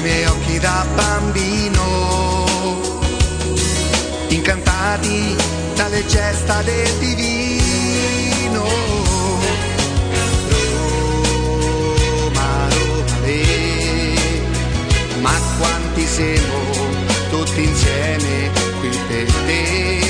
Nei miei occhi da bambino, incantati dalle gesta del divino. Roma, Roma, ma quanti siamo tutti insieme qui per te.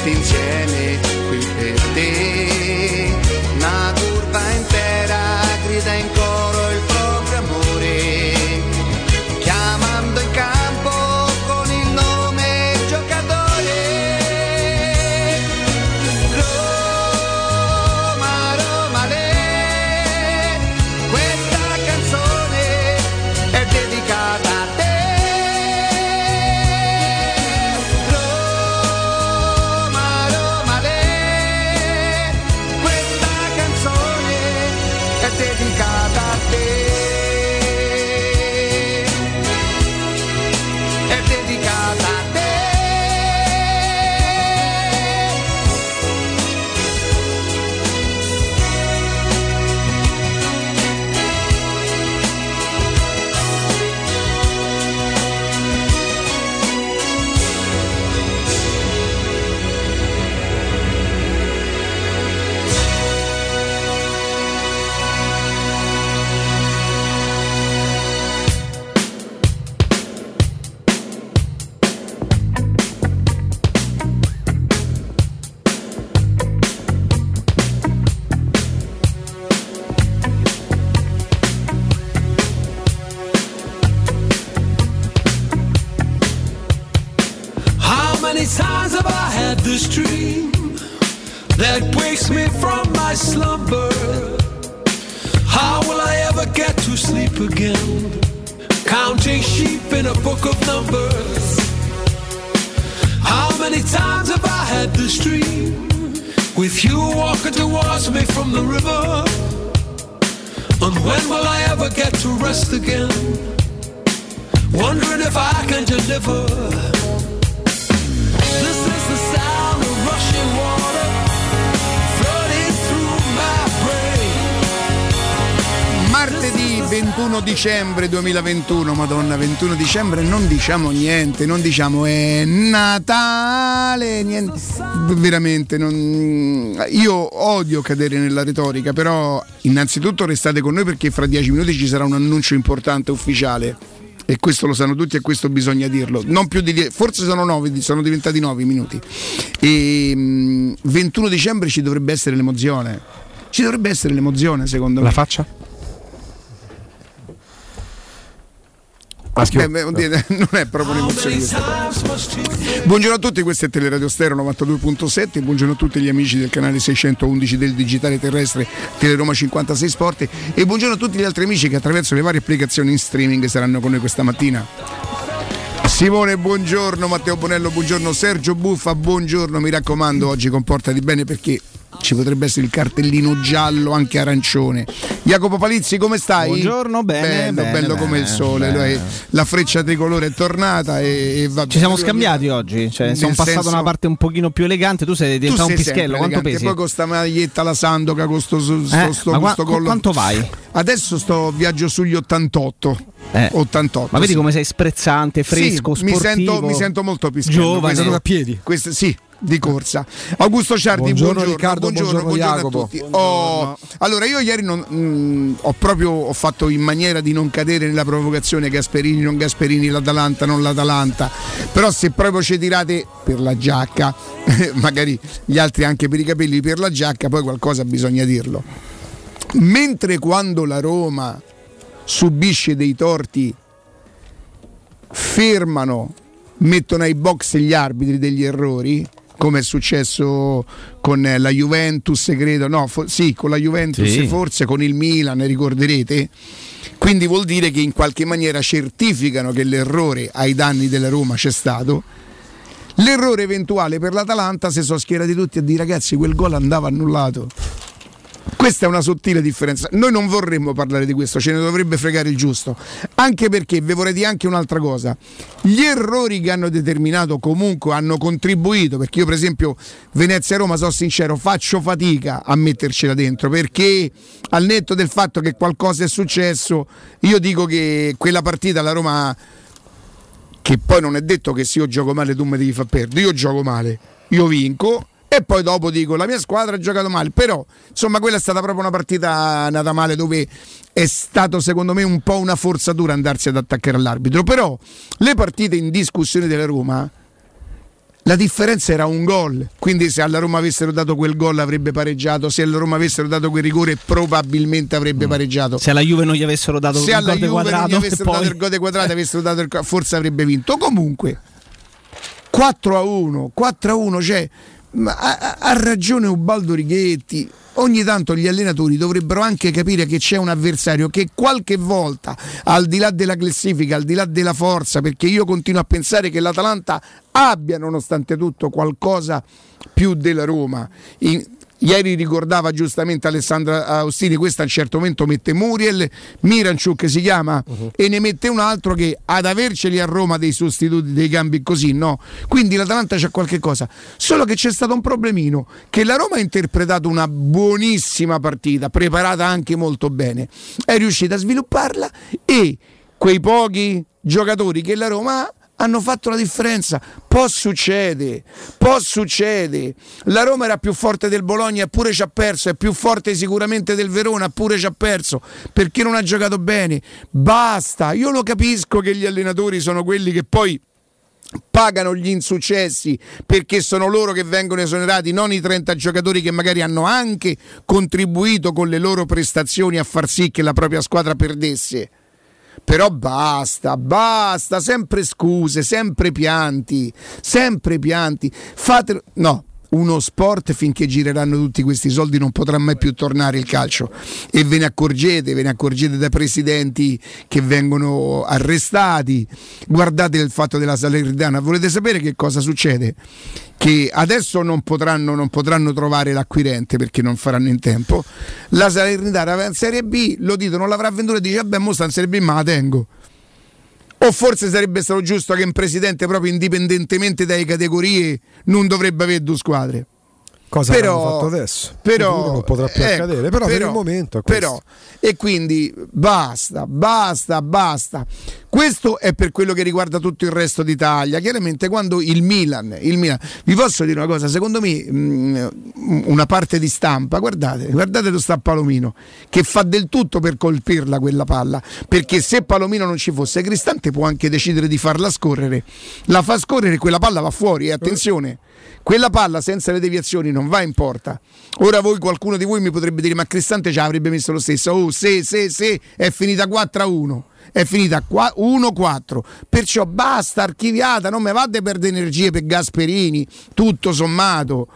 tutti insieme qui per te. Una curva intera grida in coro dicembre 2021, Madonna, 21 dicembre non diciamo niente, non diciamo è Natale, niente. Veramente non... io odio cadere nella retorica, però innanzitutto restate con noi perché fra dieci minuti ci sarà un annuncio importante ufficiale. E questo lo sanno tutti e questo bisogna dirlo. Non più di forse sono nove, sono diventati nove minuti. E mm, 21 dicembre ci dovrebbe essere l'emozione. Ci dovrebbe essere l'emozione, secondo me. La faccia? Maschio. Eh, non è proprio un'emozione. Buongiorno a tutti, questo è Teleradio Stereo 92.7, buongiorno a tutti gli amici del canale 611 del digitale terrestre Teleroma 56 Sport e buongiorno a tutti gli altri amici che attraverso le varie applicazioni in streaming saranno con noi questa mattina. Simone, buongiorno, Matteo Bonello, buongiorno, Sergio Buffa, buongiorno, mi raccomando, oggi comportati bene perché ci potrebbe essere il cartellino giallo, anche arancione. Jacopo Palizzi, come stai? Buongiorno, bene. Bello, bene, bello bene, come il sole. bene. La freccia tricolore è tornata e, e va Ci siamo scambiati oggi, cioè, sono passato senso- una parte un pochino più elegante, tu sei Tu diventato sei un pischello, quanto elegante. pesi? Poi con sta maglietta, la Sandoca, con sto, sto, Eh, sto- ma qua- sto collo. quanto vai? Adesso sto viaggio sugli 88. Eh. 88. Ma vedi sì. come sei sprezzante, fresco, Sì, mi sportivo. sento, mi sento molto pischello. Giovane. Questo- a piedi. questo- sì, di corsa. Augusto Ciardi, Buongiorno, buongiorno, Riccardo, buongiorno, buongiorno, a Jacopo. tutti. Oh, allora, io ieri non, mm, ho proprio ho fatto in maniera di non cadere nella provocazione Gasperini, non Gasperini, l'Atalanta, non l'Atalanta. Però se proprio ci tirate per la giacca, magari gli altri anche per i capelli per la giacca, poi qualcosa bisogna dirlo. Mentre quando la Roma subisce dei torti fermano, mettono ai box gli arbitri degli errori, come è successo con la Juventus, credo, no, fo- sì, con la Juventus Sì. forse con il Milan, ricorderete. Quindi vuol dire che in qualche maniera certificano che l'errore ai danni della Roma c'è stato. L'errore eventuale per l'Atalanta si sono schierati tutti a dire ragazzi quel gol andava annullato. Questa è una sottile differenza. Noi non vorremmo parlare di questo, ce ne dovrebbe fregare il giusto. Anche perché vi vorrei dire anche un'altra cosa. Gli errori che hanno determinato comunque hanno contribuito, perché io per esempio Venezia-Roma, sono sincero, faccio fatica a mettercela dentro, perché al netto del fatto che qualcosa è successo, io dico che quella partita la Roma che poi non è detto che se io gioco male tu mi devi far perdere, io gioco male, io vinco e poi dopo dico la mia squadra ha giocato male, però insomma quella è stata proprio una partita nata male dove è stato secondo me un po' una forzatura andarsi ad attaccare all'arbitro, però le partite in discussione della Roma la differenza era un gol, quindi se alla Roma avessero dato quel gol avrebbe pareggiato, se alla Roma avessero dato quel rigore probabilmente avrebbe pareggiato. Se alla Juve non gli avessero dato se il alla gol di Juve non quadrato gli avessero dato poi il gol dei quadrati avessero dato il forse avrebbe vinto. Comunque 4 a 1 4 a 1 cioè ma ha, ha- ragione Ubaldo Righetti. Ogni tanto gli allenatori dovrebbero anche capire che c'è un avversario che qualche volta al di là della classifica al di là della forza perché io continuo a pensare che l'Atalanta abbia nonostante tutto qualcosa più della Roma. In- Ieri ricordava giustamente Alessandra Austini, questa a un certo momento mette Muriel, Miranciuk si chiama, e ne mette un altro che ad averceli a Roma dei sostituti, dei cambi così, no? Quindi l'Atalanta c'ha qualche cosa. Solo che c'è stato un problemino, che la Roma ha interpretato una buonissima partita, preparata anche molto bene, è riuscita a svilupparla e quei pochi giocatori che la Roma ha hanno fatto la differenza. Può succedere, può succedere. La Roma era più forte del Bologna eppure ci ha perso, è più forte sicuramente del Verona eppure ci ha perso perché non ha giocato bene. Basta, io lo capisco che gli allenatori sono quelli che poi pagano gli insuccessi perché sono loro che vengono esonerati, non i 30 giocatori che magari hanno anche contribuito con le loro prestazioni a far sì che la propria squadra perdesse. Però basta, basta, sempre scuse, sempre pianti, sempre pianti. Fatelo. No, uno sport finché gireranno tutti questi soldi non potrà mai più tornare il calcio. E ve ne accorgete, ve ne accorgete dai presidenti che vengono arrestati. Guardate il fatto della Salernitana. Volete sapere che cosa succede? Che adesso non potranno, non potranno trovare l'acquirente perché non faranno in tempo. La Salernitana va in Serie B, lo dito non l'avrà venduta e dice vabbè mo sta in Serie B ma la tengo. O forse sarebbe stato giusto che un presidente proprio indipendentemente dalle categorie non dovrebbe avere due squadre. Cosa Però- fatto adesso. Però non potrà più ecco, accadere, però, per il momento però, e quindi basta, basta, basta. Questo è per quello che riguarda tutto il resto d'Italia. Chiaramente quando il Milan, il Milan vi posso dire una cosa, secondo me mh, una parte di stampa, guardate, guardate dove sta Palomino, che fa del tutto per colpirla quella palla, perché se Palomino non ci fosse, Cristante può anche decidere di farla scorrere. La fa scorrere e quella palla va fuori, e attenzione. Quella palla senza le deviazioni non va in porta. Ora voi, qualcuno di voi mi potrebbe dire: Ma Cristante ci avrebbe messo lo stesso. Oh, se, se, se, è finita 4 a 1. È finita 1-4. Perciò basta, archiviata, non vada a perdere energie per Gasperini, tutto sommato.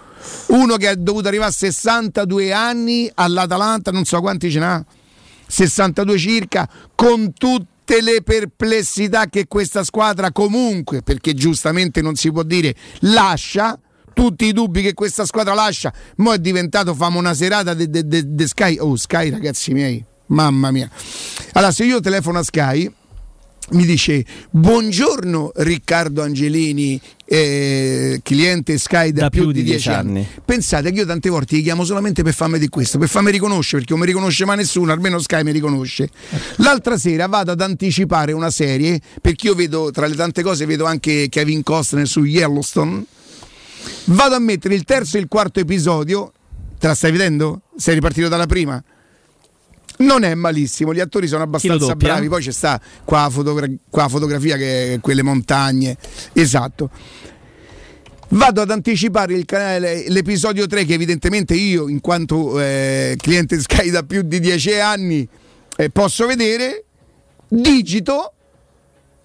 Uno che è dovuto arrivare a 62 anni all'Atalanta, non so quanti ce n'ha. 62 circa, con tutte le perplessità che questa squadra comunque, perché giustamente non si può dire, lascia, tutti i dubbi che questa squadra lascia, mo è diventato famo una serata di Sky. Oh, Sky ragazzi miei, mamma mia. Allora, se io telefono a Sky mi dice buongiorno Riccardo Angelini eh, cliente Sky da, Da più, più di di dieci anni. anni. pensate che io tante volte gli chiamo solamente per farmi di questo per farmi riconoscere perché non mi riconosce mai nessuno almeno Sky mi riconosce l'altra sera vado ad anticipare una serie perché io vedo tra le tante cose vedo anche Kevin Costner su Yellowstone vado a mettere il terzo e il quarto episodio te la stai vedendo? sei ripartito dalla prima? Non è malissimo, gli attori sono abbastanza bravi, poi c'è sta qua la, fotogra- qua fotografia che è quelle montagne, esatto. Vado ad anticipare il canale, l'episodio 3 che evidentemente io, in quanto eh, cliente Sky da più di 10 anni, eh, posso vedere, digito,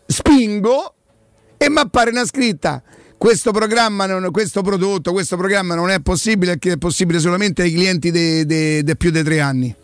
spingo e mi appare una scritta. Questo programma, non- questo prodotto, questo programma non è possibile è possibile solamente ai clienti di più di 3 anni.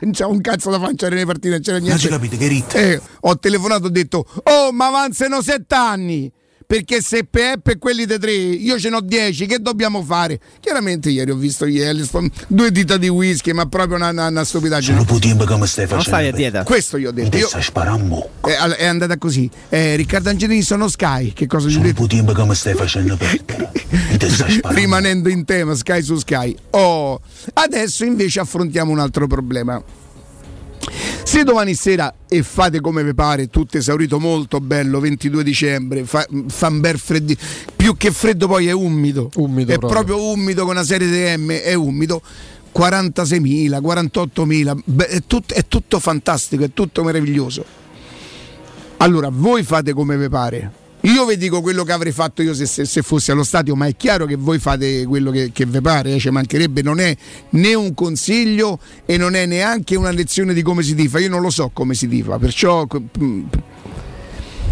Non c'è un cazzo da facciare nelle partite, non c'era Non niente. ci capite che rit. Eh, ho telefonato e ho detto: Oh, ma avanzano sette anni! Perché se per quelli di tre, io ce n'ho dieci, che dobbiamo fare? Chiaramente ieri ho visto Yellowstone, due dita di whisky, ma proprio una, una, una stupidaggine. Tempo come stai Non facendo. stai a dieta. Questo io ho detto. Te Io, sparando. eh, è andata così. Eh, Riccardo Angelini sono Sky. Che cosa gli ho Sono detto? tempo come stai facendo. Rimanendo in tema, Sky su Sky. Oh, adesso invece affrontiamo un altro problema. Se domani sera e fate come vi pare, tutto esaurito molto bello, 22 dicembre, fa, fa un bel freddo, più che freddo poi è umido, Umido è proprio. proprio umido con una serie di M, è umido, 46.000, 48.000, beh, è, tut- è tutto fantastico, è tutto meraviglioso. Allora, voi fate come vi pare. Io vi dico quello che avrei fatto io se, se- se fossi allo stadio, ma è chiaro che voi fate quello che, che vi pare, eh, ci mancherebbe, non è né un consiglio e non è neanche una lezione di come si tifa, io non lo so come si tifa, perciò mm,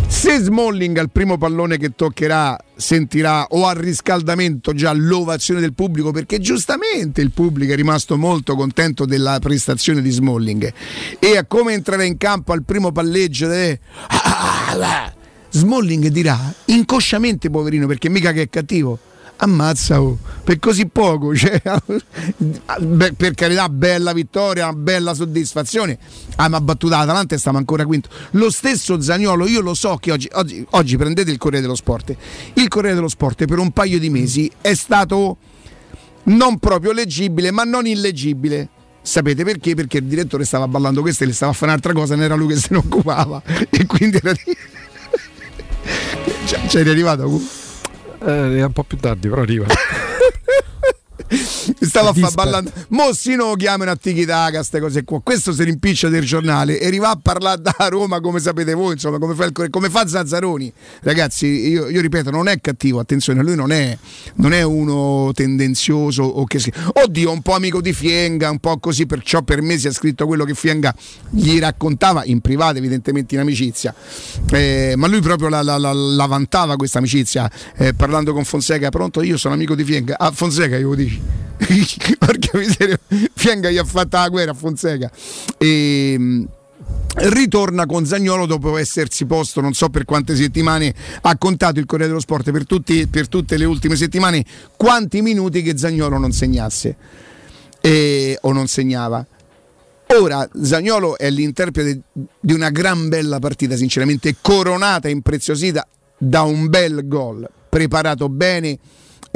se Smalling al primo pallone che toccherà sentirà o al riscaldamento già l'ovazione del pubblico perché giustamente il pubblico è rimasto molto contento della prestazione di Smalling e a come entrerà in campo al primo palleggio de- Smalling dirà inconsciamente poverino perché mica che è cattivo. Ammazza oh, per così poco cioè, per carità bella vittoria bella soddisfazione. Ah, ma ha battuto l'Atalanta e stiamo ancora quinto. Lo stesso Zagnolo io lo so che oggi, oggi, oggi prendete il Corriere dello Sport. Il Corriere dello Sport per un paio di mesi è stato non proprio leggibile ma non illeggibile. Sapete perché? Perché il direttore stava ballando questo e le stava a fare un'altra cosa, non era lui che se ne occupava. E quindi era di... Cioè, C'eri arrivato? Eh, è un po' più tardi, però arriva. Stava a Dispert. ballando. Mo si non chiamano a Tikitaka, queste cose qua. Questo si rimpiccia del giornale e arriva a parlare da Roma, come sapete voi, insomma, come fa, il- come fa Zazzaroni. Ragazzi, io, io ripeto, non è cattivo, attenzione, lui non è, non è uno tendenzioso o che si. Oddio, un po' amico di Fienga, un po' così, perciò per me si è scritto quello che Fienga gli raccontava in privato, evidentemente in amicizia. Eh, ma lui proprio la, la- la- la vantava questa amicizia, eh, parlando con Fonseca, pronto, io sono amico di Fienga. Ah, Fonseca, io lo dici. Porca miseria, Fienga gli ha fatto la guerra a Fonseca. E, ritorna con Zagnolo dopo essersi posto non so per quante settimane ha contato il Corriere dello Sport per, tutti- per tutte le ultime settimane quanti minuti che Zagnolo non segnasse. E- o non segnava. Ora Zagnolo è l'interprete di una gran bella partita, sinceramente coronata e impreziosita da un bel gol, preparato bene,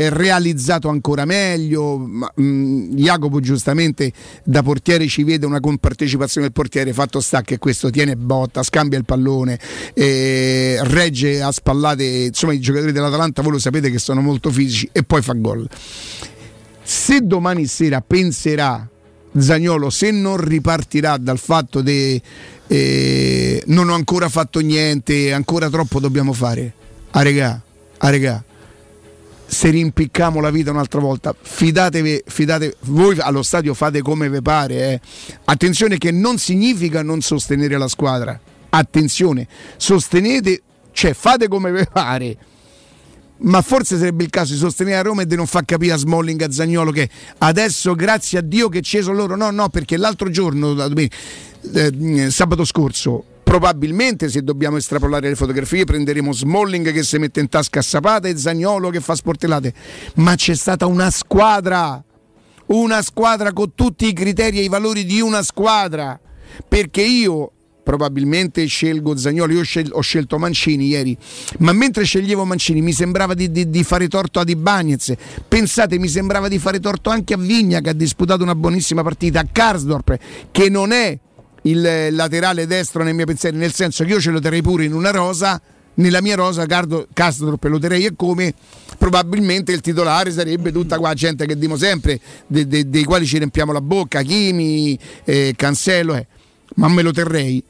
realizzato ancora meglio. Ma, mh, Jacopo giustamente da portiere ci vede una compartecipazione del portiere, fatto sta che questo tiene botta, scambia il pallone, eh, regge a spallate, insomma i giocatori dell'Atalanta voi lo sapete che sono molto fisici e poi fa gol. Se domani sera penserà Zagnolo se non ripartirà dal fatto che non ho ancora fatto niente, ancora troppo dobbiamo fare. A regà, a regà. Se rimpicchiamo la vita un'altra volta, fidatevi, fidatevi, voi allo stadio fate come vi pare. eh. Attenzione che non significa non sostenere la squadra. Attenzione, sostenete, cioè fate come vi pare ma forse sarebbe il caso di sostenere a Roma e di non far capire a Smalling a Zagnolo che adesso grazie a Dio che ci sono loro no no perché l'altro giorno eh, sabato scorso probabilmente se dobbiamo estrapolare le fotografie prenderemo Smalling che si mette in tasca a Sapata e Zagnolo che fa sportellate ma c'è stata una squadra una squadra con tutti i criteri e i valori di una squadra perché io probabilmente scelgo Zagnolo. Io scel- ho scelto Mancini ieri, ma mentre sceglievo Mancini mi sembrava di, di, di fare torto ad Ibagnez. Pensate, mi sembrava di fare torto anche a Vigna che ha disputato una buonissima partita, a Karsdorp che non è il laterale destro nei miei pensieri, nel senso che io ce lo terrei pure in una rosa. Nella mia rosa Cardo, Castro lo terrei e come probabilmente il titolare sarebbe tutta qua gente che dimo sempre, de, de, dei quali ci riempiamo la bocca, Chimi, eh, Cancello, eh. ma me lo terrei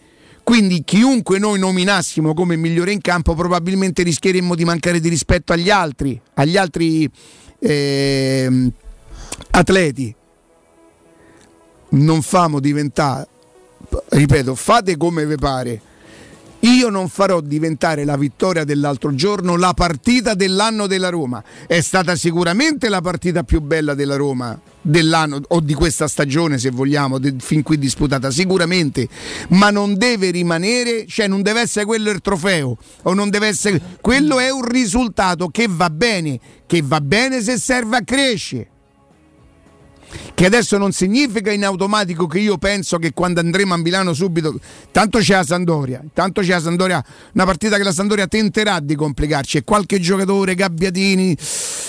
quindi chiunque noi nominassimo come migliore in campo probabilmente rischieremmo di mancare di rispetto agli altri, agli altri eh, atleti. Non famo diventare, ripeto, fate come vi pare. Io non farò diventare la vittoria dell'altro giorno la partita dell'anno della Roma. È stata sicuramente la partita più bella della Roma dell'anno o di questa stagione, se vogliamo, de, fin qui disputata, sicuramente, ma non deve rimanere, cioè non deve essere quello il trofeo o non deve essere quello è un risultato che va bene, che va bene se serve a crescere che adesso non significa in automatico che io penso che quando andremo a Milano subito, tanto c'è la Sandoria, tanto c'è la Sandoria, una partita che la Sandoria tenterà di complicarci. E qualche giocatore, Gabbiatini,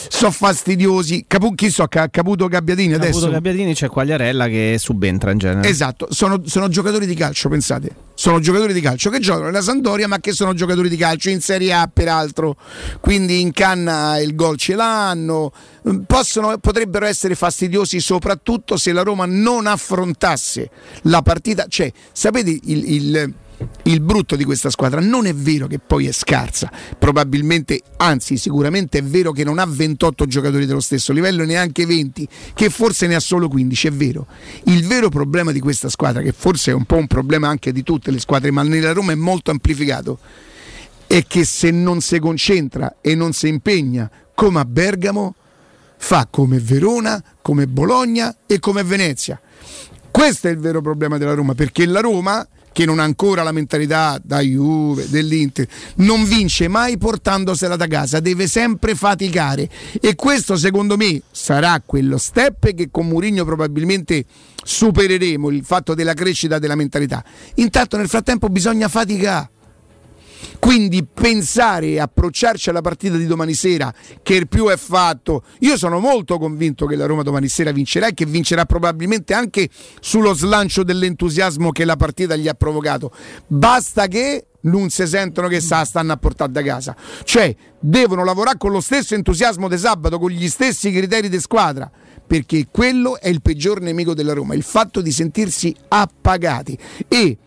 sono fastidiosi, Capu, chi so, Caputo Gabbiatini Caputo adesso. Gabbiatini c'è Quagliarella che subentra in genere. Esatto, sono, sono giocatori di calcio, pensate. Sono giocatori di calcio che giocano nella Sandoria ma che sono giocatori di calcio in Serie A peraltro. Quindi in canna il gol ce l'hanno. Possono, potrebbero essere fastidiosi soprattutto se la Roma non affrontasse la partita. Cioè sapete il, il il brutto di questa squadra non è vero che poi è scarsa, probabilmente, anzi sicuramente è vero che non ha 28 giocatori dello stesso livello, neanche 20, che forse ne ha solo 15, è vero. Il vero problema di questa squadra, che forse è un po' un problema anche di tutte le squadre, ma nella Roma è molto amplificato, è che se non si concentra e non si impegna come a Bergamo, fa come Verona, come Bologna e come Venezia. Questo è il vero problema della Roma, perché la Roma che non ha ancora la mentalità da Juve, dell'Inter, non vince mai portandosela da casa, deve sempre faticare e questo secondo me sarà quello step che con Mourinho probabilmente supereremo il fatto della crescita della mentalità. Intanto nel frattempo bisogna faticare quindi pensare e approcciarci alla partita di domani sera, che il più è fatto, io sono molto convinto che la Roma domani sera vincerà e che vincerà probabilmente anche sullo slancio dell'entusiasmo che la partita gli ha provocato. Basta che non si sentono che sa stanno a portare da casa. Cioè, devono lavorare con lo stesso entusiasmo di sabato, con gli stessi criteri di squadra, perché quello è il peggior nemico della Roma, il fatto di sentirsi appagati. E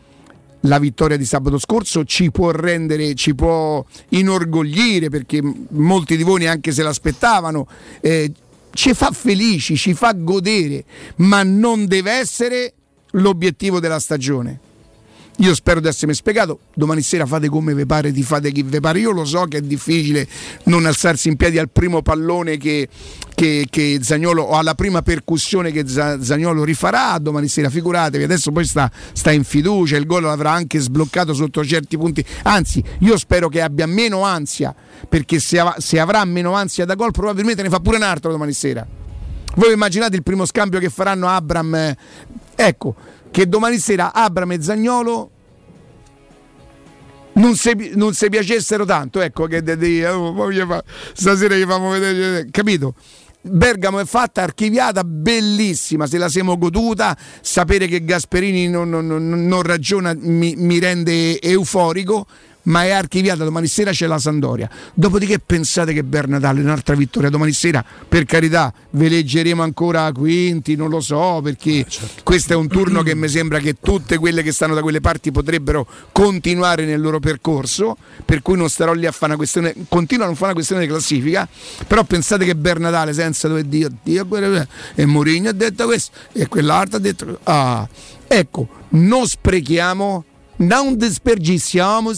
la vittoria di sabato scorso ci può rendere, ci può inorgoglire perché molti di voi neanche se l'aspettavano. Eh, ci fa felici, ci fa godere, ma non deve essere l'obiettivo della stagione. Io spero di essermi spiegato. Domani sera fate come vi pare, ti fate chi vi pare. Io lo so che è difficile non alzarsi in piedi al primo pallone che, che, che Zagnolo o alla prima percussione che Zagnolo rifarà domani sera. Figuratevi, adesso poi sta, sta in fiducia. Il gol l'avrà anche sbloccato sotto certi punti. Anzi, io spero che abbia meno ansia perché se, av- se avrà meno ansia da gol, probabilmente ne fa pure un altro domani sera. Voi immaginate il primo scambio che faranno Abram? Eh, ecco che domani sera Abram e Zagnolo non si, non si piacessero tanto, ecco che de, de, oh, stasera gli famo vedere, capito? Bergamo è fatta, archiviata, bellissima, se la siamo goduta, sapere che Gasperini non, non, non ragiona mi, mi rende euforico ma è archiviata. Domani sera c'è la Sandoria. Dopodiché pensate che Bernatale, un'altra vittoria domani sera, per carità, ve leggeremo ancora a quinti, non lo so, perché eh, certo. questo è un turno che mi sembra che tutte quelle che stanno da quelle parti potrebbero continuare nel loro percorso, per cui non starò lì a fare una questione, continuo a non fare una questione di classifica, però pensate che Bernatale senza dove Dio, Dio e Mourinho ha detto questo e quell'altro ha detto ah, ecco, non sprechiamo, non dispergissiamo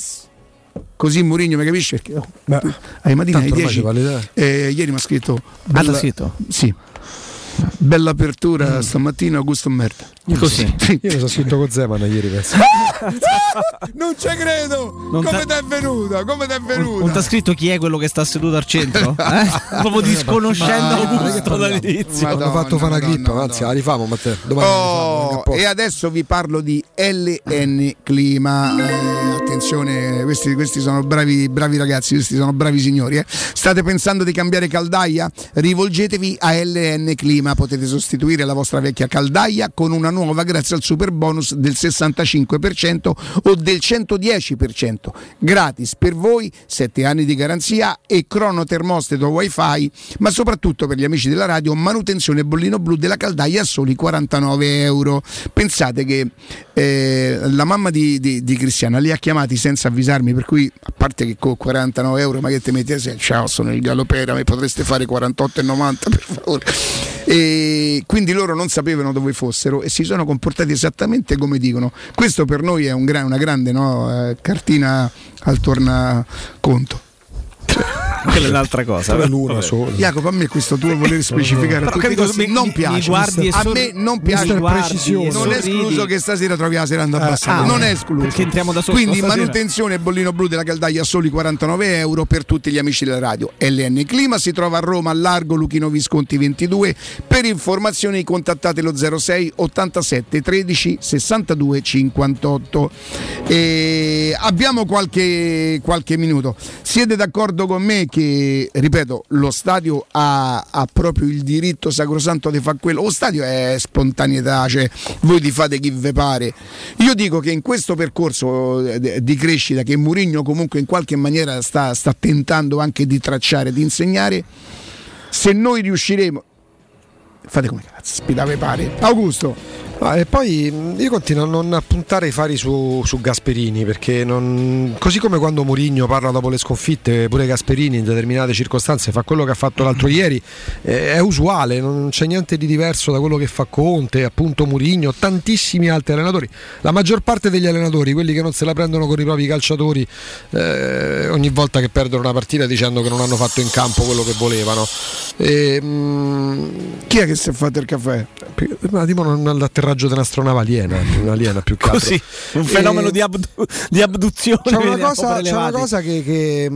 Così Mourinho mi capisce perché oh, tu- alle mattine alle tanto ormai 10 ci va l'idea. eh, ieri mi ha scritto Ah, bella- scritto? Sì. Bella Mm. apertura stamattina Augusto Merda. Così. Sì. Io mi sono scritto con Zeman ieri, penso. Non ci credo! Non Come t'ha- ti è venuta? Come ti è Non venuta? ti ha scritto chi è quello che sta seduto al centro? Eh? Proprio disconoscendo Ma- Augusto dall'inizio. Madonna, Hanno fatto fare una clip, anzi, la rifamo, Matteo. Domani rifamo, Oh, e adesso vi parlo di LN Clima. Eh, attenzione, questi, questi sono bravi, bravi ragazzi, questi sono bravi signori. eh. State pensando di cambiare caldaia? Rivolgetevi a LN Clima. Potete sostituire la vostra vecchia caldaia con una nuova grazie al super bonus del 65% o del 110%. Gratis per voi, 7 anni di garanzia e cronotermostato wifi, ma soprattutto per gli amici della radio, manutenzione bollino blu della caldaia a soli 49 euro. Pensate che eh, la mamma di, di- di Cristiana li ha chiamati senza avvisarmi, per cui a parte che con 49 euro, ma che te metti a sé, ciao sono il Galopera, mi potreste fare 48,90 per favore. E quindi loro non sapevano dove fossero e si sono comportati esattamente come dicono. Questo per noi è un gra- una grande no, eh, cartina al tornaconto. Quella è un'altra cosa. Pure l'una sola. Jacopo, a me questo tuo voler specificare Però capito, mi- non piace. mi a me non piace. precisione. Non è escluso che stasera troviamo la seranda abbassata, ah, non eh, è escluso. perché entriamo da sotto Quindi manutenzione bollino blu della caldaia a soli 49 euro per tutti gli amici della radio. LN Clima si trova a Roma, a Largo Luchino Visconti 22. Per informazioni contattate lo 06 87 13 62 58. E abbiamo qualche, qualche minuto. Siete d'accordo con me che, ripeto, lo stadio ha, ha proprio il diritto sacrosanto di fare quello? Lo stadio è spontaneità, cioè voi ti fate chi ve pare. Io dico che in questo percorso eh, di crescita che Mourinho comunque in qualche maniera sta, sta tentando anche di tracciare, di insegnare, se noi riusciremo... Fate come cazzo, spidave pare. Augusto, Ah, e poi io continuo a non puntare i fari su, su Gasperini perché non- così come quando Mourinho parla dopo le sconfitte, pure Gasperini in determinate circostanze fa quello che ha fatto l'altro ieri, eh, è usuale, non c'è niente di diverso da quello che fa Conte, appunto Mourinho, tantissimi altri allenatori. La maggior parte degli allenatori, quelli che non se la prendono con i propri calciatori, eh, ogni volta che perdono una partita dicendo che non hanno fatto in campo quello che volevano. E, mh, chi è che si è fatto il caffè? ma tipo un- l'atterraggio di un'astronave aliena, un'aliena più che altro. Così, un E- fenomeno di, abdu- di abduzione. C'è una cosa, c'è una cosa che, che,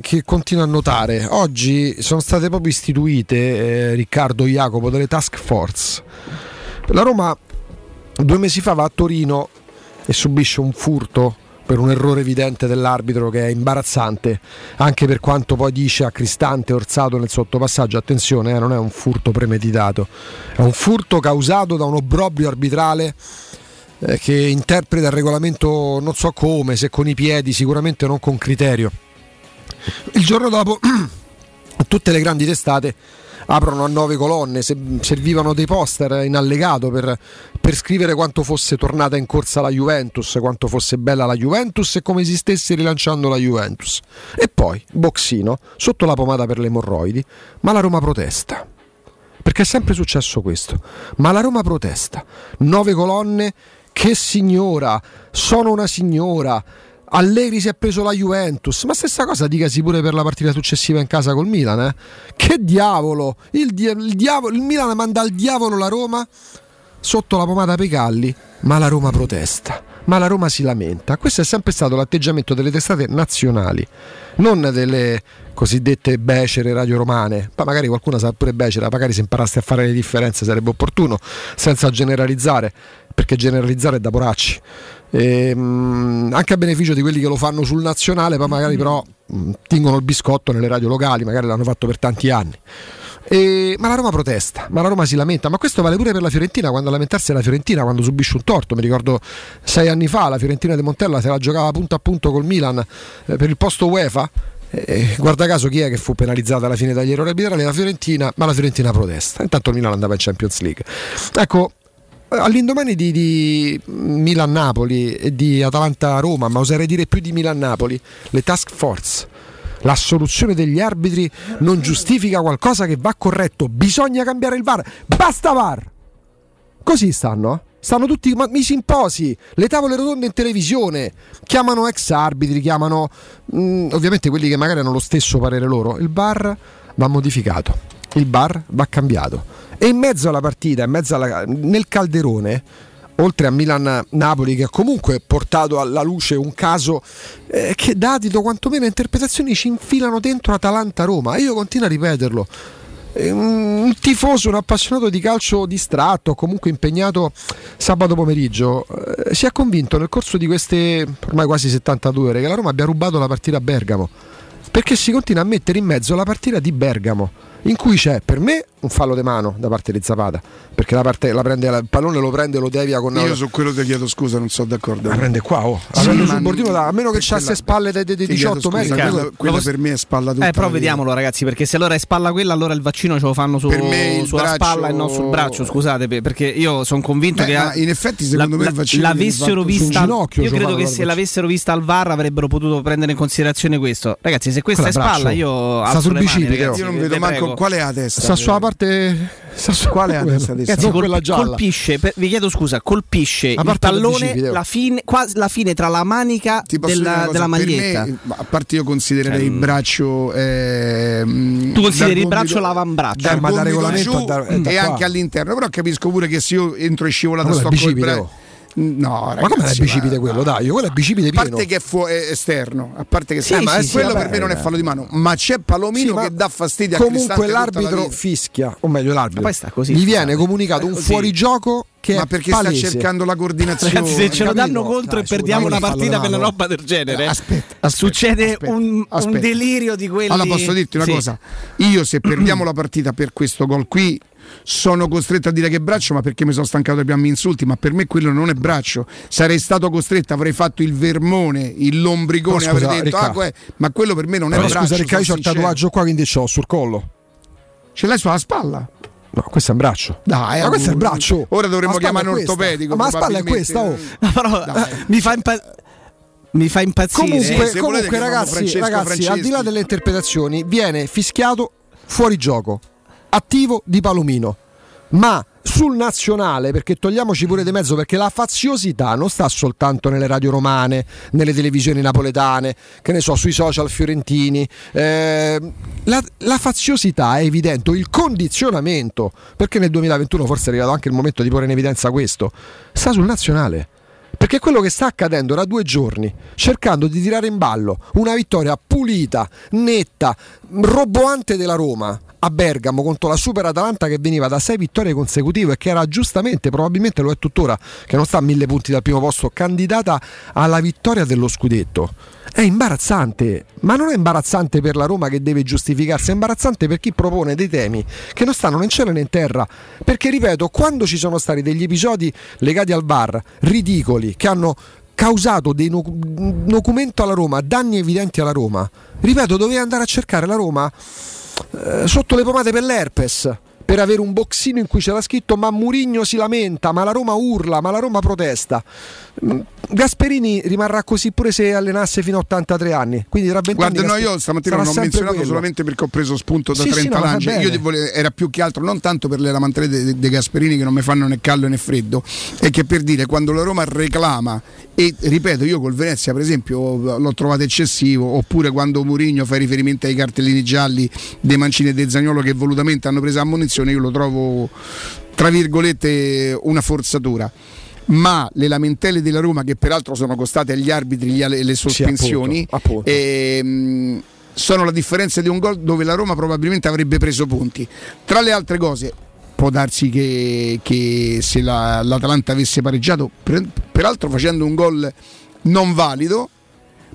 che continuo a notare. Oggi sono state proprio istituite, eh, Riccardo Jacopo, delle task force. La Roma due mesi fa va a Torino e subisce un furto per un errore evidente dell'arbitro che è imbarazzante, anche per quanto poi dice a Cristante Orsato nel sottopassaggio, attenzione, eh, non è un furto premeditato, è un furto causato da un obbrobrio arbitrale eh, che interpreta il regolamento non so come, se con i piedi, sicuramente non con criterio. Il giorno dopo tutte le grandi testate aprono a nove colonne, se- servivano dei poster in allegato per, per scrivere quanto fosse tornata in corsa la Juventus, quanto fosse bella la Juventus e come si stesse rilanciando la Juventus. E poi, boxino, sotto la pomata per le emorroidi, ma la Roma protesta. Perché è sempre successo questo. Ma la Roma protesta. Nove colonne, che signora, sono una signora. Allegri si è preso la Juventus, ma stessa cosa dicasi pure per la partita successiva in casa col Milan. Eh? Che diavolo! Il, dia- il diavolo! il Milan manda al diavolo la Roma sotto la pomata per i calli, ma la Roma protesta, ma la Roma si lamenta. Questo è sempre stato l'atteggiamento delle testate nazionali, non delle cosiddette becere radio-romane. Ma magari qualcuno sa pure becera, magari se imparaste a fare le differenze sarebbe opportuno, senza generalizzare, perché generalizzare è da poracci. Ehm, anche a beneficio di quelli che lo fanno sul nazionale, poi magari però mh, tingono il biscotto nelle radio locali, magari l'hanno fatto per tanti anni. E- ma la Roma protesta, ma la Roma si lamenta, ma questo vale pure per la Fiorentina, quando a lamentarsi è la Fiorentina, quando subisce un torto, mi ricordo sei anni fa la Fiorentina di Montella se la giocava punto a punto col Milan eh, per il posto UEFA, eh, guarda caso chi è che fu penalizzata alla fine dagli errori arbitrali? La Fiorentina, ma la Fiorentina protesta, intanto il Milan andava in Champions League. Ecco, all'indomani di, di Milan-Napoli e di Atalanta-Roma, ma oserei dire più di Milan-Napoli, le task force la soluzione degli arbitri non giustifica qualcosa che va corretto, bisogna cambiare il VAR, basta VAR. Così stanno. eh. Stanno tutti i simposi, le tavole rotonde in televisione, chiamano ex arbitri, chiamano mm, ovviamente quelli che magari hanno lo stesso parere loro. Il bar va modificato, il bar va cambiato. E in mezzo alla partita, mezzo alla- nel calderone, oltre a Milan-Napoli che ha comunque portato alla luce un caso eh, che dà adito quantomeno interpretazioni ci infilano dentro Atalanta-Roma. Io continuo a ripeterlo. Un tifoso, un appassionato di calcio distratto, comunque impegnato sabato pomeriggio, eh, si è convinto nel corso di queste ormai quasi 72 ore che la Roma abbia rubato la partita a Bergamo. Perché si continua a mettere in mezzo la partita di Bergamo, in cui c'è per me un fallo di mano da parte di Zapata, perché la parte- la prende- il pallone lo prende, lo devia con Io su quello ti chiedo scusa, non sono d'accordo. la prende qua, oh. Sì, La prende ma sul bordino, da- a meno che c'ha spalle dei, dei Ti chiedo 18 scusa, metri. Quella, quella posso- per me è spalla tutta. Eh, però la vediamolo, ragazzi, perché se allora è spalla quella, allora il vaccino ce lo fanno su- sulla braccio- spalla e non sul braccio. Scusate, pe- perché io sono convinto Beh, che. ma in effetti, secondo me il vaccino l'avessero vista. io credo che se l'avessero vista al VAR avrebbero potuto prendere in considerazione questo. Ragazzi, se questa è spalla, io. Sta sul bicipite, Io non vi vedo manco prego. qual è la testa. Sta sulla parte. Su Quale è la Ragazzi, non col- quella gialla. colpisce, per- vi chiedo scusa, colpisce A il oh. la fine, quasi la fine tra la manica della, cosa, della maglietta. me, a parte io considererei il braccio. ehm, Tu consideri il braccio l'avambraccio. Eh, ma da regolamento da- da e qua. anche all'interno. Però capisco pure che se io entro e scivolato Ma quello sto col bicipite, No, Ma come è ragazzi, bicipite ma- quello? Dai, quello è bicipite A pieno. parte che è, fu- è esterno, a parte che Sì, eh, ma sì, è sì, quello vabbè, per me non è eh. fallo di mano, ma c'è Palomino Sì, ma che dà fastidio a Comunque la l'arbitro fischia, o meglio l'arbitro. Ma poi sta così, Gli viene comunicato un Così. fuorigioco che Ma perché palese. sta cercando la coordinazione? Ragazzi, se ce lo danno contro Dai, e perdiamo una un partita per una roba del genere, Aspetta, aspetta, succede aspetta, un, un aspetta. delirio di quelli. Allora posso dirti una Sì. cosa, io se perdiamo la partita per questo gol qui sono costretto a dire che è braccio, ma perché mi sono stancato di abbiamo insulti, ma per me quello non è braccio. Sarei stato costretto, avrei fatto il vermone, il lombricone, scusa, avrei detto, ah, que- ma quello per me non è Però braccio. scusa, Ricca, io sono il tatuaggio qua, quindi c'ho sul collo. Ce l'hai sulla spalla? No, questo è un braccio. Dai, ma questo è il braccio. Ora dovremmo chiamare un è ortopedico. Ma la spalla è questa, oh. No, però Dai. mi fa impazzire. Mi fa impazzire. Comunque, volete comunque ragazzi, Francesco ragazzi Franceschi. al di là delle interpretazioni, viene fischiato fuori gioco, attivo di Palomino. Ma sul nazionale, perché togliamoci pure di mezzo, perché la faziosità non sta soltanto nelle radio romane, nelle televisioni napoletane, che ne so, sui social fiorentini. Eh, la, la faziosità è evidente, il condizionamento, perché nel 2021 forse è arrivato anche il momento di porre in evidenza questo, sta sul nazionale. Perché quello che sta accadendo da due giorni, cercando di tirare in ballo una vittoria pulita, netta, roboante della Roma a Bergamo contro la Super Atalanta che veniva da sei vittorie consecutive e che era giustamente, probabilmente lo è tuttora, che non sta a mille punti dal primo posto, candidata alla vittoria dello scudetto. È imbarazzante, ma non è imbarazzante per la Roma che deve giustificarsi, è imbarazzante per chi propone dei temi che non stanno né in cielo né in terra. Perché, ripeto, quando ci sono stati degli episodi legati al VAR ridicoli che hanno causato dei no- documento alla Roma, danni evidenti alla Roma, ripeto, doveva andare a cercare la Roma eh, sotto le pomate per l'herpes per avere un boxino in cui c'era scritto ma Murigno si lamenta, ma la Roma urla, ma la Roma protesta. Gasperini rimarrà così pure se allenasse fino a 83 anni. Quindi tra 20 Guarda, anni no, io stamattina non ho menzionato quello. solamente perché ho preso spunto da Sì, sì, 30 no, ma fa lance. bene. Io volevo- era più che altro non tanto per le lamentele dei de Gasperini che non mi fanno né caldo né freddo, è che per dire quando la Roma reclama e ripeto, io col Venezia per esempio l'ho trovato eccessivo, oppure quando Mourinho fa riferimento ai cartellini gialli dei Mancini e dei Zagnolo che volutamente hanno preso ammonizione, io lo trovo tra virgolette una forzatura. Ma le lamentele della Roma, che peraltro sono costate agli arbitri le sospensioni, appunto, appunto. ehm, sono la differenza di un gol dove la Roma probabilmente avrebbe preso punti. Tra le altre cose, può darsi che, che se la- l'Atalanta avesse pareggiato, per- peraltro facendo un gol non valido,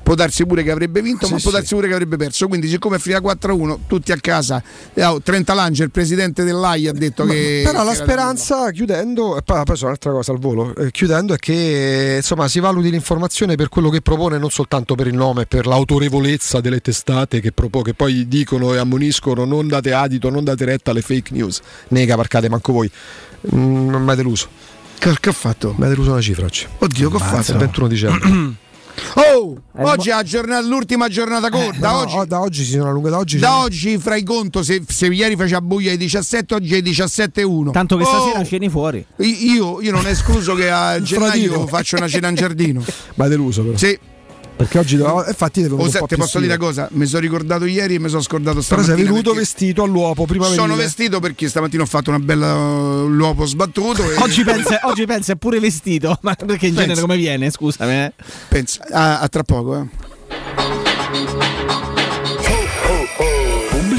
può darsi pure che avrebbe vinto, Sì, ma può sì. darsi pure che avrebbe perso. Quindi, siccome è finita 4-1, tutti a casa. Eh, oh, Trenta Lange, il presidente dell'AI, ha detto Ma- che. però la che speranza, chiudendo, e poi, poi c'è un'altra cosa al volo, eh, chiudendo è che insomma si valuti l'informazione per quello che propone, non soltanto per il nome, per l'autorevolezza delle testate che, propo- che poi dicono e ammoniscono non date adito, non date retta alle fake news. Nega, parcate manco voi. Mm, Non mi ha deluso. Che, che ha fatto? Mi ha deluso una cifra oggi. Oddio, che ha È il fatto? 21 dicembre. Oh, Eh, oggi è giornata- l'ultima giornata corta. No, oggi, oh, da oggi si sono allungate. Da oggi da oggi fai conto se, se ieri faceva buio ai 17, oggi ai 17.1. Tanto che Oh, stasera ceni fuori. Io, io non escluso che a gennaio faccio una cena in giardino. Ma è deluso però. Sì. Perché oggi oh, infatti devo O se, ti posso dire una cosa? Mi sono ricordato ieri e mi sono scordato Però stamattina. sei venuto perché vestito all'uopo prima Sono venire. vestito perché stamattina ho fatto una bella uh, l'uopo sbattuto. E Oggi pensa, oggi pensa è pure vestito. Ma perché in genere Pensa. come viene? Scusami. eh. pensa, a, a tra poco. Eh.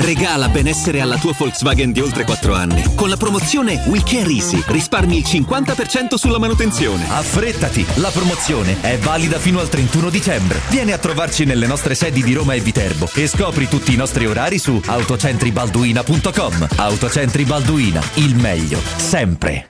Regala benessere alla tua Volkswagen di oltre 4 anni. Con la promozione We Care Easy risparmi il 50% sulla manutenzione. Affrettati, la promozione è valida fino al 31 dicembre. Vieni a trovarci nelle nostre sedi di Roma e Viterbo e scopri tutti i nostri orari su autocentribalduina.com. Autocentri Balduina, il meglio, sempre.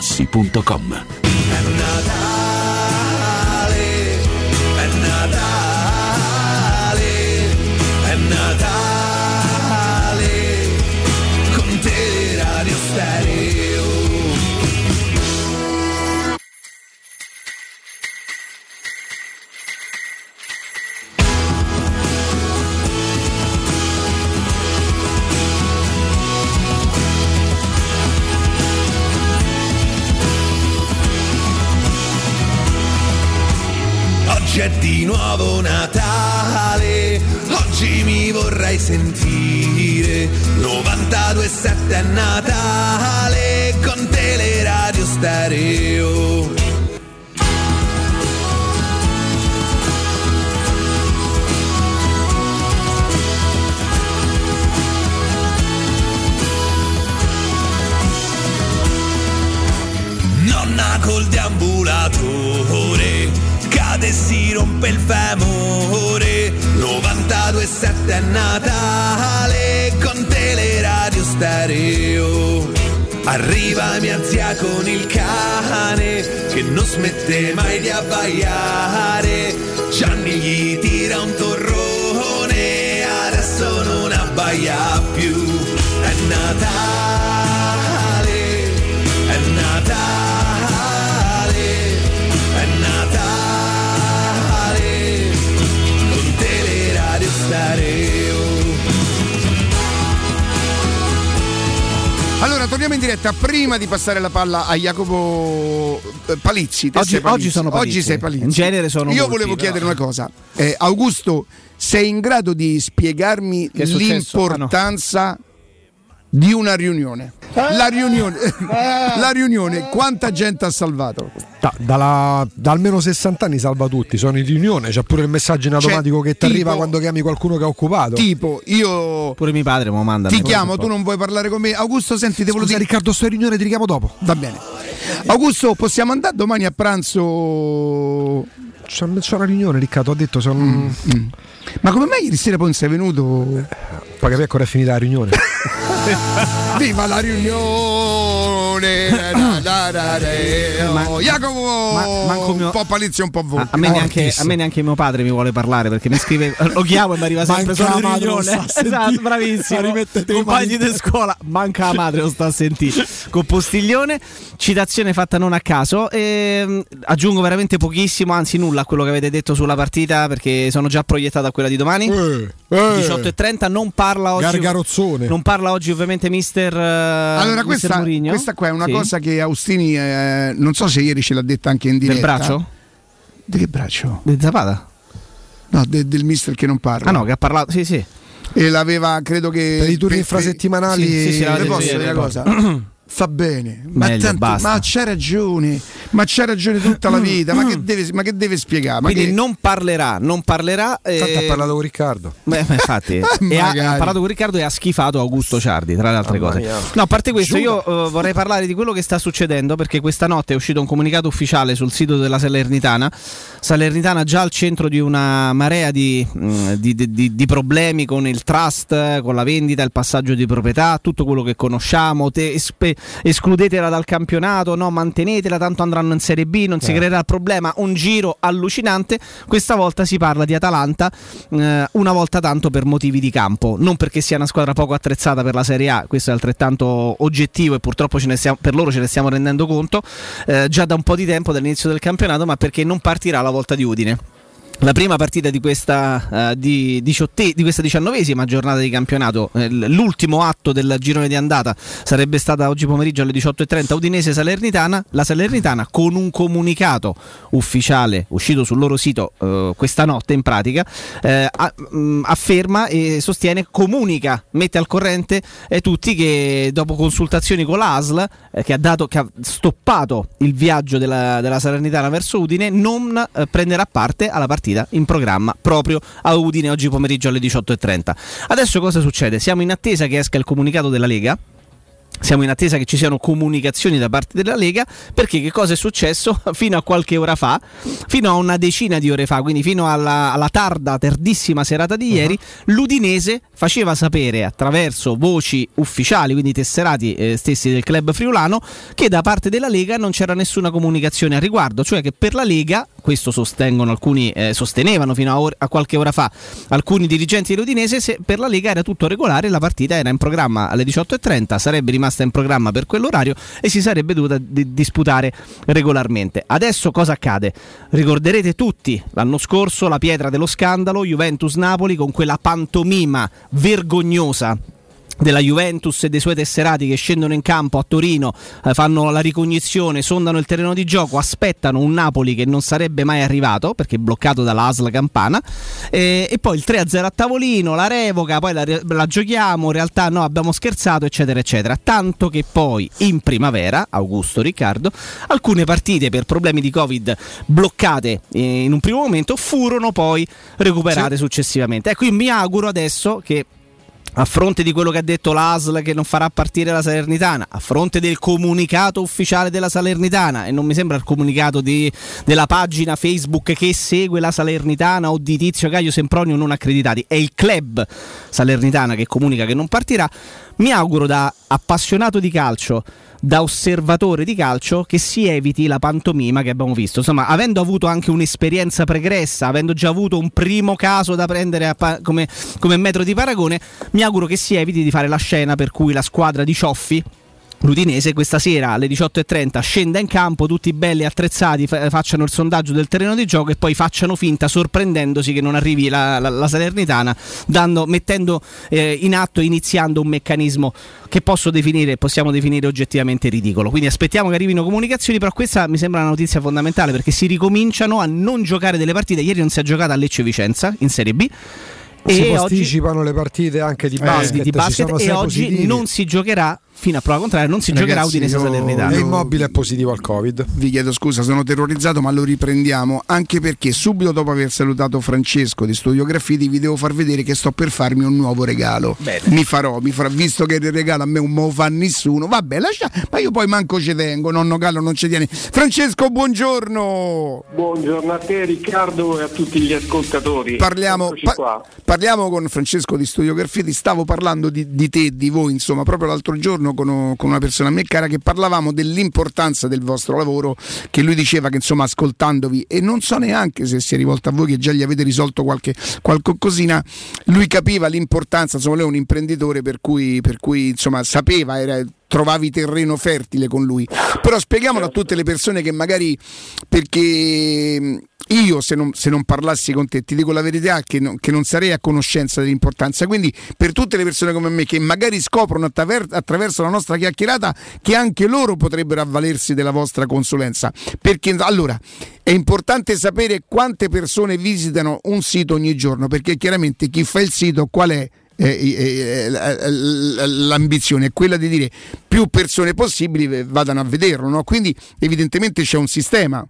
Natale, di nuovo Natale, oggi mi vorrei sentire. 92.7 è Natale, con Teleradio Stereo. Deambulatore cade e si rompe il femore 92.7 è Natale con teleradio stereo. Arriva mia zia con il cane che non smette mai di abbaiare. Gianni gli tira un torrone, adesso non abbaia più. È Natale, Allora, torniamo in diretta. Prima di passare la palla a Jacopo eh, Palizzi. Oggi- Palizzi. oggi sono Palizzi. Oggi sei Palizzi. In genere sono Io molti, volevo però. chiedere una cosa. Eh, Augusto, sei in grado di spiegarmi Che è successo? l'importanza di una riunione? La riunione, la riunione, quanta gente ha salvato? Da, dalla- da almeno 60 anni salva tutti, sono in riunione, c'è pure il messaggio in automatico che ti arriva quando chiami qualcuno che è occupato. Tipo, io Pure mio padre lo manda. ti mi chiamo, tu non vuoi parlare con me. Augusto, senti, devo dire. Riccardo, sto in riunione, ti richiamo dopo. Va bene. Augusto, possiamo andare domani a pranzo? C'è, una riunione, Riccardo, ho detto sono... Ma come mai ieri sera poi non sei venuto? Poi capire ancora è finita la riunione. Viva la riunione! Da, da, da, da. Ma- Oh, Jacopo! ma- manco mio- Un po' palizio, un po' volpe. A, a me neanche, a me neanche mio padre mi vuole parlare perché mi scrive, lo chiamo e mi arriva sempre solo la madre, riunione. Esatto, bravissimo. Compagni di scuola, manca la madre, lo sta a sentire. Con Postiglione, citazione fatta non a caso. E, aggiungo veramente pochissimo, anzi nulla a quello che avete detto sulla partita perché sono già proiettato a quella di domani. Eh, eh. 18.30 non parla oggi. Gargarozzone. Non parla oggi ovviamente mister. eh, Allora, mister questa, questa qua è una Sì. cosa che Austini, eh, non so se ieri ce l'ha detta anche in diretta. Del braccio? Di che braccio? Di Zapata? No, de- del mister che non parla. Ah no, che ha parlato. Sì, sì. E l'aveva, credo che. Per i turni infrasettimanali... Sì, sì, sì, Le l'avete posso detto Fa bene, ma, Meglio, tanto- basta. ma c'ha ragione, ma c'ha ragione tutta la vita. Ma che deve, ma che deve spiegare? Ma Quindi che- non parlerà, non parlerà. eh, Tanto ha parlato con Riccardo. Beh, infatti, e ha, ha parlato con Riccardo e ha schifato Augusto Ciardi, tra le altre Mamma cose. mia. No, a parte questo, Giuro. io eh, vorrei parlare di quello che sta succedendo perché questa notte è uscito un comunicato ufficiale sul sito della Salernitana. Salernitana già al centro di una marea di, mh, di- di- di- di problemi con il trust, con la vendita, il passaggio di proprietà, tutto quello che conosciamo. Te- espe- escludetela dal campionato, no, mantenetela, tanto andranno in Serie B, non si creerà il problema. Un giro allucinante. Questa volta si parla di Atalanta, eh, una volta tanto per motivi di campo, non perché sia una squadra poco attrezzata per la Serie A, questo è altrettanto oggettivo e purtroppo stiamo- per loro ce ne stiamo rendendo conto eh, già da un po' di tempo dall'inizio del campionato, ma perché non partirà la volta di Udine. La prima partita di questa, eh, di, diciotte- di questa diciannovesima giornata di campionato, eh, l'ultimo atto del girone di andata sarebbe stata oggi pomeriggio alle 18.30 Udinese Salernitana. La Salernitana con un comunicato ufficiale uscito sul loro sito eh, questa notte in pratica eh, mh, afferma e sostiene, comunica, mette al corrente eh, tutti che dopo consultazioni con la ASL eh, che, ha dato, che ha stoppato il viaggio della, della Salernitana verso Udine non prenderà parte alla partita in programma proprio a Udine oggi pomeriggio alle 18.30. Adesso cosa succede? Siamo in attesa che esca il comunicato della Lega. Siamo in attesa che ci siano comunicazioni da parte della Lega perché che cosa è successo fino a qualche ora fa, fino a una decina di ore fa, quindi fino alla, alla tarda, tardissima serata di ieri, l'Udinese faceva sapere attraverso voci ufficiali, quindi tesserati eh, stessi del club friulano, che da parte della Lega non c'era nessuna comunicazione a riguardo, cioè che per la Lega, questo sostengono alcuni, eh, sostenevano fino a, or- a qualche ora fa alcuni dirigenti dell'Udinese, se per la Lega era tutto regolare, la partita era in programma alle 18.30, sarebbe rimasta in programma per quell'orario e si sarebbe dovuta di- disputare regolarmente. Adesso cosa accade? Ricorderete tutti l'anno scorso la pietra dello scandalo Juventus-Napoli con quella pantomima vergognosa della Juventus e dei suoi tesserati che scendono in campo a Torino, eh, fanno la ricognizione, sondano il terreno di gioco, aspettano un Napoli che non sarebbe mai arrivato perché è bloccato dalla ASL Campana eh, e poi il 3-0 a tavolino, la revoca, poi la, la giochiamo, in realtà no abbiamo scherzato eccetera eccetera, tanto che poi in primavera, Augusto Riccardo, alcune partite per problemi di Covid bloccate eh, in un primo momento furono poi recuperate successivamente. Ecco io mi auguro adesso che a fronte di quello che ha detto l'ASL che non farà partire la Salernitana, a fronte del comunicato ufficiale della Salernitana, e non mi sembra il comunicato di, della pagina Facebook che segue la Salernitana o di Tizio Caio Sempronio non accreditati, è il club Salernitana che comunica che non partirà, mi auguro da appassionato di calcio da osservatore di calcio che si eviti la pantomima che abbiamo visto. Insomma, avendo avuto anche un'esperienza pregressa, avendo già avuto un primo caso da prendere pa- come, come metro di paragone, mi auguro che si eviti di fare la scena per cui la squadra di Cioffi L'Udinese questa sera alle 18.30 scenda in campo, tutti belli attrezzati, fa- facciano il sondaggio del terreno di gioco e poi facciano finta, sorprendendosi che non arrivi la, la, la Salernitana, dando, mettendo eh, in atto, iniziando un meccanismo che posso definire, possiamo definire oggettivamente ridicolo. Quindi aspettiamo che arrivino comunicazioni, però questa mi sembra una notizia fondamentale perché si ricominciano a non giocare delle partite. Ieri non si è giocata a Lecce Vicenza in Serie B. Si E oggi, posticipano le partite anche di eh, basket, di ci basket e oggi positivi. non si giocherà fino a prova contraria non si giocherà Ragazzi, Udinese io- Salernitana. E Immobile è positivo al Covid. Vi chiedo scusa, sono terrorizzato, ma lo riprendiamo anche perché subito dopo aver salutato Francesco di Studio Graffiti vi devo far vedere che sto per farmi un nuovo regalo. Mi farò, mi farò, visto che il regalo a me non me lo fa nessuno. Vabbè, lascia, ma io poi manco ci tengo, nonno Gallo non ci tiene. Francesco, buongiorno. Buongiorno a te Riccardo e a tutti gli ascoltatori. Parliamo, pa- qua. parliamo con Francesco di Studio Graffiti, stavo parlando di, di te, di voi, insomma, proprio l'altro giorno con, con una persona a me cara che parlavamo dell'importanza del vostro lavoro, che lui diceva che insomma ascoltandovi, e non so neanche se si è rivolto a voi che già gli avete risolto qualche, qualche cosina, lui capiva l'importanza, insomma lui è un imprenditore per cui, per cui insomma sapeva, era trovavi terreno fertile con lui. Però spieghiamolo a tutte le persone che magari perché mh, io se non, se non parlassi con te ti dico la verità che, non- che non sarei a conoscenza dell'importanza. Quindi per tutte le persone come me che magari scoprono attaver- attraverso la nostra chiacchierata che anche loro potrebbero avvalersi della vostra consulenza. Perché allora è importante sapere quante persone visitano un sito ogni giorno, perché chiaramente chi fa il sito qual è? Eh, eh, eh, l'ambizione è quella di dire più persone possibili vadano a vederlo, no? quindi evidentemente c'è un sistema.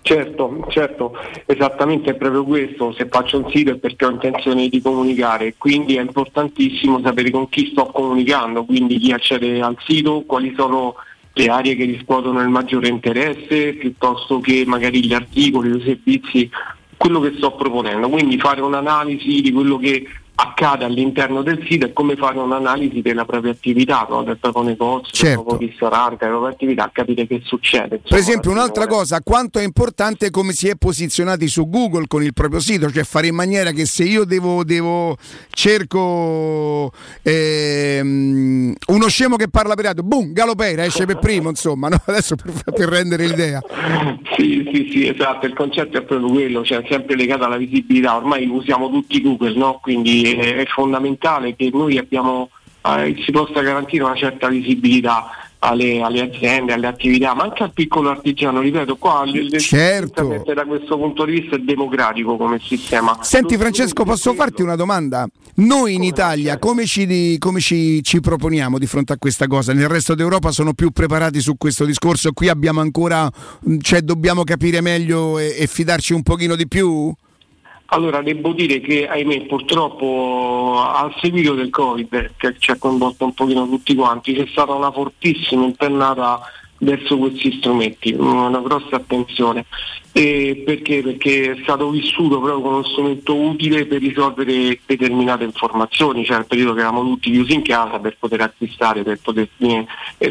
Certo, certo, esattamente è proprio questo, se faccio un sito è perché ho intenzione di comunicare, quindi è importantissimo sapere con chi sto comunicando, quindi chi accede al sito, quali sono le aree che riscuotono il maggiore interesse, piuttosto che magari gli articoli, i servizi, quello che sto proponendo, quindi fare un'analisi di quello che accade all'interno del sito è come fare un'analisi della propria attività, no? del proprio negozio, Certo. del proprio ristorante, della propria attività, capire che succede. Per insomma, esempio, un'altra cosa, quanto è importante come si è posizionati su Google con il proprio sito, cioè fare in maniera che se io devo, devo cerco ehm, uno scemo che parla per radio, boom, Galopeira esce per primo, insomma, no? adesso per, per rendere l'idea. Sì, sì, sì, esatto, il concetto è proprio quello, cioè sempre legato alla visibilità, ormai usiamo tutti Google, no? quindi è, è fondamentale che noi abbiamo, eh, si possa garantire una certa visibilità alle, alle aziende, alle attività, ma anche al piccolo artigiano, ripeto, qua Certo. da questo punto di vista è democratico come sistema. Senti Francesco, posso farti una domanda? Noi in Italia come, ci, come ci- ci proponiamo di fronte a questa cosa? Nel resto d'Europa sono più preparati su questo discorso, qui abbiamo ancora, cioè dobbiamo capire meglio e, e fidarci un pochino di più? Allora, devo dire che ahimè purtroppo al seguito del Covid, che ci ha coinvolto un pochino tutti quanti, c'è stata una fortissima impennata verso questi strumenti, una grossa attenzione. E perché? Perché è stato vissuto proprio come uno strumento utile per risolvere determinate informazioni, cioè il periodo che eravamo tutti chiusi in casa per poter acquistare, per poter eh,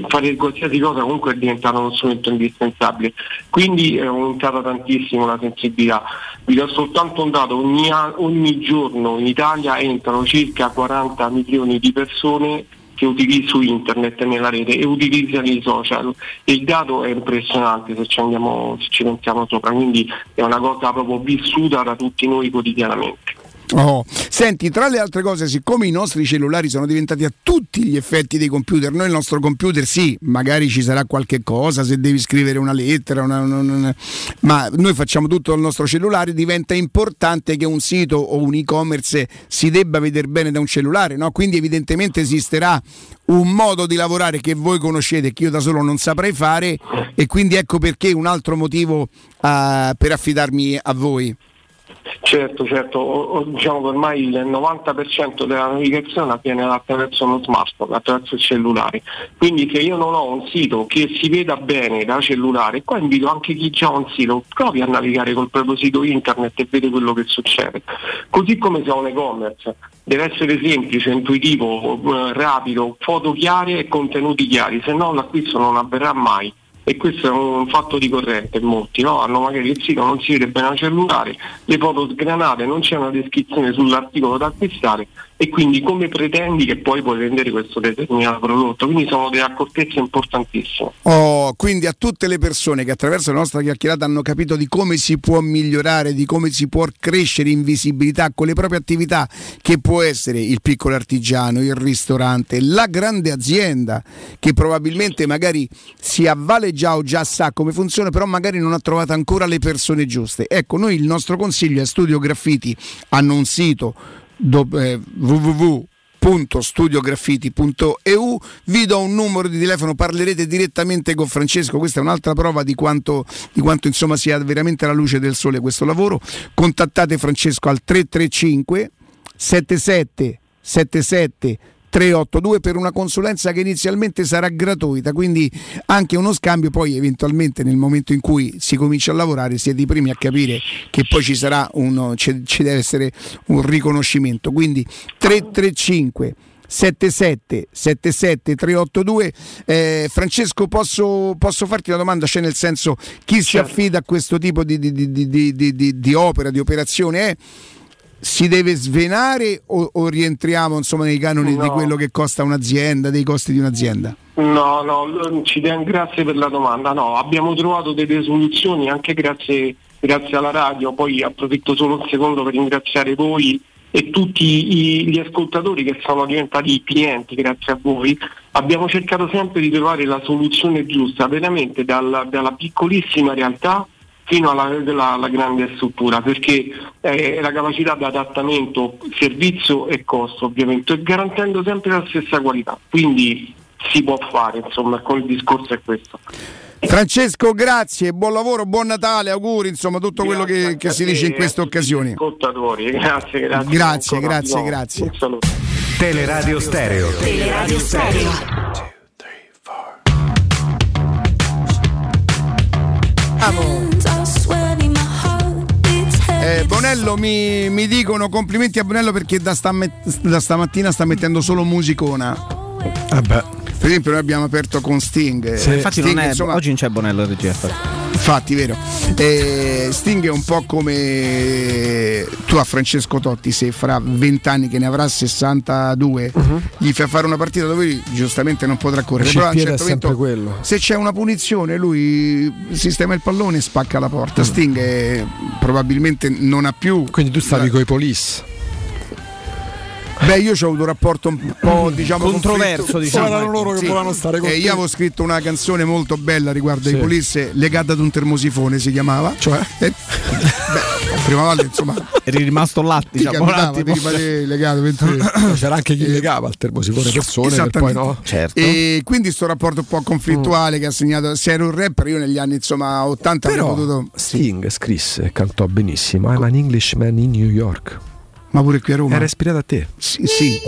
fare qualsiasi cosa comunque è diventato uno strumento indispensabile. Quindi è aumentata tantissimo la sensibilità. Vi do soltanto un dato, ogni, ogni giorno in Italia entrano circa 40 milioni di persone che utilizzano su internet nella rete e utilizzano i social e il dato è impressionante se ci, andiamo, se ci pensiamo sopra, quindi è una cosa proprio vissuta da tutti noi quotidianamente. Oh. Senti, tra le altre cose, siccome i nostri cellulari sono diventati a tutti gli effetti dei computer, noi il nostro computer sì, magari ci sarà qualche cosa, se devi scrivere una lettera, una- una- una- ma noi facciamo tutto dal nostro cellulare, diventa importante che un sito o un e-commerce si debba vedere bene da un cellulare, no? quindi evidentemente esisterà un modo di lavorare che voi conoscete, che io da solo non saprei fare e quindi ecco perché un altro motivo ah, per affidarmi a voi. Certo, certo, O- diciamo che ormai il 90% della navigazione avviene attraverso uno smartphone, attraverso il cellulare. Quindi se io non ho un sito che si veda bene da cellulare, qua invito anche chi già ha un sito, provi a navigare col proprio sito internet e vede quello che succede. Così come se ha un e-commerce, deve essere semplice, intuitivo, eh, rapido, foto chiare e contenuti chiari, se no l'acquisto non avverrà mai. E questo è un fatto ricorrente in molti, no? hanno magari il sito, non si vede bene al cellulare, le foto sgranate, non c'è una descrizione sull'articolo da acquistare e quindi come pretendi che poi puoi vendere questo determinato prodotto? Quindi sono delle accortezze importantissime. Oh, quindi a tutte le persone che attraverso la nostra chiacchierata hanno capito di come si può migliorare, di come si può crescere in visibilità con le proprie attività, che può essere il piccolo artigiano, il ristorante, la grande azienda, che probabilmente magari si avvale già o già sa come funziona, però magari non ha trovato ancora le persone giuste. Ecco, noi il nostro consiglio è Studio Graffiti, hanno un sito eh, www.studiograffiti.eu vi do un numero di telefono parlerete direttamente con Francesco. Questa è un'altra prova di quanto, di quanto insomma sia veramente la luce del sole questo lavoro. Contattate Francesco al 335 77 77 382 per una consulenza che inizialmente sarà gratuita, quindi anche uno scambio, poi eventualmente nel momento in cui si comincia a lavorare siete i primi a capire che poi ci sarà uno, ci, ci deve essere un riconoscimento. Quindi 335 77 77 382 eh, Francesco posso, posso farti una domanda? Cioè nel senso chi si affida a questo tipo di, di, di, di- opera di operazione? È si deve svenare o, o rientriamo insomma nei canoni di No. quello che costa un'azienda, dei costi di un'azienda? No, no, ci den- grazie per la domanda. No, abbiamo trovato delle soluzioni anche grazie, grazie alla radio. Poi approfitto solo un secondo per ringraziare voi e tutti i- gli ascoltatori che sono diventati clienti grazie a voi. Abbiamo cercato sempre di trovare la soluzione giusta, veramente dalla, dalla piccolissima realtà fino alla, alla- alla grande struttura, perché eh, la capacità di adattamento servizio e costo ovviamente, e garantendo sempre la stessa qualità. Quindi si può fare, insomma, con il discorso è questo. Francesco, grazie, buon lavoro, buon Natale, auguri, insomma tutto quello che, che si dice in queste occasioni. Ascoltatori, grazie, grazie. Grazie, grazie, grazie. Un saluto. Teleradio Stereo. Teleradio Stereo. Eh, Bonello mi, mi dicono complimenti a Bonello perché da, stamattina sta mettendo solo musicona. Per esempio noi abbiamo aperto con Sting. Sì. Eh, Infatti Sting, non è, insomma, oggi non c'è Bonello regia. infatti. Vero. Eh, Sting è un po' come tu a Francesco Totti, se fra 20 anni che ne avrà 62, gli fai fare una partita dove giustamente non potrà correre. Però a un certo momento, quello. se c'è una punizione, lui sistema il pallone e spacca la porta. Sting è- probabilmente non ha più. Quindi tu stavi coi police. Beh, io ci ho avuto un rapporto un po' diciamo Controverso, diciamo. Erano loro che volevano stare con E te. io avevo scritto una canzone molto bella riguardo Sì. ai polisse legata ad un termosifone si chiamava. Cioè? E- beh, prima valle insomma Eri rimasto là, diciamo, un di attimo. rimanere legato mentre C'era anche chi legava al termosifone persone per poi Esattamente. no. Certo. E quindi sto rapporto un po' conflittuale che ha segnato se ero un rapper io negli anni insomma 80 avrei Però potuto Sting scrisse e cantò benissimo I'm an Englishman in New York. Ma pure qui a Roma Era ispirato a te. Sì, sì.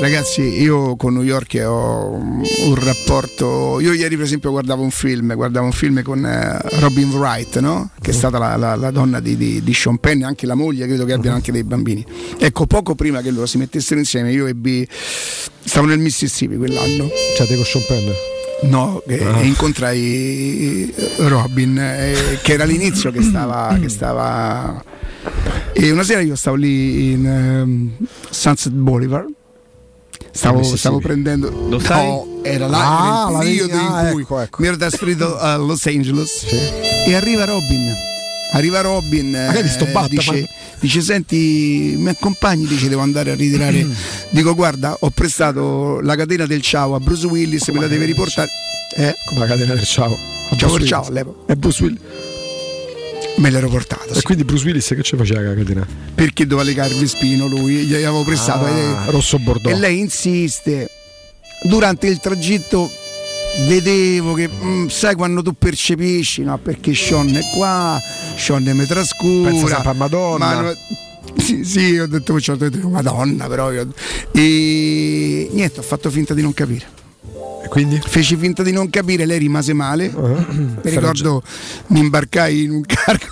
Ragazzi, io con New York ho un rapporto. Io ieri, per esempio, guardavo un film, guardavo un film con eh, Robin Wright, no? che è stata la, la- la donna di, di, di Sean Penn, anche la moglie, credo che abbiano anche dei bambini. Ecco, poco prima che loro si mettessero insieme, io ebbi. Stavo nel Mississippi quell'anno. Cioè te con Sean Penn. No, Ah. e incontrai Robin, eh, che era l'inizio che stava, che stava. E una sera io stavo lì in ehm, Sunset Boulevard. Stavo, stavo prendendo. Lo sai? No, era là Ah, la periodo in cui ecco, ecco. mi ero trasferito a Los Angeles e arriva Robin. Arriva Robin, eh, visto Batman? dice, dice: Senti, mi accompagni? Dice: Devo andare a ritirare. Mm. Dico: Guarda, ho prestato la catena del ciao a Bruce Willis, me la deve riportare. Eh, Come la catena del ciao. A Ciao, Bruce ciao, Willis. E Bruce Willis. Me l'ero portato. E sì. quindi Bruce Willis che ci faceva la catena? Perché doveva legarvi spino lui, gli avevo prestato. Ah, e lei- rosso bordeaux. E lei insiste. Durante il tragitto vedevo che mm, sai quando tu percepisci no perché Sean è qua Sean Pensa trascura sempre a Madonna. ma sì, sì, ho detto, ho detto madonna però io- e niente ho fatto finta di non capire E quindi? feci finta di non capire lei rimase male mi ricordo mi imbarcai in un cargo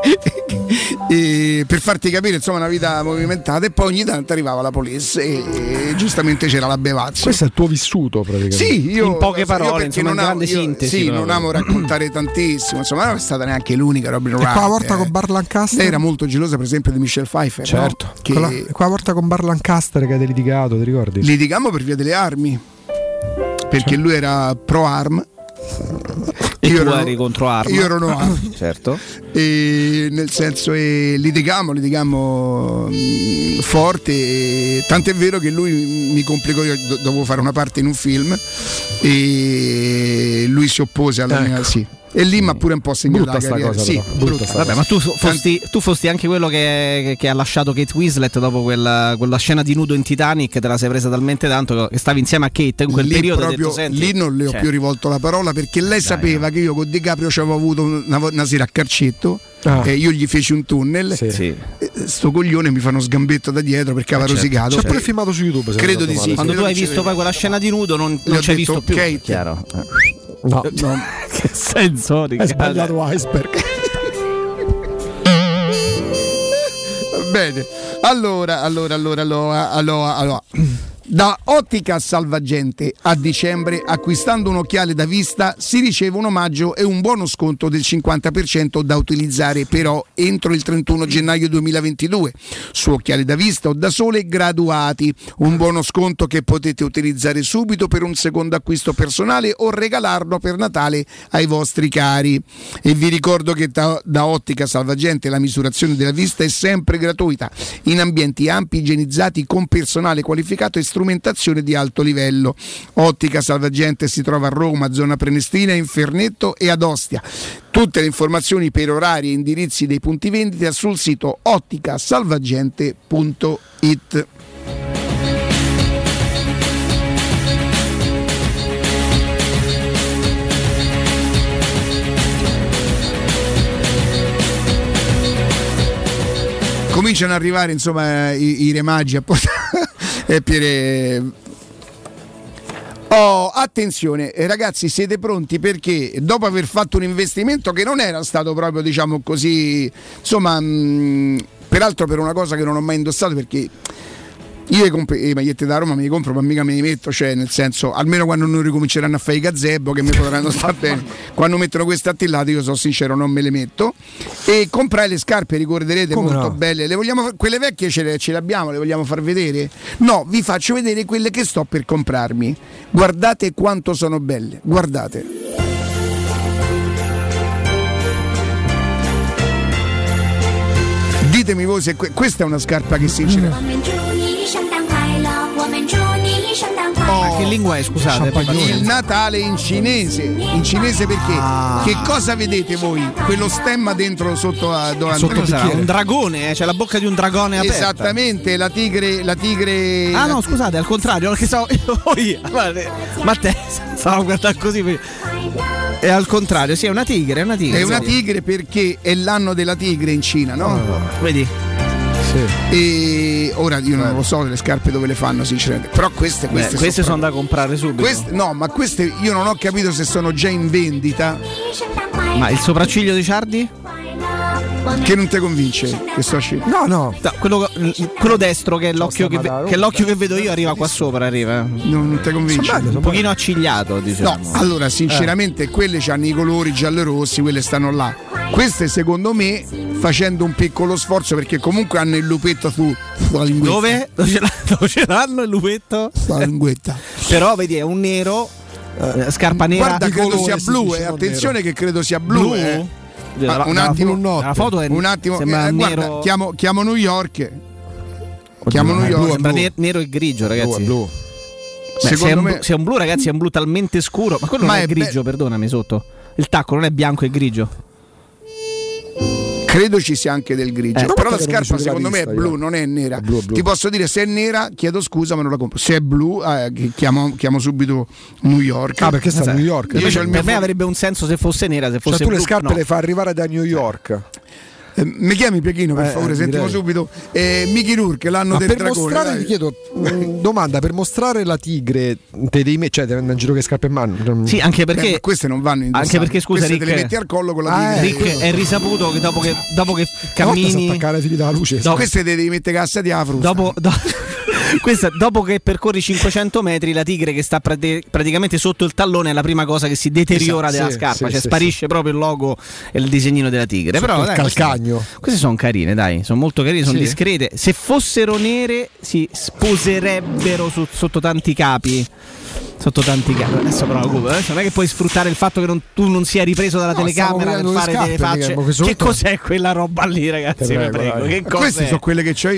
e per farti capire insomma una vita movimentata e poi ogni tanto arrivava la police e, e giustamente c'era la bevazza Questo è il tuo vissuto praticamente. sì, io In poche parole, perché insomma, non in amo, grande io- sintesi, Sì, non amo raccontare tantissimo, insomma, non è stata neanche l'unica Robin E Wright. qua volta eh. con Bar Lancaster? Lei era molto gelosa, per esempio, di Michelle Pfeiffer. Certo. no? Che Quella, qua volta con Bar Lancaster che avete litigato, ti ricordi? litigammo per via delle armi. Perché lui era pro arm. E Io tu ero- eri contro arma. Io ero no arm. Certo. E nel senso e litigammo, litigammo mm, forte, e tant'è vero che lui mi complicò, io do- dovevo fare una parte in un film e lui si oppose alla mia... Ecco. Sì. E lì mi ha pure un po' segnato Brutta la sta carriera. cosa, Sì. Brutta brutta. sta Vabbè, ma tu fosti, tu fosti anche quello che, che ha lasciato Kate Winslet dopo quella, quella scena di nudo in Titanic, te la sei presa talmente tanto che stavi insieme a Kate in quel lì periodo. proprio, detto, "Senti, lì non le ho cioè, più rivolto la parola perché lei sapeva che io con Di Caprio ci avevo avuto una, una sera a Carcetto Ah. e io gli feci un tunnel Sì. sì. sto coglione mi fa uno sgambetto da dietro perché aveva certo. rosicato C'è pure filmato su YouTube. Credo di sì. Quando tu hai visto poi quella scena di nudo non, non ci hai detto, visto più. "Kate". Chiaro. Eh. No, No. che senso? hai sbagliato iceberg. Bene. Allora, allora, allora, allora, allora, allora. Da Ottica Salvagente a dicembre, acquistando un occhiale da vista, si riceve un omaggio e un buono sconto del 50% da utilizzare però entro il 31 gennaio 2022 su occhiali da vista o da sole graduati. Un buono sconto che potete utilizzare subito per un secondo acquisto personale o regalarlo per Natale ai vostri cari. E vi ricordo che da, da Ottica Salvagente la misurazione della vista è sempre gratuita in ambienti ampi, igienizzati con personale qualificato e strumentazione di alto livello. Ottica Salvagente si trova a Roma, zona Prenestina, in Fernetto e ad Ostia. Tutte le informazioni per orari e indirizzi dei punti vendita sul sito otticasalvagente.it. Cominciano ad arrivare insomma i, i remagi a portare e Piere Oh, attenzione, eh, ragazzi, siete pronti? Perché dopo aver fatto un investimento che non era stato proprio, diciamo così, insomma, mh, peraltro per una cosa che non ho mai indossato perché io le, comp- le magliette da Roma me le compro, ma mica me le metto, cioè nel senso, almeno quando non ricominceranno a fare i gazebo che mi potranno stare bene. Quando mettono queste attillate, io sono sincero, non me le metto. E comprai le scarpe, ricorderete, Come molto no? belle. Le vogliamo fa- quelle vecchie ce le, ce le abbiamo, le vogliamo far vedere? No, vi faccio vedere quelle che sto per comprarmi. Guardate quanto sono belle, guardate. Ditemi voi se que- questa è una scarpa che sinceramente 我 Ma che lingua è, scusate? Il Natale in cinese, in cinese perché? Che cosa vedete voi? Quello stemma dentro sotto a dove Sotto un dragone, eh, c'è la bocca di un dragone aperta. Esattamente, la tigre, la tigre. Ah no, scusate, al contrario, perché stavo oh, io, ma te stavo guardando così. È al contrario, sì, è una tigre, è una tigre. È una tigre perché è l'anno della tigre in Cina, no? Vedi? E ora io non lo so le scarpe dove le fanno, sinceramente. Però queste, Beh, queste, queste sono, proprio- da comprare subito. queste- no, ma queste io non ho capito se sono già in vendita. Ma il sopracciglio di Ciardi? Che non ti convince questo uscito? No, no. quello, quello destro che è l'occhio che, ve- che è l'occhio che vedo io arriva qua sopra, arriva. Non ti convince? Un pochino accigliato, diciamo. No, allora sinceramente quelle hanno i colori giallo e rossi, quelle stanno là. Queste secondo me facendo un piccolo sforzo perché comunque hanno il lupetto su, sulla linguetta. Dove? Dove ce, l'ha- dove ce l'hanno il lupetto? Sulla linguetta. Però vedi, è un nero, eh, scarpa nera. Guarda, credo sia si blu, eh, attenzione nero. che credo sia blu. Blu? eh. La- Ma un attimo, la foto è- un attimo, eh, guarda, chiamo, chiamo New York. Chiamo New blu, York. sembra ne- nero e grigio, ragazzi. blu. Beh, se, è un, me- blu- se è un blu, ragazzi, è un blu talmente scuro. Ma quello Ma non è, è be- grigio, perdonami sotto. Il tacco non è bianco e grigio. Credo ci sia anche del grigio. Eh, Però la scarpa secondo me è blu, io. non è nera. È blu, blu. Ti posso dire se è nera, chiedo scusa, ma non la compro. Se è blu, eh, chi- chiamo, chiamo subito New York. Ah, perché sta a New York? Invece per me avrebbe un senso se fosse nera, se Cioè, fosse tu le scarpe no. le fa arrivare da New York. Eh, mi chiami Pechino per Eh, favore, eh, sentiamo direi. subito. Eh, Mickey Rourke, l'anno Ma del per dragone. mostrare, dai. ti chiedo, mh, domanda, per mostrare la tigre, te devi me- cioè devi andare in giro che scarpe in mano? Sì, anche perché Eh, queste non vanno indossate. Anche perché scusa Queste Rick, te le metti al collo con la Ah, tigre. Rick, è risaputo che dopo che, dopo che Una volta si cammini attaccare i fili dalla luce. No. Queste te devi mettere cassa di afro. dopo, do- questa- dopo che percorri 500 metri la tigre che sta prati- praticamente sotto il tallone è la prima cosa che si deteriora Esatto, della sì, scarpa sì, cioè sì, sparisce proprio il logo e il disegnino della tigre. Sotto però il dai, calcagno. queste, queste sono carine dai sono molto carine sono discrete. Se fossero nere si sposerebbero su- sotto tanti capi. Sotto tanti capi. Adesso però Cuba, adesso non è che puoi sfruttare il fatto che non- tu non sia ripreso dalla No, telecamera per fare le delle scarpe, facce. Che momento- cos'è quella roba lì ragazzi? Vi prego, prego che Ma queste cos'è? sono quelle che c'ho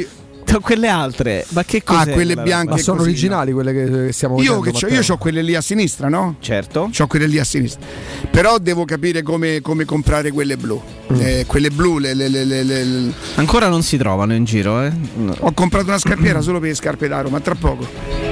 Sono quelle altre ma che cos'è Ah, quelle bianche. Ma sono così, originali quelle che che stiamo Io, vedendo, che io ho quelle lì a sinistra, no? certo Ho quelle lì a sinistra. Però devo capire come, come comprare quelle blu. Mm. Eh, quelle blu, le- le- le- le- le- le- ancora non si trovano in giro eh? No. ho comprato una scarpiera solo per le scarpe d'aro, ma tra poco.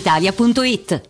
brispalitalia.it.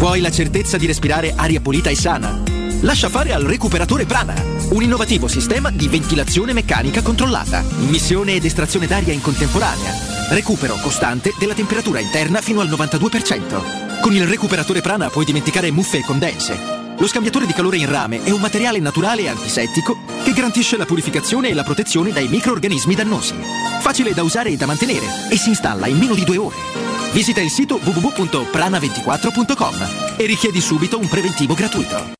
Vuoi la certezza di respirare aria pulita e sana? Lascia fare al recuperatore Prana, un innovativo sistema di ventilazione meccanica controllata, immissione ed estrazione d'aria in contemporanea, recupero costante della temperatura interna fino al 92%. Con il recuperatore Prana puoi dimenticare muffe e condense. Lo scambiatore di calore in rame è un materiale naturale e antisettico che garantisce la purificazione e la protezione dai microorganismi dannosi. Facile da usare e da mantenere e si installa in meno di due ore. Visita il sito www.prana24.com e richiedi subito un preventivo gratuito.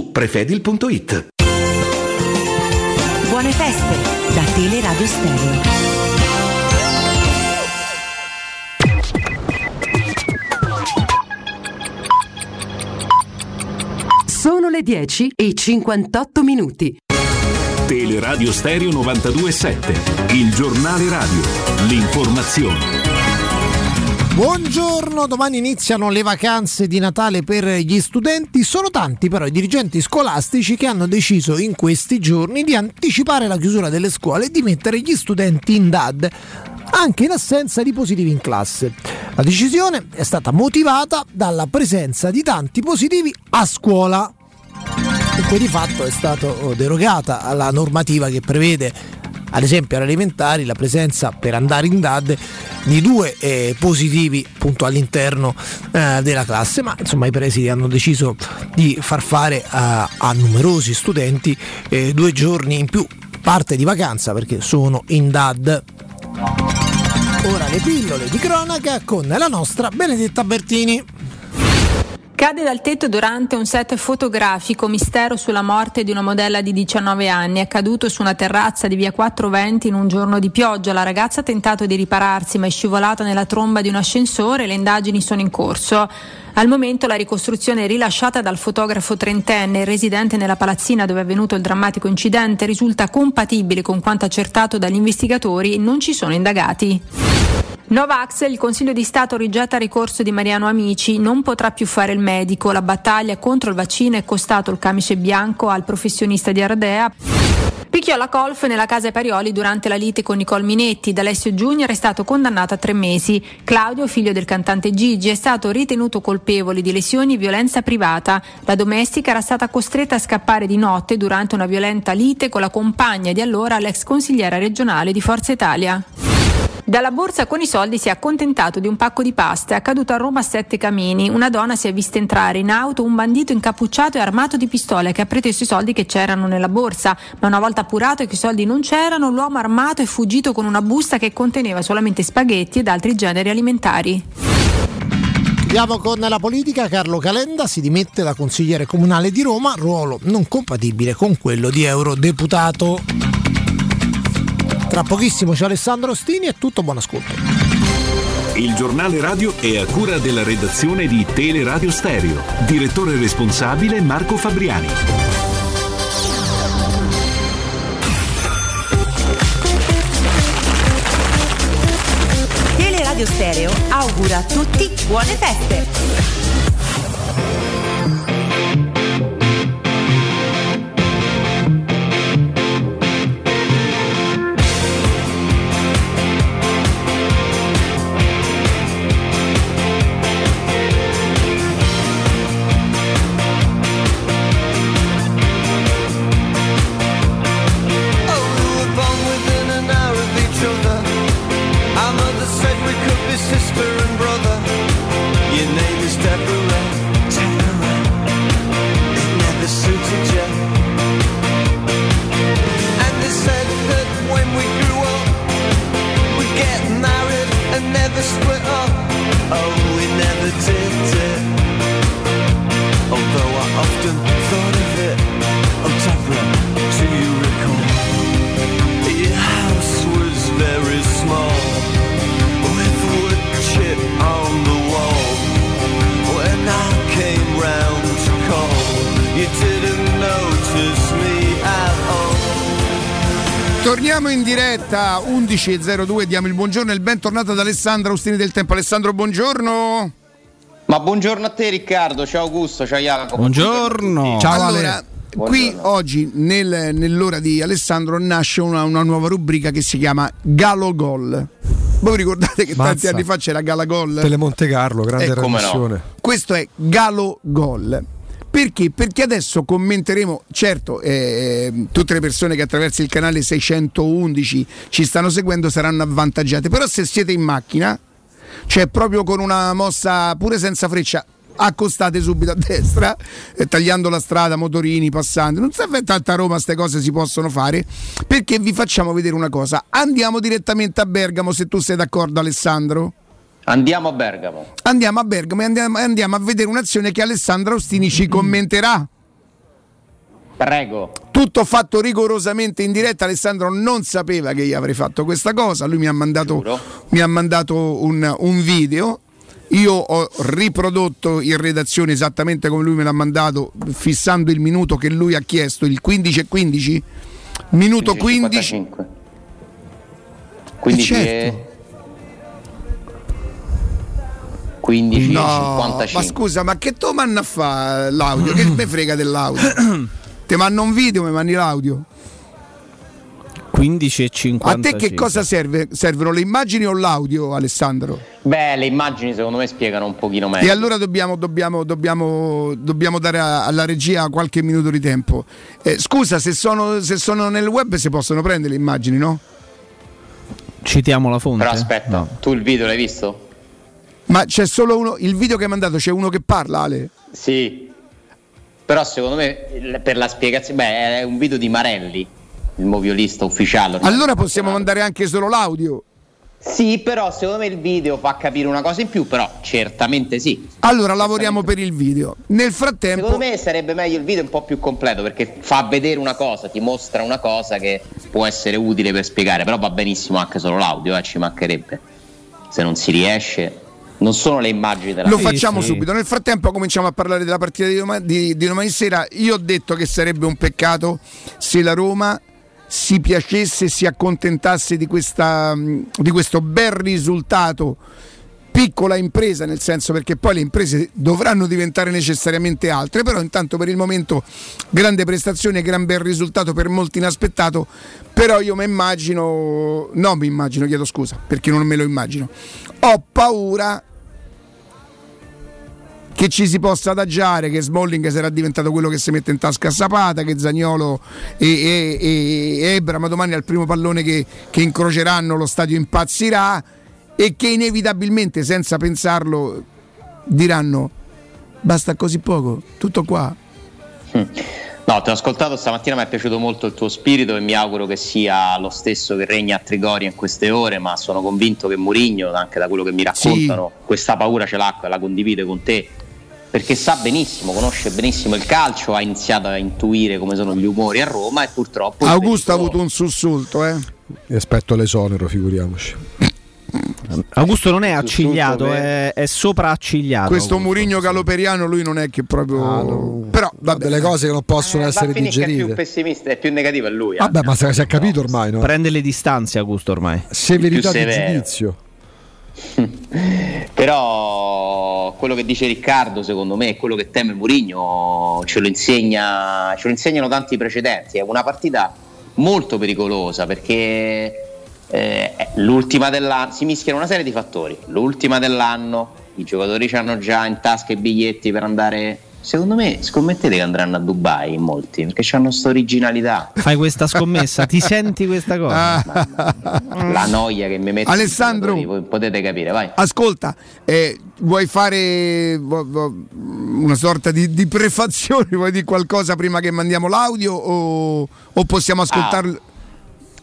prefedil.it. Buone feste da Teleradio Stereo. Sono le 10 e 58 minuti. Teleradio Stereo 927, il giornale radio, l'informazione. Buongiorno, domani iniziano le vacanze di Natale per gli studenti. Sono tanti però i dirigenti scolastici che hanno deciso in questi giorni di anticipare la chiusura delle scuole e di mettere gli studenti in DAD, anche in assenza di positivi in classe. La decisione è stata motivata dalla presenza di tanti positivi a scuola. Dunque di fatto è stata derogata alla normativa che prevede ad esempio alle elementari la presenza per andare in DAD di due eh, positivi appunto all'interno eh, della classe, ma insomma i presidi hanno deciso di far fare a, a numerosi studenti eh, due giorni in più, parte di vacanza perché sono in DAD. Ora le pillole di cronaca con la nostra Benedetta Bertini. Cade dal tetto durante un set fotografico mistero sulla morte di una modella di 19 anni. È caduto su una terrazza di via 420 in un giorno di pioggia. La ragazza ha tentato di ripararsi ma è scivolata nella tromba di un ascensore e le indagini sono in corso. Al momento la ricostruzione rilasciata dal fotografo trentenne residente nella palazzina dove è avvenuto il drammatico incidente risulta compatibile con quanto accertato dagli investigatori. Non ci sono indagati. Novax, il Consiglio di Stato rigetta il ricorso di Mariano Amici, non potrà più fare il medico, la battaglia contro il vaccino è costato il camice bianco al professionista di Ardea. Picchiò la colf nella casa Parioli durante la lite con Nicole Minetti. D'Alessio Junior è stato condannato a tre mesi. Claudio, figlio del cantante Gigi, è stato ritenuto colpevole di lesioni e violenza privata. La domestica era stata costretta a scappare di notte durante una violenta lite con la compagna di allora l'ex consigliera regionale di Forza Italia. Dalla borsa con i soldi si è accontentato di un pacco di pasta. È accaduto a Roma a Sette Camini. Una donna si è vista entrare in auto un bandito incappucciato e armato di pistole che ha preteso i soldi che c'erano nella borsa. Ma una volta appurato che i soldi non c'erano, l'uomo armato è fuggito con una busta che conteneva solamente spaghetti ed altri generi alimentari. Chiudiamo con la politica. Carlo Calenda si dimette da consigliere comunale di Roma, ruolo non compatibile con quello di eurodeputato. Tra pochissimo c'è Alessandro Ostini e tutto buon ascolto. Il giornale radio è a cura della redazione di Teleradio Stereo. Direttore responsabile Marco Fabriani. Teleradio Stereo augura a tutti buone feste. Torniamo in diretta 11.02, diamo il buongiorno e il bentornato ad Alessandro Austini del Tempo. Alessandro, buongiorno. Ma buongiorno a te Riccardo, ciao Augusto, ciao Jacopo. Buongiorno. allora, qui oggi nel- nell'ora di Alessandro nasce una, una nuova rubrica che si chiama Galo Gol. Voi ricordate che tanti Mazza. anni fa c'era Gala Gol? Tele Monte Carlo, grande Eh, no. Questo è Galo Gol. Perché? Perché adesso commenteremo, certo, eh, tutte le persone che attraverso il canale 611 ci stanno seguendo saranno avvantaggiate, però se siete in macchina, cioè proprio con una mossa pure senza freccia, accostate subito a destra, eh, tagliando la strada, motorini, passanti, non serve tanta Roma, queste cose si possono fare, perché vi facciamo vedere una cosa, andiamo direttamente a Bergamo se tu sei d'accordo Alessandro. Andiamo a Bergamo. Andiamo a Bergamo e andiamo, andiamo a vedere un'azione che Alessandro Austini ci commenterà. Prego. Tutto fatto rigorosamente in diretta. Alessandro non sapeva che io avrei fatto questa cosa. Lui mi ha mandato, mi ha mandato un, un video Io ho riprodotto in redazione esattamente come lui me l'ha mandato, fissando il minuto che lui ha chiesto, il 15 e 15? Minuto 15. 55. 15 Eh, e... certo. 15 e No, 55. ma scusa, ma che tu manna a fa l'audio? Che me frega dell'audio? Te mando un video, mi mandi l'audio. 15 e A 50. te che cosa serve? Servono le immagini o l'audio, Alessandro? Beh, le immagini secondo me spiegano un pochino meglio. E allora dobbiamo, dobbiamo, dobbiamo, dobbiamo dare a- alla regia qualche minuto di tempo. Eh, scusa, se sono, se sono nel web si possono prendere le immagini, no? Citiamo la fonte. Però aspetta, tu il video l'hai visto? Ma c'è solo uno. Il video che hai mandato c'è uno che parla, Ale. Sì. Però secondo me per la spiegazione, beh, è un video di Marelli, il moviolista ufficiale. Allora possiamo mandare anche solo l'audio. Sì, però secondo me il video fa capire una cosa in più, però certamente sì. Allora lavoriamo per il video. Nel frattempo. Secondo me sarebbe meglio il video un po' più completo perché fa vedere una cosa, ti mostra una cosa che può essere utile per spiegare, però va benissimo anche solo l'audio, eh, ci mancherebbe. Se non si riesce, non sono le immagini della Lo facciamo subito. Nel frattempo cominciamo a parlare della partita di, doma- di- di domani sera. Io ho detto che sarebbe un peccato se la Roma si piacesse e si accontentasse di, questa, mh, di questo bel risultato. Piccola impresa, nel senso perché poi le imprese dovranno diventare necessariamente altre, però intanto per il momento grande prestazione, gran bel risultato per molti inaspettato, però io mi immagino, no mi immagino, chiedo scusa, perché non me lo immagino, ho paura che ci si possa adagiare, che Smalling sarà diventato quello che si mette in tasca a Sapata, che Zagnolo e, e, e- e Ebra, ma domani al primo pallone che, che incroceranno lo stadio impazzirà e che inevitabilmente, senza pensarlo, diranno basta così poco, tutto qua. No, ti ho ascoltato stamattina, mi è piaciuto molto il tuo spirito e mi auguro che sia lo stesso che regna a Trigoria in queste ore, ma sono convinto che Murigno, anche da quello che mi raccontano, questa paura ce l'ha e la condivide con te, perché sa benissimo, conosce benissimo il calcio, ha iniziato a intuire come sono gli umori a Roma e purtroppo... Augusto ha avuto un sussulto, eh. E aspetto l'esonero, figuriamoci. Augusto non è accigliato, è, è sopraccigliato. Questo Murigno galoperiano lui non è che proprio... Però vabbè. Delle cose che non possono va a essere che è più digerite. pessimista, è più negativo è lui. eh. Vabbè, ma se si è capito ormai, no? Prende le distanze Augusto ormai. Severità di giudizio. Però quello che dice Riccardo, secondo me, è quello che teme Mourinho, ce lo insegna, ce lo insegnano tanti precedenti. È una partita molto pericolosa perché eh, l'ultima dell'anno si mischiano una serie di fattori. L'ultima dell'anno, i giocatori hanno già in tasca i biglietti per andare. Secondo me, scommettete che andranno a Dubai in molti perché hanno questa originalità. Fai questa scommessa, ti senti questa cosa? La noia che mi mette. Alessandro. voi potete capire, vai. Ascolta, eh, vuoi fare una sorta di, di prefazione? Vuoi dire qualcosa prima che mandiamo l'audio o, o possiamo ascoltarlo?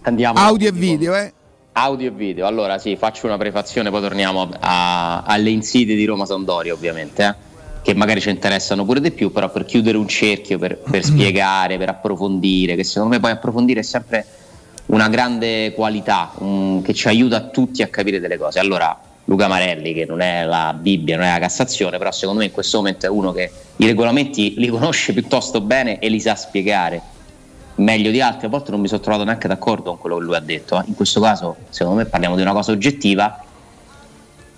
Andiamo audio e video, eh? Audio e video, allora sì, faccio una prefazione, poi torniamo a- alle insidie di Roma Sandoria ovviamente, eh, che magari ci interessano pure di più, però per chiudere un cerchio, per, per spiegare, per approfondire, che secondo me poi approfondire è sempre una grande qualità un- che ci aiuta a tutti a capire delle cose. Allora, Luca Marelli, che non è la Bibbia, non è la Cassazione, però secondo me in questo momento è uno che i regolamenti li conosce piuttosto bene e li sa spiegare meglio di altri. A volte non mi sono trovato neanche d'accordo con quello che lui ha detto. In questo caso, secondo me, parliamo di una cosa oggettiva.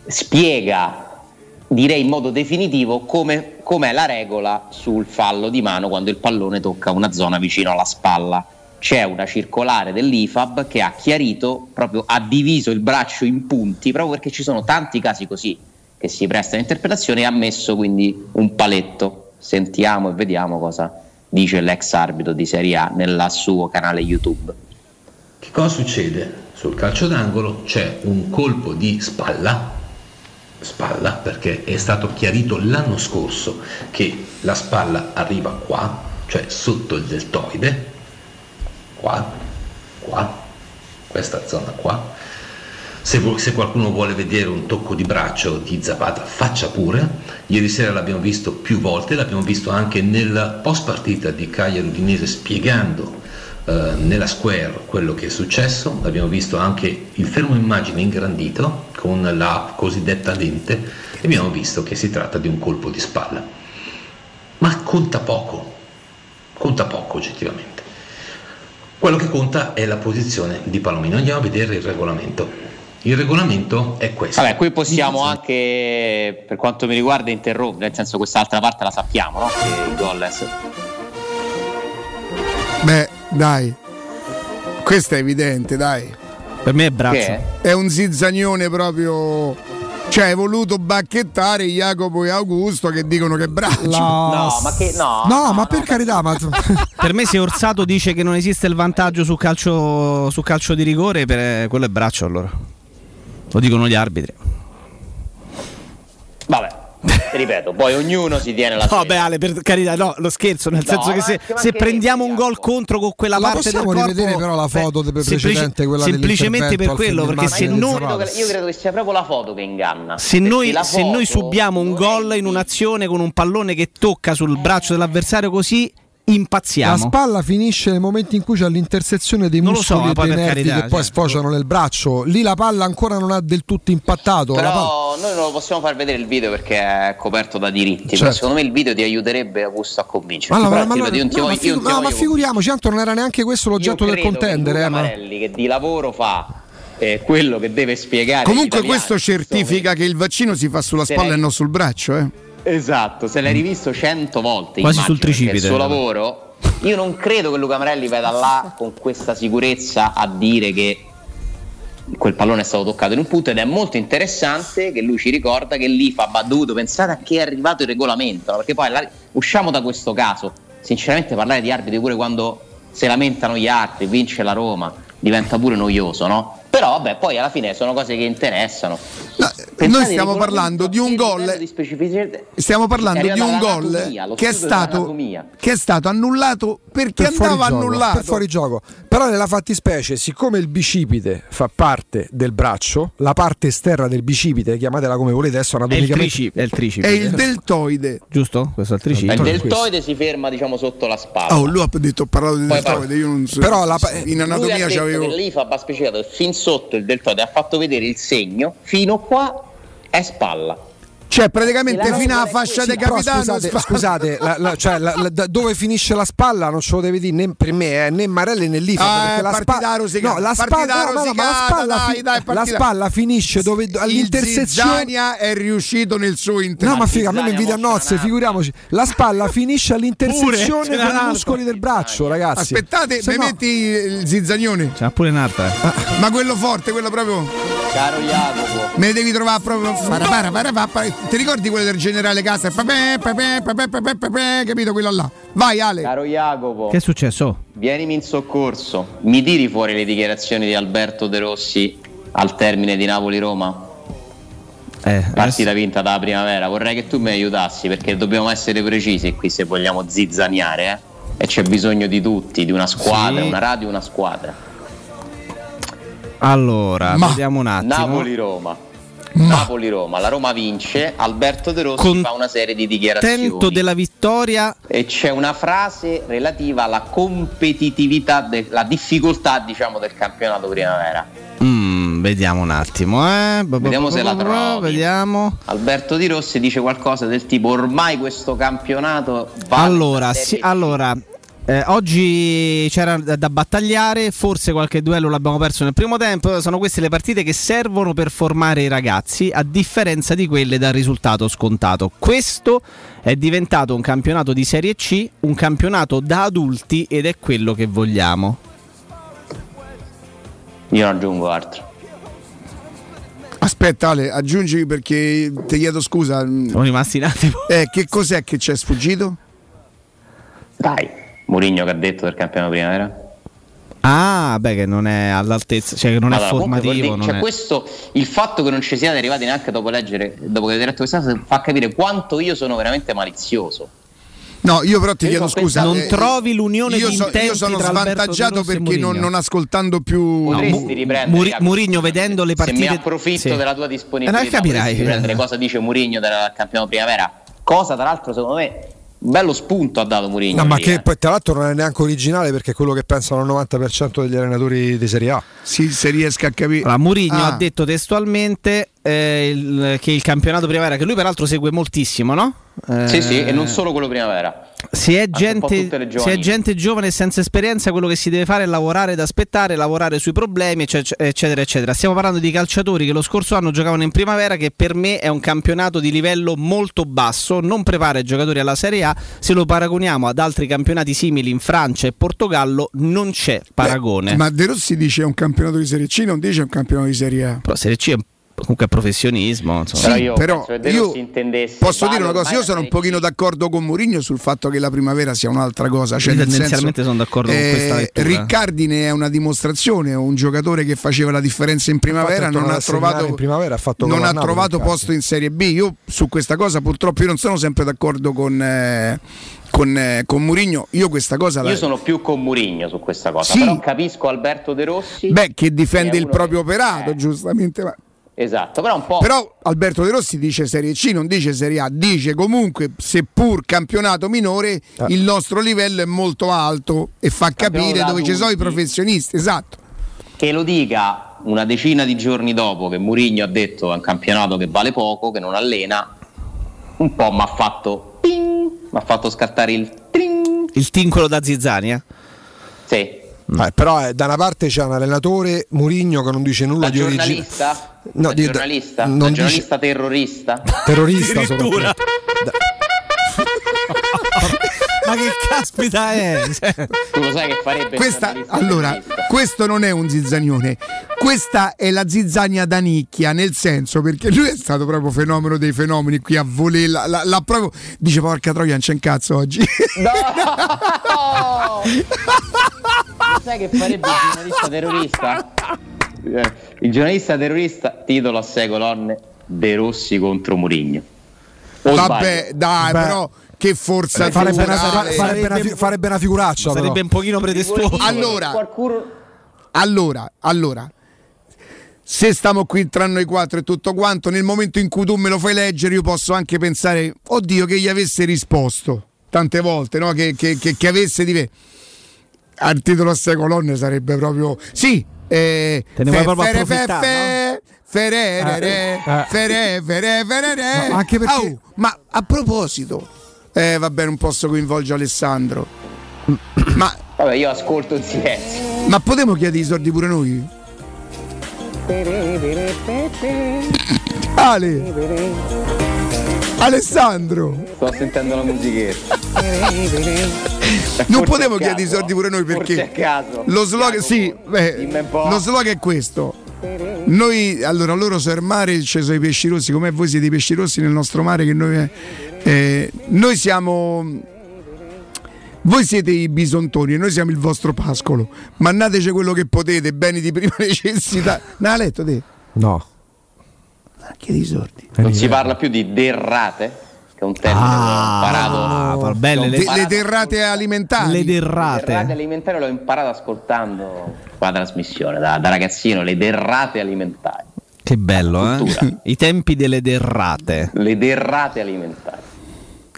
Spiega, direi in modo definitivo, come com'è la regola sul fallo di mano quando il pallone tocca una zona vicino alla spalla. C'è una circolare dell'IFAB che ha chiarito, proprio ha diviso il braccio in punti, proprio perché ci sono tanti casi così che si prestano interpretazione e ha messo quindi un paletto. Sentiamo e vediamo cosa dice l'ex arbitro di Serie A nel suo canale YouTube. Che cosa succede? Sul calcio d'angolo c'è un colpo di spalla, spalla perché è stato chiarito l'anno scorso che la spalla arriva qua, cioè sotto il deltoide, qua, qua, questa zona qua. Se, se qualcuno vuole vedere un tocco di braccio di Zapata, faccia pure. Ieri sera l'abbiamo visto più volte, l'abbiamo visto anche nel post partita di Cagliari Udinese spiegando eh, nella square quello che è successo, abbiamo visto anche il fermo immagine ingrandito con la cosiddetta lente e abbiamo visto che si tratta di un colpo di spalla. Ma conta poco, conta poco oggettivamente. Quello che conta è la posizione di Palomino. Andiamo a vedere il regolamento. Il regolamento è questo. Vabbè, qui possiamo anche, per quanto mi riguarda, interrompere, nel senso quest'altra parte la sappiamo, no? Che il gol è... Beh, dai. Questo è evidente, dai. Per me è braccio. Che È un zizzagnone proprio. Cioè, hai voluto bacchettare Jacopo e Augusto che dicono che è braccio. No, ma che no. No, ma per carità, ma Per me se Orsato dice che non esiste il vantaggio su calcio, su calcio di rigore, per, quello è braccio allora. Lo dicono gli arbitri. Vabbè, ripeto, poi ognuno si tiene la sua. No, beh, Ale, per carità, no, lo scherzo, nel No, senso che se, se prendiamo un gol contro con quella La parte del possiamo corpo rivedere però la foto beh, precedente, quella semplicemente per quello, perché del se noi, Io credo, che, io credo che sia proprio la foto che inganna. se noi, se noi subiamo un gol in un'azione con un pallone che tocca sul braccio dell'avversario così, La impazziamo. spalla finisce nel momento in cui c'è l'intersezione dei Non so, muscoli ma e dei nervi carità, che poi cioè. sfociano nel braccio. Lì la palla ancora non ha del tutto impattato. la palla- Però noi non lo possiamo far vedere il video perché è coperto da diritti. Però Certo. secondo me il video ti aiuterebbe Augusto a convincerti. Allora, Però ma, allora- no, ma figu- no, ma figuriamoci, tanto non era neanche questo l'oggetto del che contendere. Luca eh, ma- Marelli che di lavoro fa eh, quello che deve spiegare. Comunque questo certifica che il vaccino si fa sulla spalla e non sul braccio, eh. Esatto, se l'hai rivisto cento volte, Quasi sul tricipite. il suo lavoro. Io non credo che Luca Marelli vada là con questa sicurezza a dire che quel pallone è stato toccato in un punto ed è molto interessante che lui ci ricorda che lì fa va dovuto pensare a che è arrivato il regolamento, perché poi la- usciamo da questo caso. Sinceramente parlare di arbitri pure quando si lamentano gli altri, vince la Roma, diventa pure noioso, no? Però vabbè, poi alla fine sono cose che interessano. Pensate Noi stiamo parlando di un gol. di Stiamo parlando di un gol che è, stato, che è stato annullato perché per andava annullato. per fuori gioco. Però nella fattispecie, siccome il bicipite fa parte del braccio, la parte esterna del bicipite, chiamatela come volete, adesso È il anatomicamente tricipite. È il tricipite. È il deltoide. Giusto? Questo è il tricipite. Il deltoide si ferma diciamo sotto la spalla. Oh, lui ha detto ho parlato di Poi deltoide, io non so. Però la in Lui ha anatomia detto c'avevo l'IFAB ha specificato fin sotto il deltoide ha fatto vedere il segno, fino qua è spalla. Cioè, praticamente la fino alla fascia del Però capitano. scusate, spa- scusate la- la- cioè, la- la- da- dove finisce la spalla non ce lo deve dire né per me eh, né Marelli né Lifa Ah, perché è la spalla no, la spalla, no, no, ma la spalla, dai, fi- dai, la spalla finisce dove Il all'intersezione Zizzania è riuscito nel suo interesse. No, ma figa, a me mi invita a nozze, figuriamoci. La spalla finisce all'intersezione dei una muscoli del braccio, ragazzi. Aspettate, Se mi metti il zizzagnone. C'è pure un'altra. eh. Ma quello forte, quello proprio. Caro Jacopo, Me ne devi trovare proprio. Ti ricordi quello del generale Casa? Papè, papè, papè, papè, papè, capito quello là? Vai Ale. caro Jacopo, Che è successo? vienimi in soccorso. Mi tiri fuori le dichiarazioni di Alberto De Rossi al termine di Napoli-Roma? Eh, Partita vinta dalla primavera. Vorrei che tu mi aiutassi perché dobbiamo essere precisi qui se vogliamo zizzaniare, eh? E c'è bisogno di tutti, di una squadra, Sì. una radio, una squadra. Allora, Ma- vediamo un attimo. Napoli-Roma. Napoli-Roma, la Roma vince, Alberto De Rossi fa una serie di dichiarazioni. Contento della vittoria. E c'è una frase relativa alla competitività, de- la difficoltà diciamo del campionato primavera. Mm, vediamo un attimo, eh. Vediamo se la trovi. Vediamo. Alberto Di Rossi dice qualcosa del tipo ormai questo campionato va Allora, sì, allora eh, oggi c'era da, battagliare, forse qualche duello l'abbiamo perso nel primo tempo, sono queste le partite che servono per formare i ragazzi, a differenza di quelle dal risultato scontato. Questo è diventato un campionato di Serie C, un campionato da adulti ed è quello che vogliamo. Io non aggiungo altro. Aspetta Ale, aggiungi perché ti chiedo scusa. Siamo rimasti un attimo. Eh, che cos'è che ci è sfuggito? Dai, Mourinho che ha detto del campionato primavera? Ah, beh, che non è all'altezza, cioè che non Allora, è formativo. dire- non cioè, è- questo, il fatto che non ci siate arrivati neanche dopo leggere, dopo che avete letto questa cosa, fa capire quanto io sono veramente malizioso. No, io però ti Io chiedo scusa. pensando- eh, Non trovi l'unione io di so- intenti Io sono svantaggiato perché non, non ascoltando più. Potresti riprendere Muri- Mourinho vedendo le Se mi partite approfitto sì. della tua disponibilità, Eh, no, capirai. riprendere cosa dice Mourinho del campionato primavera, cosa tra l'altro secondo me bello spunto ha dato Mourinho. No, ma lì, che eh. poi tra l'altro non è neanche originale perché è quello che pensano il 90% degli allenatori di Serie A. Sì, se riesca a capire. Allora, Mourinho Ah. ha detto testualmente eh, il- che il campionato primavera, che lui peraltro segue moltissimo, no? Eh, Sì, sì, e non solo quello primavera. Se è, un gente, se è gente giovane e senza esperienza, quello che si deve fare è lavorare ed aspettare, lavorare sui problemi, ecce- eccetera, eccetera. Stiamo parlando di calciatori che lo scorso anno giocavano in primavera, che per me è un campionato di livello molto basso, non prepara i giocatori alla Serie A. Se lo paragoniamo ad altri campionati simili in Francia e Portogallo, non c'è paragone. Ma De Rossi dice è un campionato di Serie C, non dice è un campionato di Serie A. Però Serie C è comunque professionismo. Insomma. Però io però io Posso vale dire una cosa, io sono un pochino d'accordo con Mourinho sul fatto che la primavera sia un'altra cosa. Cioè, tendenzialmente senso, sono d'accordo con questa lettura. Riccardine è una dimostrazione, è un giocatore che faceva la differenza in primavera, Infatti non ha trovato, in primavera, ha fatto non ha trovato posto in Serie B. Io su questa cosa purtroppo io non sono sempre d'accordo con, eh, con, eh, con Mourinho. Io questa cosa la... Io sono più con Murigno su questa cosa, Sì. però capisco Alberto De Rossi. Beh, che difende il proprio che- operato, eh, giustamente. ma- Esatto, però un po'. Però Alberto De Rossi dice Serie C, non dice Serie A, dice comunque, seppur campionato minore, il nostro livello è molto alto e fa Campionato capire dove ci sono i professionisti. Esatto. che lo dica una decina di giorni dopo che Murigno ha detto è un campionato che vale poco, che non allena, un po' mi ha fatto ping, mi ha fatto scattare il tring. Il tincolo da Zizzani, eh? Sì. Eh, però eh, da una parte c'è un allenatore Murigno che non dice nulla Da di origine. giornalista? No, da di- giornalista? non da dice- giornalista terrorista? Terrorista Addirittura. soprattutto. Ma che caspita è? Tu lo sai che farebbe il Questa, allora, questo non è un zizzanione, questa è la zizzania da nicchia, nel senso perché lui è stato proprio fenomeno dei fenomeni qui a voler, la, la- l'ha proprio, dice porca troia, non c'è un cazzo oggi. Lo sai che farebbe il giornalista terrorista? Eh, Il giornalista terrorista, titolo a sei colonne, De Rossi contro Murigno. O Vabbè, sbaglio? dai, Beh, però che forza farebbe, una, farebbe una farebbe una figuraccia. Sarebbe però. un pochino pretestuoso. Allora, Qualcuno... Allora, allora, se stiamo qui tra noi quattro e tutto quanto, nel momento in cui tu me lo fai leggere, io posso anche pensare, oddio, che gli avesse risposto tante volte, no? che, che- che- che avesse di me. Al titolo a sei colonne sarebbe proprio. Sì, eh, Te ne vuoi proprio fere- approfittare, fe- ferere, Eh, eh. fere- fere- ferere. No, anche perché- Au, ma a proposito, eh, vabbè, non posso coinvolgere Alessandro. ma, Vabbè, io ascolto in silenzio. ma potremmo chiedere i soldi pure noi? Ale, Alessandro, Sto sentendo la musichetta. non potevo a chiedere i soldi pure noi perché caso. lo slogan, sì, beh, lo slogan è questo. Noi, allora, loro sono il mare, ci sono i pesci rossi, come voi siete i pesci rossi nel nostro mare, che noi, eh, noi siamo. Voi siete i bisontoni e noi siamo il vostro pascolo. Mannateci quello che potete, beni di prima necessità. No, hai letto te? No. Chiedi i sordi. Non si parla più di derrate, che è un termine che ho imparato. Ah, belle le- le derrate alimentari. Le Le derrate. derrate alimentari l'ho imparato ascoltando la trasmissione da, da ragazzino, le derrate alimentari. Che bello, eh? I tempi delle derrate. Le derrate alimentari.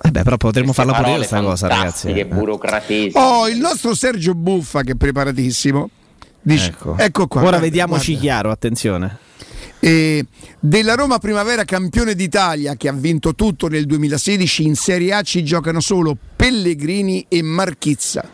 Eh beh, però potremmo farla pure io questa cosa, ragazzi. fantastiche, Eh. burocratesime. Oh, il nostro Sergio Buffa, che è preparatissimo, dice: Ecco. Ecco, qua. Ora guarda, vediamoci guarda. chiaro, attenzione. Eh, della Roma Primavera campione d'Italia che ha vinto tutto nel 2016 in Serie A ci giocano solo Pellegrini e Marchizza.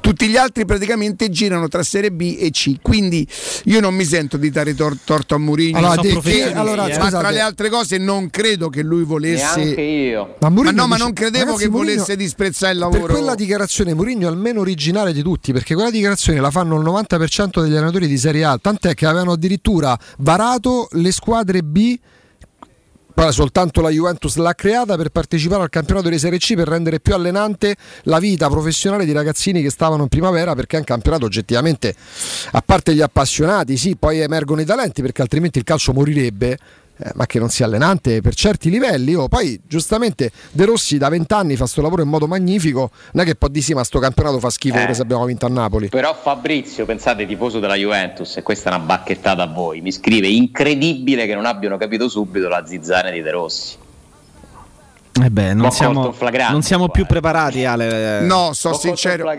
Tutti gli altri praticamente girano tra Serie B e C, quindi io non mi sento di dare tor- torto a Mourinho. Allora, professionisti, che- allora, eh. ma tra le altre cose non credo che lui volesse Neanche io. ma, Ma Mourinho no, ma dice- non credevo ragazzi, che Mourinho- volesse disprezzare il lavoro. Per quella dichiarazione Mourinho è almeno originale di tutti, perché quella dichiarazione la fanno il 90% degli allenatori di Serie A, tant'è che avevano addirittura varato le squadre B. Poi soltanto la Juventus l'ha creata per partecipare al campionato di Serie C per rendere più allenante la vita professionale di ragazzini che stavano in primavera perché è un campionato oggettivamente a parte gli appassionati, sì, poi emergono i talenti perché altrimenti il calcio morirebbe. Eh, ma che non sia allenante per certi livelli. Oh, poi giustamente De Rossi da vent'anni fa sto lavoro in modo magnifico. Non è che poi di sì, ma sto campionato fa schifo Eh. se abbiamo vinto a Napoli. Però Fabrizio, pensate, tifoso della Juventus, e questa è una bacchettata a voi, mi scrive incredibile che non abbiano capito subito la zizzania di De Rossi. Eh beh, non siamo, non siamo più preparati, Ale. No, sto sincero.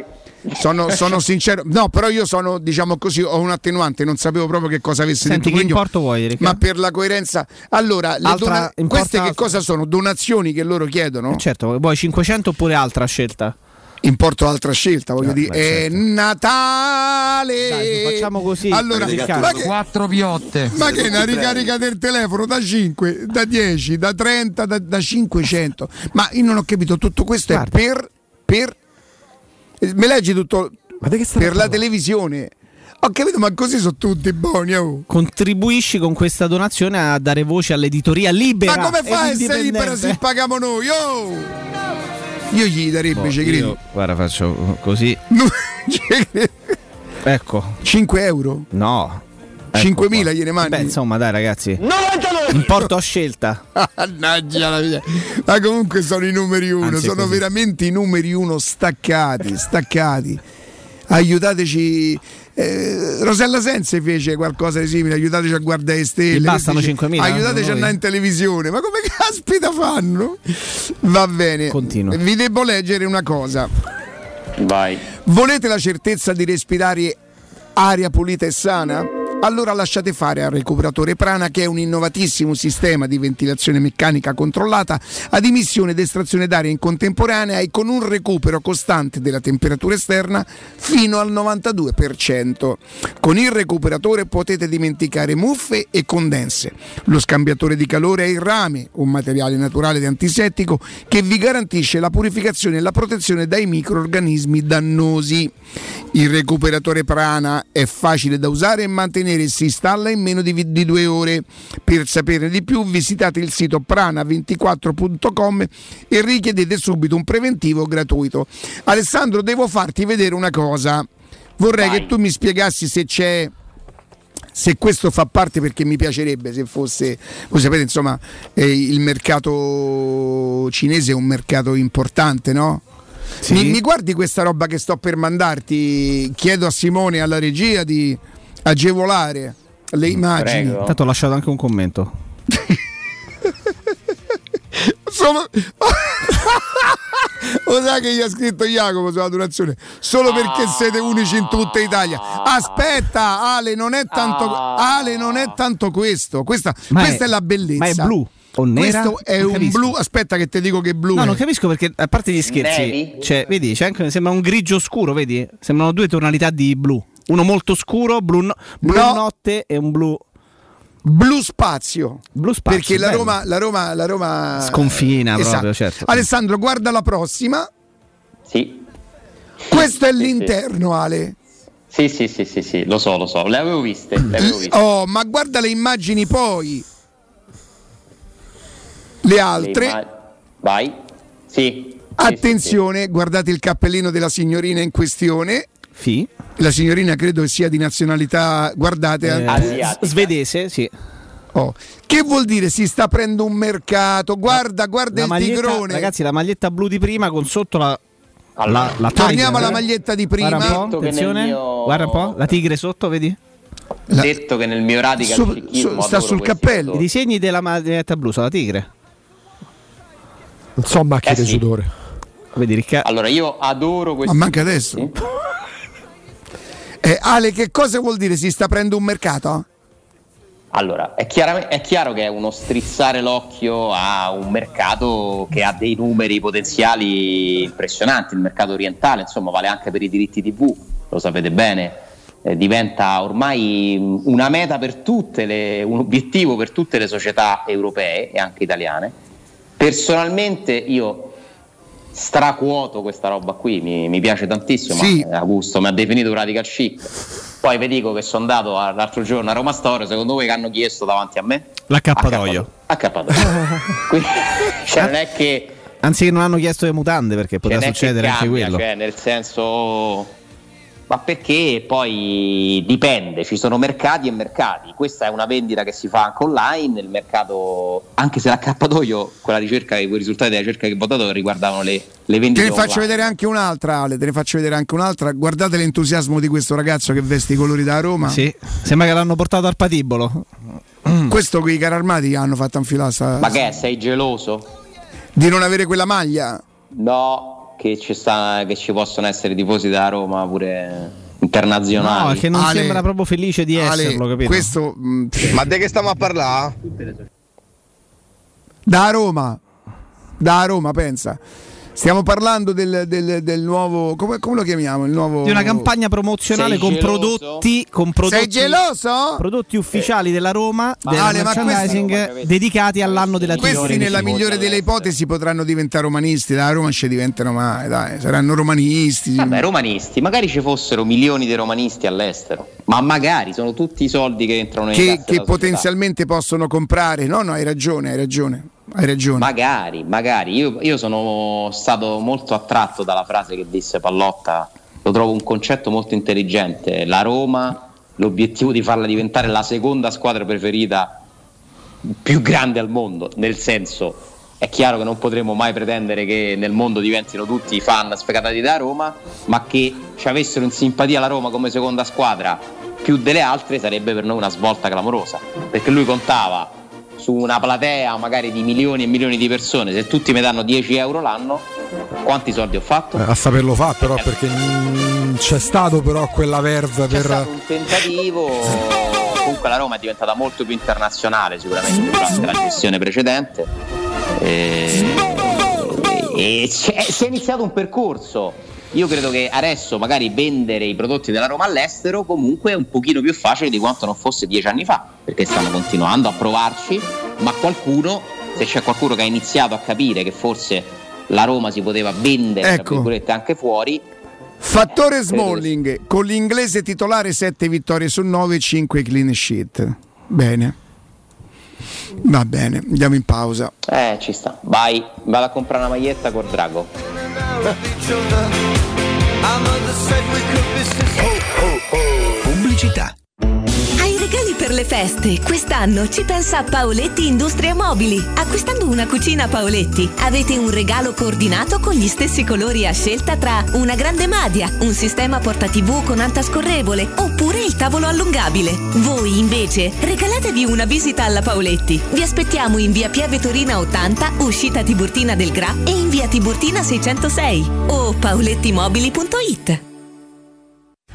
Sono, sono sincero, no, però io sono, diciamo così, ho un attenuante, non sapevo proprio che cosa avesse Senti, detto che importo vuoi, Riccardo? Ma per la coerenza, allora, le Altra- dona- queste che altra- cosa sono? Donazioni che loro chiedono? Certo, vuoi 500 oppure altra scelta? Importo altra scelta, voglio Eh, dire. beh, È Natale! Dai, facciamo così. Allora, ma che, Quattro piotte. ma che è una ricarica del telefono da 5, da 10, da 30, da, da 500? Ma io non ho capito, tutto questo è per, per... eh, Me leggi tutto per la televisione. Ho capito, ma così sono tutti buoni. oh. Contribuisci con questa donazione a dare voce all'editoria libera. Ma come fa a essere libera se paghiamo noi? Oh! Io gli darei Boh, credo. guarda, faccio così. Ecco. 5 euro? No. 5.000 gliene mandi? Beh, insomma, dai, ragazzi. Importo a scelta. Mannaggia la vita. Ma comunque sono i numeri uno, Anzi, sono così. veramente i numeri uno staccati, staccati. Aiutateci. eh, Rosella Sense fece qualcosa di simile, aiutateci a guardare le stelle. Gli bastano Dice, 5.000, Aiutateci a andare in televisione. Ma come caspita fanno? Va bene. Continua. Vi devo leggere una cosa. Vai. Volete la certezza di respirare aria pulita e sana? Allora lasciate fare al recuperatore Prana che è un innovatissimo sistema di ventilazione meccanica controllata ad emissione ed estrazione d'aria in contemporanea e con un recupero costante della temperatura esterna fino al 92%. Con il recuperatore potete dimenticare muffe e condense. Lo scambiatore di calore è il rame, un materiale naturale ed antisettico che vi garantisce la purificazione e la protezione dai microorganismi dannosi. Il recuperatore Prana è facile da usare e mantenere e si installa in meno di, di due ore. Per saperne di più visitate il sito prana24.com e richiedete subito un preventivo gratuito. Alessandro, devo farti vedere una cosa. Vorrei che tu mi spiegassi se c'è se questo fa parte perché mi piacerebbe se fosse voi sapete insomma eh, il mercato cinese è un mercato importante no? Mi, mi guardi questa roba che sto per mandarti chiedo a Simone e alla regia di agevolare le immagini Intanto ho lasciato anche un commento. Sono... Lo sai che gli ha scritto Jacopo sulla donazione? Solo perché siete unici in tutta Italia. Aspetta, Ale, non è tanto, Ale, non è tanto questo. Questa, Ma è- questa è, la bellezza. ma è blu o nera? Questo è Non un capisco. blu. Aspetta, che ti dico che è blu. No, è. non capisco perché, a parte gli scherzi, cioè, vedi, c'è anche, sembra un grigio scuro, vedi? Sembrano due tonalità di blu. Uno molto scuro, blu, no- blu No. notte e un blu. Blu spazio. Blu spazio. Perché la. Roma, la Roma, la Roma Sconfina Esatto. proprio, certo. Alessandro, guarda la prossima. Sì. Questo è Sì, sì. l'interno, Ale. Sì, sì, sì, sì, sì, lo so, lo so. Le avevo viste. Le avevo viste. Oh, ma guarda le immagini poi. Le Le altre. imma- Vai. Sì. Attenzione, guardate il cappellino della signorina in questione. Sì. La signorina credo che sia di nazionalità, guardate, Eh, eh, svedese, sì. oh. che vuol dire si sta aprendo un mercato? Guarda, guarda La il maglietta, tigrone. ragazzi, la maglietta blu di prima con sotto la. La, la Torniamo alla maglietta di prima. Guarda un po', attenzione. mio- Guarda un po', la tigre sotto, vedi? Detto che nel mio radical Su- su- sta sul cappello. I disegni della maglietta blu sono la tigre. Non so macchie Eh di sì. sudore. Vedi, Riccardo. Allora, io adoro Ma questi manca adesso. Eh, Ale, che cosa vuol dire si sta aprendo un mercato? Allora, è, chiarame- è chiaro che è uno strizzare l'occhio a un mercato che ha dei numeri potenziali impressionanti, il mercato orientale, insomma, vale anche per i diritti TV, lo sapete bene, eh, diventa ormai mh, una meta per tutte le, un obiettivo per tutte le società europee e anche italiane. Personalmente io stracuoto questa roba qui, mi, mi piace tantissimo, Sì. ma Augusto mi ha definito un radical chic. Poi vi dico che sono andato a- l'altro giorno a Roma Store, secondo voi che hanno chiesto davanti a me? L'accappatoio. Accappatoio. Quindi, cioè non è che Anzi, che non hanno chiesto le mutande perché poteva non è che succedere anche cambia, quello. Cioè, nel senso. Ma perché poi dipende, ci sono mercati e mercati. Questa è una vendita che si fa anche online. Il mercato, anche se l'accappatoio, quella ricerca, quei risultati della ricerca che ho votato riguardavano le, le Te vendite. ne faccio online. vedere anche un'altra, Ale, te ne faccio vedere anche un'altra. Guardate l'entusiasmo di questo ragazzo che veste i colori da Roma. Sì, sembra che l'hanno portato al patibolo. Questo qui i carri armati hanno fatto infilare sta- Ma che è, sei geloso? Di non avere quella maglia? No, che ci, sta, che ci possono essere tifosi da Roma pure internazionali. No, che non Ale, sembra proprio felice di Ale, esserlo, capito? Questo, mh, Ma di che stiamo a parlare? da Roma, da Roma, pensa. Stiamo parlando del, del- del nuovo. Come, come lo chiamiamo? Il nuovo. Di una campagna promozionale con prodotti, con prodotti, Sei geloso? prodotti ufficiali della Roma del Ale, ma merchandising questi- dedicati all'anno della Questi, Tivoli. nella migliore delle ipotesi, potranno diventare romanisti. Da Roma ci diventano mai, dai, saranno romanisti. Vabbè, romanisti, magari ci fossero milioni di romanisti all'estero, ma magari sono tutti i soldi che entrano nei che, che della potenzialmente possono comprare. No, no, hai ragione, hai ragione. Hai ragione. Magari, magari. Io, io sono stato molto attratto dalla frase che disse Pallotta, lo trovo un concetto molto intelligente. La Roma, l'obiettivo di farla diventare la seconda squadra preferita più grande al mondo, nel senso è chiaro che non potremo mai pretendere che nel mondo diventino tutti fan sfegatati da Roma, ma che ci avessero in simpatia la Roma come seconda squadra più delle altre sarebbe per noi una svolta clamorosa, perché lui contava su una platea magari di milioni e milioni di persone, se tutti mi danno 10 euro l'anno, quanti soldi ho fatto? Eh, A saperlo fa però perché mm, c'è stato però quella verve C'è per... stato un tentativo, comunque la Roma è diventata molto più internazionale sicuramente durante la gestione precedente e, e c'è- si è iniziato un percorso. Io credo che adesso magari vendere i prodotti della Roma all'estero comunque è un pochino più facile di quanto non fosse dieci anni fa, perché stanno continuando a provarci, ma qualcuno, se c'è qualcuno che ha iniziato a capire che forse la Roma si poteva vendere tra Ecco. virgolette, anche fuori, Fattore Smalling, con l'inglese titolare 7 vittorie su 9, 5 clean sheet. Bene. Va bene, andiamo in pausa. eh ci sta. Vai, vado a comprare una maglietta col drago. Pubblicità. Le feste? Quest'anno ci pensa Paoletti Industria Mobili. Acquistando una cucina Paoletti avete un regalo coordinato con gli stessi colori a scelta tra una grande madia, un sistema porta TV con anta scorrevole oppure il tavolo allungabile. Voi invece regalatevi una visita alla Paoletti. Vi aspettiamo in via Pieve Torina 80, uscita Tiburtina del Gra e in via Tiburtina 606 o paolettimobili.it.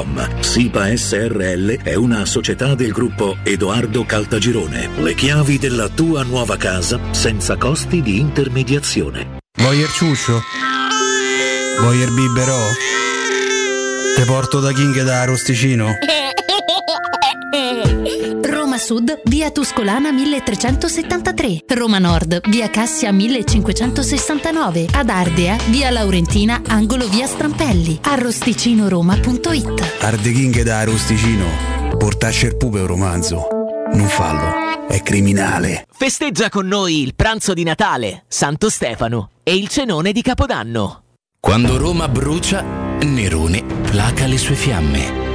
www.keicalt.com. SIPA SRL è una società del gruppo Edoardo Caltagirone. Le chiavi della tua nuova casa senza costi di intermediazione. Voyer ciuscio? Voyer biberò? Te porto da King da Rosticino? Roma Sud, via Tuscolana 1373. Roma Nord, via Cassia 1569. Ad Ardea, via Laurentina, angolo via Strampelli. Arrosticinoroma.it. Arde King da Rosticino. Portasce il pupe un romanzo. Non fallo, è criminale. Festeggia con noi il pranzo di Natale, Santo Stefano e il cenone di Capodanno. Quando Roma brucia, Nerone placa le sue fiamme.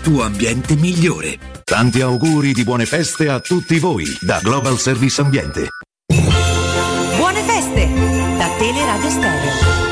tuo ambiente migliore. Tanti auguri di buone feste a tutti voi da Global Service Ambiente. Buone feste da Teleradio Stereo.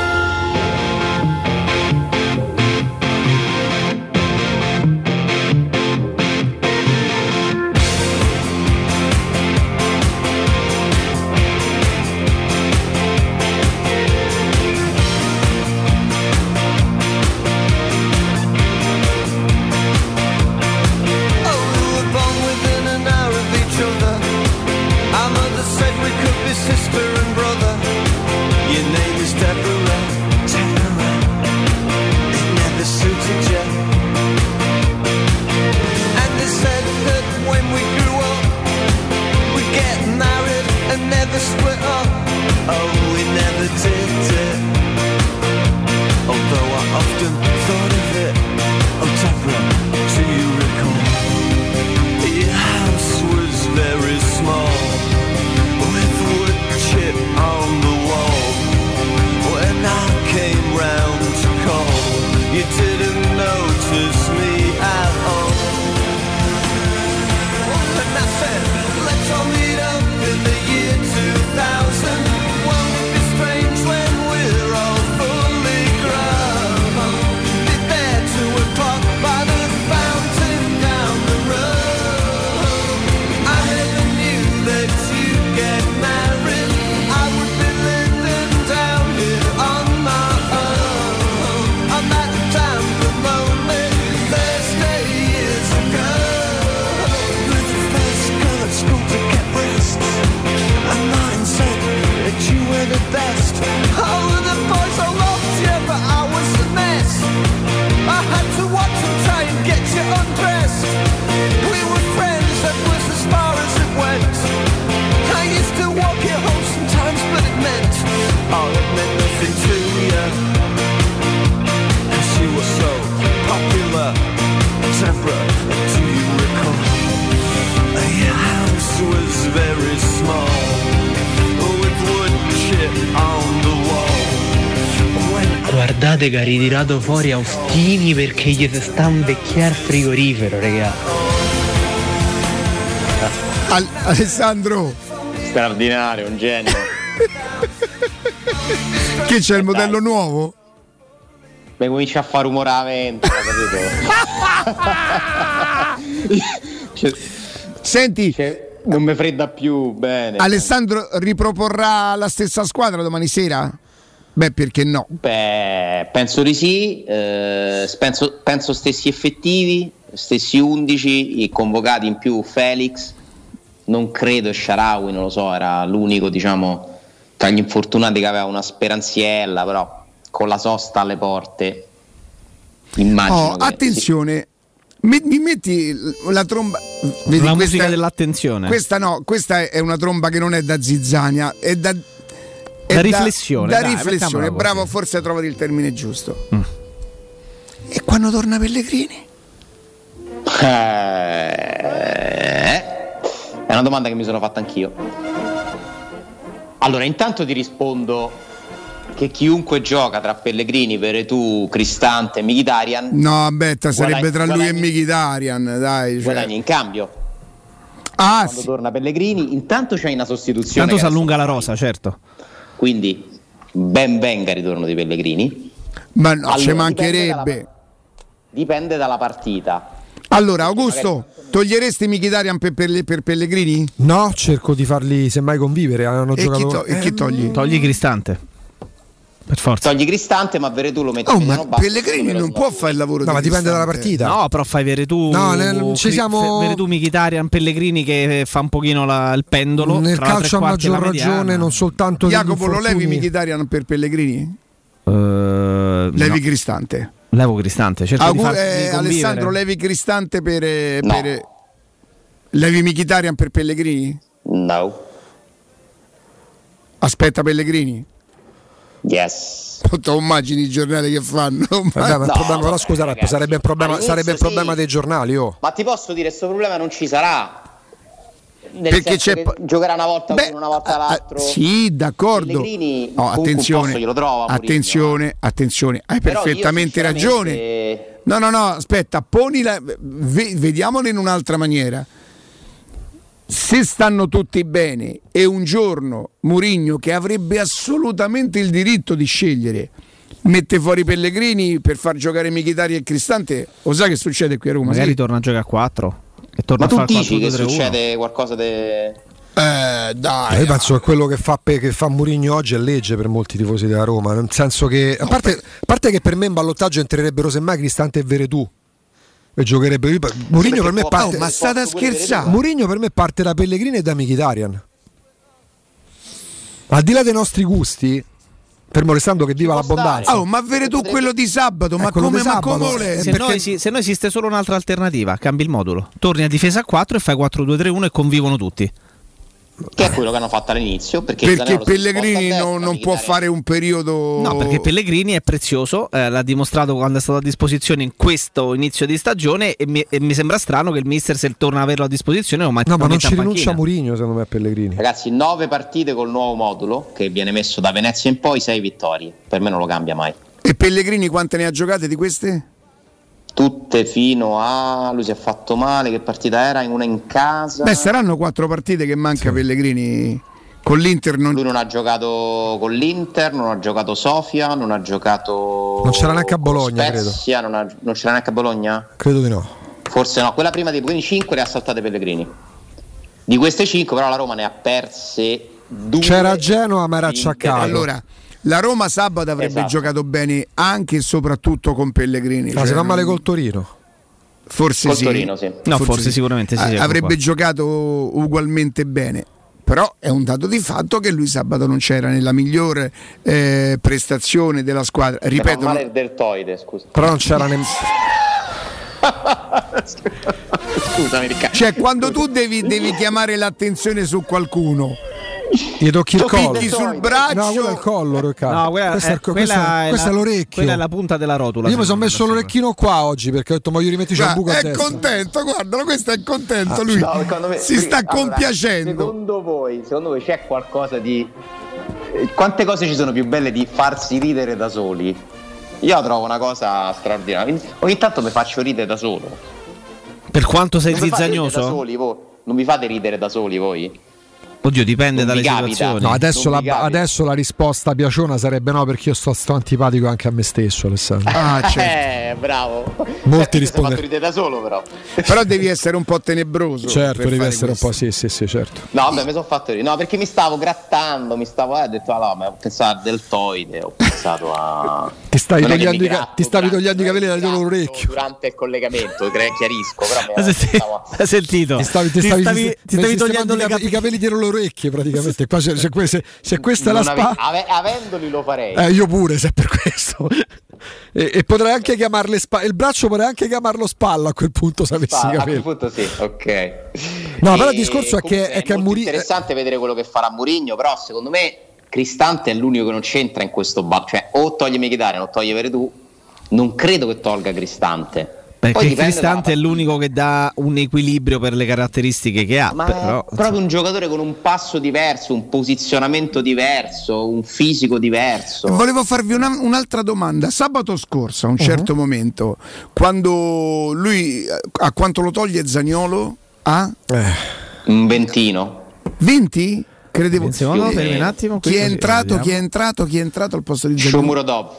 Guardate che ha ritirato fuori Austini perché gli si sta un vecchiar frigorifero, raga. Al- Alessandro, Straordinario, un genio. che c'è il modello nuovo? Beh, comincia a fare rumoramento, capito? Cioè, Senti, non mi fredda più bene. Alessandro riproporrà la stessa squadra domani sera? Beh, perché no? Beh, penso di sì, eh, penso, penso stessi effettivi, stessi 11, i convocati in più Felix, non credo Sharawi, non lo so, era l'unico diciamo tra gli infortunati che aveva una speranziella, però con la sosta alle porte immagino Oh, attenzione, mi, mi metti la tromba. Vedi, la questa- musica dell'attenzione. Questa no, questa è una tromba che non è da zizzania, è da. Da riflessione, Da, dai, riflessione, bravo, forse hai trovato il termine giusto. E quando torna Pellegrini? Eh, è una domanda che mi sono fatta anch'io. Allora, intanto ti rispondo che chiunque gioca tra Pellegrini, Veretù, Cristante e Mkhitaryan No, aspetta, sarebbe tra lui e guadagni- Mkhitaryan, dai. Cioè. guadagna in cambio. Ah, Quando torna Pellegrini, intanto c'è una sostituzione. Tanto si allunga la rosa, certo. Quindi ben venga il ritorno di Pellegrini. Ma no, Allora, ci dipende mancherebbe. Dipende dalla partita. Allora, Augusto, toglieresti Mkhitaryan per, per- per Pellegrini? No, cerco di farli semmai convivere. Hanno E chi giocato... to- e chi togli? Togli Cristante. Per forza. Togli Cristante, ma Veretù lo metti Oh, ma basso, Pellegrini non può fare il lavoro No, di ma dipende dalla partita. No, però fai Veretù. No, nel- ci siamo- Veretù, Mkhitaryan, Pellegrini che fa un pochino la- il pendolo. Nel calcio a quarti la maggior ragione, non soltanto Jacopo, lo levi. Mkhitaryan per Pellegrini? Eh, Levi no. Cristante. Levo Cristante, cerco di Augu- farmi eh. Alessandro, levi Cristante per, eh, No. per- levi Michitarian per Pellegrini? No. Aspetta Pellegrini? Yes. Tu immagini i giornali che fanno? Vabbè, ma No, problema, però vabbè, scusa, ragazzi, sarebbe un problema, sarebbe un sì. problema dei giornali. Oh. Ma ti posso dire, questo problema non ci sarà. Nel Perché senso c'è giocherà una volta Beh, una volta l'altro. Sì, d'accordo. Pellegrini, No, attenzione, posto glielo trova, attenzione, attenzione, hai Però perfettamente ragione. No, no, no, aspetta, ponila, ve- vediamolo in un'altra maniera. Se stanno tutti bene e un giorno Murigno, che avrebbe assolutamente il diritto di scegliere, mette fuori Pellegrini per far giocare Michitari e Cristante, lo sai che succede qui a Roma? Magari Sì. torna a giocare a 4 e torna Ma a tu fare dici che 4-2-3-1. succede qualcosa di. Eh, dai. Io penso che quello che fa, che fa Mourinho oggi è legge per molti tifosi della Roma. Nel senso che, a parte, a parte che per me in ballottaggio entrerebbero semmai Cristante e Veretù. E giocherebbe Mourinho per me può- parte Oh, ma state a scherzare? Mourinho per me parte da Pellegrini e da Mkhitaryan. Al di là dei nostri gusti, fermo restando che viva l'abbondanza. Oh, ma avere tu quello di sabato, ma come, di ma sabato, come volete? Se, no, esi- se no esiste solo un'altra alternativa, cambi il modulo. Torni a difesa a 4 e fai 4-2-3-1 e convivono tutti. Che è quello che hanno fatto all'inizio. Perché, Perché a Pellegrini destra, non, non può fare un periodo... No, perché Pellegrini è prezioso, eh, l'ha dimostrato quando è stato a disposizione in questo inizio di stagione e mi, e mi sembra strano che il mister se torna ad averlo a disposizione No, ma non metta ci in rinuncia. Mourinho secondo me a Pellegrini. Ragazzi, nove partite col nuovo modulo che viene messo da Venezia in poi, sei vittorie. Per me non lo cambia mai. E Pellegrini quante ne ha giocate di queste? Tutte fino a. Lui si è fatto male. Che partita era? In una in casa. Beh, saranno quattro partite che manca Pellegrini. Con l'Inter non... Lui non ha giocato con l'Inter, non ha giocato Sofia, non ha giocato. Non c'era neanche a Bologna, credo. Spezia, non, ha- non c'era neanche a Bologna? Credo di no. Forse no, quella prima dei quindi 5 le ha saltate Pellegrini. Di queste 5, però, la Roma ne ha perse due. C'era Genoa, ma era acciaccato. Allora, la Roma sabato avrebbe Esatto. giocato bene anche e soprattutto con Pellegrini. Ma Cioè, si fa male col Torino. Forse Col sì. Torino, sì. No, forse sicuramente sì, A- ecco avrebbe qua. giocato ugualmente bene. Però è un dato di fatto che lui sabato non c'era nella migliore eh, prestazione della squadra. Ripeto, male il deltoide, scusa. Però non c'era nemmeno. Scusami, Riccardo. cioè quando tu devi, devi chiamare l'attenzione su qualcuno, Gli tocchi il collo. picchi sul braccio. No, quello è il collo, Riccardo. No, quella, questo è, eh, il co- quella è- la- è l'orecchio. Quella è la punta della rotula. Io mi sono messo l'orecchino qua oggi perché ho detto, ma io rimettici un buco a è contento, guarda, questo è contento Ah, lui. No, secondo me- si sta allora, compiacendo. Secondo voi, secondo voi c'è qualcosa di. eh, Quante cose ci sono più belle di farsi ridere da soli? Io la trovo una cosa straordinaria. Ogni tanto mi faccio ridere da solo. Per quanto sei Non zizzagnoso? soli voi? Non vi fate ridere da soli voi? Oddio, dipende Non dalle situazioni. No, adesso la, adesso la risposta piaciona sarebbe no perché io sto, sto antipatico anche a me stesso, Alessandro. Ah, certo. Eh, bravo. Molti rispondono- fatto ridere da solo, però. Però devi essere un po' tenebroso. Certo, devi essere questo. un po' sì, sì, sì, certo. No, vabbè, mi sono fatto ridere. No, perché mi stavo grattando, mi stavo. Eh, ho detto, allora, ma ho pensato al deltoide, ho pensato a. Ti stavi Non togliendo, i, ca- ti stavi togliendo i capelli dal gratto dall'orecchio. Durante il collegamento, chiarisco, però mi Hai senti- sentito? Ti stavi, ti Ti stavi, stavi- ti ti stavi sistemando togliendo i, capelli dietro le orecchie praticamente. Qua se, se se- se questa è la Non ave- spa, ave- avendoli lo farei. eh, io pure, se è per questo. e, e potrei anche chiamarle spa- il braccio potrei anche chiamarlo spalla a quel punto se avessi Ah, i a quel punto sì, ok. No, però E il discorso è che- comunque è che molto Muri- interessante vedere quello che farà Murigno, però secondo me Cristante è l'unico che non c'entra in questo bar, cioè o toglie Mkhitaryan o toglie Veretù, non credo che tolga Cristante. Perché dipende Cristante è l'unico che dà un equilibrio per le caratteristiche che ha. Ma però, è proprio un giocatore con un passo diverso, un posizionamento diverso, un fisico diverso. Volevo farvi una- un'altra domanda. Sabato scorso, a un Mhm. certo momento, quando lui eh, a quanto lo toglie Zagnolo? A Un ventino. 20? Credevo. Eh, fermi un attimo, Chi è entrato? vediamo. Chi è entrato? Chi è entrato al posto di Zagnolo? Shomurodov.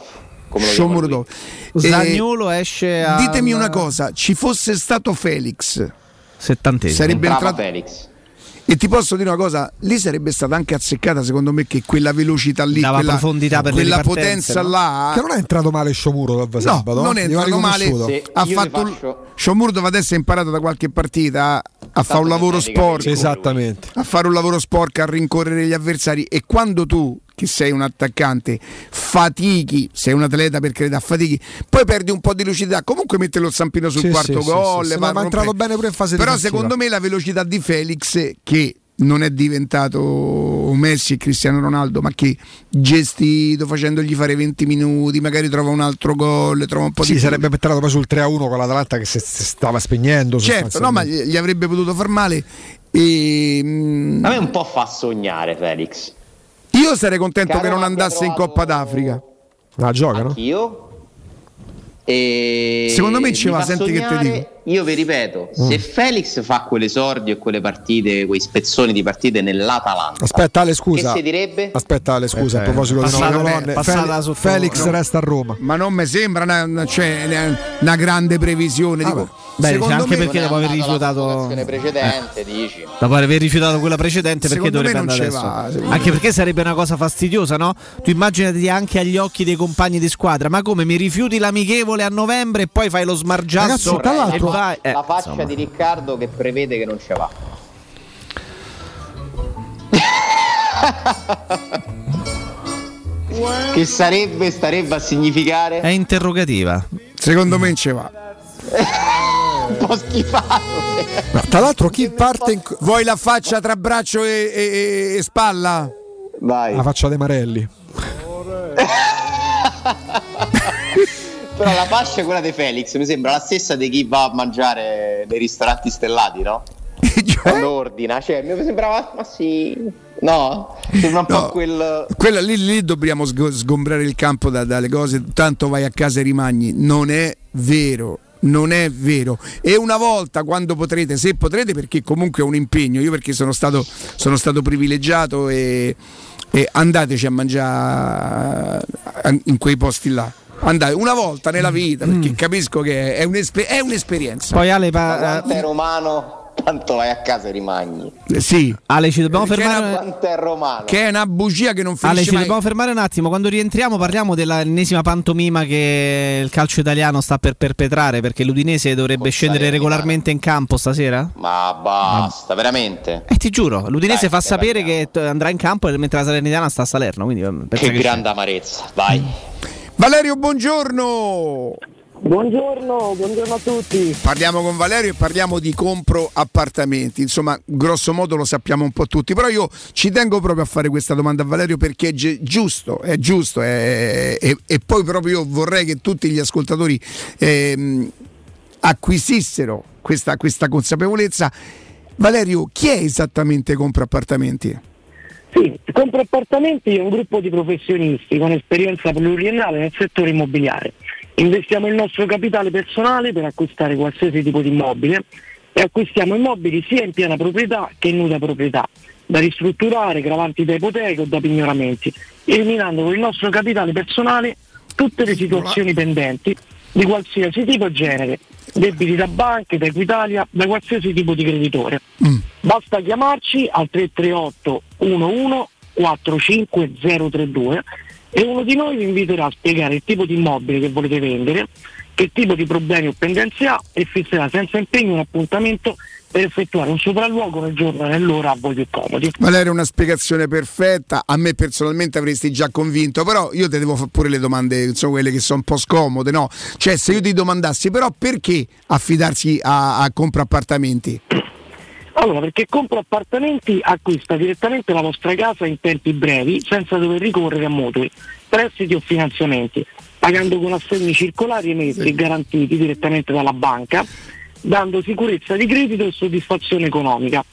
Come lo lui. Shomurodov. Zagnolo esce a. Ditemi una cosa, ci fosse stato Felix, Settantesimo. sarebbe entrato Felix. e ti posso dire una cosa, lì sarebbe stata anche azzeccata secondo me che quella velocità lì, Dava quella, profondità per quella potenza no? là Che non è entrato male Sciomuro No, sabato. non è entrato male. Se Ha fatto faccio- Sciomurdo adesso è imparato da qualche partita a, a fare un lavoro sporco, Sì, esattamente. a fare un lavoro sporco, a rincorrere gli avversari e quando tu che sei un attaccante, fatichi, sei un atleta per carità, fatichi, poi perdi un po' di lucidità. Comunque mette lo zampino sul Sì, quarto sì, sì, gol. sì, sì, va ma- ma a è entrato bene pure in fase Però difensiva. secondo me la velocità di Felix che non è diventato Messi e Cristiano Ronaldo, ma che gestito, facendogli fare 20 minuti, magari trova un altro gol, trova un po' Sì, di sarebbe entrato poi sul 3-1 con l'Atalanta che si si stava spegnendo. Certo, no, ma gli avrebbe potuto far male. E, mm, A me un po' fa sognare Felix. Io sarei contento Caro che non andasse in Coppa d'Africa. La giocano? Io. E Secondo me ci va, senti che te sognare- dico. Io vi ripeto, Mm. se Felix fa quell'esordio e quelle partite, quei spezzoni di partite nell'Atalanta, Aspetta Ale scusa. che si direbbe? Aspetta Ale scusa, Eh, a proposito di passata- nuove colonne, Fel- Felix no. resta a Roma. Ma non mi sembra una, una- cioè, una- grande previsione. dico, Beh, secondo anche me, perché dopo aver rifiutato Situazione precedente, dici. Dopo aver rifiutato quella precedente, perché Secondo dovrebbe andare adesso? va, anche me. perché sarebbe una cosa fastidiosa, no? Tu immaginati anche agli occhi dei compagni di squadra, ma come mi rifiuti l'amichevole a novembre e poi fai lo smargiasso Ragazzi, tra l'altro- vai. Eh, la faccia insomma. di Riccardo che prevede che non ce va. che sarebbe, starebbe a significare È interrogativa. Secondo me ci va. un po' schifato. No, tra l'altro chi parte in... Vuoi la faccia tra braccio e, e- e spalla? Vai. La faccia dei Marelli. Però la fascia è quella di Felix, mi sembra la stessa di chi va a mangiare nei ristoranti stellati, no? Quando ordina, cioè mi sembrava, ma sì, no, sembra un po' quel... Quella lì, lì dobbiamo sgo- sgombrare il campo da- dalle cose, tanto vai a casa e rimagni. Non è vero. Non è vero. E una volta quando potrete, se potrete, perché comunque è un impegno, io perché sono stato, sono stato privilegiato e, e andateci a mangiare in quei posti là. Andate una volta nella vita, perché capisco che è, un'espe- è un'esperienza. Poi Ale, Ma pa- quanto è romano, tanto vai a casa e rimagni. Eh, sì, Ale, ci dobbiamo è fermare. una- Quanto è romano. che è una bugia che non Ale, finisce ci mai. dobbiamo fermare un attimo. Quando rientriamo parliamo dell'ennesima pantomima che il calcio italiano sta per perpetrare perché l'Udinese dovrebbe scendere regolarmente in campo stasera? Ma basta, veramente. E ti giuro, l'Udinese Dai, fa sapere che andrà in campo mentre la Salernitana sta a Salerno. Quindi, eh, Che che- grande amarezza, vai. Valerio, buongiorno. Buongiorno, buongiorno a tutti. Parliamo con Valerio e parliamo di compro appartamenti. Insomma, grosso modo lo sappiamo un po' tutti. Però io ci tengo proprio a fare questa domanda a Valerio perché è gi- giusto, è giusto. è- e, e poi proprio io vorrei che tutti gli ascoltatori ehm, acquisissero questa, questa consapevolezza. Valerio, chi è esattamente compra appartamenti? Sì, Compro Appartamenti è un gruppo di professionisti con esperienza pluriennale nel settore immobiliare. Investiamo il nostro capitale personale per acquistare qualsiasi tipo di immobile e acquistiamo immobili sia in piena proprietà che in nuda proprietà, da ristrutturare, gravanti da ipoteca o da pignoramenti, eliminando con il nostro capitale personale tutte le situazioni pendenti di qualsiasi tipo e genere, debiti da banche, da Equitalia, da qualsiasi tipo di creditore. Basta chiamarci al 338 11 45032 e uno di noi vi inviterà a spiegare il tipo di immobile che volete vendere, che tipo di problemi o pendenze ha e fisserà senza impegno un appuntamento per effettuare un sopralluogo nel giorno e nell'ora a voi più comodi. Valerio, una spiegazione perfetta. A me personalmente avresti già convinto, però io ti devo fare pure le domande, insomma, quelle che sono un po' scomode, no? Cioè, se io ti domandassi, però perché affidarsi a, a compra appartamenti? Allora, perché compro appartamenti acquista direttamente la vostra casa in tempi brevi senza dover ricorrere a mutui, prestiti o finanziamenti, pagando con assegni circolari emessi e garantiti direttamente dalla banca, dando sicurezza di credito e soddisfazione economica,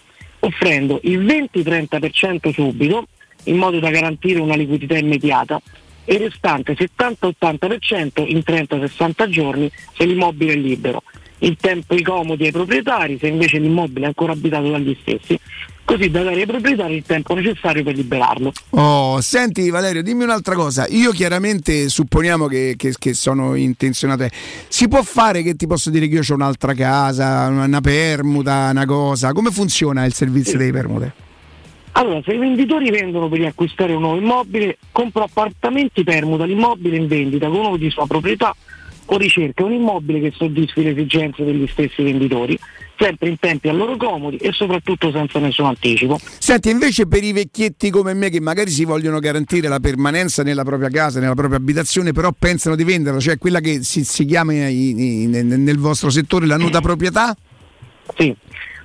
offrendo il 20-30% subito in modo da garantire una liquidità immediata e il restante 70-80% in 30-60 giorni se l'immobile è libero, in tempi comodi ai proprietari se invece l'immobile è ancora abitato dagli stessi, così da dare ai proprietari il tempo necessario per liberarlo. Oh, senti Valerio, dimmi un'altra cosa. Io chiaramente supponiamo che, che- che sono intenzionato. Si può fare che ti posso dire che io ho un'altra casa, una, permuta, una cosa. Come funziona il servizio dei permute? Allora, se i venditori vendono per riacquistare un nuovo immobile, compro appartamenti permuta l'immobile in vendita con uno di sua proprietà o ricerca un immobile che soddisfi le esigenze degli stessi venditori, sempre in tempi a loro comodi e soprattutto senza nessun anticipo. Senti, invece per i vecchietti come me che magari si vogliono garantire la permanenza nella propria casa, nella propria abitazione, però pensano di venderla, cioè quella che si, si chiama in- in- nel vostro settore la nuda proprietà? Sì.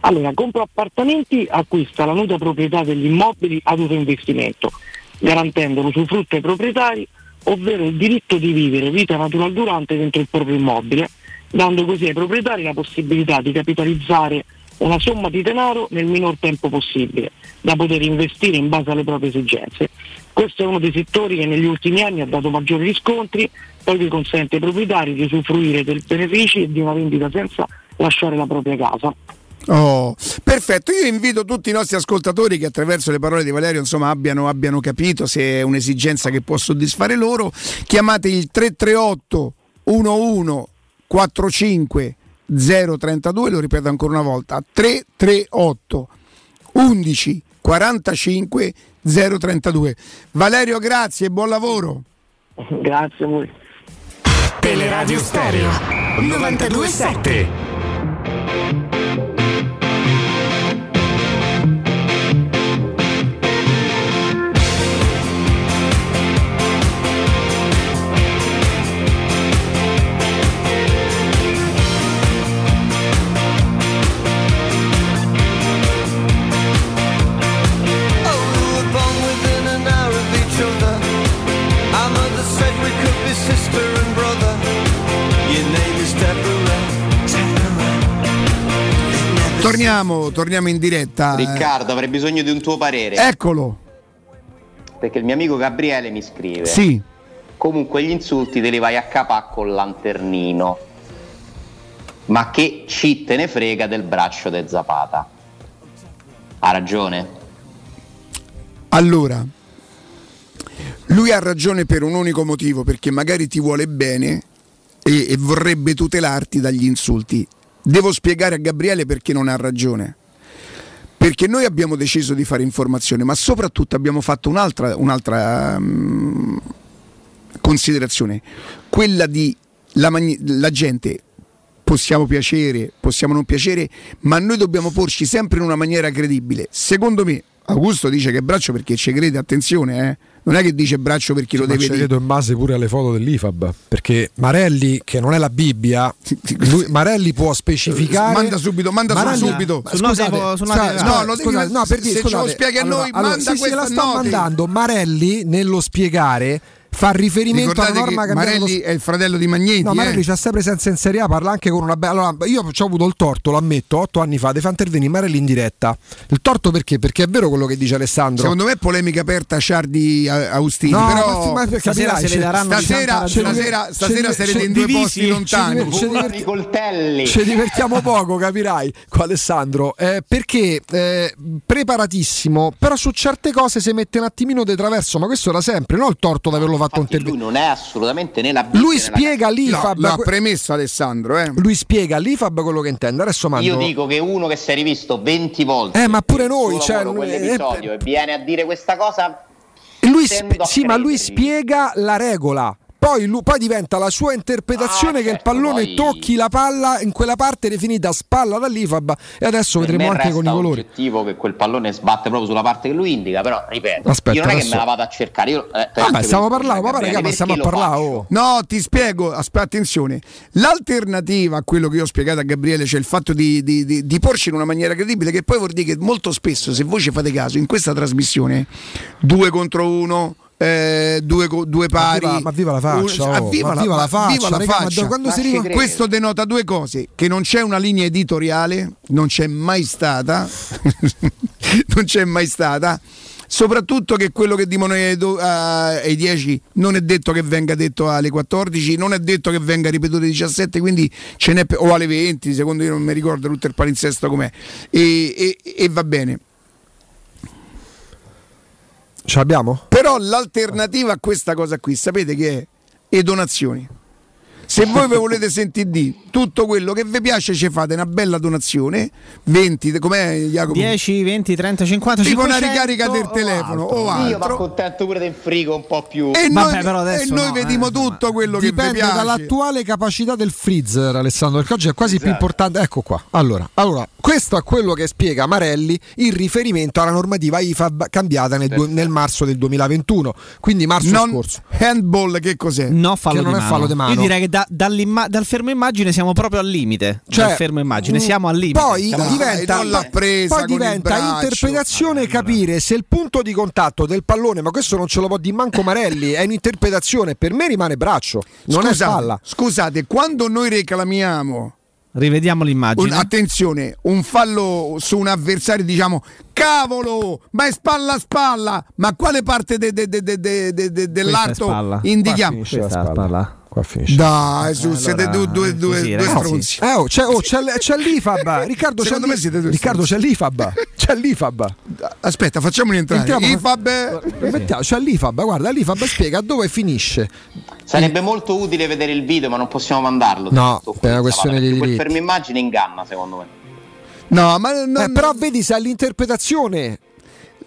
Allora, compro appartamenti, acquista la nuda proprietà degli immobili ad uso investimento, garantendo l'usufrutto ai proprietari, ovvero il diritto di vivere vita natural durante dentro il proprio immobile, dando così ai proprietari la possibilità di capitalizzare una somma di denaro nel minor tempo possibile, da poter investire in base alle proprie esigenze. Questo è uno dei settori che negli ultimi anni ha dato maggiori riscontri, poiché consente ai proprietari di usufruire dei benefici e di una vendita senza lasciare la propria casa. Oh, perfetto, io invito tutti i nostri ascoltatori che attraverso le parole di Valerio insomma, abbiano, abbiano capito se è un'esigenza che può soddisfare loro. Chiamate il 338 11 45 032, lo ripeto ancora una volta, 338 11 45 032. Valerio, grazie e buon lavoro. Grazie a voi. Teleradio Stereo 927. Torniamo, torniamo in diretta. Riccardo, avrei bisogno di un tuo parere. Eccolo. Perché il mio amico Gabriele mi scrive. Sì. Comunque gli insulti te li vai a capà col lanternino. Ma che ci te ne frega del braccio de Zapata? Ha ragione. Allora, lui ha ragione per un unico motivo, perché magari ti vuole bene e, e vorrebbe tutelarti dagli insulti. Devo spiegare a Gabriele perché non ha ragione. Perché noi abbiamo deciso di fare informazione, ma soprattutto abbiamo fatto un'altra, un'altra mm, considerazione, quella di la, magni- la gente possiamo piacere, possiamo non piacere, ma noi dobbiamo porci sempre in una maniera credibile. Secondo me, Augusto dice che braccio perché ci crede, attenzione, eh. Non è che dice braccio perché lo Ma deve dire. in base pure alle foto dell'IFAB perché Marelli che non è la Bibbia lui- Marelli può specificare Manda subito, manda Marelli- subito. Ma scusate, note- sul scusa- note- no, no, scusate, no, per se dire, ce lo scusate, spieghi a noi, allora, manda sì, sì, la questa sta mandando Marelli nello spiegare fa riferimento Ricordate alla norma che Marelli lo- è il fratello di Magneti. No, eh. Marelli c'ha sempre presenza in Serie A, parla anche con una bella. Allora, io ci ho avuto il torto, lo ammetto, otto anni fa, di far intervenire Marelli in diretta. Il torto perché? Perché è vero quello che dice Alessandro. Secondo me è polemica aperta Ciardi a- Austini, No, però ma- ma stasera, capirai, se le daranno stasera- stasera, stasera, stasera sarete in due divisi, posti lontani. ci diver- i coltelli. Ci divertiamo poco, capirai, con Alessandro, eh, perché eh, preparatissimo, però su certe cose si mette un attimino di traverso, ma questo era sempre, non il torto di averlo fatto intervenire. Lui non è assolutamente né la Bibbia Lui la spiega l'IFAB. l'ha premesso Alessandro, eh. Lui spiega l'IFAB quello che intende. Adesso mando. Io dico che uno che si è rivisto 20 volte Eh, ma pure noi, cioè, lavoro, eh, quell'episodio e viene a dire questa cosa Lui sp- sì, ma lui spiega la regola. Poi, lui- poi diventa la sua interpretazione Ah, che il certo, pallone poi- tocchi la palla in quella parte definita spalla dall'IFAB e adesso per vedremo anche con i colori. oggettivo che quel pallone sbatte proprio sulla parte che lui indica però ripeto Aspetta, io non è che adesso- me la vado a cercare io, eh, Vabbè, stiamo parlando, ma Gabriele, raga, ma stiamo a parlare. oh. No, ti spiego, aspetta, attenzione. L'alternativa a quello che io ho spiegato a Gabriele, cioè il fatto di, di- di- di porci in una maniera credibile, che poi vuol dire che molto spesso, se voi ci fate caso, in questa trasmissione, due contro uno, eh, due, due pari. viva- ma viva la faccia, un- ah, oh, viva ma la, viva la ma faccia, viva la raga, ma faccia. si arriva- Questo denota due cose: che non c'è una linea editoriale, non c'è mai stata, non c'è mai stata. Soprattutto che quello che dicono ai, do- a- ai 10 non è detto che venga detto alle 14, non è detto che venga ripetuto alle 17, quindi ce n'è o alle 20, secondo io non mi ricordo tutto il palinsesto com'è. E, e- e va bene. Ce l'abbiamo? Però l'alternativa a questa cosa qui, sapete che è? E donazioni. Se voi vi volete sentire di tutto quello che vi piace, ci fate una bella donazione. 20, com'è Jacopo? 10, 20, 30, 50, Tipo una 500 ricarica del o telefono o Io mi altro. accontento pure del frigo un po' più. E Vabbè, noi, però adesso e noi no, vediamo eh, tutto quello che vi Dipende piace. dall'attuale capacità del freezer, Alessandro, perché oggi è quasi più Esatto. importante. Ecco qua. Allora, allora, questo è quello che spiega Marelli in riferimento alla normativa IFAB cambiata nel, du- nel marzo del 2021, quindi marzo Non scorso. handball, che cos'è? No, fallo Che non di è mano. fallo di mano. Io direi che da- dall'imma- dal fermo immagine siamo proprio al limite. Cioè, dal fermo immagine, mm, siamo al limite. Poi Siamo- diventa, non l'ha presa poi il diventa interpretazione capire se il punto di contatto del pallone, ma questo non ce lo può dire manco Marelli, è un'interpretazione, per me rimane braccio, non è scusate, spalla. scusate, quando noi reclamiamo Rivediamo l'immagine. un- attenzione, un fallo su un avversario, diciamo cavolo, ma è spalla a spalla, ma quale parte de- de- de- de- de- de- de- dell'arto indichiamo? Questa è la spalla. Qua finisce. Dai, su, siete allora, due, due, due, così, due stronzi. Eh, oh, c'è, oh, c'è, c'è l'IFAB, Riccardo, c'è, me siete due Riccardo c'è l'IFAB, c'è l'IFAB. Aspetta, facciamoli entrare. Entriamo- IFAB, Mettiamo- C'è l'IFAB, guarda, l'IFAB spiega dove finisce. Sarebbe molto utile vedere il video, ma non possiamo mandarlo. No, per una questione perché di Quel diritti. fermo immagine inganna, secondo me. no, ma non- Eh, però vedi se all'interpretazione.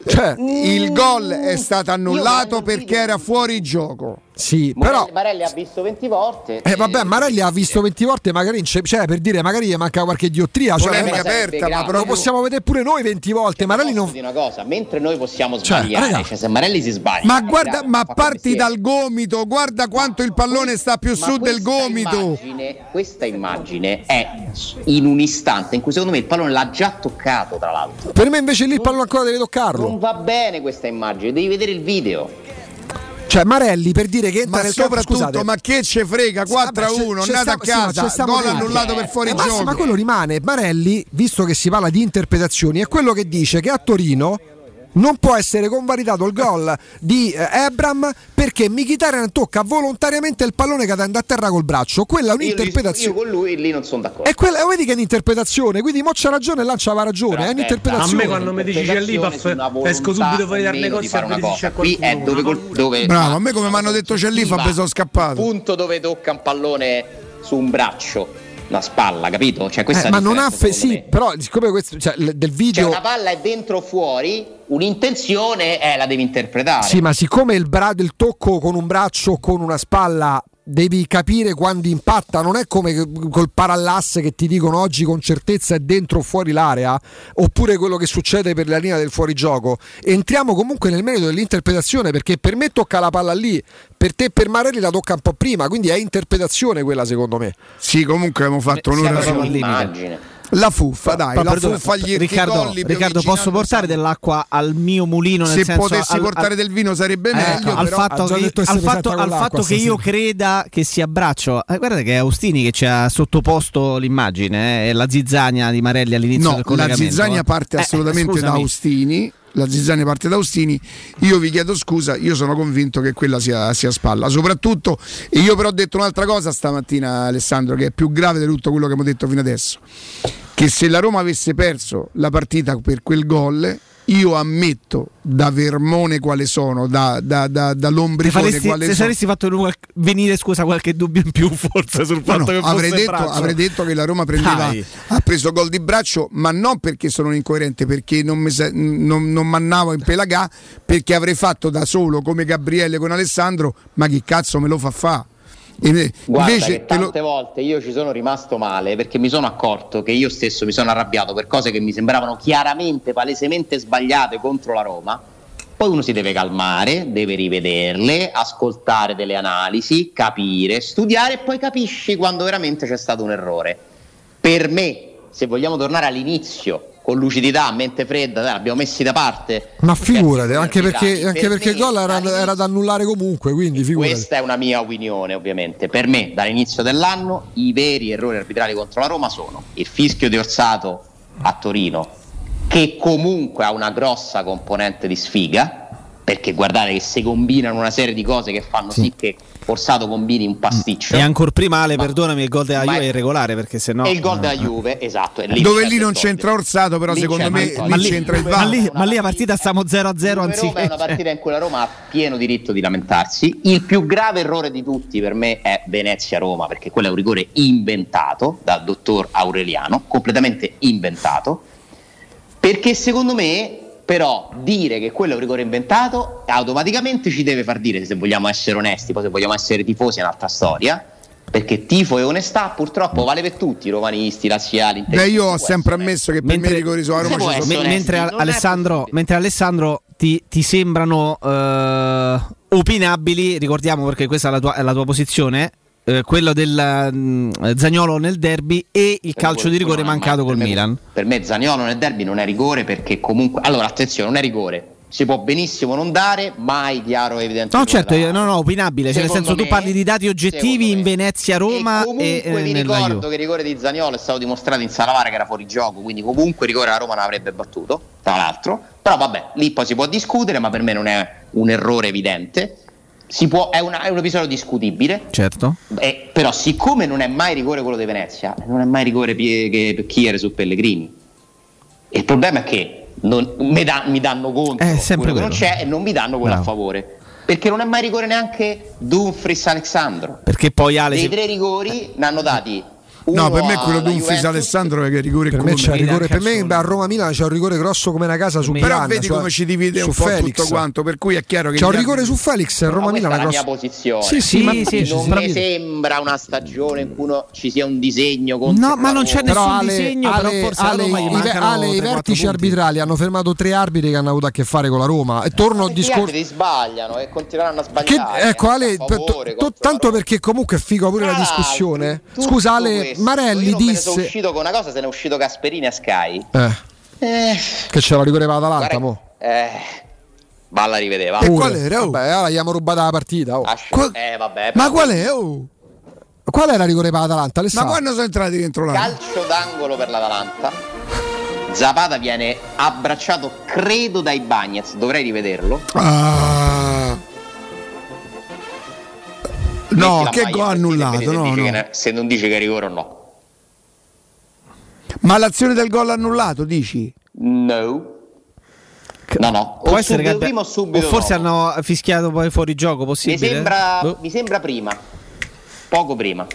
Cioè, il gol è stato annullato perché era fuori gioco. Sì, Morelli, però. Marelli ha visto 20 volte. Eh, vabbè, Marelli ha visto 20 volte, magari cioè, per dire, magari gli manca qualche diottria. Cioè, Polemica eh, aperta, ma proprio possiamo vedere pure noi 20 volte. Marelli non. dire una cosa, mentre noi possiamo Cioè, sbagliare, raga. cioè, se Marelli si sbaglia. Ma guarda, grave, ma parti dal gomito, guarda quanto il pallone sta più Ma su del gomito. immagine- questa immagine è in un istante in cui secondo me il pallone l'ha già toccato, tra l'altro. Per me invece lì il pallone ancora deve Non toccarlo. va bene questa immagine, devi vedere il video. Cioè, Marelli per dire che entra Ma nel campo, soprattutto, scusate, ma che ce frega? 4 a Vabbè, c'è- 1, c'è andate a sta- sì, casa, stiamo gol annullato per fuori Eh, gioco. ma quello rimane. Marelli, visto che si parla di interpretazioni, è quello che dice che a Torino non può essere convalidato il gol di eh, Ebram perché Mkhitaryan tocca volontariamente il pallone cadendo a terra col braccio. Quella è Io, io un'interpretazione. con lui lì non sono d'accordo. E quella, vedi che è un'interpretazione, quindi mo c'ha ragione e là c'aveva ragione, Però è un'interpretazione. A me quando mi dici c'è volontà esco subito fuori dal negozio di fare a una vedere se cosa. c'è Qui è dove, col- dove Bravo, a me come mi hanno detto c'è l'IFAB Ma sono scappato. punto dove tocca un pallone su un braccio, una spalla, capito? Cioè, questa Eh, la ma non ha fe- sì, me. però siccome questo cioè, del Cioè, video una palla è dentro o fuori, un'intenzione eh, la devi interpretare. Sì, ma siccome il, bra- il tocco con un braccio o con una spalla devi capire quando impatta, non è come col parallasse che ti dicono oggi con certezza è dentro o fuori l'area, oppure quello che succede per la linea del fuorigioco. Entriamo comunque nel merito dell'interpretazione perché per me tocca la palla lì, per te per Marelli la tocca un po' prima, quindi è interpretazione quella secondo me. Sì, comunque abbiamo fatto Siamo un'ora. Immagine. La fuffa, dai, Pa- la perdona, fuffa gli Riccardo, Riccardo, posso al portare dell'acqua al mio mulino? Nel Se senso, potessi al- portare al- del vino sarebbe Eh, meglio, al però fatto, che, al fatto- al fatto che io creda che sia braccio, eh, guardate che è Austini che ci ha sottoposto l'immagine, eh, e la zizzania di Marelli all'inizio no, del la collegamento. zizzania parte Eh, assolutamente da. Austini. La zizzania parte da Austini. Io vi chiedo scusa, io sono convinto che quella sia, sia spalla. Soprattutto, e io però ho detto un'altra cosa stamattina, Alessandro, che è più grave di tutto quello che abbiamo detto fino adesso. Che se la Roma avesse perso la partita per quel gol, io ammetto da Vermone quale sono, da, da, da, da Se, faresti- quale se sono. saresti fatto venire scusa qualche dubbio in più forse sul fatto no, che avrei, detto, avrei detto che la Roma prendeva, ha preso gol di braccio, ma non perché sono un incoerente, perché non, mi non, non mannavo in pelagà, perché avrei fatto da solo come Gabriele con Alessandro, ma chi cazzo me lo fa fa? Guarda invece che te lo- tante volte io ci sono rimasto male perché mi sono accorto che io stesso mi sono arrabbiato per cose che mi sembravano chiaramente, palesemente sbagliate contro la Roma. Poi uno si deve calmare, deve rivederle, ascoltare delle analisi, capire, studiare e poi capisci quando veramente c'è stato un errore. Per me, se vogliamo tornare all'inizio con lucidità, mente fredda, dai, l'abbiamo messi da parte. Ma figurati, anche perché, anche Per perché il gol era, era da annullare comunque, quindi figurati. questa è una mia opinione, ovviamente. Per me, dall'inizio dell'anno, i veri errori arbitrali contro la Roma sono il fischio di Orsato a Torino, che comunque ha una grossa componente di sfiga, perché guardate che si combinano una serie di cose che fanno sì, che Forzato combini un pasticcio. E ancora prima, Ale, perdonami, il gol della Juve è irregolare perché se no. E il gol della Juve, esatto. Lì Dove lì non c'entra Orsato, però lì secondo me lì, ma lì c'entra il VAR. Ma lì, ma lì a partita stiamo 0-0 anziché. Roma è una partita in cui la Roma ha pieno diritto di lamentarsi. Il più grave errore di tutti per me è Venezia-Roma, perché quello è un rigore inventato dal dottor Aureliano, completamente inventato. Perché secondo me però dire che quello è un rigore inventato automaticamente ci deve far dire se vogliamo essere onesti, poi se vogliamo essere tifosi è un'altra storia. Perché tifo e onestà purtroppo vale per tutti, romanisti, razziali. Beh, io ho sempre ammesso che per mentre, me i rigori su Roma ci sono. Me, mentre, Alessandro, mentre Alessandro ti, ti sembrano uh, opinabili, ricordiamo perché questa è la tua, è la tua posizione, eh, quello del mm, Zagnolo nel derby e il calcio di rigore mancato col me, Milan. Per me Zagnolo nel derby non è rigore perché comunque allora attenzione, non è rigore. Si può benissimo non dare, mai chiaro e evidente. No, certo, io, no, no, opinabile. Cioè, nel senso, me, tu parli di dati oggettivi in Venezia, Roma. E comunque e, vi ricordo che il rigore di Zagnolo è stato dimostrato in Salavare che era fuori gioco, quindi comunque il rigore la Roma non avrebbe battuto, tra l'altro. Però vabbè, lì poi si può discutere, ma per me non è un errore evidente. Può, è, una, è, un episodio discutibile. Certo. Eh, però, siccome non è mai rigore quello di Venezia, non è mai rigore per Chiere su Pellegrini. Il problema è che non, mi, da, mi, danno conto sempre quello, quello che non c'è e non mi danno quello Bravo. a favore. Perché non è mai rigore neanche Dumfries Alexandro. Perché poi Ale. Dei tre rigori ne hanno dati. No, per me è quello di un Juventus. Alessandro che è rigore Per me, come c'è rigore, per me a Roma Milano c'è un rigore grosso come una casa su Però Piranha, vedi cioè, come ci divide su un po' Felix. tutto quanto, per cui è chiaro che C'è un gli rigore su Felix e No, Roma Milano è la mia grosso. posizione. Sì, sì, ma non mi sì. sembra una stagione in cui ci sia un disegno contro No, ma non c'è nessun disegno, però forse Ale, gli Ale, i 3-4 vertici arbitrali hanno fermato tre arbitri che hanno avuto a che fare con la Roma. E torno al Perché gli discorso. arbitri sbagliano e continueranno a Che, sbagliare. ecco Ale, A favore, tanto perché comunque è figo pure la discussione. Scusa Ale, questo, Marelli io me ne sono disse uscito con una cosa, se ne è uscito Gasperini a Sky. eh, Eh, che c'era la rigore per l'Atalanta, mo. eh, valla a rivedere, va. Pure. Vabbè, allora gli abbiamo rubata la partita. oh. Asci- eh, vabbè, Ma qual è? Oh? Qual era la rigore per l'Atalanta? Ma Alessandro? quando sono entrati dentro là? Calcio d'angolo per l'Atalanta. Zapata viene abbracciato, credo, dai Bagnets. Dovrei rivederlo. Ah. No, che gol annullato, no, no. che ne- se non dice che è rigore o no. Ma l'azione del gol annullato, dici? No. No, no. Può O essere che prima o o subito forse dopo. hanno fischiato poi fuori gioco Mi possibile? sembra, Boh. mi sembra prima. Poco prima.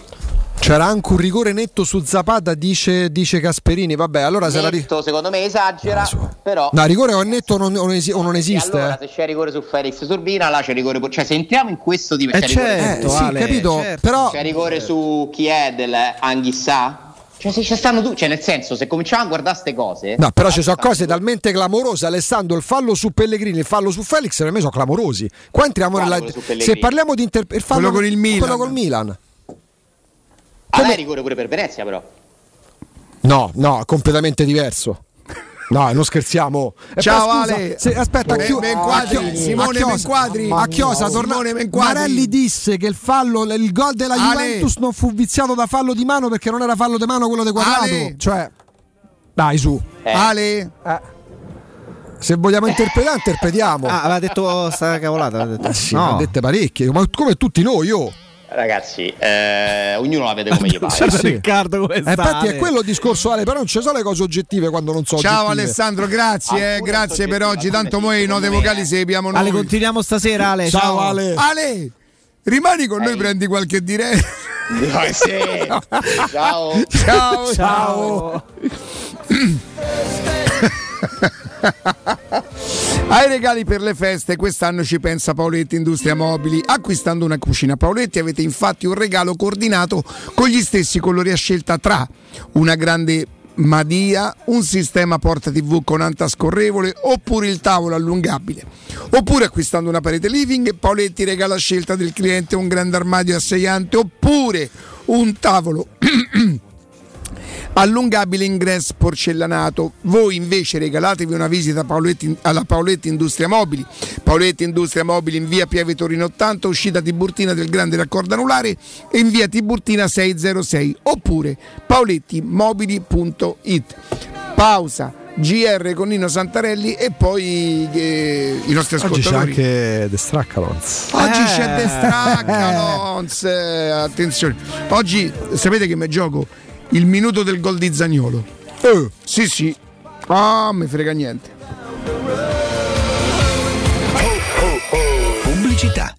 C'era anche un rigore netto su Zapata, dice, dice Gasperini. Vabbè, allora se la ri- Netto, secondo me esagera, però No, rigore o netto non, non esi- o non esiste. allora eh. se c'è rigore su Felix Turbina, là c'è rigore. Cioè, se entriamo in questo tipo Eh, c'è certo, Eh, sì, Ale, capito, certo. però- c'è rigore su chi è del Anghissà? Cioè, se ci stanno tu, cioè, nel senso, se cominciamo a guardare queste cose, No, però ci sono cose talmente clamorose. Alessandro, il fallo su Pellegrini, il fallo su Felix, per me sono clamorosi. Qua entriamo Quale nella. Se parliamo di inter... il fallo Quello con il Milan. Quello col Milan. Ah, là è rigore pure per Venezia, però. No, no, completamente diverso. No, non scherziamo. E Ciao, poi, scusa, Ale. se- aspetta, Ben- Chio- Benquadri, a Simone Benquadri. A Chiosa, Simone torna- Benquadri. Marelli disse che il fallo, il gol della Ale. Juventus non fu viziato da fallo di mano perché non era fallo di mano quello di quadrato. Ale. Cioè, dai, su. Eh. Ale, Se vogliamo interpretare, interpretiamo. Ah, aveva detto sta cavolata. Aveva detto. Eh sì, no. dette parecchie, ma come tutti noi, oh. Ragazzi, eh, ognuno la vede come gli pare. Guarda sì. Riccardo come Eh, sta, infatti è quello il discorso, Ale, però non ci sono le cose oggettive quando non so ciao oggettive. Alessandro, grazie, eh, grazie per oggi. Tanto noi note vocali se le abbiamo noi. Ale, continuiamo stasera, Ale. Ciao, Ciao, Ale. Ale, rimani con noi, Ehi. prendi qualche diretta. Eh, sì. Ciao. Ciao, Ciao. Ai regali per le feste quest'anno ci pensa Paoletti Industria Mobili. Acquistando una cucina Paoletti avete infatti un regalo coordinato con gli stessi colori a scelta tra una grande Madia, un sistema porta TV con anta scorrevole oppure il tavolo allungabile. Oppure acquistando una parete living Paoletti regala a scelta del cliente un grande armadio asseiante oppure un tavolo allungabile ingresso porcellanato. Voi invece regalatevi una visita Paoletti- alla Paoletti Industria Mobili. Paoletti Industria Mobili in via Pieve Torino 80, uscita Tiburtina del Grande Raccordo Anulare e in via Tiburtina 606 oppure paolettimobili.it. Pausa GR con Nino Santarelli e poi eh, i nostri Oggi c'è ascoltatori. anche The Strackalons. Oggi Eh. c'è The Strackalons, eh, attenzione. Oggi sapete che mi gioco il minuto del gol di Zagnolo. Eh, sì, sì. Ah, mi frega niente. Pubblicità.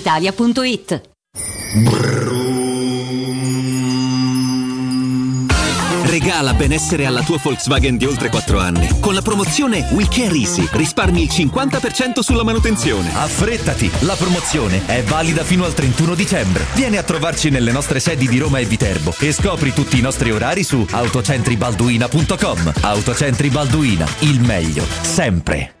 brispalitalia.it. Regala benessere alla tua Volkswagen di oltre 4 anni. Con la promozione We Care Easy risparmi il 50% sulla manutenzione. Affrettati, la promozione è valida fino al 31 dicembre. Vieni a trovarci nelle nostre sedi di Roma e Viterbo e scopri tutti i nostri orari su autocentribalduina.com. Autocentri Balduina, il meglio, sempre.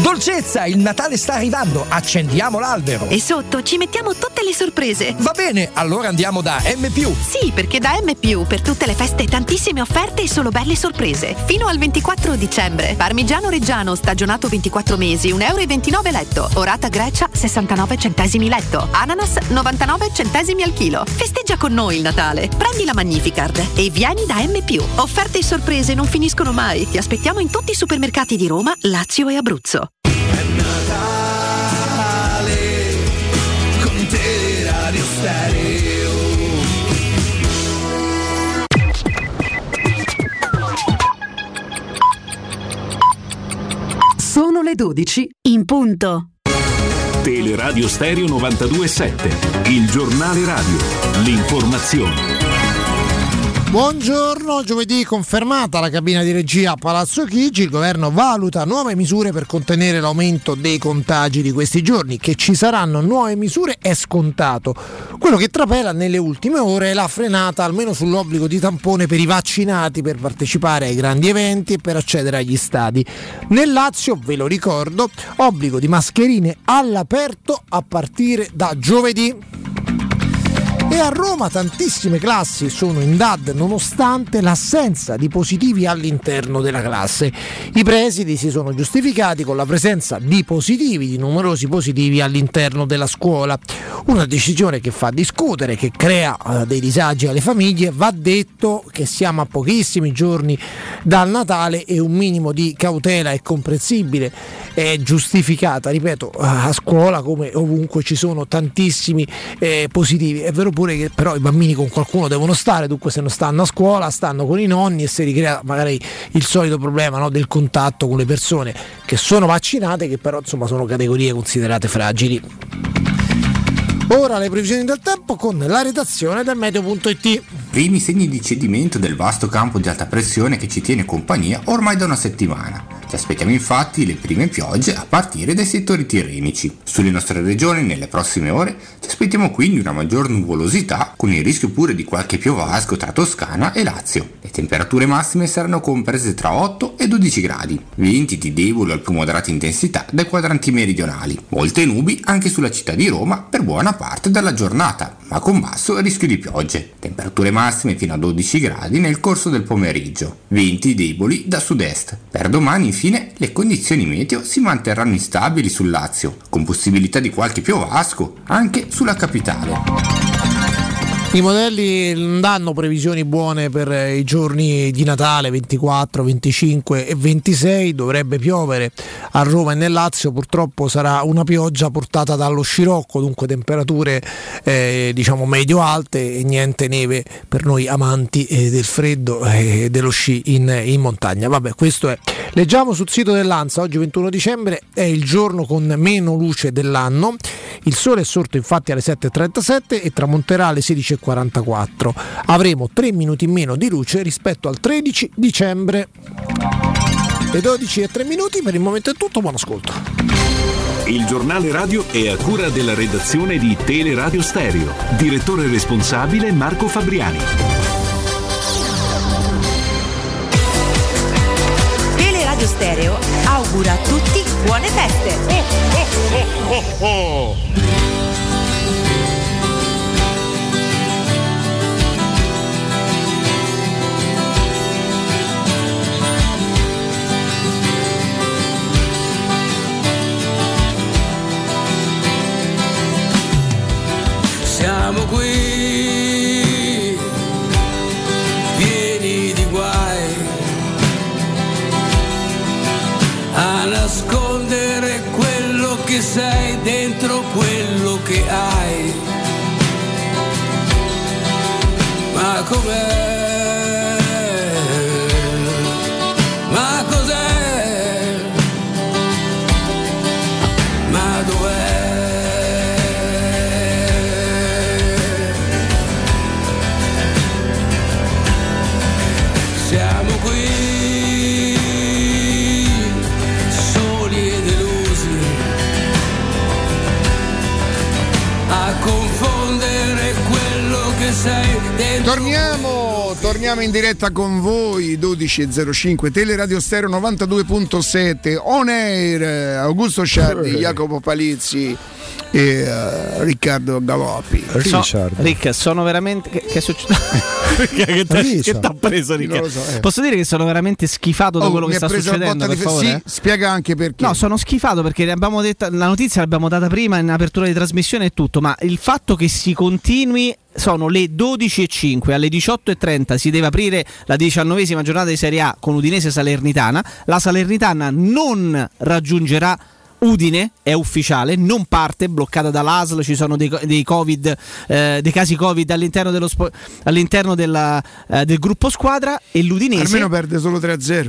Dolcezza, il Natale sta arrivando, accendiamo l'albero. E sotto ci mettiamo tutte le sorprese. Va bene, allora andiamo da M. Sì, perché da M per tutte le feste tantissime offerte e solo belle sorprese. Fino al 24 dicembre. Parmigiano Reggiano stagionato 24 mesi, 1,29 euro letto. Orata Grecia 69 centesimi letto. Ananas 99 centesimi al chilo. Festeggia con noi il Natale. Prendi la Magnificard e vieni da M. Offerte e sorprese non finiscono mai. Ti aspettiamo in tutti i supermercati di Roma, Lazio e Abruzzo. Con Teleradio Stereo. Sono le 12 in punto. Teleradio Stereo 927, il giornale radio, l'informazione. Buongiorno, giovedì confermata la cabina di regia a Palazzo Chigi, il governo valuta nuove misure per contenere l'aumento dei contagi di questi giorni, che ci saranno nuove misure è scontato. Quello che trapela nelle ultime ore è la frenata almeno sull'obbligo di tampone per i vaccinati per partecipare ai grandi eventi e per accedere agli stadi. Nel Lazio, ve lo ricordo, obbligo di mascherine all'aperto a partire da giovedì. E a Roma tantissime classi sono in DAD nonostante l'assenza di positivi all'interno della classe. I presidi si sono giustificati con la presenza di positivi, di numerosi positivi all'interno della scuola. Una decisione che fa discutere, che crea eh, dei disagi alle famiglie. Va detto che siamo a pochissimi giorni dal Natale e un minimo di cautela è comprensibile, è giustificata, ripeto, a scuola come ovunque ci sono tantissimi eh, positivi. È vero pure che però i bambini con qualcuno devono stare, dunque se non stanno a scuola stanno con i nonni e si ricrea magari il solito problema no, del contatto con le persone che sono vaccinate, che però insomma sono categorie considerate fragili. Ora le previsioni del tempo con la redazione del meteo.it. Primi segni di cedimento del vasto campo di alta pressione che ci tiene compagnia ormai da una settimana. Ci aspettiamo infatti le prime piogge a partire dai settori tirrenici. Sulle nostre regioni nelle prossime ore ci aspettiamo quindi una maggior nuvolosità con il rischio pure di qualche piovasco tra Toscana e Lazio. Le temperature massime saranno comprese tra 8 e 12 gradi. Venti di debole al più moderata intensità dai quadranti meridionali. Molte nubi anche sulla città di Roma per buona parte della giornata, ma con basso rischio di piogge. Temperature massime fino a 12 gradi nel corso del pomeriggio. Venti deboli da sud-est. Per domani infine le condizioni meteo si manterranno instabili sul Lazio, con possibilità di qualche piovasco anche sulla capitale. I modelli non danno previsioni buone per eh, i giorni di Natale 24, 25 e 26, dovrebbe piovere a Roma e nel Lazio, purtroppo sarà una pioggia portata dallo scirocco, dunque temperature eh, diciamo medio alte e niente neve per noi amanti eh, del freddo e dello sci in, in montagna. Vabbè, questo è. Leggiamo sul sito dell'Ansa, oggi 21 dicembre è il giorno con meno luce dell'anno, il sole è sorto infatti alle 7.37 e tramonterà alle 16.44. Avremo 3 minuti in meno di luce rispetto al 13 dicembre. Le 12 e 3 minuti, per il momento è tutto, buon ascolto. Il giornale radio è a cura della redazione di Teleradio Stereo. Direttore responsabile Marco Fabriani. Teleradio Stereo augura a tutti buone feste. Siamo qui, pieni di guai, a nascondere quello che sei dentro quello che hai. Ma com'è? Torniamo, torniamo in diretta con voi 12.05 Teleradio Stereo 92.7 On Air Augusto Sciardi, Jacopo Palizzi e eh, Riccardo Galoppi. So- Rick, sono veramente. Che, che è successo? che che Richard. t'ha preso, Rick? Non lo so, eh. Posso dire che sono veramente schifato da Oh, quello mi che ha sta succedendo? Per favore? sì, spiega anche perché. No, sono schifato perché detta, la notizia l'abbiamo data prima in apertura di trasmissione e tutto, ma il fatto che si continui sono le 12.05, alle 18.30 si deve aprire la diciannovesima giornata di Serie A con Udinese Salernitana, la Salernitana non raggiungerà Udine è ufficiale, non parte, bloccata dall'ASL, ci sono dei, dei covid, eh, dei casi Covid all'interno, dello all'interno della, eh, del gruppo squadra e l'Udinese Almeno perde solo 3-0.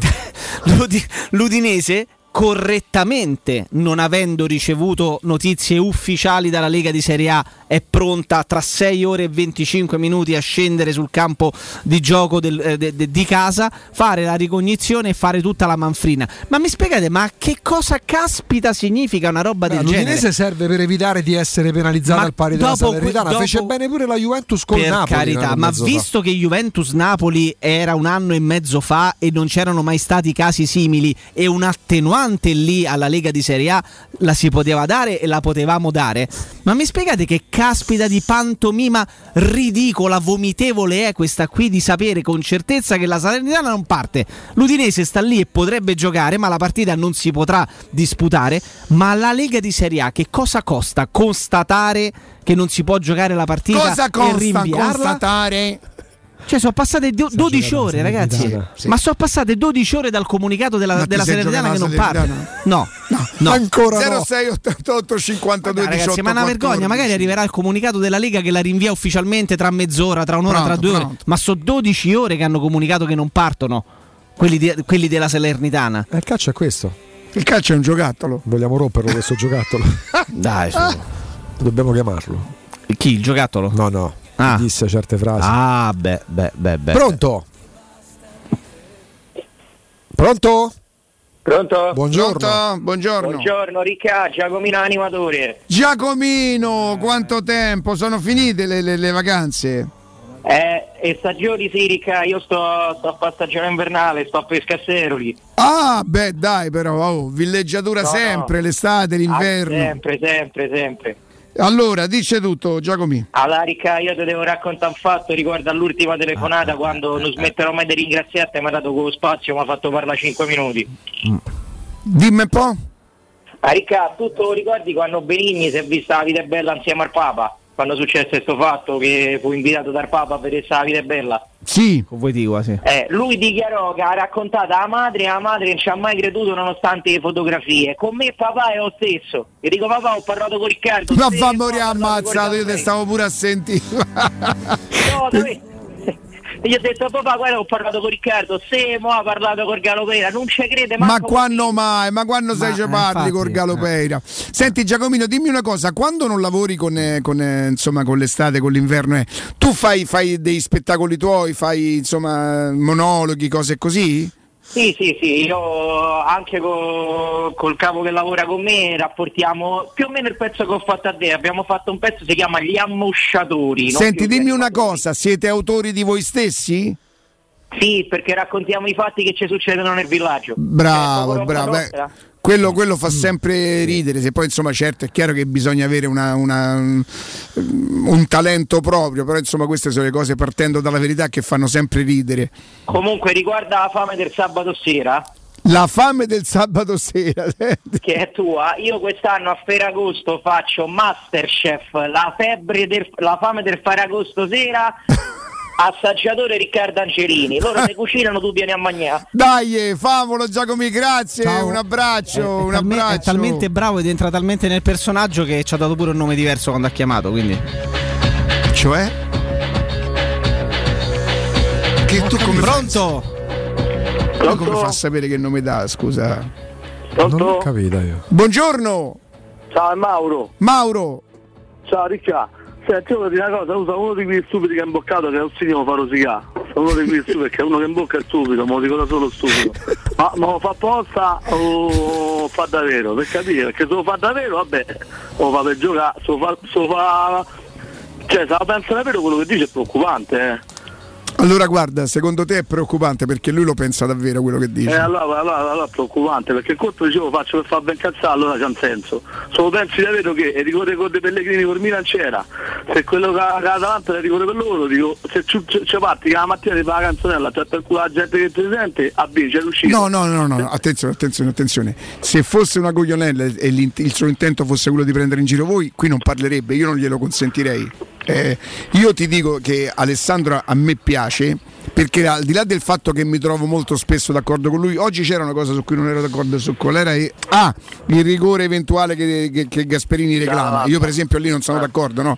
L'Udi- l'Udinese correttamente, non avendo ricevuto notizie ufficiali dalla Lega di Serie A, è pronta tra 6 ore e 25 minuti a scendere sul campo di gioco del- eh, de- de- di casa, fare la ricognizione e fare tutta la manfrina. Ma mi spiegate, ma che cosa caspita significa una roba del genere? L'Udinese serve per evitare di essere penalizzata Ma al pari della Salernitana. dopo- Fece bene pure la Juventus con per Napoli. carità, ma mezzo fa. visto che Juventus-Napoli era un anno e mezzo fa e non c'erano mai stati casi simili e un attenuante quante lì alla Lega di Serie A la si poteva dare e la potevamo dare. Ma mi spiegate che caspita di pantomima ridicola, vomitevole è questa qui di sapere con certezza che la Salernitana non parte. L'Udinese sta lì e potrebbe giocare, ma la partita non si potrà disputare. Ma la Lega di Serie A che cosa costa? Constatare che non si può giocare la partita Cosa e costa rinviarla? constatare? Cioè, sono passate do- 12 ore, ragazzi. Ma sono passate 12 ore dal comunicato della, Ma della Salernitana che non giocata la parte. No, no. Ancora no. 06 88 52 Dai, 18 ragazzi, ma è una vergogna, 14. magari arriverà il comunicato della Lega che la rinvia ufficialmente tra mezz'ora, tra un'ora, Pronto, tra due ore. pronto. Ma sono 12 ore che hanno comunicato che non partono. Quelli, di- quelli della Salernitana. Eh, il calcio è questo. Il calcio è un giocattolo. Vogliamo romperlo questo giocattolo? Dai, su. Dobbiamo chiamarlo. Chi? Il giocattolo? No, no. Ah. Disse certe frasi. Ah, beh, beh, beh, beh. Pronto? Pronto? Pronto? Buongiorno. Pronto? Buongiorno. Buongiorno Ricca, Giacomino animatore. Giacomino, quanto tempo? Sono finite le, le- le vacanze? Eh, e stagioni sì Ricca, io sto, sto a fare stagione invernale, sto a pescasseroli. Ah, beh, dai, però, oh, villeggiatura No, sempre, no. l'estate, l'inverno. Ah, sempre, sempre, sempre. Allora, dice tutto, Giacomino. Allora Ricca, io ti devo raccontare un fatto riguardo all'ultima telefonata quando non smetterò mai di ringraziarti, mi ha dato quello spazio, mi ha fatto parlare 5 minuti. Dimmi un po'. Ah Ricca, tu te lo ricordi quando Benigni si è vista la vita bella insieme al Papa? Quando successe questo fatto che fu invitato dal Papa a vedere la vita è bella? Sì. Con voi dico, sì. Eh, lui dichiarò che ha raccontato alla madre e la madre non ci ha mai creduto nonostante le fotografie. Con me papà è lo stesso. Io dico papà ho parlato con Riccardo. Ma fa no, morire ammazzato, io te stavo pure a sentire. No, dove- Gli ho detto papà guarda ho parlato con Riccardo, se mo ha parlato con Galopera, non ci crede Ma quando mai? Ma quando sei ci eh, parli infatti, col Galopeira? Senti Giacomino, dimmi una cosa, quando non lavori con, eh, con, eh, insomma, con l'estate, con l'inverno, eh, tu fai, fai dei spettacoli tuoi, fai insomma monologhi, cose così? Sì, sì, sì, io anche co- col capo che lavora con me rapportiamo più o meno il pezzo che ho fatto a te. Abbiamo fatto un pezzo che si chiama Gli ammosciatori. Senti, dimmi una cosa, siete autori di voi stessi? Sì, perché raccontiamo i fatti che ci succedono nel villaggio. Bravo, Eh, bravo. Eh, nostra. quello, quello fa sempre ridere, se poi insomma certo è chiaro che bisogna avere una- una- un, un talento proprio, però insomma queste sono le cose partendo dalla verità che fanno sempre ridere. Comunque riguarda la fame del sabato sera, La fame del sabato sera, che è tua, io quest'anno a Ferragosto faccio Masterchef, la, febbre del, la fame del Ferragosto sera, assaggiatore Riccardo Angelini. Loro ne cucinano, tu vieni a mangiare. Dai, eh, favolo Giacomi, grazie, Ciao. un abbraccio, È, un talme- è abbraccio. talmente bravo ed entra talmente nel personaggio che ci ha dato pure un nome diverso quando ha chiamato. Quindi. Cioè? Che tu come Pronto? Fai, tu come fa a sapere che nome dà, scusa? Non ho capito io. Buongiorno, Ciao è Mauro. Mauro. Ciao Ricca. Voglio dire una cosa, usa uno di quei stupidi che ha imboccato che è Ossinio fa rosicà. Uno di quei stupidi perché uno che imbocca è stupido, me lo dico da solo stupido. Ma, ma lo fa apposta o fa davvero? Per capire, perché se lo fa davvero, vabbè, lo fa per giocare, se lo fa, se lo fa cioè se la pensa davvero quello che dice è preoccupante, eh. Allora guarda, secondo te è preoccupante perché lui lo pensa davvero quello che dice. Eh, allora, allora, allora è preoccupante perché il conto dicevo faccio per far ben cazzare allora c'ha un senso se lo pensi davvero che il rigore con dei Pellegrini per Milan c'era se quello che ha davanti era rigore per loro dico se ci parti che la mattina ti fa la canzonella cioè per culo la gente che ti sente a B c'è riuscito No, no, no, no, no, attenzione, attenzione, attenzione. Se fosse una coglionella e il suo intento fosse quello di prendere in giro voi, qui non parlerebbe, io non glielo consentirei. Eh, io ti dico che Alessandro a me piace perché al di là del fatto che mi trovo molto spesso d'accordo con lui, oggi c'era una cosa su cui non ero d'accordo su qual era e- ah, il rigore eventuale che, che- che Gasperini reclama. Io per esempio lì non sono d'accordo, no.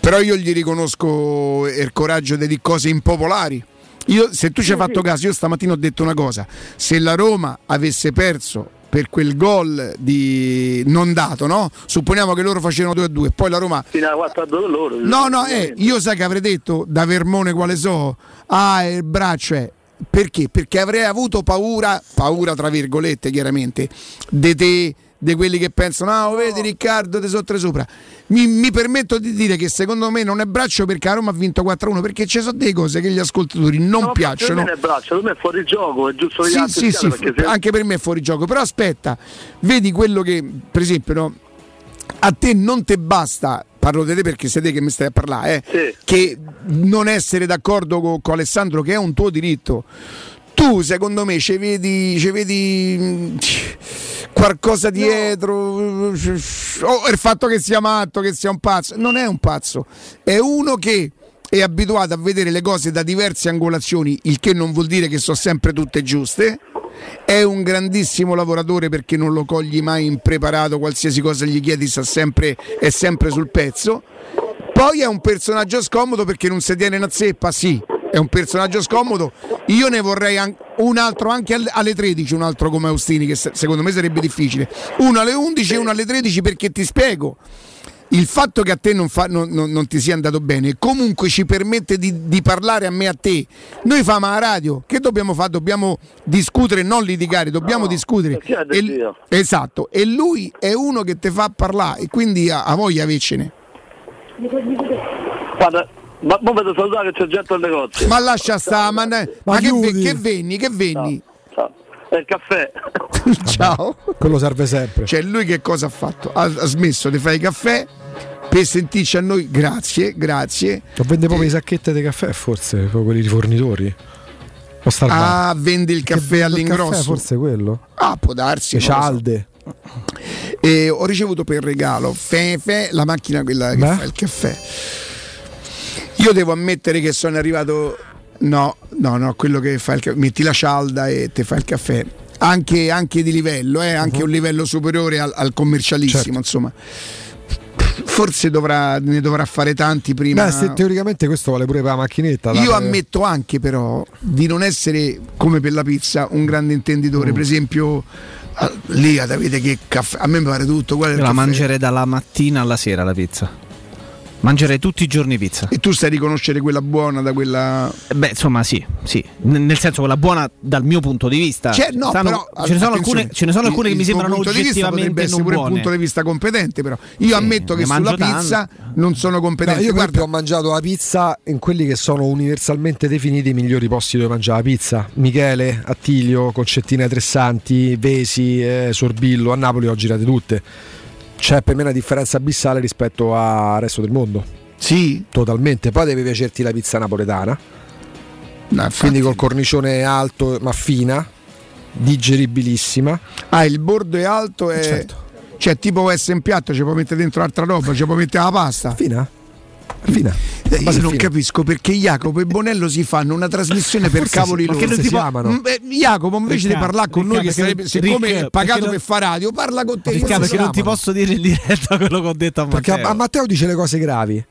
Però io gli riconosco il coraggio di cose impopolari. Io, se tu ci hai fatto caso, io stamattina ho detto una cosa: se la Roma avesse perso per quel gol di non dato, no? Supponiamo che loro facevano 2 a 2, poi la Roma. fino a 4 a 2 per loro No, no, eh, io sai che avrei detto da Vermone quale so, ah, il braccio è. Perché? Perché avrei avuto paura, paura tra virgolette chiaramente, di te di quelli che pensano, ah, oh, vedi Riccardo, di sotto e sopra. Mi, mi permetto di dire che secondo me non è braccio perché a Roma ha vinto 4-1 perché ci sono delle cose che gli ascoltatori non No, piacciono. Non è braccio, per me è fuori gioco, è giusto Sì, sì, sì, se- anche per me è fuori gioco. Però aspetta, vedi quello che, per esempio, no, a te non te basta, parlo di te perché sei te che mi stai a parlare, eh, che non essere d'accordo con, con Alessandro, che è un tuo diritto. Tu, secondo me, ci vedi, ci vedi mm, qualcosa dietro, o il fatto che sia matto, che sia un pazzo. Non è un pazzo, è uno che è abituato a vedere le cose da diverse angolazioni, il che non vuol dire che sono sempre tutte giuste. È un grandissimo lavoratore perché non lo cogli mai impreparato, qualsiasi cosa gli chiedi sempre, è sempre sul pezzo. Poi è un personaggio scomodo perché non si tiene una zeppa, sì, è un personaggio scomodo. Io ne vorrei an- un altro anche al- alle 13, un altro come Austini, che se- secondo me sarebbe difficile. Uno alle 11 e uno alle 13 perché ti spiego. Il fatto che a te non, fa- non- non- non ti sia andato bene comunque ci permette di, di parlare a me e a te. Noi famo la radio, che dobbiamo fare? Dobbiamo discutere, non litigare, dobbiamo discutere. E- esatto, e lui è uno che ti fa parlare e quindi ha, ha voglia avercene. Guarda, ma mo vedo salutare che c'è gente al negozio. Ma lascia stare, ma, ne- ma che, ve- che venni? Che venni? È il caffè. Ciao. Quello serve sempre. Cioè, lui che cosa ha fatto? Ha, ha smesso di fare i caffè per sentirci a noi. Grazie, grazie. O vende proprio i sacchetti di caffè, forse, proprio quelli di fornitori. O. Ah, vende il caffè vende il all'ingrosso. caffè, forse quello. Ah, può darsi. Le lo so. cialde. E ho ricevuto per regalo Fefe, la macchina quella che Beh. fa il caffè. Io devo ammettere che sono arrivato. No, no, no, quello che fa il caffè. Metti la cialda e te fa il caffè. Anche, anche di livello, eh, anche un livello superiore al, al commercialissimo, Certo. insomma. Forse dovrà, ne dovrà fare tanti prima. Beh, se teoricamente questo vale pure per la macchinetta. Io dai. ammetto anche però di non essere come per la pizza un grande intenditore, Mm. per esempio ah, lì avete che caffè, a me mi pare tutto, la caffè? mangerei dalla mattina alla sera la pizza. Mangerei tutti i giorni pizza. E tu sai riconoscere quella buona da quella Beh, insomma, sì, sì. N- nel senso quella buona dal mio punto di vista. Cioè, no, Stanno- però, ce, ne sono alcune, ce ne sono alcune il- che mi il tuo sembrano punto di vista potrebbe oggettivamente non pure un punto di vista competente però io ammetto che sulla pizza non sono No, competente io per guarda ho mangiato la pizza in quelli che sono universalmente definiti i migliori posti dove mangiare la pizza. Michele, Attilio, Concettina Tressanti, Vesi, eh, Sorbillo, a Napoli ho girate tutte. C'è per me una differenza abissale rispetto al resto del mondo. Sì. Totalmente. Poi deve piacerti la pizza napoletana. No, Quindi col cornicione alto ma fina, digeribilissima. ah il bordo è alto e Certo. cioè tipo essere in piatto ci può mettere dentro altra roba ci può mettere la pasta fina fina Eh, io non fina. capisco perché Jacopo e Bonello si fanno una trasmissione per Forse cavoli si- loro. Che non si amano. Mm, eh, Jacopo invece di parlare con noi, che sarebbe, perché- siccome Ric- è pagato perché per non- fare radio, parla con te. Riccardo, io perché non ti posso dire in diretta quello che ho detto a Perché Matteo. a, a Matteo dice le cose gravi.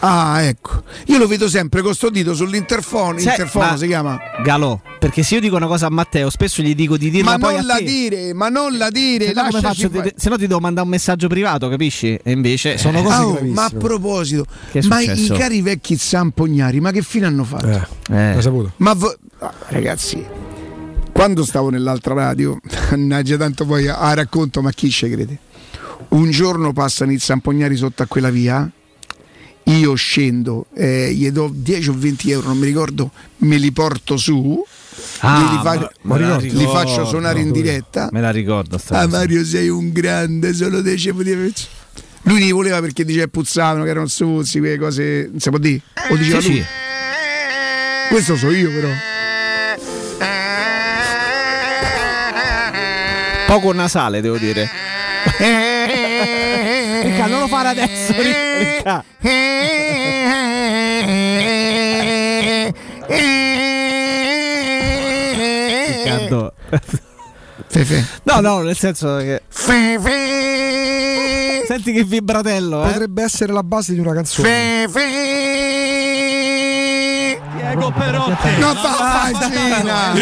Ah, ecco. Io lo vedo sempre con sto dito sull'interfono. Sai, Interfono si chiama. Galò, perché se io dico una cosa a Matteo, spesso gli dico di dirla Ma poi non a la te. dire, ma non la dire. Se no, faccio? se ti devo mandare un messaggio privato, capisci? E invece Sono cose oh, ma a proposito, ma i cari vecchi zampognari, ma che fine hanno fatto? Eh, Eh. l'ho saputo. Ma vo- ah, ragazzi, quando stavo nell'altra radio, mannaggia tanto poi a, a racconto, ma chi ci crede? Un giorno passano i zampognari sotto a quella via, io scendo, eh, gli do 10 o 20 euro, non mi ricordo, me li porto su, Ah, glieli, fa- me la li ricordo. faccio suonare in diretta. Me la ricordo. Ah. Mario sei un grande, solo te ci potevi. Lui li voleva perché diceva puzzavano, che erano suzzi, quelle cose, non si può dire? O diceva Sì, lui? sì. Questo so io però. Poco nasale, devo dire. Ricca, non lo fare adesso. Ricca. Riccardo. Fefe. No, no, nel senso che. Senti che vibratello, eh? Potrebbe essere la base di una canzone. Diego Perotti. Non fa faccina.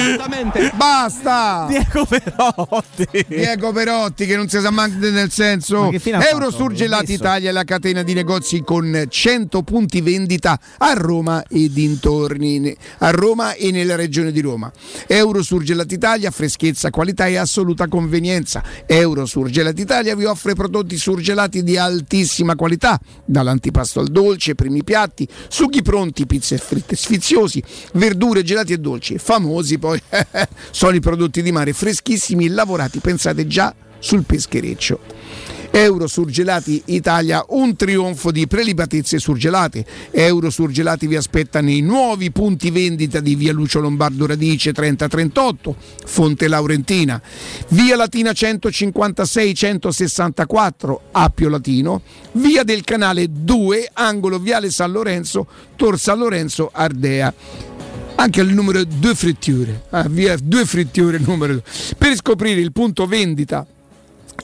Basta. Diego Perotti. Diego Perotti che non si sa manco nel senso. Ma che fine ha Euro fatto? Surgelati Messo? Italia è la catena di negozi con 100 punti vendita a Roma e dintorni, a Roma e nella regione di Roma. Euro Surgelati Italia, freschezza, qualità e assoluta convenienza. Euro Surgelati Italia vi offre prodotti surgelati di altissima qualità, dall'antipasto al dolce, primi piatti, sughi pronti, pizze e fritte sfiziosi, verdure, gelati e dolci. Famosi poi sono i prodotti di mare freschissimi, lavorati, pensate già sul peschereccio. Euro Surgelati Italia, un trionfo di prelibatezze surgelate. Euro Surgelati vi aspetta nei nuovi punti vendita di via Lucio Lombardo Radice 3038, Fonte Laurentina, via Latina 156 164, Appio Latino, via del Canale 2, angolo Viale San Lorenzo, Tor San Lorenzo Ardea anche al numero 2 fritture, ah, via 2 fritture numero 2. Per scoprire il punto vendita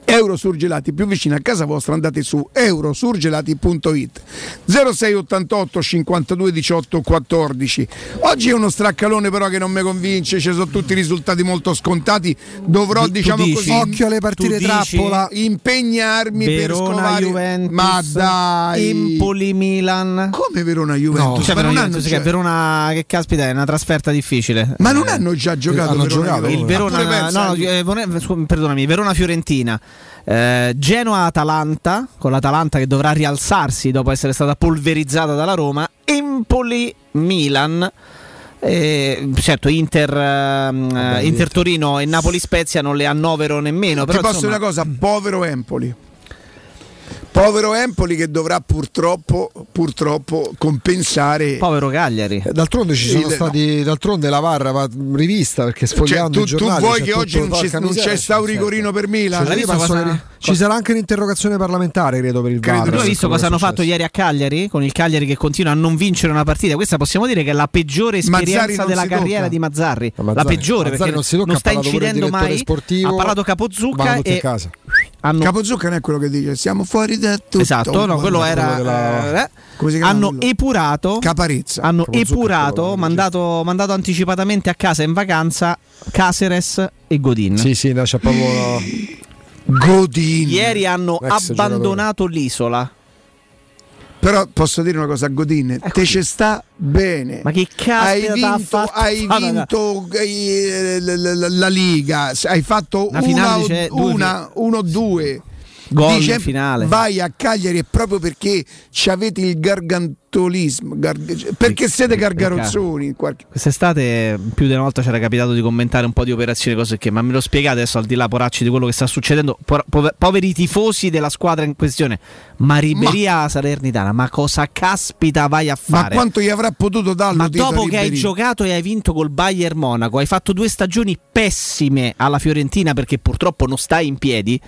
Euro Surgelati più vicino a casa vostra andate su eurosurgelati.it 0688 52 18 14 oggi è uno straccalone però che non mi convince ci sono tutti risultati molto scontati dovrò Tu diciamo dici? così Occhio alle partite trappola. impegnarmi per Verona scovare Juventus. ma dai Empoli Milan. come Verona Juventus Cioè, ma, non Verona, hanno Juventus, già, che Verona che caspita è una trasferta difficile. ma non hanno già giocato hanno Verona giocato, il Verona, no, no, eh, scu- perdonami, Verona Fiorentina. Eh, Genoa-Atalanta, con l'Atalanta che dovrà rialzarsi dopo essere stata polverizzata dalla Roma. Empoli-Milan. Eh, certo, Inter, ehm, Inter Torino e Napoli Spezia non le annovero nemmeno. Però, Ti posso insomma, una cosa, povero Empoli. Povero Empoli che dovrà purtroppo, purtroppo compensare. Povero Cagliari. Eh, D'altronde ci sono Il- stati, d'altronde la VAR va rivista perché Cioè, sfogliando tu, i tu giornali vuoi c'è che oggi non c'è, non c'è sta un certo. per Milan? Cioè, cosa- Ci sarà anche un'interrogazione parlamentare, credo, per il Credo VAR. Tu hai visto cosa hanno fatto ieri a Cagliari? Con il Cagliari che continua a non vincere una partita. Questa possiamo dire che è la peggiore esperienza della carriera tocca. di Mazzarri. Ma Mazzarri- la peggiore Mazzarri perché non si tocca, non sta incidendo mai. sportivo, ha parlato Capozucca e a casa. Hanno Capozucca non è quello che dice, siamo fuori da tutto. Esatto, no, quello era. quello della- eh, Come si chiama hanno quello? epurato. Caparezza. Hanno Capozucca epurato, mandato, mandato anticipatamente a casa in vacanza Caceres e Godin. Sì, sì, no, c'è proprio. Godin. Ieri hanno Ex abbandonato l'isola. Però posso dire una cosa a Godin, te ci sta bene. Ma che hai caspita t'ha vinto, fatto hai fare? vinto eh, la, la- la Liga, hai fatto una, finale una, uno o due. Gol Dice, in finale. Vai a Cagliari e proprio perché ci avete il gargantolismo, gar- perché siete gargarozzoni. qualche- Quest'estate più di una volta c'era capitato di commentare un po' di operazioni cose che, ma me lo spiegate adesso al di là poracci di quello che sta succedendo, Po- pove- poveri tifosi della squadra in questione, ma Riberia Salernitana, ma cosa caspita vai a Ma fare? quanto gli avrà potuto darlo Ma dopo che hai Ribéry? giocato e hai vinto col Bayern Monaco, hai fatto due stagioni pessime alla Fiorentina perché purtroppo non stai in piedi.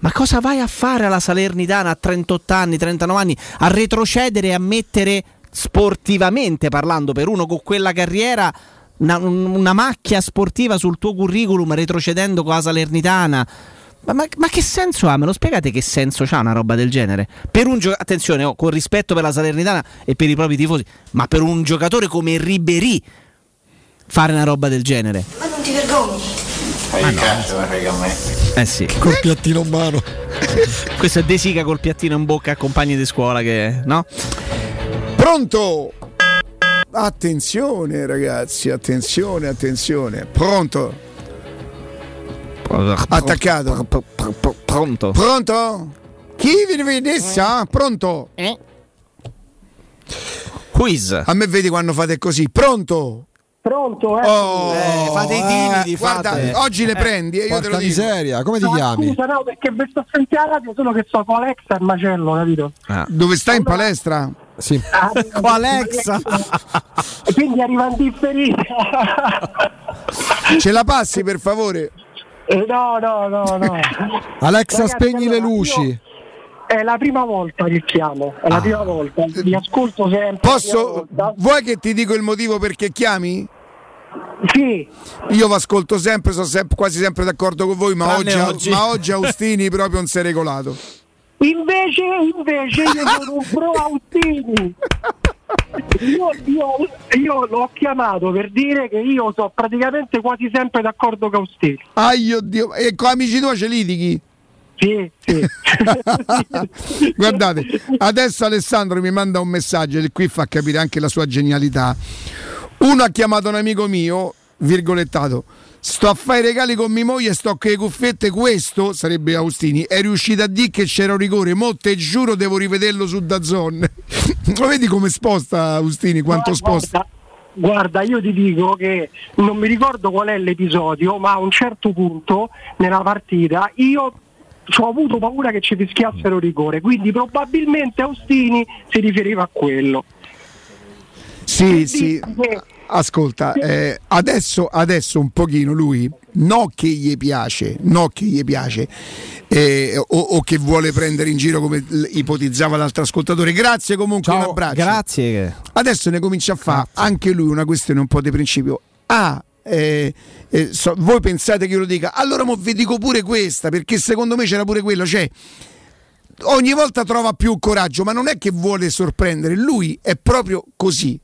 Ma cosa vai a fare alla Salernitana a 38 anni, 39 anni? A retrocedere e a mettere sportivamente parlando per uno con quella carriera una, una macchia sportiva sul tuo curriculum retrocedendo con la Salernitana? Ma, ma- ma che senso ha? Me lo spiegate che senso ha una roba del genere? Per un gio- attenzione, oh, con rispetto per la Salernitana e per i propri tifosi, ma per un giocatore come Ribery fare una roba del genere? Ma non ti vergogni? Ma no. Eh sì. Col piattino in mano. Questo è De Sica col piattino in bocca a compagni di scuola che. no? Pronto? Attenzione ragazzi, attenzione, attenzione. Pronto? Attaccato. Pronto? Pronto? Chi vi vedesse? Pronto? Quiz. A me vedi quando fate così. Pronto? Pronto, eh? Oh, Eh, fate i timidi, eh, guarda, fate. oggi le prendi e io te lo dico. miseria, come ti Ah, chiami? Scusa, no, perché vi sto sentendo la radio, solo che so con Alexa è macello, capito? Dove stai in palestra? Sì. Ah, Con Alexa. E quindi arriva in differita. Ce la passi per favore? Eh, no, no, no, no. Alexa, Ragazzi, spegni le allora, luci. io- È la prima volta che chiamo, è la prima volta. Vi ascolto sempre. Posso? Vuoi che ti dico il motivo perché chiami? Sì. Io vi ascolto sempre, sono sempre- quasi sempre d'accordo con voi, ma oggi, oggi. ma oggi Austini proprio non si è regolato. Invece, invece io sono un pro Austini. io, io- io l'ho chiamato per dire che io sono praticamente quasi sempre d'accordo con Austini. Aio Dio, e con amici tuoi ce litighi? Sì, sì. Guardate, adesso Alessandro mi manda un messaggio e qui fa capire anche la sua genialità. Uno ha chiamato un amico mio, virgolettato, sto a fare i regali con mia moglie, sto con le cuffiette, questo, sarebbe Austini, è riuscito a dire che c'era un rigore, mo te giuro devo rivederlo su Dazzon. Lo vedi come sposta Austini, quanto sposta? Guarda, io ti dico che non mi ricordo qual è l'episodio, ma a un certo punto nella partita io ho avuto paura che ci fischiassero rigore, quindi probabilmente Austini si riferiva a quello. Sì, sì. Ascolta, eh, adesso, adesso un pochino lui, no che gli piace, no che gli piace, eh, o, o che vuole prendere in giro come l- ipotizzava l'altro ascoltatore. Grazie comunque, un abbraccio. Grazie. Adesso ne comincia a fare anche lui una questione un po' di principio. Ah, eh, eh, so- voi pensate che io lo dica? Allora mo vi dico pure questa, perché secondo me c'era pure quello. Cioè, ogni volta trova più coraggio, ma non è che vuole sorprendere, lui è proprio così.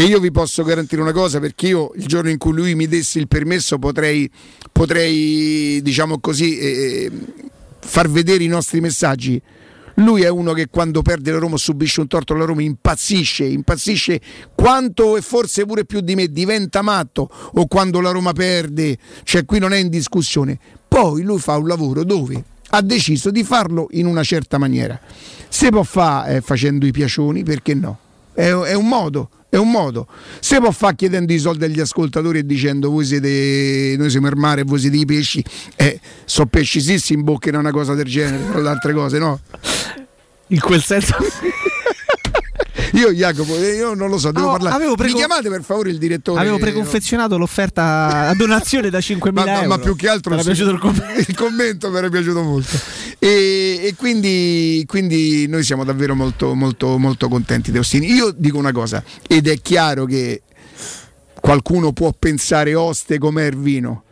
E io vi posso garantire una cosa, perché io il giorno in cui lui mi desse il permesso potrei, potrei diciamo così, eh, far vedere i nostri messaggi. Lui è uno che quando perde la Roma subisce un torto alla Roma impazzisce, impazzisce quanto e forse pure più di me, diventa matto o quando la Roma perde, cioè qui non è in discussione. Poi lui fa un lavoro dove ha deciso di farlo in una certa maniera. Se può fare eh, facendo i piacioni, perché no? È, è un modo, è un modo. Se può fare chiedendo i soldi agli ascoltatori e dicendo voi siete, noi siamo il mare e voi siete i pesci, eh, so pesci sì si imboccano una cosa del genere, tra le altre cose, no? In quel senso. Io Jacopo, eh, io non lo so, devo Oh, parlare. avevo Mi chiamate per favore il direttore. Avevo preconfezionato l'offerta a donazione da 5.000 ma, ma- euro. ma più che altro Mi era piaciuto il commento. il commento mi era piaciuto molto e, e quindi, quindi noi siamo davvero molto, molto, molto contenti di Ostini io dico una cosa ed è chiaro che qualcuno può pensare oste come Ervino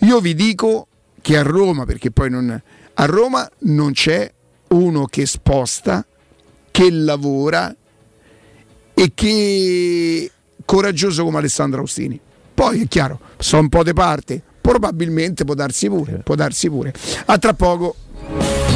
io vi dico che a Roma perché poi non a Roma non c'è uno che sposta che lavora e che coraggioso come Alessandro Austini. Poi è chiaro, sono un po' di parte, probabilmente può darsi pure, può darsi pure. A tra poco.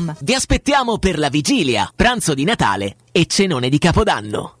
Vi aspettiamo per la vigilia, pranzo di Natale e cenone di Capodanno.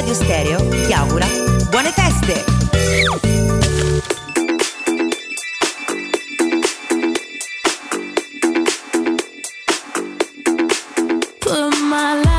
Teleradio Stereo ti augura buone feste! Put my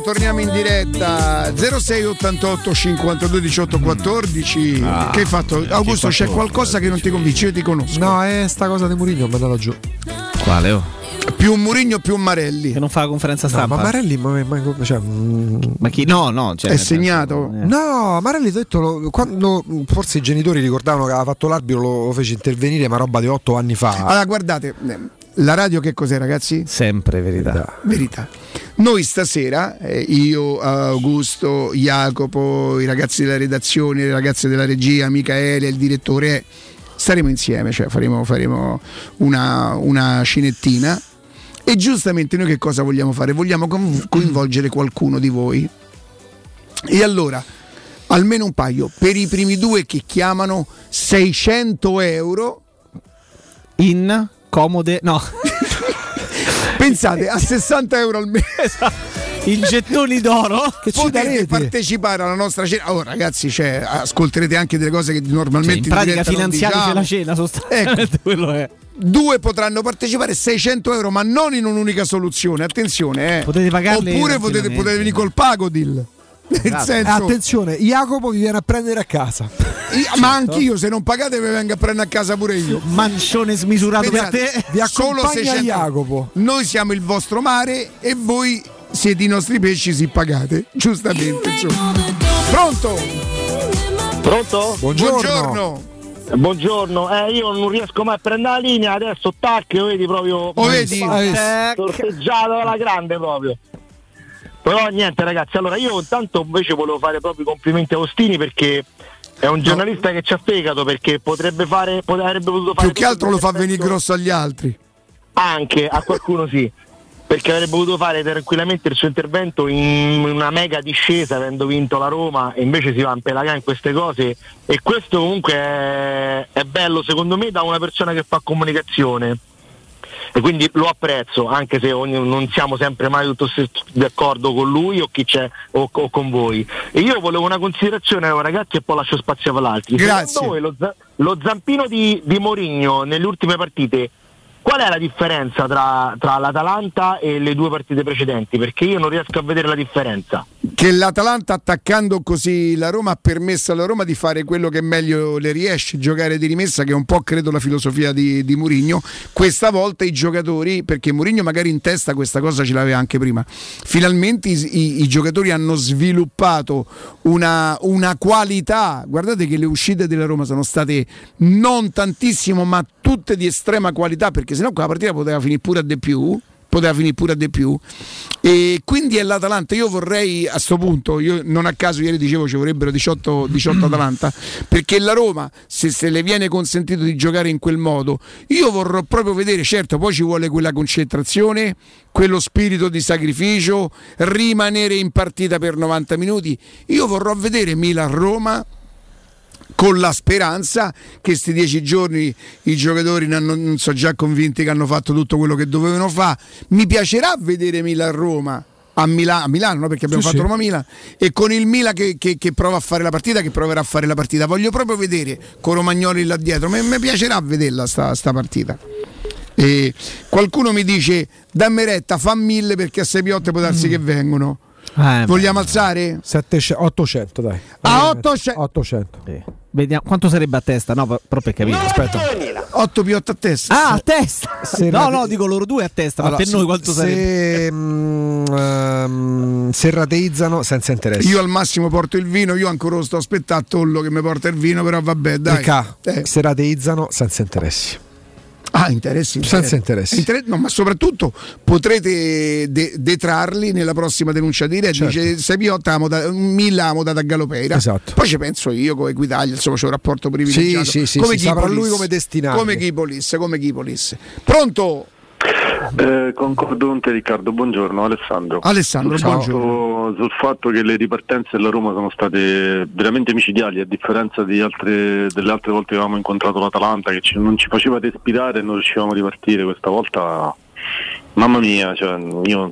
Torniamo, torniamo in diretta 0688 52 18 14. che hai fatto? Augusto, c'è qualcosa che non ti convince? Io ti conosco. No, è sta cosa di Murigno, mandala giù. Quale? Oh? Più Murigno, più Marelli. Che non fa la conferenza No, stampa. ma Marelli, ma, ma- cioè, mm, Ma chi? No, no. Cioè, È nel senso- segnato. No, Marelli ha detto lo- quando forse i genitori ricordavano che aveva fatto l'arbitro, lo fece intervenire, ma roba di otto anni fa. Allora, guardate, eh, la radio che cos'è, ragazzi? Sempre verità. Verità. Noi stasera, eh, io, Augusto, Jacopo, i ragazzi della redazione, le ragazze della regia, Michaele, il direttore, staremo insieme, cioè faremo, faremo una, una cinettina. E giustamente noi che cosa vogliamo fare? Vogliamo coinvolgere qualcuno di voi. E allora, almeno un paio, per i primi due che chiamano 600 euro. In comode. No. Pensate a 60 euro al mese. I gettoni d'oro che ci potete partecipare alla nostra cena. Oh, ragazzi, cioè, ascolterete anche delle cose che normalmente Cioè, in pratica finanziariteci diciamo. la cena, sostanzialmente Ecco. quello è. Due potranno partecipare 600 euro, ma non in un'unica soluzione. Attenzione, eh. Potete pagarli Oppure potete, potete venire col Pagodil. Nel Esatto. senso, Attenzione, Jacopo vi viene a prendere a casa. io- ma anch'io, se non pagate, vi vengo a prendere a casa pure io. Mancione smisurato Pensate, per te. Vi solo accompagna 600. Jacopo. Noi siamo il vostro mare e voi siete i nostri pesci, si pagate. Giustamente, insomma. Pronto? Pronto? Buongiorno. Buongiorno, eh, io non riesco mai a prendere la linea, adesso tac, vedi proprio Oh, vedi? sorteggiato alla grande proprio. Però niente ragazzi, allora io intanto invece volevo fare proprio i complimenti a Ostini perché è un giornalista che ci ha fegato perché potrebbe fare, potrebbe potuto fare Più che altro lo fa venire grosso agli altri. anche a qualcuno sì perché avrebbe potuto fare tranquillamente il suo intervento in una mega discesa avendo vinto la Roma e invece si va a impelagare in queste cose. E questo comunque è, è bello secondo me da una persona che fa comunicazione e quindi lo apprezzo, anche se ogni- non siamo sempre mai tutto d'accordo con lui o chi c'è o, o con voi. E io volevo una considerazione, ragazzi, e poi lascio spazio all'altro. Grazie. Secondo voi lo, lo zampino di, di Mourinho nelle ultime partite Qual è la differenza tra, tra l'Atalanta e le due partite precedenti? Perché io non riesco a vedere la differenza. Che l'Atalanta attaccando così la Roma ha permesso alla Roma di fare quello che meglio le riesce, giocare di rimessa, che è un po' credo la filosofia di, di Murigno. Questa volta i giocatori, perché Murigno magari in testa questa cosa ce l'aveva anche prima, finalmente i, i- i giocatori hanno sviluppato una, una qualità. Guardate che le uscite della Roma sono state non tantissimo, ma tutte di estrema qualità, perché sennò quella partita poteva finire pure a di più poteva finire pure a di più. E quindi è l'Atalanta. Io vorrei a sto punto io non a caso ieri dicevo ci vorrebbero 18, 18 Atalanta perché la Roma se, se le viene consentito di giocare in quel modo io vorrò proprio vedere certo poi ci vuole quella concentrazione quello spirito di sacrificio rimanere in partita per 90 minuti. Io vorrò vedere Milan-Roma con la speranza che questi dieci giorni i giocatori non, non sono già convinti che hanno fatto tutto quello che dovevano fare. Mi piacerà vedere Milan-Roma. A, Mila- a Milano, no? perché abbiamo Sì, fatto sì. Roma-Milan e con il Milan che, che- che prova a fare la partita, che proverà a fare la partita. Voglio proprio vedere con Romagnoli là dietro. Mi mi piacerà vederla sta, sta partita. E qualcuno mi dice dammi retta, fa mille perché a 6 piotte può darsi che vengono. Vogliamo alzare? 700, 800 dai. A 800. 800. Vediamo quanto sarebbe a testa, no? Però per capire. Aspetta. 8 piotte a testa. Ah, a testa. Se no, rate- no, dico loro due a testa, Allora, ma per se- noi quanto sarebbe? se, mm, ehm, se rateizzano senza interesse. Io al massimo porto il vino, io ancora lo sto aspettando Tollo che mi porta il vino, però vabbè, dai. Eh. se rateizzano senza interessi. Ah, interessi. Senza interessi. Inter- no, ma soprattutto potrete de- detrarli nella prossima denuncia di reddito. Certo. Dice sei piotta, da- mille amo data a Galopeira. Esatto. Poi ci penso io come Equitalia, insomma, c'è un rapporto privilegiato. Sì, sì, sì, come sì, saprà Chipolis. lui come destinarli. Come Chipolis, come Chipolis. Pronto? Eh, concordo con te Riccardo, buongiorno Alessandro. Alessandro, sul buongiorno. Fatto, sul fatto che le ripartenze della Roma sono state veramente micidiali, a differenza di altre, delle altre volte che avevamo incontrato l'Atalanta che ci- non ci faceva respirare e non riuscivamo a ripartire, questa volta mamma mia, cioè, io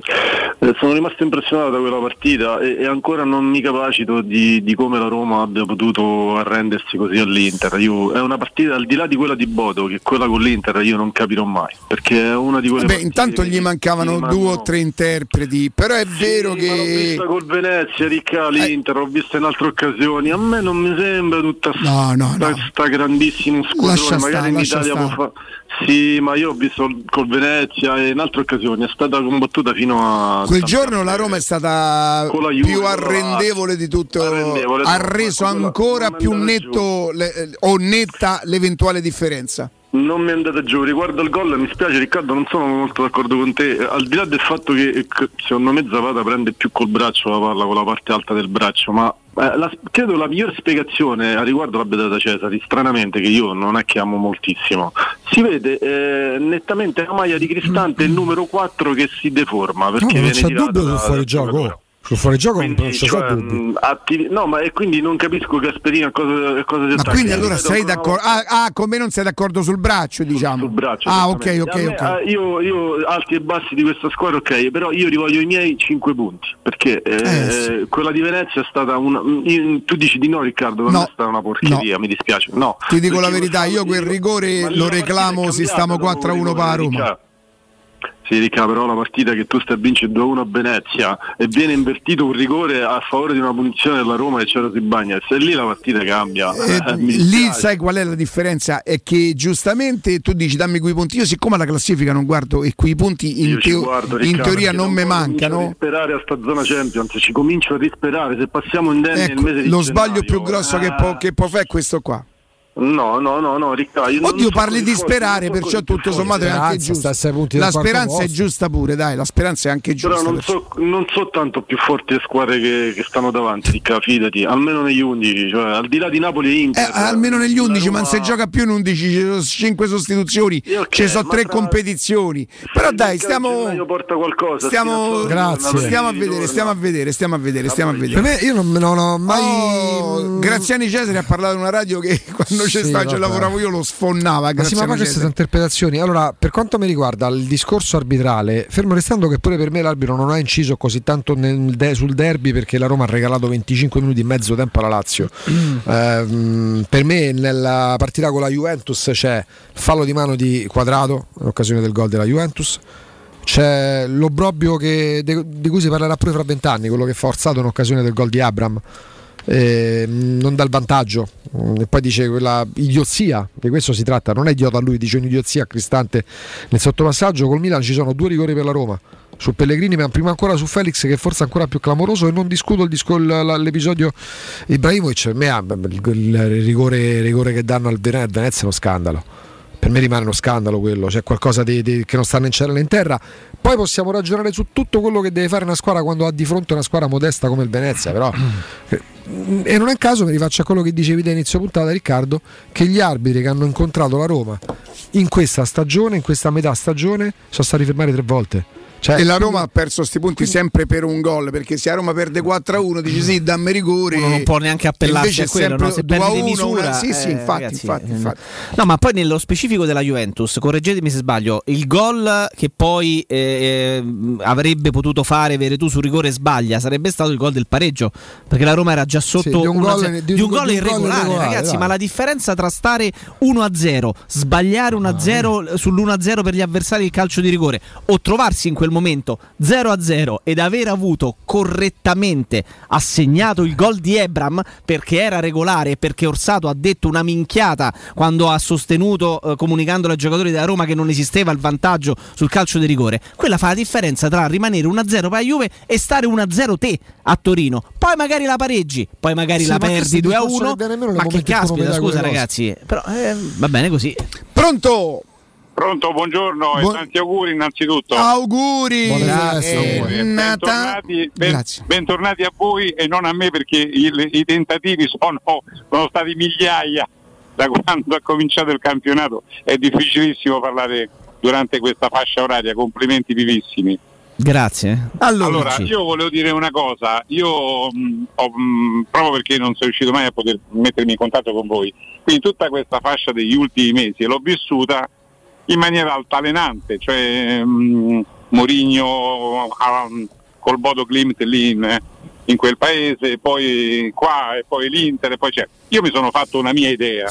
eh, sono rimasto impressionato da quella partita e, e ancora non mi capacito di, di come la Roma abbia potuto arrendersi così all'Inter. Io- è una partita al di là di quella di Bodo, che quella con l'Inter io non capirò mai, perché è una di quelle Beh, intanto gli mancavano due o tre interpreti, però è vero ma l'ho che. vista col Venezia, Ricca, l'Inter, l'ho vista in altre occasioni. A me non mi sembra tutta No, no, sta grandissimo squadrone. Lascia Magari sta, in Italia sta. può fa- Sì, ma io ho visto col Venezia e in altre occasioni. È stata combattuta fino a. Quel giorno la Roma è stata Juve, più con la arrendevole di tutto, Arrendevole, ha reso ancora più netto le- o netta l'eventuale differenza. Non mi è andata giù, riguardo al gol mi spiace Riccardo, non sono molto d'accordo con te, al di là del fatto che secondo me Zapata prende più col braccio la palla, con la parte alta del braccio, ma eh, la- credo la migliore spiegazione a riguardo l'abbia data Cesari, stranamente che io non è che amo moltissimo, si vede eh, nettamente la maglia di Cristante il numero 4 che si deforma perché No, non viene c'è dubbio sul da- Sul fuori gioco non Quindi, c'è cioè, dubbio. mh, attivi- no, ma e quindi non capisco Gasperini a cosa, cosa si Ma attacca. quindi allora sei d'accordo? Ah, ah, con me non sei d'accordo sul braccio, diciamo. sul braccio. ah, ok, ok, me, ok. eh, io, io alti e bassi di questa squadra, ok, però io rivoglio i miei 5 punti perché eh, sì. quella di Venezia è stata una. io- tu dici di no, Riccardo, per No. è stata una porcheria, mi dispiace. No, Ti dico la Perché verità, io quel rigore lo la reclamo se stiamo dopo 4 a 1 quel per la rigore, Roma. Sì, Ricca, però la partita che tu stai a vincere 2-1 a Venezia e viene invertito un rigore a favore di una punizione della Roma e c'era si bagna, se lì la partita cambia. Eh, mi lì sai qual è la differenza? È che giustamente tu dici dammi quei punti. Io, siccome la classifica non guardo e quei punti in, teo- guardo, in Riccardo, teoria perché non mi mancano, risperare a sta zona Champions, ci comincio a risperare, se passiamo indenni nel ecco, mese di lo gennaio, sbaglio più grosso che, eh, può, che può fare è questo qua. No, no, no, no, Riccardo. Oddio, so parli di sperare, perciò tutto sommato è anche giusto. La speranza è giusta pure, dai, la speranza è anche Però giusta. non so, non so tanto più forti le squadre che, che stanno davanti, Ricca, fidati, almeno negli 11, cioè al di là di Napoli e Eh, Inter. almeno negli la 11, ma Roma- se gioca più in 11 ci sono 5 sostituzioni, Sì, ok, ci sono ma 3 tra- competizioni. Però dai, stiamo, qualcosa, stiamo, Spinazzola, stiamo a vedere, stiamo a vedere, stiamo a vedere, stiamo a vedere. Per me io non, non ho mai. Oh, Graziani Cesare ha parlato in una radio che quando c'è Sì, ce lavoravo io, lo sfonnava. Ma sì, ma poi queste interpretazioni. Allora, per quanto mi riguarda il discorso arbitrale, fermo restando che pure per me l'arbitro non ha inciso così tanto de- sul derby perché la Roma ha regalato 25 minuti e mezzo tempo alla Lazio. Ehm, per me nella partita con la Juventus c'è fallo di mano di Quadrato in occasione del gol della Juventus. C'è l'obbrobio che- di cui si parlerà pure fra vent'anni, quello che è forzato in occasione del gol di Abram. Eh, non dà il vantaggio. Mm, e poi dice quella idiozia di questo si tratta non è idiota lui dice un'idiozia a Cristante nel sottopassaggio col Milan ci sono due rigori per la Roma. Su Pellegrini ma prima ancora su Felix che forse è ancora più clamoroso e non discuto disco- l'episodio Ibrahimovic ah, il, il rigore, il rigore che danno al Venezia è uno scandalo per me rimane uno scandalo quello, c'è qualcosa di, di- che non sta né in cielo né in terra. Poi possiamo ragionare su tutto quello che deve fare una squadra quando ha di fronte una squadra modesta come il Venezia, però. eh, E non è caso, mi rifaccio a quello che dicevi da inizio puntata, Riccardo, che gli arbitri che hanno incontrato la Roma in questa stagione, in questa metà stagione, sono stati fermati tre volte. Cioè, e la Roma ha perso sti punti sempre per un gol perché se la Roma perde 4-1 dici sì dammi rigori Uno non può neanche appellarsi a quello, no? se 2 a perdi di 1 misura. una- sì sì eh, infatti, ragazzi, infatti, eh, infatti. No, ma poi nello specifico della Juventus, correggetemi se sbaglio, il gol che poi eh, avrebbe potuto fare Veretù sul rigore sbaglia sarebbe stato il gol del pareggio, perché la Roma era già sotto di un 1-0. gol- di, di un gol irregolare, irregolare, ragazzi, dai. ma la differenza tra stare 1-0, sbagliare 1-0 sull'1-0 per gli avversari il calcio di rigore o trovarsi in quel momento 0-0 ed aver avuto correttamente assegnato il gol di Ebram perché era regolare e perché Orsato ha detto una minchiata quando ha sostenuto eh, comunicando ai giocatori della Roma che non esisteva il vantaggio sul calcio di rigore. Quella fa la differenza tra rimanere 1-0 per la Juve e stare 1-0 te a Torino. Poi magari la pareggi, poi magari Sì, la ma perdi è il discorso 2-1. che viene meno nel Ma che momento caspita, scusa ragazzi, però eh, va bene così. Pronto? Pronto, buongiorno Buon- e tanti auguri innanzitutto. auguri Grazie. Eh, bentornati, ben- Grazie. bentornati a voi e non a me perché il- i tentativi sono, sono stati migliaia da quando ha cominciato il campionato. È difficilissimo parlare durante questa fascia oraria, complimenti vivissimi. Grazie. Allora, io volevo dire una cosa, io mh, ho, mh, proprio perché non sono riuscito mai a poter mettermi in contatto con voi, quindi tutta questa fascia degli ultimi mesi l'ho vissuta in maniera altalenante, cioè mh, Mourinho ah, mh, col Bodo Klimt lì in, in quel paese, poi qua e poi l'Inter e poi c'è. Io mi sono fatto una mia idea.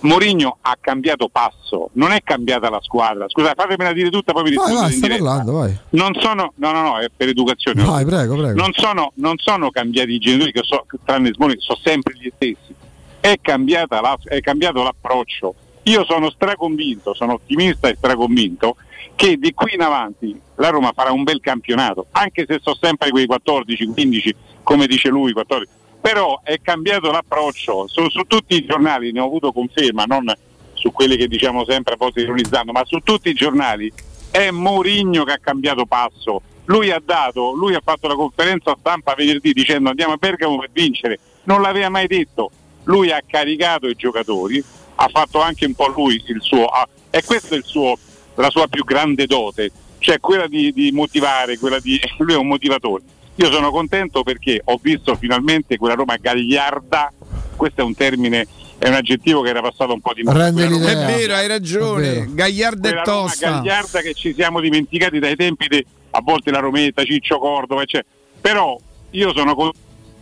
Mourinho ha cambiato passo, non è cambiata la squadra. Scusate, fatemela dire tutta, poi vi Vai, rispondo vai, in sta diretta. parlando, vai. Non sono, no, no, no, è per educazione. Vai, prego, prego. Non sono, non sono cambiati i genitori, che so, tranne Smalling, sono sempre gli stessi. È, cambiata la- è cambiato l'approccio. Io sono straconvinto, sono ottimista e straconvinto che di qui in avanti la Roma farà un bel campionato, anche se sono sempre quei 14-15, come dice lui, 14. però è cambiato l'approccio. Su, su tutti i giornali ne ho avuto conferma, non su quelli che diciamo sempre a volte ironizzando, ma su tutti i giornali è Mourinho che ha cambiato passo. Lui ha dato, lui ha fatto la conferenza stampa venerdì dicendo andiamo a Bergamo per vincere, non l'aveva mai detto. Lui ha caricato i giocatori, ha fatto anche un po' lui il suo, ha- e questa è il suo, la sua più grande dote, cioè quella di, di motivare, quella di, lui è un motivatore. Io sono contento perché ho visto finalmente quella Roma gagliarda, questo è un termine, è un aggettivo che era passato un po' di moda. È vero, hai ragione. vero. Gagliarda quella e Roma tosta. gagliarda che ci siamo dimenticati dai tempi di a volte la Rometta, Ciccio Cordova, eccetera. Però io sono con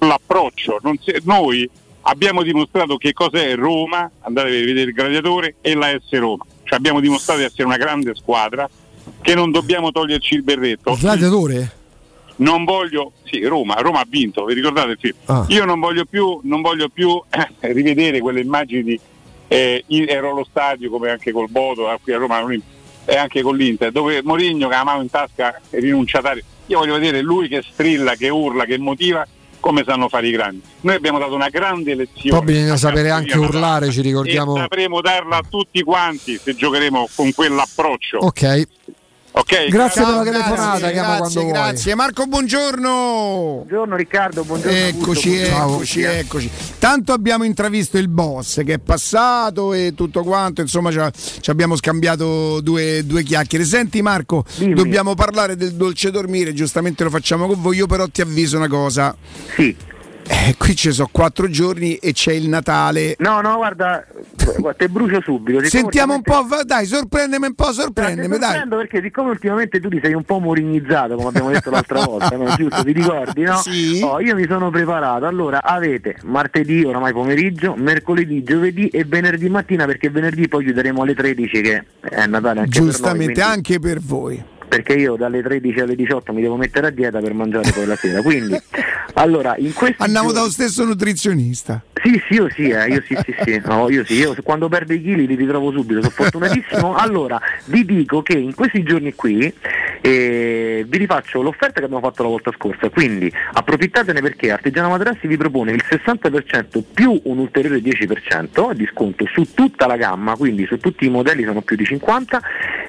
l'approccio, non si- noi abbiamo dimostrato che cos'è Roma, andate a vedere il gladiatore e la S Roma. Cioè abbiamo dimostrato di essere una grande squadra, che non dobbiamo toglierci il berretto. Il gladiatore? Non voglio, sì, Roma, Roma ha vinto, vi ricordate il film? Ah. Io non voglio più, non voglio più eh, rivedere quelle immagini di eh, ero allo stadio come anche col Bodo, eh, qui a Roma e anche con l'Inter, dove Mourinho che ha la mano in tasca è rinunciatario. Io voglio vedere lui che strilla, che urla, che motiva come sanno fare i grandi. Noi abbiamo dato una grande lezione. Poi bisogna sapere anche urlare, ci e ricordiamo. sapremo darla a tutti quanti se giocheremo con quell'approccio. Ok. Ok, Grazie per la Grazie, telefonata, grazie, quando grazie. Marco, buongiorno. Buongiorno Riccardo, buongiorno. Eccoci, eccoci, eccoci. Tanto abbiamo intravisto il boss che è passato e tutto quanto, insomma ci abbiamo scambiato due, due chiacchiere. Senti Marco, Dimmi. dobbiamo parlare del dolce dormire, giustamente lo facciamo con voi, io però ti avviso una cosa. Sì. Eh, qui ci sono quattro giorni e c'è il Natale. No, no, guarda, te brucio subito. Sentiamo un po', va- dai, sorprendimi un po', sorprendimi, Ti dai. sorprendo perché siccome ultimamente tu ti sei un po' morignizzato, come abbiamo detto l'altra volta, no? giusto? Ti ricordi, no? Sì. Oh, io mi sono preparato. Allora, avete martedì, oramai pomeriggio, mercoledì, giovedì e venerdì mattina, perché venerdì poi chiuderemo alle 13 che è Natale anche Giustamente, per noi, quindi- anche per voi. Perché io dalle 13 alle 18 mi devo mettere a dieta per mangiare poi la sera. Quindi, allora, in questi Andiamo giorni- dallo stesso nuzionista. sì, sì, io sì, eh, io sì, sì, sì, no, io sì, io quando perdo i chili li ritrovo subito, sono fortunatissimo. Allora, vi dico che in questi giorni qui eh, vi rifaccio l'offerta che abbiamo fatto la volta scorsa, quindi approfittatene perché Artigiano Materassi vi propone il 60% più un ulteriore 10% di sconto su tutta la gamma, quindi su tutti i modelli sono più di 50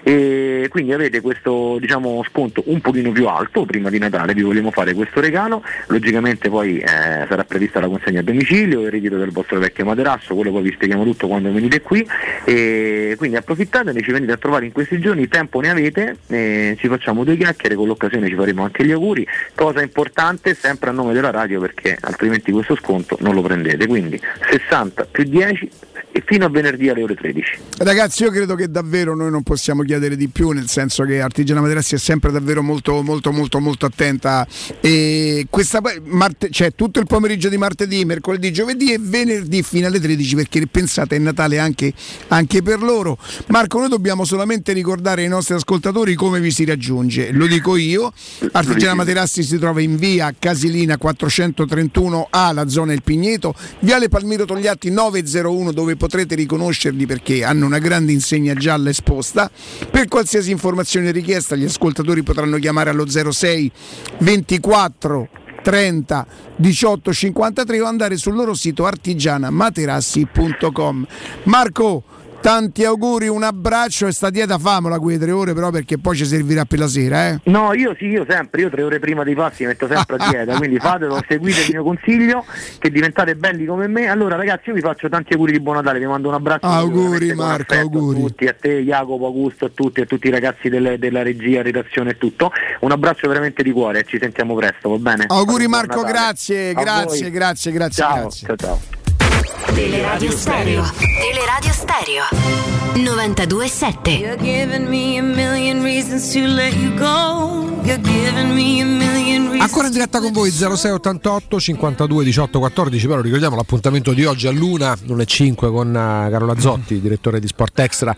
e quindi avete questo diciamo, sconto un pochino più alto prima di Natale, vi vogliamo fare questo regalo, logicamente poi eh, sarà prevista la consegna a domicilio, il ritiro del vostro vecchio materasso, quello poi vi spieghiamo tutto quando venite qui. E quindi approfittatene, ci venite a trovare in questi giorni, tempo ne avete, eh, ci facciamo due chiacchiere, con l'occasione ci faremo anche gli auguri, cosa importante sempre a nome della radio perché altrimenti questo sconto non lo prendete, quindi 60 più 10 e fino a venerdì alle ore 13. Ragazzi, io credo che davvero noi non possiamo chiedere di più, nel senso che Artigiana Materassi è sempre davvero molto, molto, molto, molto attenta. E questa marte- cioè, tutto il pomeriggio di martedì, mercoledì, giovedì e venerdì fino alle 13, perché pensate è Natale anche, anche per loro. Marco, noi dobbiamo solamente ricordare ai nostri ascoltatori come vi si raggiunge. Lo dico io, Artigiana Materassi si trova in via Casilina 431A, la zona Il Pigneto, viale Palmiro Togliatti 901 dove potrete riconoscerli perché hanno una grande insegna gialla esposta. Per qualsiasi informazione richiesta gli ascoltatori potranno chiamare allo 06 24 30 18 53 o andare sul loro sito artigianamaterassi.com. Marco, tanti auguri, un abbraccio e sta dieta famola quelle tre ore però perché poi ci servirà per la sera, eh? No, io sì, io sempre, io tre ore prima dei passi metto sempre a dieta, quindi fatelo, seguite il mio consiglio, che diventate belli come me. Allora ragazzi io vi faccio tanti auguri di buon Natale, vi mando un abbraccio. Auguri, Marco, auguri. A tutti, a te Jacopo, Augusto, a tutti, a tutti i ragazzi delle- della regia, redazione e tutto. Un abbraccio veramente di cuore e ci sentiamo presto, va bene? Auguri Marco, grazie, grazie, voi. grazie, grazie, Ciao, grazie. ciao ciao. Teleradio Stereo. Teleradio Stereo. 92.7 You're giving me a million reasons to let you go. You're giving me a million reasons. Ancora in diretta con voi 0688 52 18 14, però ricordiamo l'appuntamento di oggi a Luna, non è 5 con eh, Carola Zotti, direttore di Sport Extra.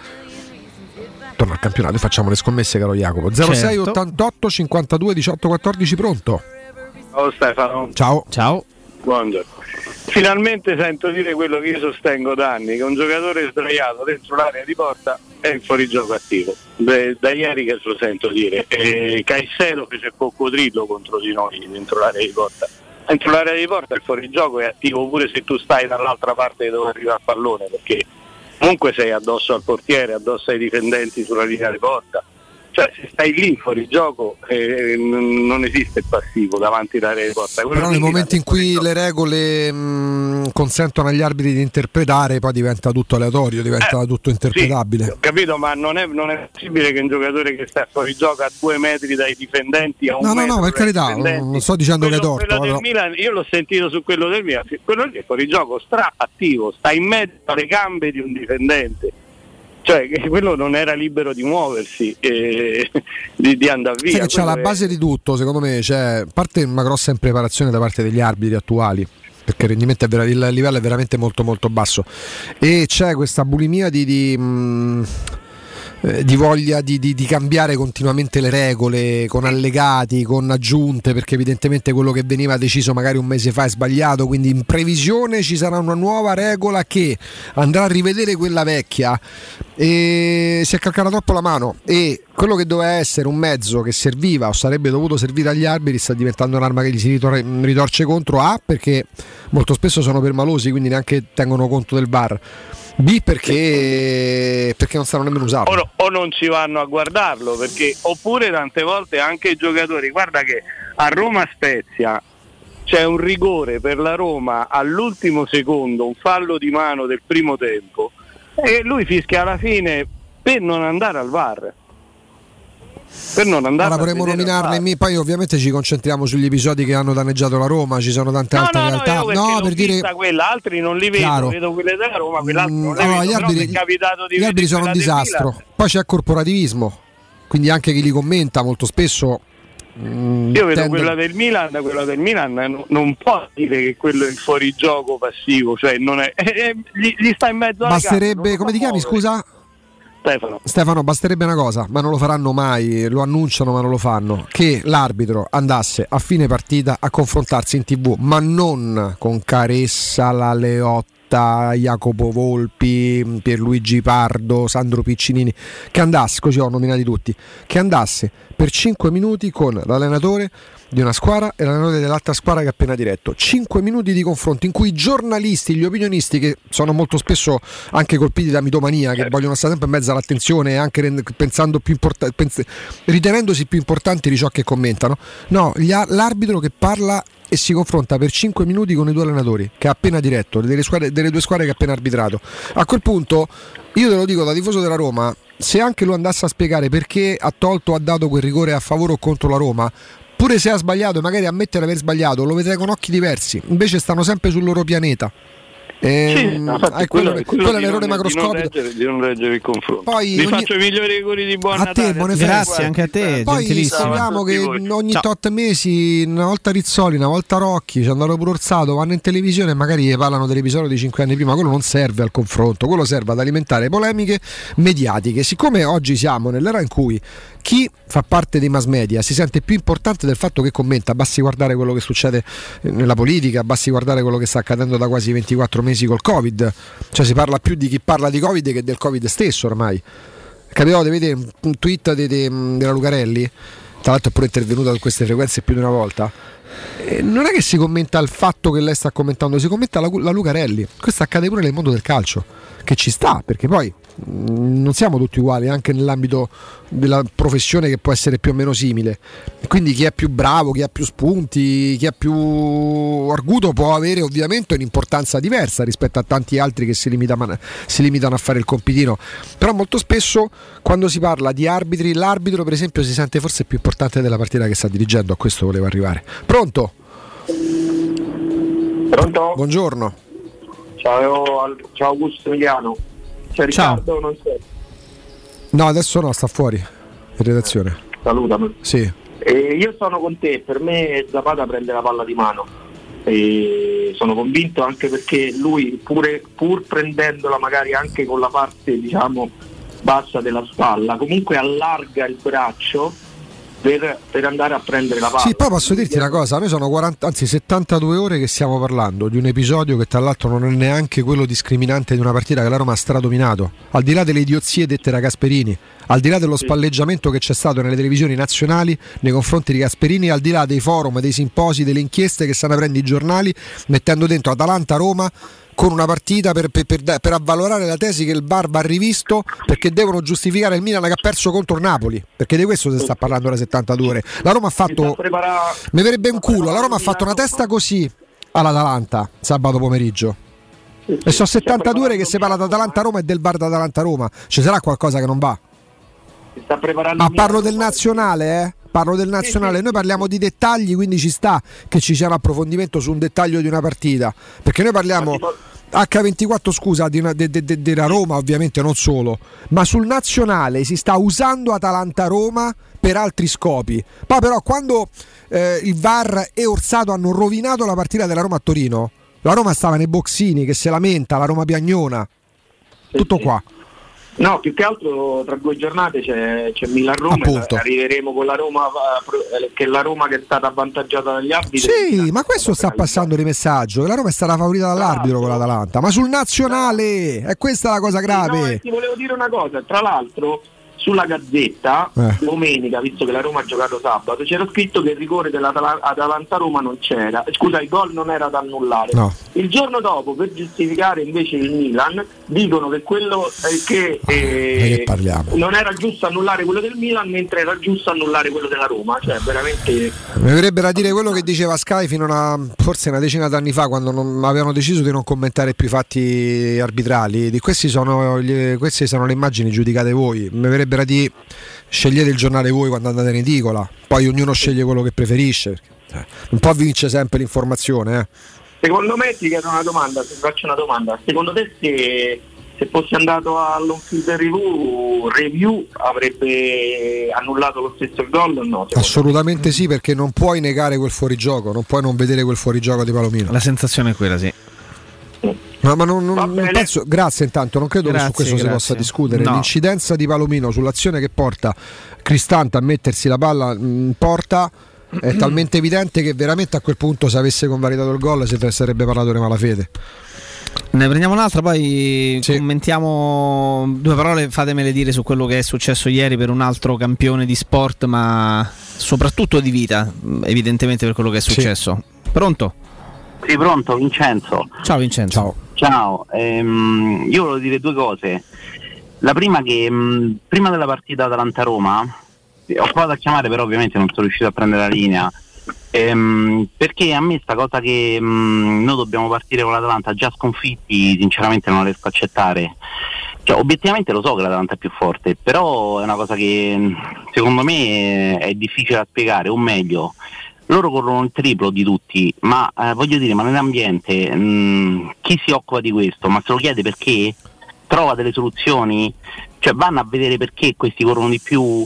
Torna al campionato e facciamo le scommesse, caro Jacopo. 0688 52 18 14, pronto? Ciao Stefano. Ciao. Ciao. Buongiorno. Finalmente sento dire quello che io sostengo da anni, che un giocatore sdraiato dentro l'area di porta è in fuorigioco attivo. Beh, da ieri che lo sento dire. E Caicedo fece il coccodrillo contro di noi dentro l'area di porta. Dentro l'area di porta il fuorigioco è attivo pure se tu stai dall'altra parte dove arriva il pallone, perché comunque sei addosso al portiere, addosso ai difendenti sulla linea di porta. Cioè se stai lì fuori gioco eh, n- non esiste il passivo davanti porta. Quello Però nei lì momenti in cui le regole mh, consentono agli arbitri di interpretare, poi diventa tutto aleatorio, diventa tutto interpretabile. Ho capito, ma non è, non è possibile che un giocatore che sta fuori gioco a due metri dai difendenti a un No, no, no, per carità, non sto dicendo che è quello- torto. quello del però- Milan, io l'ho sentito su quello del Milan, sì, quello lì è fuori gioco stra attivo, sta in mezzo alle gambe di un difendente. Cioè, quello non era libero di muoversi, eh, di, di andare via. Che c'è la base di tutto, secondo me, c'è a parte una grossa impreparazione da parte degli arbitri attuali. Perché il rendimento è vera- il livello è veramente molto molto basso. E c'è questa bulimia di, di, mh, eh, di voglia di, di- di cambiare continuamente le regole con allegati, con aggiunte, perché evidentemente quello che veniva deciso magari un mese fa è sbagliato, quindi in previsione ci sarà una nuova regola che andrà a rivedere quella vecchia. E si è calcata troppo la mano. E quello che doveva essere un mezzo che serviva o sarebbe dovuto servire agli arbitri sta diventando un'arma che gli si ritor- ritorce contro. A perché molto spesso sono permalosi quindi neanche tengono conto del VAR B perché, perché non sanno nemmeno usarlo. O, o non ci vanno a guardarlo perché oppure tante volte anche i giocatori guarda che a Roma Spezia c'è un rigore per la Roma all'ultimo secondo un fallo di mano del primo tempo e lui fischia alla fine per non andare al VAR per non andare Ora vorremmo nominarne, mi- poi ovviamente ci concentriamo sugli episodi che hanno danneggiato la Roma, ci sono tante No, altre no, no, realtà. No, per dire quella, altri non li vedo, Chiaro. vedo quelle della Roma, quell'altro non le allora, vedo, gli però arbitri, mi è capitato di gli arbitri vedere sono un disastro. Poi c'è corporativismo, quindi anche chi li commenta molto spesso. mm, Io vedo tende- quella del Milan, quella del Milan non, non può dire che quello è il fuorigioco passivo, cioè non è, eh, gli, gli sta in mezzo alle Basterebbe, come ti chiami scusa? Stefano. Stefano, basterebbe una cosa, ma non lo faranno mai, lo annunciano ma non lo fanno, che l'arbitro andasse a fine partita a confrontarsi in tv, ma non con Caressa, la Leotta, Jacopo Volpi, Pierluigi Pardo, Sandro Piccinini, che andasse, così ho nominati tutti, che andasse per 5 minuti con l'allenatore di una squadra e l'allenatore dell'altra squadra che ha appena diretto. 5 minuti di confronto in cui i giornalisti, gli opinionisti, che sono molto spesso anche colpiti da mitomania, che vogliono stare sempre in mezzo all'attenzione anche pensando più importa- pens- ritenendosi più importanti di ciò che commentano, no, gli a- l'arbitro che parla e si confronta per 5 minuti con i due allenatori che ha appena diretto, delle, squadre- delle due squadre che ha appena arbitrato. A quel punto, io te lo dico da tifoso della Roma, se anche lo andasse a spiegare perché ha tolto o ha dato quel rigore a favore o contro la Roma, pure se ha sbagliato e magari ammette di aver sbagliato, lo vedrei con occhi diversi. Invece stanno sempre sul loro pianeta. Ehm, Sì, infatti, eh, quello, quello- quello è l'errore non- macroscopico. Di non, leggere, di non leggere il confronto. Poi Vi ogni- faccio i migliori auguri di buon A te, Natale. quanti. anche a te, Poi sappiamo che Ciao ogni voi. tot mesi, una volta Rizzoli, una volta Rocchi, ci hanno dato pure Orsato, vanno in televisione e magari parlano dell'episodio di 5 anni prima. Quello non serve al confronto, quello serve ad alimentare polemiche mediatiche. Siccome oggi siamo nell'era in cui chi fa parte dei mass media si sente più importante del fatto che commenta, basti guardare quello che succede eh, nella politica, basti guardare quello che sta accadendo da quasi 24 mesi col Covid, cioè si parla più di chi parla di Covid che del Covid stesso ormai. Capitò di vedere un- tweet de- de- della Lucarelli, tra l'altro è pure intervenuta su queste frequenze più di una volta. E non è che si commenta il fatto che lei sta commentando, si commenta la, la Lucarelli. Questo accade pure nel mondo del calcio, che ci sta, perché poi non siamo tutti uguali, anche nell'ambito della professione che può essere più o meno simile. Quindi chi è più bravo, chi ha più spunti, chi è più arguto può avere ovviamente un'importanza diversa rispetto a tanti altri che si limitano, si limitano a fare il compitino. Però molto spesso quando si parla di arbitri, l'arbitro per esempio si sente forse più importante della partita che sta dirigendo, a questo volevo arrivare. Pronto? Pronto? Buongiorno. Ciao, ciao Augusto Emiliano. C'è Ciao. Riccardo o non c'è? No, adesso no, sta fuori in redazione. Salutami. Sì. E io sono con te, per me Zapata prende la palla di mano. E sono convinto anche perché lui pure, pur prendendola magari anche con la parte diciamo bassa della spalla, comunque allarga il braccio per, per andare a prendere la palla. Sì, poi posso dirti una cosa, noi sono 40, anzi 72 ore che stiamo parlando di un episodio che tra l'altro non è neanche quello discriminante di una partita che la Roma ha stradominato, al di là delle idiozie dette da Gasperini, al di là dello spalleggiamento che c'è stato nelle televisioni nazionali nei confronti di Gasperini, al di là dei forum, dei simposi, delle inchieste che stanno aprendo i giornali mettendo dentro Atalanta-Roma con una partita per, per- per- per avvalorare la tesi che il VAR va rivisto perché devono giustificare il Milan che ha perso contro il Napoli perché di questo si sta parlando da 72 ore. La Roma ha fatto mi verrebbe un culo. La Roma ha fatto una testa così all'Atalanta sabato pomeriggio. E sono 72 ore che si parla d'Atalanta-Roma e del VAR d'Atalanta-Roma ci sarà qualcosa che non va? Ma parlo del nazionale eh Parlo del nazionale, noi parliamo di dettagli, quindi ci sta che ci sia un approfondimento su un dettaglio di una partita. Perché noi parliamo H24, scusa, una- de- de- de- della Roma, ovviamente non solo, ma sul nazionale si sta usando Atalanta-Roma per altri scopi. Poi però quando eh, il VAR e Orsato hanno rovinato la partita della Roma a Torino, la Roma stava nei boxini che si lamenta, la Roma piagnona. Tutto qua. No, più che altro tra due giornate c'è, c'è Milan-Roma Appunto. arriveremo con la Roma, eh, eh, che la Roma che è stata avvantaggiata dagli arbitri. Sì, ma questo sta passando di messaggio. che La Roma è stata favorita dall'arbitro con l'Atalanta, ma sul nazionale è questa la cosa No, grave. e ti volevo dire una cosa, tra l'altro sulla Gazzetta Eh. domenica, visto che la Roma ha giocato sabato, c'era scritto che il rigore dell'Atalanta-Roma non c'era, scusa, il gol non era da annullare. No. Il giorno dopo, per giustificare invece il Milan, dicono che quello eh, che, eh, di che non era giusto annullare quello del Milan, mentre era giusto annullare quello della Roma, cioè veramente Mi verrebbe da dire quello che diceva Sky fino a forse una decina d'anni fa, quando non- avevano deciso di non commentare più i fatti arbitrali. Di questi sono, gli- queste sono le immagini giudicate voi. Mi verrebbe potrebbero dire scegliete il giornale voi quando andate in edicola, poi ognuno sceglie quello che preferisce. eh, Non può vincere sempre l'informazione. Eh. Secondo me ti chiedo una domanda, ti faccio una domanda. Secondo te se, se fossi andato all'on-field review, review avrebbe annullato lo stesso gol o no? Assolutamente sì, perché non puoi negare quel fuorigioco, non puoi non vedere quel fuorigioco di Palomino. La sensazione è quella, sì. Ma, ma non, non- non penso, grazie intanto, non credo che Grazie, su questo si grazie. possa discutere. No. L'incidenza di Palomino sull'azione che porta Cristante a mettersi la palla in porta è talmente evidente che veramente a quel punto se avesse convalidato il gol si sarebbe parlato di malafede. Ne prendiamo un'altra, poi commentiamo due parole, fatemele dire su quello che è successo ieri per un altro campione di sport, ma soprattutto di vita, evidentemente per quello che è successo. Pronto? Sì, pronto, Vincenzo. Ciao Vincenzo. Ciao. Ciao, ehm, io volevo dire due cose. La prima che mh, prima della partita Atalanta-Roma, ho provato a chiamare però ovviamente non sono riuscito a prendere la linea, ehm, perché a me sta cosa che mh, noi dobbiamo partire con l'Atalanta già sconfitti sinceramente non riesco a accettare. Cioè, obiettivamente lo so che l'Atalanta è più forte, però è una cosa che mh, secondo me è difficile da spiegare, o meglio, loro corrono il triplo di tutti, ma eh, voglio dire, ma nell'ambiente mh, chi si occupa di questo? Ma se lo chiede perché? Trova delle soluzioni? Cioè vanno a vedere perché questi corrono di più?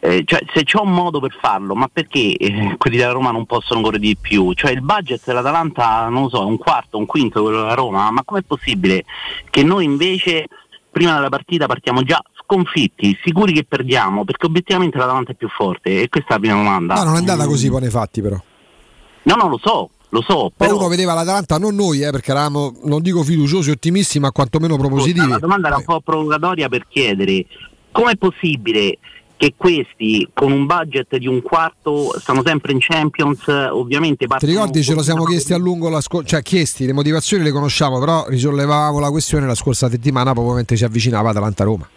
Eh, cioè, se c'è un modo per farlo, ma perché eh, quelli della Roma non possono correre di più? Cioè il budget dell'Atalanta, non lo so, è un quarto, un quinto di quello della Roma, ma com'è possibile che noi invece prima della partita partiamo già sconfitti, sicuri che perdiamo, perché obiettivamente l'Atalanta è più forte? E questa è la prima domanda. No, non è andata così poi nei fatti però. No, no, lo so, lo so. Poi Però uno vedeva l'Atalanta, non noi, eh, perché eravamo, non dico fiduciosi, ottimisti, ma quantomeno propositivi. la domanda era un po' provocatoria per chiedere com'è possibile che questi con un budget di un quarto stanno sempre in Champions, ovviamente Ti ricordi ce lo siamo chiesti a lungo, la scor- cioè chiesti, le motivazioni le conosciamo, però risollevavamo la questione la scorsa settimana proprio mentre si avvicinava Atalanta-Roma.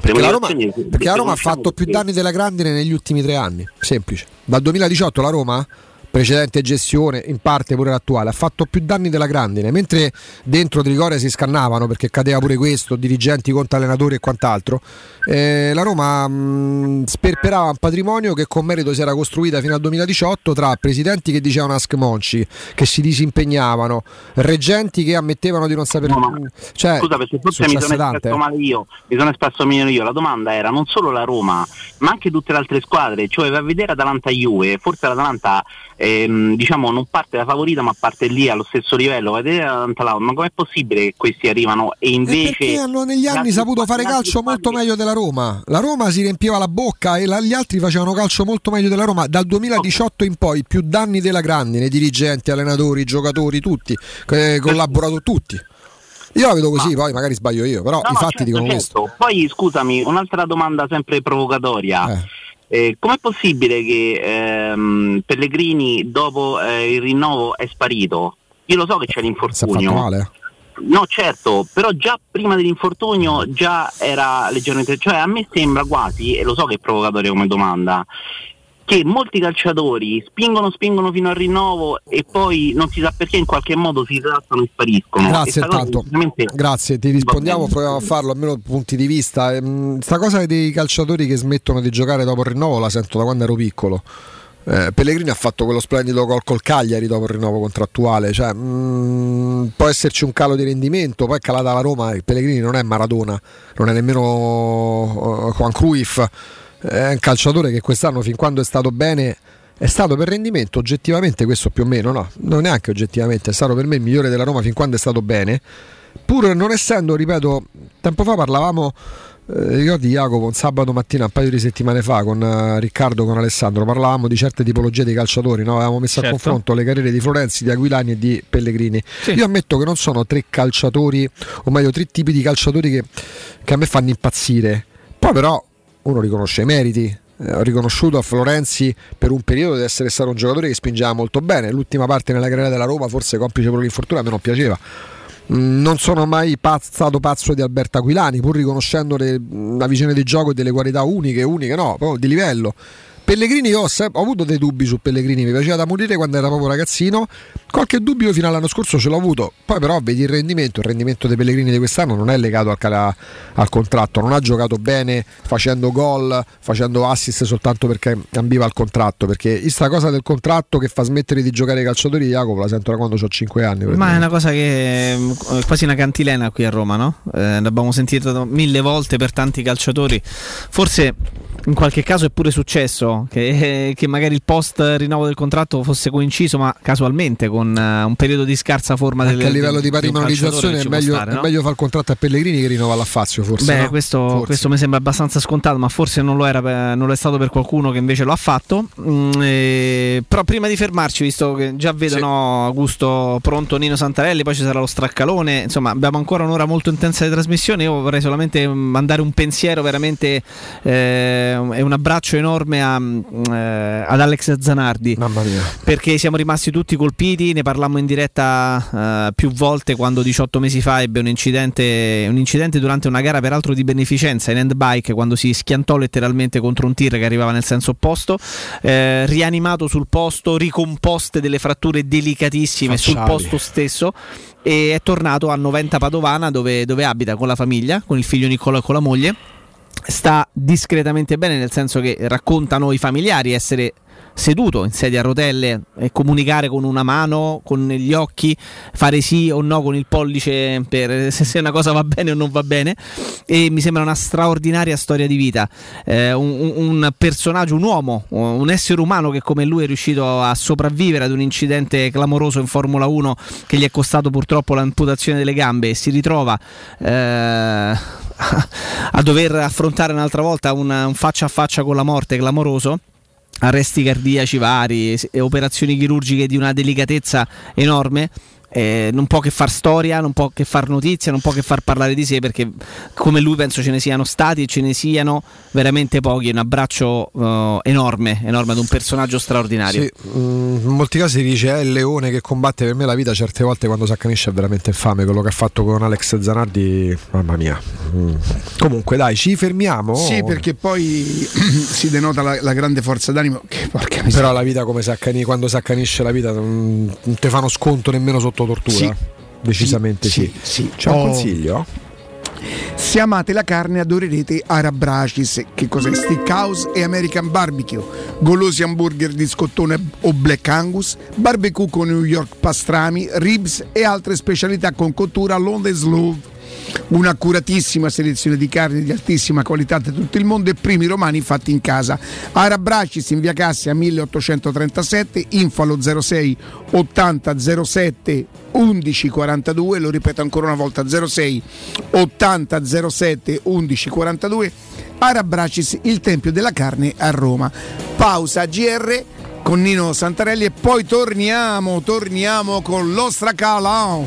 Perché la Roma, perché la Roma ha conosciamo fatto più danni della grandine negli ultimi tre anni, semplice. Dal 2018 la Roma, precedente gestione, in parte pure l'attuale, ha fatto più danni della grandine, mentre dentro Trigoria si scannavano perché cadeva pure questo, dirigenti contro allenatori e quant'altro, eh, la Roma mh, sperperava un patrimonio che con merito si era costruita fino al 2018 tra presidenti che dicevano ask Monci, che si disimpegnavano, reggenti che ammettevano di non sapere... cioè, Scusa perché forse mi sono tante, espresso eh. male io, mi sono espresso male io. La domanda era non solo la Roma, ma anche tutte le altre squadre, cioè va a vedere Atalanta-Juve, forse l'Atalanta ehm, diciamo non parte da favorita ma parte lì allo stesso livello, l'Atalanta ma com'è possibile che questi arrivano e invece... Perché hanno negli anni saputo fare calcio molto meglio della Roma. La Roma si riempiva la bocca e la- gli altri facevano calcio molto meglio della Roma. Dal 2018 in poi più danni della grandine, dirigenti, allenatori, giocatori, tutti, eh, collaborato tutti. Io la vedo così, poi magari sbaglio io, però No, i fatti certo, dicono certo. questo. Poi scusami, un'altra domanda sempre provocatoria. Eh, com'è possibile che ehm, Pellegrini dopo eh, il rinnovo è sparito? Io lo so che c'è l'infortunio. eh. No, certo, però già prima dell'infortunio già era leggermente, cioè a me sembra quasi, e lo so che è provocatoria come domanda, che molti calciatori spingono, spingono fino al rinnovo e poi non si sa perché in qualche modo si trattano e spariscono. E Grazie cosa tanto. Grazie, ti rispondiamo, proviamo a farlo, almeno punti di vista. Ehm, Sta cosa dei calciatori che smettono di giocare dopo il rinnovo la sento da quando ero piccolo. Eh, Pellegrini ha fatto quello splendido gol col Cagliari dopo il rinnovo contrattuale, cioè, mm, può esserci un calo di rendimento, poi è calata la Roma, e Pellegrini non è Maradona, non è nemmeno eh, Juan Cruyff, è un calciatore che quest'anno fin quando è stato bene è stato per rendimento oggettivamente questo più o meno, no, non neanche oggettivamente, è stato per me il migliore della Roma fin quando è stato bene, pur non essendo, ripeto, tempo fa parlavamo, eh, ricordi Jacopo, un sabato mattina un paio di settimane fa con eh, Riccardo, con Alessandro, parlavamo di certe tipologie di calciatori, no? avevamo messo a Certo. confronto le carriere di Florenzi, di Aquilani e di Pellegrini. Io ammetto che non sono tre calciatori, o meglio tre tipi di calciatori che, che a me fanno impazzire, poi però uno riconosce i meriti. Eh, Ho riconosciuto a Florenzi per un periodo di essere stato un giocatore che spingeva molto bene. L'ultima parte nella carriera della Roma, forse complice pure l'infortunio, a me non piaceva. Mm, Non sono mai stato pazzo di Alberto Aquilani, pur riconoscendo le- la visione di gioco e delle qualità uniche, uniche no, proprio di livello. Pellegrini, io ho, ho avuto dei dubbi su Pellegrini, mi piaceva da morire quando era proprio ragazzino. Qualche dubbio fino all'anno scorso ce l'ho avuto. Poi, però, vedi il rendimento. Il rendimento dei Pellegrini di quest'anno non è legato al, cala- al contratto. Non ha giocato bene facendo gol, facendo assist soltanto perché ambiva al contratto. Perché questa cosa del contratto che fa smettere di giocare i calciatori, Jacopo, la sento da quando ho 5 anni. Ma è una cosa che è quasi una cantilena qui a Roma, no? Eh, l'abbiamo sentito mille volte per tanti calciatori. Forse in qualche caso è pure successo che, che magari il post rinnovo del contratto fosse coinciso, ma casualmente con uh, un periodo di scarsa forma Anche del, a livello di del- patrimonializzazione è meglio, stare, è no? meglio fare il contratto a Pellegrini che rinnova all'Affazio, forse. Beh, no? questo, Forse. questo mi sembra abbastanza scontato, ma forse non lo, era non lo è stato per qualcuno che invece lo ha fatto. Mm, eh, però prima di fermarci, visto che già vedo no, Augusto pronto, Nino Santarelli, poi ci sarà lo straccalone, insomma abbiamo ancora un'ora molto intensa di trasmissione, io vorrei solamente mandare un pensiero veramente eh, e un abbraccio enorme a, mm, eh, ad Alex Zanardi. Perché siamo rimasti tutti colpiti, ne parlammo in diretta eh, più volte quando 18 mesi fa ebbe un incidente, un incidente durante una gara peraltro di beneficenza in handbike quando si schiantò letteralmente contro un tir che arrivava nel senso opposto, eh, rianimato sul posto, ricomposte delle fratture delicatissime sul Facciali. posto stesso e è tornato a Noventa Padovana dove, dove abita con la famiglia, con il figlio Niccolò e con la moglie sta discretamente bene, nel senso che raccontano i familiari essere seduto in sedia a rotelle e comunicare con una mano, con gli occhi, fare sì o no con il pollice per se, una cosa va bene o non va bene. E mi sembra una straordinaria storia di vita. Eh, un, un- un personaggio, un uomo, un essere umano che come lui è riuscito a sopravvivere ad un incidente clamoroso in Formula 1 che gli è costato purtroppo l'amputazione delle gambe e si ritrova eh, a dover affrontare un'altra volta una- un faccia a faccia con la morte clamoroso. Arresti cardiaci vari operazioni chirurgiche di una delicatezza enorme. Eh, non può che far storia, non può che far notizia, non può che far parlare di sé perché come lui penso ce ne siano stati e ce ne siano veramente pochi. Un abbraccio eh, enorme, enorme ad un personaggio straordinario. Sì, mm, in molti casi si dice è il leone che combatte per me la vita, certe volte quando si accanisce è veramente infame quello che ha fatto con Alex Zanardi, mamma mia. Mm. Comunque dai, ci fermiamo. Sì, perché poi si denota la, la grande forza d'animo. Che porca miseria. Però la vita come si accani- quando si accanisce la vita non, non ti fanno sconto nemmeno sotto tortura. Sì. Decisamente sì. sì. C'è un Oh. consiglio? Se amate la carne adorerete Arab Bracis, che cos'è? Steakhouse e American Barbecue, golosi hamburger di scottone o Black Angus, barbecue con New York pastrami, ribs e altre specialità con cottura long and slow. Un'accuratissima selezione di carni di altissima qualità da tutto il mondo e primi romani fatti in casa. Arab Bracis in via Cassia 1837, info allo 06 80 07 11 42, lo ripeto ancora una volta 06 80 07 11 42 Arab Bracis, il Tempio della Carne a Roma. Pausa GR con Nino Santarelli e poi torniamo, torniamo con lo stracalao.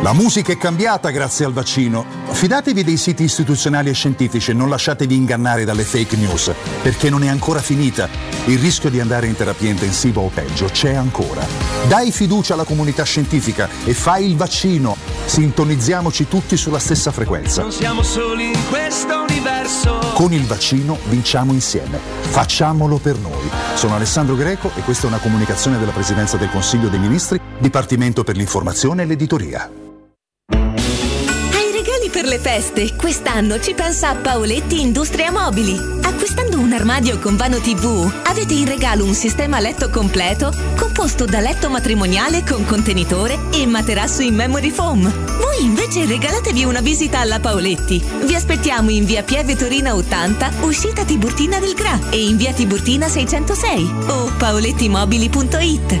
La musica è cambiata grazie al vaccino. Fidatevi dei siti istituzionali e scientifici e non lasciatevi ingannare dalle fake news, perché non è ancora finita. Il rischio di andare in terapia intensiva o peggio c'è ancora. Dai fiducia alla comunità scientifica e fai il vaccino. Sintonizziamoci tutti sulla stessa frequenza. Non siamo soli in questo universo. Con il vaccino vinciamo insieme. Facciamolo per noi. Sono Alessandro Greco e questa è una comunicazione della Presidenza del Consiglio dei Ministri, Dipartimento per l'informazione e l'editoria. Le feste, quest'anno ci pensa Paoletti Industria Mobili. Acquistando un armadio con vano TV, avete in regalo un sistema letto completo composto da letto matrimoniale con contenitore e materasso in memory foam. Voi invece regalatevi una visita alla Paoletti. Vi aspettiamo in via Pieve Torina 80, uscita Tiburtina del Gra e in via Tiburtina 606 o paolettimobili.it.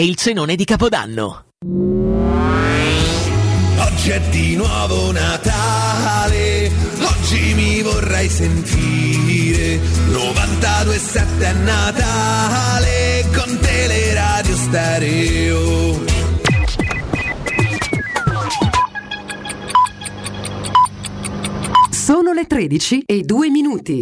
e il cenone di Capodanno. Oggi è di nuovo Natale, oggi mi vorrei sentire 92.7 è Natale con Teleradio Stereo. Sono le 13 e 2 minuti.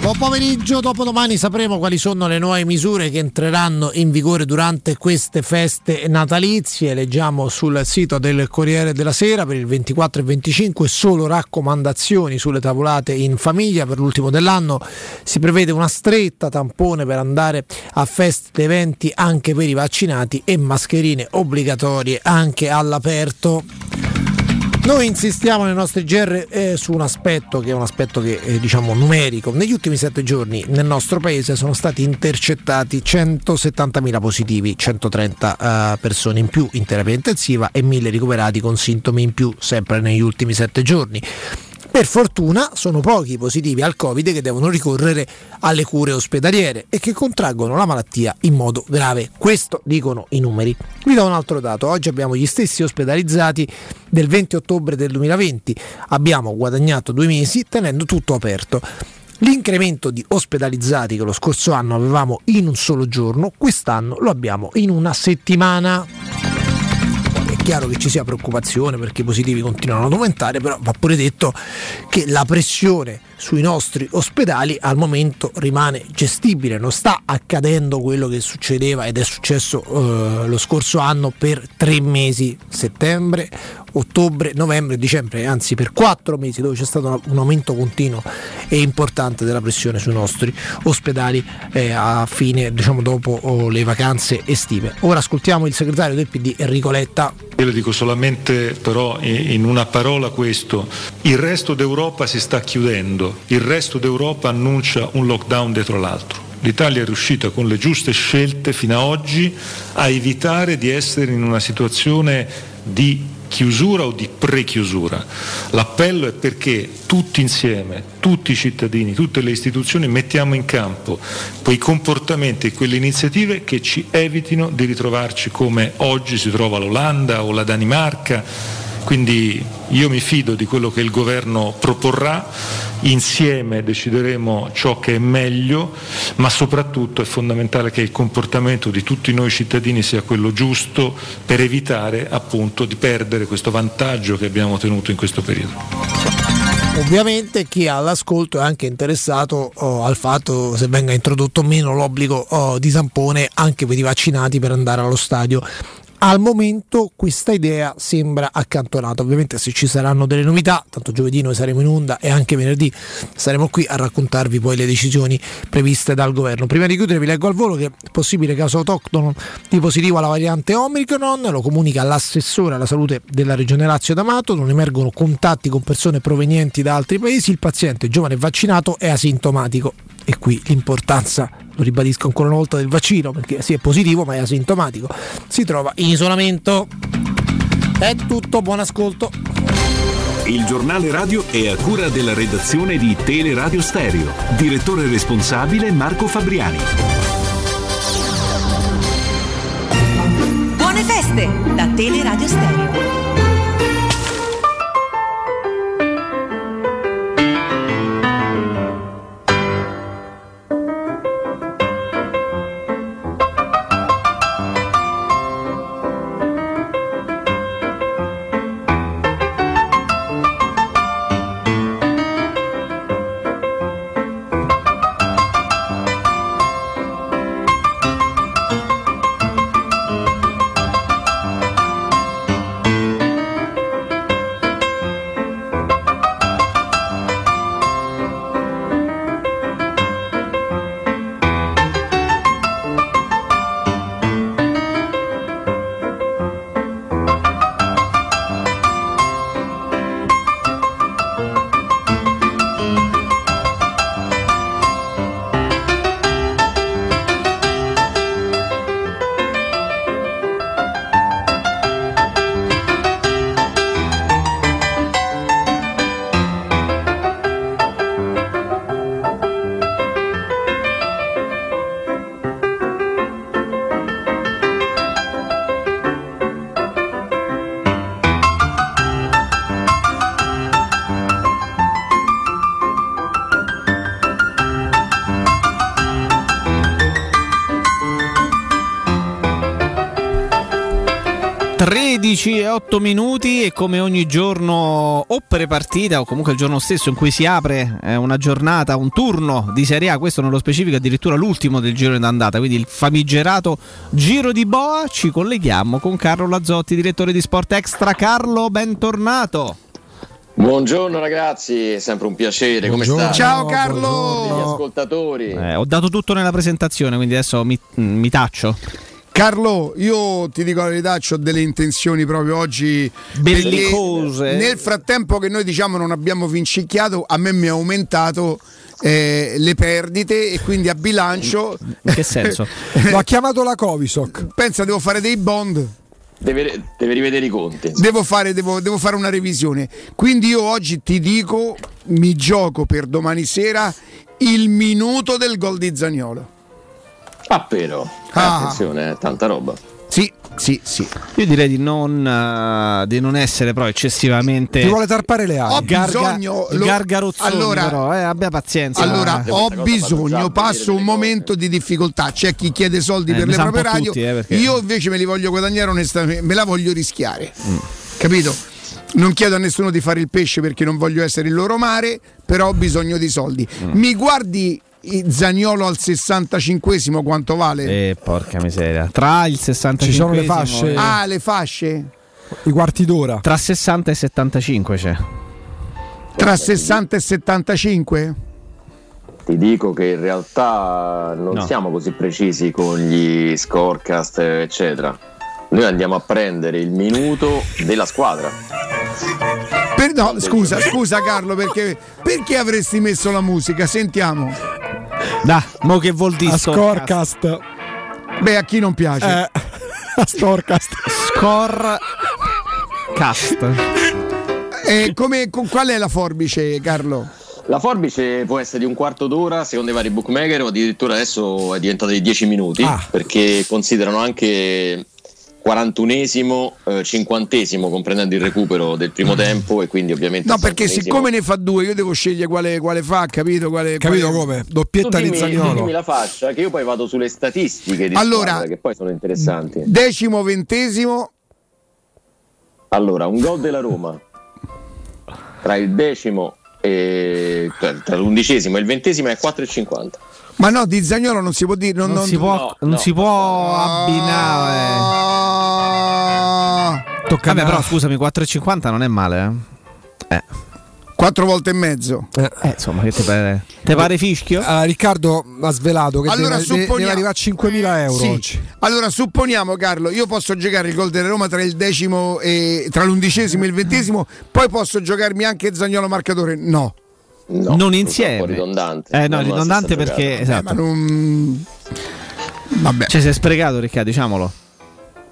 Buon pomeriggio, dopodomani sapremo quali sono le nuove misure che entreranno in vigore durante queste feste natalizie. Leggiamo sul sito del Corriere della Sera per il 24 e 25 solo raccomandazioni sulle tavolate in famiglia. Per l'ultimo dell'anno si prevede una stretta tampone per andare a feste ed eventi anche per i vaccinati e mascherine obbligatorie anche all'aperto. Noi insistiamo nei nostri GR eh, su un aspetto che è un aspetto che è diciamo numerico. Negli ultimi sette giorni nel nostro paese sono stati intercettati 170.000 positivi, 130 eh, persone in più in terapia intensiva e 1.000 ricoverati con sintomi in più sempre negli ultimi sette giorni. Per fortuna sono pochi i positivi al Covid che devono ricorrere alle cure ospedaliere e che contraggono la malattia in modo grave. Questo dicono i numeri. Vi do un altro dato. Oggi abbiamo gli stessi ospedalizzati del 20 ottobre del 2020. Abbiamo guadagnato due mesi tenendo tutto aperto. L'incremento di ospedalizzati che lo scorso anno avevamo in un solo giorno, quest'anno lo abbiamo in una settimana chiaro che ci sia preoccupazione perché i positivi continuano ad aumentare, però va pure detto che la pressione sui nostri ospedali al momento rimane gestibile, non sta accadendo quello che succedeva ed è successo eh, lo scorso anno per tre mesi, settembre, ottobre, novembre, dicembre, anzi per quattro mesi dove c'è stato un aumento continuo e importante della pressione sui nostri ospedali eh, a fine, diciamo dopo oh, le vacanze estive. Ora ascoltiamo il segretario del PD Enrico Letta. Io le dico solamente però in una parola questo, il resto d'Europa si sta chiudendo, il resto d'Europa annuncia un lockdown dietro l'altro. L'Italia è riuscita con le giuste scelte fino ad oggi a evitare di essere in una situazione di chiusura o di pre-chiusura. L'appello è perché tutti insieme, tutti i cittadini, tutte le istituzioni mettiamo in campo quei comportamenti e quelle iniziative che ci evitino di ritrovarci come oggi si trova l'Olanda o la Danimarca. Quindi io mi fido di quello che il governo proporrà, insieme decideremo ciò che è meglio, ma soprattutto è fondamentale che il comportamento di tutti noi cittadini sia quello giusto per evitare appunto di perdere questo vantaggio che abbiamo ottenuto in questo periodo. Ovviamente chi ha l'ascolto è anche interessato oh, al fatto se venga introdotto o meno l'obbligo oh, di tampone anche per i vaccinati per andare allo stadio. Al momento questa idea sembra accantonata, ovviamente se ci saranno delle novità, tanto giovedì noi saremo in onda e anche venerdì saremo qui a raccontarvi poi le decisioni previste dal governo. Prima di chiudere vi leggo al volo che è possibile caso autoctono di positivo alla variante Omicron, lo comunica l'assessore alla salute della regione Lazio D'Amato, non emergono contatti con persone provenienti da altri paesi, il paziente giovane vaccinato è asintomatico e qui l'importanza, lo ribadisco ancora una volta, del vaccino, perché sì è positivo ma è asintomatico, si trova in isolamento. È tutto, buon ascolto. Il giornale radio è a cura della redazione di Teleradio Stereo. Direttore responsabile Marco Fabriani. Buone feste da Teleradio Stereo. 8 minuti e come ogni giorno o pre-partita o comunque il giorno stesso in cui si apre eh, una giornata, un turno di Serie A, questo nello specifico addirittura l'ultimo del giro d'andata, quindi il famigerato Giro di Boa, ci colleghiamo con Carlo Lazzotti, direttore di Sport Extra. Carlo, bentornato. Buongiorno ragazzi, è sempre un piacere, come state? Ciao Carlo! Gli ascoltatori. Eh, ho dato tutto nella presentazione, quindi adesso mi, mi taccio. Carlo, io ti dico la verità, ho delle intenzioni proprio oggi bellicose. Nel frattempo che noi diciamo non abbiamo vincicchiato, a me mi ha aumentato eh, le perdite e quindi a bilancio. In che senso? Lo ha chiamato la Covisoc. Pensa, devo fare dei bond. Deve, deve rivedere i conti. Devo fare, devo, devo fare una revisione. Quindi io oggi ti dico, mi gioco per domani il minuto del gol di Zagnolo. Ah, però. Ah. Attenzione, eh, tanta roba. Sì, sì, sì. Io direi di non, uh, di non essere però eccessivamente. Ti vuole tarpare le ali. Ho bisogno. Garga, gargarozzoni, allora, però, eh, abbia pazienza. Allora, ho bisogno, passo un momento di difficoltà. C'è chi chiede soldi Eh, per le proprie radio. tutti, eh, perché- Io invece me li voglio guadagnare onestamente, me la voglio rischiare. Mm. Capito? Non chiedo a nessuno di fare il pesce perché non voglio essere il loro mare, però ho bisogno di soldi. Mm. Mi guardi Zaniolo al 65esimo quanto vale? Eh, porca miseria. Tra il 65 Ci sono le fasce. Ah, le fasce? I quarti d'ora. Tra 60 e 75 c'è. Tra 60 e 75? Ti dico che in realtà non No. siamo così precisi con gli scorecast, eccetera. Noi andiamo a prendere il minuto della squadra. Per- no, scusa, scusa Carlo, perché, perché avresti messo la musica? Sentiamo. Da, mo che vuol dire A sto Scorecast. Beh, a chi non piace? Eh, a Storcast. Score Cast. E come, con, qual è la forbice, Carlo? La forbice può essere di un quarto d'ora secondo i vari bookmaker o addirittura adesso è diventata di 10 minuti Ah. perché considerano anche 41esimo, eh, 50esimo comprendendo il recupero del primo tempo e quindi ovviamente No, perché 61esimo. siccome ne fa due, io devo scegliere quale, quale fa, capito? Quale, Capito quale- come? Tu Doppietta di Zagnolo. dimmi la fascia che io poi vado sulle statistiche di Allora- squadra, che poi sono interessanti. Decimo, ventesimo, Allora, un gol della Roma tra il decimo e cioè, tra l'undicesimo e il ventesimo è 4,50. Ma no, di Zagnolo non si può dire. Non, Non, non- si può, no, non no. si può abbinare. Tocca Vabbè, però scusami, 4,50 non è male. Eh. Eh, Quattro volte e mezzo. Eh. eh, insomma, che ti pare? Te pare fischio? Ah, Riccardo ha svelato che Allora, deve, deve- supponiamo- deve arrivare a 5.000 euro Sì. oggi. Allora, supponiamo, Carlo, io posso giocare il gol della Roma tra il decimo e tra l'undicesimo e il ventesimo, poi posso giocarmi anche Zagnolo marcatore? No. No, non Un insieme. po' ridondante. Eh no, ridondante perché esatto. Ma non... Vabbè. Cioè, si è sprecato, Riccardo, diciamolo.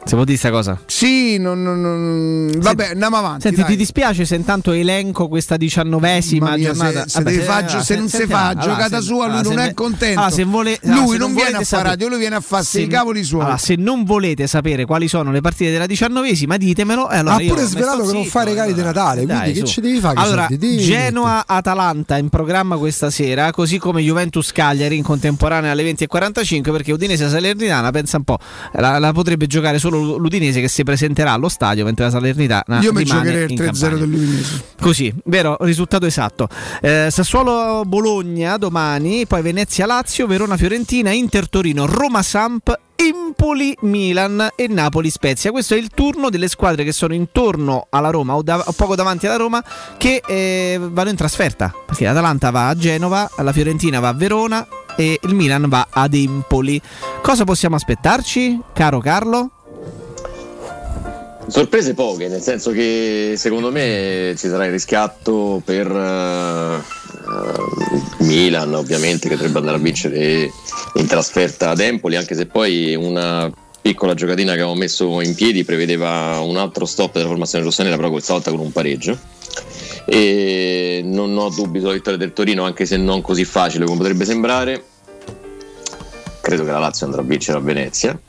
Si può dire sta cosa? Sì, non, non- non- vabbè, andiamo avanti. Senti, dai. ti dispiace se intanto elenco questa diciannovesima mia, giornata? se, se deve fa- allora, se non si fa Allora, giocata se- sua, lui allora, non se è contento. allora, se vole- lui se non, non viene a fare radio, lui viene a farsi se- i cavoli suoi. Se non volete sapere quali sono le partite della diciannovesima, ditemelo. E allora ha io pure svelato che non fa regali di. Natale, Dai, quindi che ci devi fare? Allora. Genoa-Atalanta in programma questa sera, così come Juventus-Cagliari in contemporanea alle 20.45, perché Udinese-Salernitana, pensa un po', la, la potrebbe giocare solo l'Udinese che si presenterà allo stadio, mentre la Salernitana Io mi giocherei il in 3-0 Campania. dell'Udinese. Così, vero, risultato esatto. Eh, Sassuolo-Bologna domani, poi Venezia-Lazio, Verona-Fiorentina, Inter-Torino, Roma-Samp, Empoli-Milan e Napoli-Spezia. Questo è il turno delle squadre che sono intorno alla Roma o, da- o poco davanti alla Roma che eh, vanno in trasferta. Perché l'Atalanta va a Genova, la Fiorentina va a Verona e il Milan va ad Empoli. Cosa possiamo aspettarci, caro Carlo? Sorprese poche, nel senso che secondo me ci sarà il riscatto per eh, Milan, ovviamente, che dovrebbe andare a vincere in trasferta ad Empoli, anche se poi una piccola giocatina che avevo messo in piedi prevedeva un altro stop della formazione rossonera, però questa volta con un pareggio. E non ho dubbi sulla vittoria del Torino, anche se non così facile come potrebbe sembrare. Credo che la Lazio andrà a vincere a Venezia.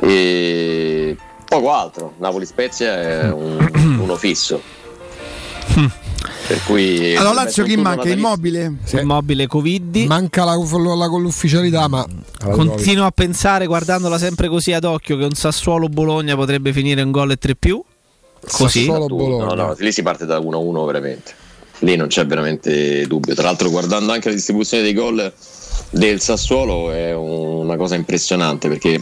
E poco altro. Napoli-Spezia è un- uno fisso. Per cui Allora, Lazio chi manca? Immobile? Immobile Covid. Manca la, la- con l'ufficialità, ma Continuo a pensare, guardandola sempre così ad occhio, che un Sassuolo-Bologna potrebbe finire un gol e tre più. Così. No, no, lì si parte da 1-1 veramente. Lì non c'è veramente dubbio. Tra l'altro, guardando anche la distribuzione dei gol del Sassuolo, è una cosa impressionante perché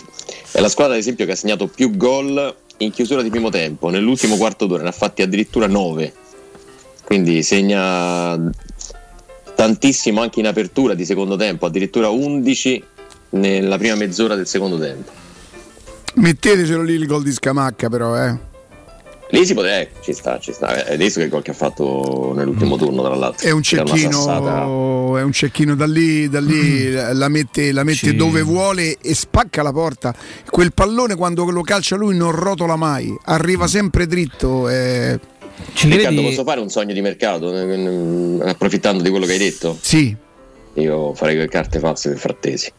è la squadra, ad esempio, che ha segnato più gol in chiusura di primo tempo. Nell'ultimo quarto d'ora ne ha fatti addirittura 9. Quindi segna tantissimo anche in apertura di secondo tempo, addirittura 11 nella prima mezz'ora del secondo tempo. Mettetecelo lì il gol di Scamacca, però, eh. Lì si poteva, eh, ci sta, ci sta. Hai visto che gol che ha fatto nell'ultimo turno, tra l'altro. È un cecchino, è un cecchino da lì, da lì la mette, la mette Sì. dove vuole e spacca la porta. Quel pallone quando lo calcia lui non rotola mai, arriva sempre dritto. eh. Riccardo, posso fare un sogno di mercato, eh, approfittando di quello che hai detto? Sì. Io farei quelle carte false per frattesi.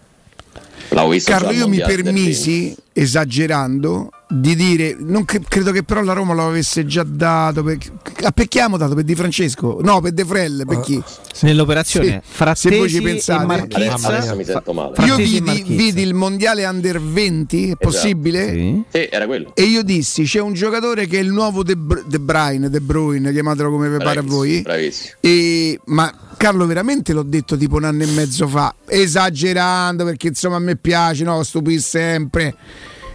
L'avevo visto Carlo, io mi permisi, esagerando, di dire, non cre- credo che però la Roma lo avesse già dato. Per, a per chi abbiamo dato? Per Di Francesco? No, per De Frel, per chi? Nell'operazione Sì, Frattesi se voi ci pensate. Marchizza. Adesso, adesso mi sento male. Io Frattesi vidi, Marchizza. vidi il mondiale under 20, è possibile? Sì, era quello. E io dissi: c'è un giocatore che è il nuovo De, Br- De Bruyne, De Bruyne, chiamatelo come vi pare a voi. Bravissimo. E, ma Carlo, veramente l'ho detto tipo un anno e mezzo fa, esagerando perché insomma a me piace, no? Stupì sempre.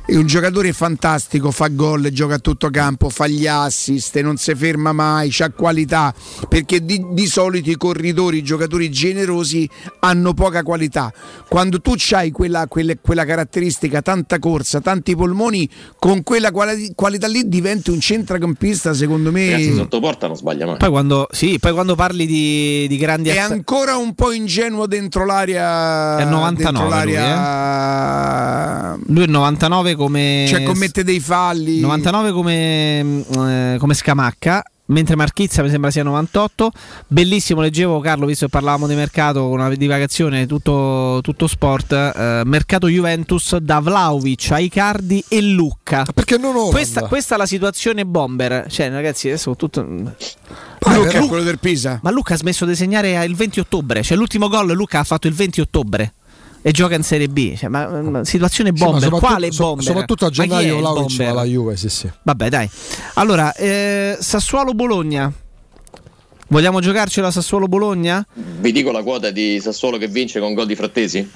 È un giocatore fantastico, fa gol, gioca a tutto campo, fa gli assist, non si ferma mai, ha qualità, perché di, di solito i corridori, i giocatori generosi hanno poca qualità. Quando tu hai quella, quelle- quella caratteristica, tanta corsa, tanti polmoni, con quella quali- qualità lì diventi un centrocampista, secondo me... Ragazzi, sotto porta non sbaglia mai. Poi quando, sì, poi quando parli di, di grandi È ancora un po' ingenuo dentro l'aria. È 99 dentro lui, l'aria. Lui è 99 come Cioè commette dei falli. 99 come, mm, eh, come Scamacca. Mentre Marchizza mi sembra sia 98. Bellissimo, leggevo Carlo, visto che parlavamo di mercato, una divagazione, tutto, tutto sport. eh, mercato Juventus da Vlaovic a Icardi e Lucca. Perché non Holland? Questa, questa è la situazione bomber. Cioè, ragazzi, adesso tutto. Luca è quello del Pisa. Ma Luca ha smesso di segnare il 20 ottobre. Cioè, l'ultimo gol Luca ha fatto il 20 ottobre. E gioca in Serie B. Cioè, ma, ma situazione Sì, bomber. soprattutto- Quale so- bomber? soprattutto a gennaio va alla Juve, sì, sì. Vabbè, dai. Allora, eh, Sassuolo-Bologna. Vogliamo giocarcela Sassuolo-Bologna? Vi dico la quota di Sassuolo che vince con gol di Frattesi?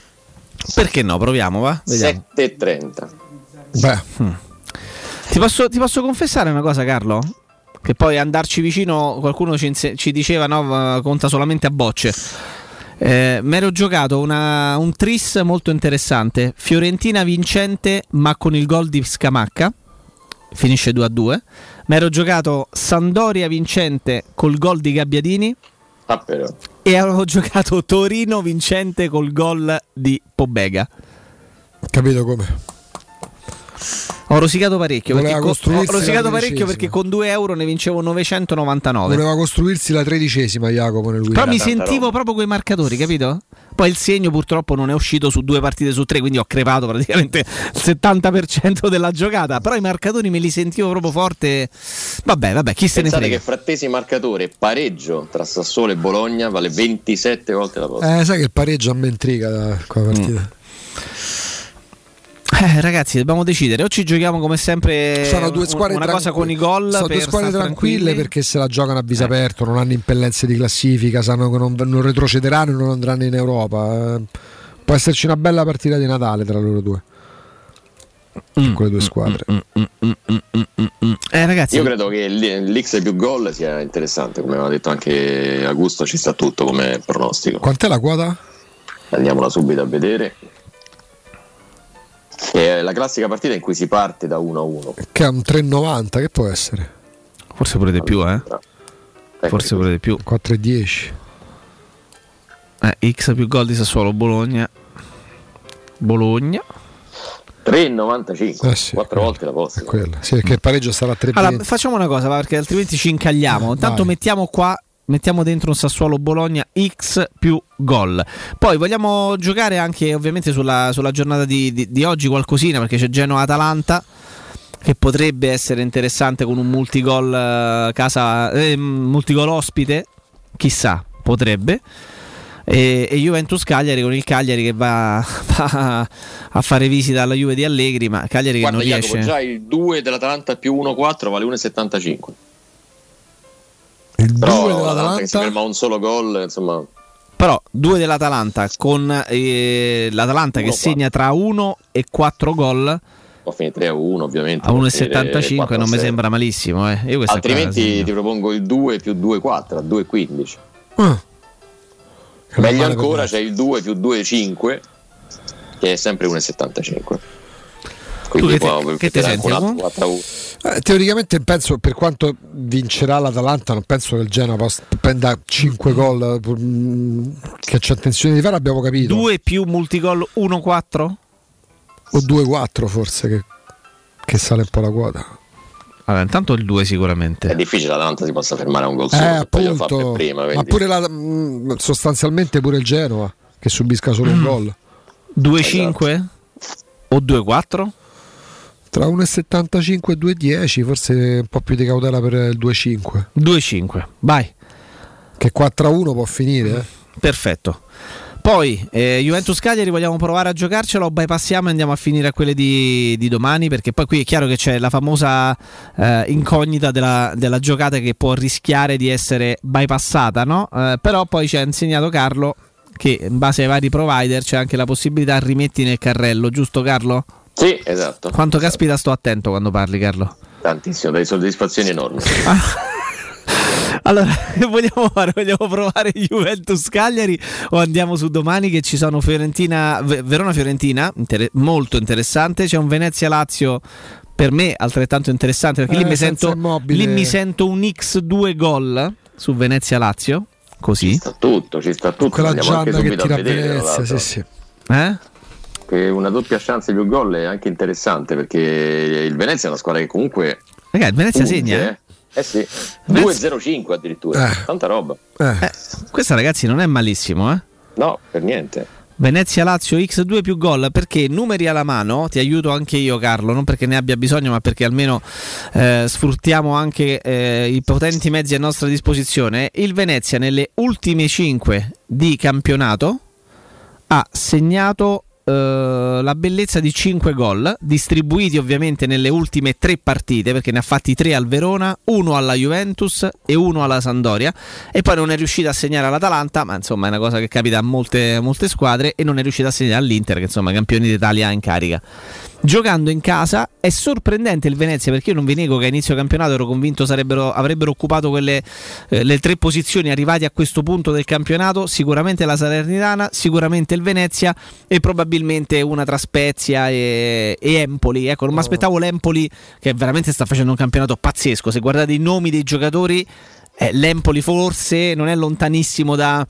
Perché no? Proviamo, va? Vediamo. 7,30. Beh. Ti posso, ti posso confessare una cosa, Carlo? Che poi andarci vicino, qualcuno ci, ci diceva no, conta solamente a bocce. Eh, mi ero giocato una- un tris molto interessante. Fiorentina vincente, ma con il gol di Scamacca. Finisce 2 a 2. Mi ero giocato Sandoria vincente col gol di Gabbiadini. Ah. E avevo giocato Torino vincente col gol di Pobega. Capito come? Ho rosicato parecchio. Voleva Perché, co- ho costruirsi rosicato la parecchio tredicesima. perché con 2 euro ne vincevo 999. Voleva costruirsi la tredicesima Jacopo nel Però mi sentivo proprio quei marcatori, capito? Poi il segno purtroppo non è uscito su due partite su tre, quindi ho crepato praticamente il 70% della giocata. Però i marcatori me li sentivo proprio forte. Vabbè, vabbè, chi se ne Pensate frega. che Frattesi marcatore pareggio tra Sassuolo e Bologna vale 27 volte la posta. Eh, sai che il pareggio a me intriga da qua partita. Mm. Eh, ragazzi, dobbiamo decidere. O ci giochiamo come sempre Sono due squadre una cosa con i gol. Sono per due squadre tranquille perché se la giocano a viso aperto, non hanno impellenze di classifica, sanno che non, non retrocederanno e non andranno in Europa. Eh, Può esserci una bella partita di Natale tra loro due. Mm, Quelle due squadre. Eh, ragazzi, Io credo che l'X più gol sia interessante, come aveva detto anche Augusto, ci sta tutto come pronostico. Quant'è la quota? Andiamola subito a vedere. È la classica partita in cui si parte da 1-1. Che è un 3,90, che può essere? Forse pure di più, eh? Forse pure di più. 4,10. Eh, X più gol di Sassuolo Bologna. Bologna. 3,95. Eh sì, Quattro volte la posta. Quella. Sì, perché il pareggio sarà 3,20. Allora, facciamo una cosa, va, perché altrimenti ci incagliamo. Intanto vai. mettiamo qua, mettiamo dentro un Sassuolo Bologna X più gol. Poi vogliamo giocare anche ovviamente sulla, sulla giornata di, di- di oggi qualcosina, perché c'è Genoa-Atalanta che potrebbe essere interessante con un multigol eh, casa eh, multigol ospite, chissà, potrebbe. E, e Juventus Cagliari con il Cagliari che va, va a fare visita alla Juve di Allegri, ma Cagliari che Guarda non Jacopo, riesce. già il 2 dell'Atalanta più 1-4 vale 1,75. Il Però 2 l'Atalanta che si dell'Atalanta ferma a un solo gol, insomma, Però due dell'Atalanta con eh, l'Atalanta che 1-4. segna tra 1 e 4 gol può finire 3-1 ovviamente. a può finire 1,75 non mi 4-6. sembra malissimo. Eh. Altrimenti ti propongo il 2 più 2,4 a 2,15. Ah. Meglio ancora c'è il 2 più 2,5 che è sempre 1,75. Tu Quindi che può che te chiedere senti, anche un Ugo? altro 4-1. Eh, teoricamente penso per quanto vincerà l'Atalanta non penso che il Genoa prenda 5 gol mm, che c'è intenzione di fare abbiamo capito 2 più multigol 1-4? o 2-4 forse che, che sale un po' la quota Allora, intanto il 2 sicuramente. È difficile l'Atalanta si possa fermare a un gol eh solo, per appunto prima. ma pure la, mm, sostanzialmente pure il Genoa che subisca solo Mm. un gol 2-5 o 2-4? Tra 1,75 e 2,10 forse un po' più di cautela per il 2,5 2-5, vai. che 4-1 può finire eh. Perfetto. Poi eh, Juventus Cagliari vogliamo provare a giocarcelo o bypassiamo e andiamo a finire a quelle di, di domani perché poi qui è chiaro che c'è la famosa eh, incognita della, della giocata che può rischiare di essere bypassata, no? Eh, però poi ci ha insegnato Carlo che in base ai vari provider c'è anche la possibilità rimetti nel carrello, giusto Carlo? Sì, esatto. Quanto caspita sto attento quando parli Carlo? Tantissimo, delle soddisfazioni enormi. Allora, che vogliamo fare? Vogliamo provare Juventus Cagliari o andiamo su domani che ci sono Fiorentina, Ve- Verona Fiorentina, inter- molto interessante, c'è un Venezia Lazio per me altrettanto interessante perché Eh, lì, mi sento, lì mi sento un X2 gol su Venezia Lazio, così. Tutto, ci sta tutto. quella Gianna che tira a Venezia sì sì Eh? Che una doppia chance più gol è anche interessante perché il Venezia è una squadra che comunque. Raga, il Venezia punge, segna, eh? eh. Eh sì, 2-0-5 addirittura, tanta roba. Eh, questa ragazzi non è malissimo, eh? No, per niente. Venezia Lazio X2 più gol perché numeri alla mano, ti aiuto anche io Carlo, non perché ne abbia bisogno ma perché almeno eh, sfruttiamo anche eh, i potenti mezzi a nostra disposizione. Il Venezia nelle ultime 5 di campionato ha segnato eh, la bellezza di 5 gol, distribuiti ovviamente nelle ultime 3 partite, perché ne ha fatti 3 al Verona, uno alla Juventus e uno alla Sandoria, e poi non è riuscito a segnare all'Atalanta, ma insomma è una cosa che capita a molte, molte squadre, e non è riuscito a segnare all'Inter, che insomma campioni d'Italia in carica. Giocando in casa è sorprendente il Venezia perché io non vi nego che a inizio campionato ero convinto sarebbero, avrebbero occupato quelle eh, le tre posizioni arrivati a questo punto del campionato, sicuramente la Salernitana, sicuramente il Venezia e probabilmente una tra Spezia e, e Empoli. Ecco, non mi aspettavo l'Empoli che veramente sta facendo un campionato pazzesco. Se guardate i nomi dei giocatori, eh, l'Empoli forse non è lontanissimo da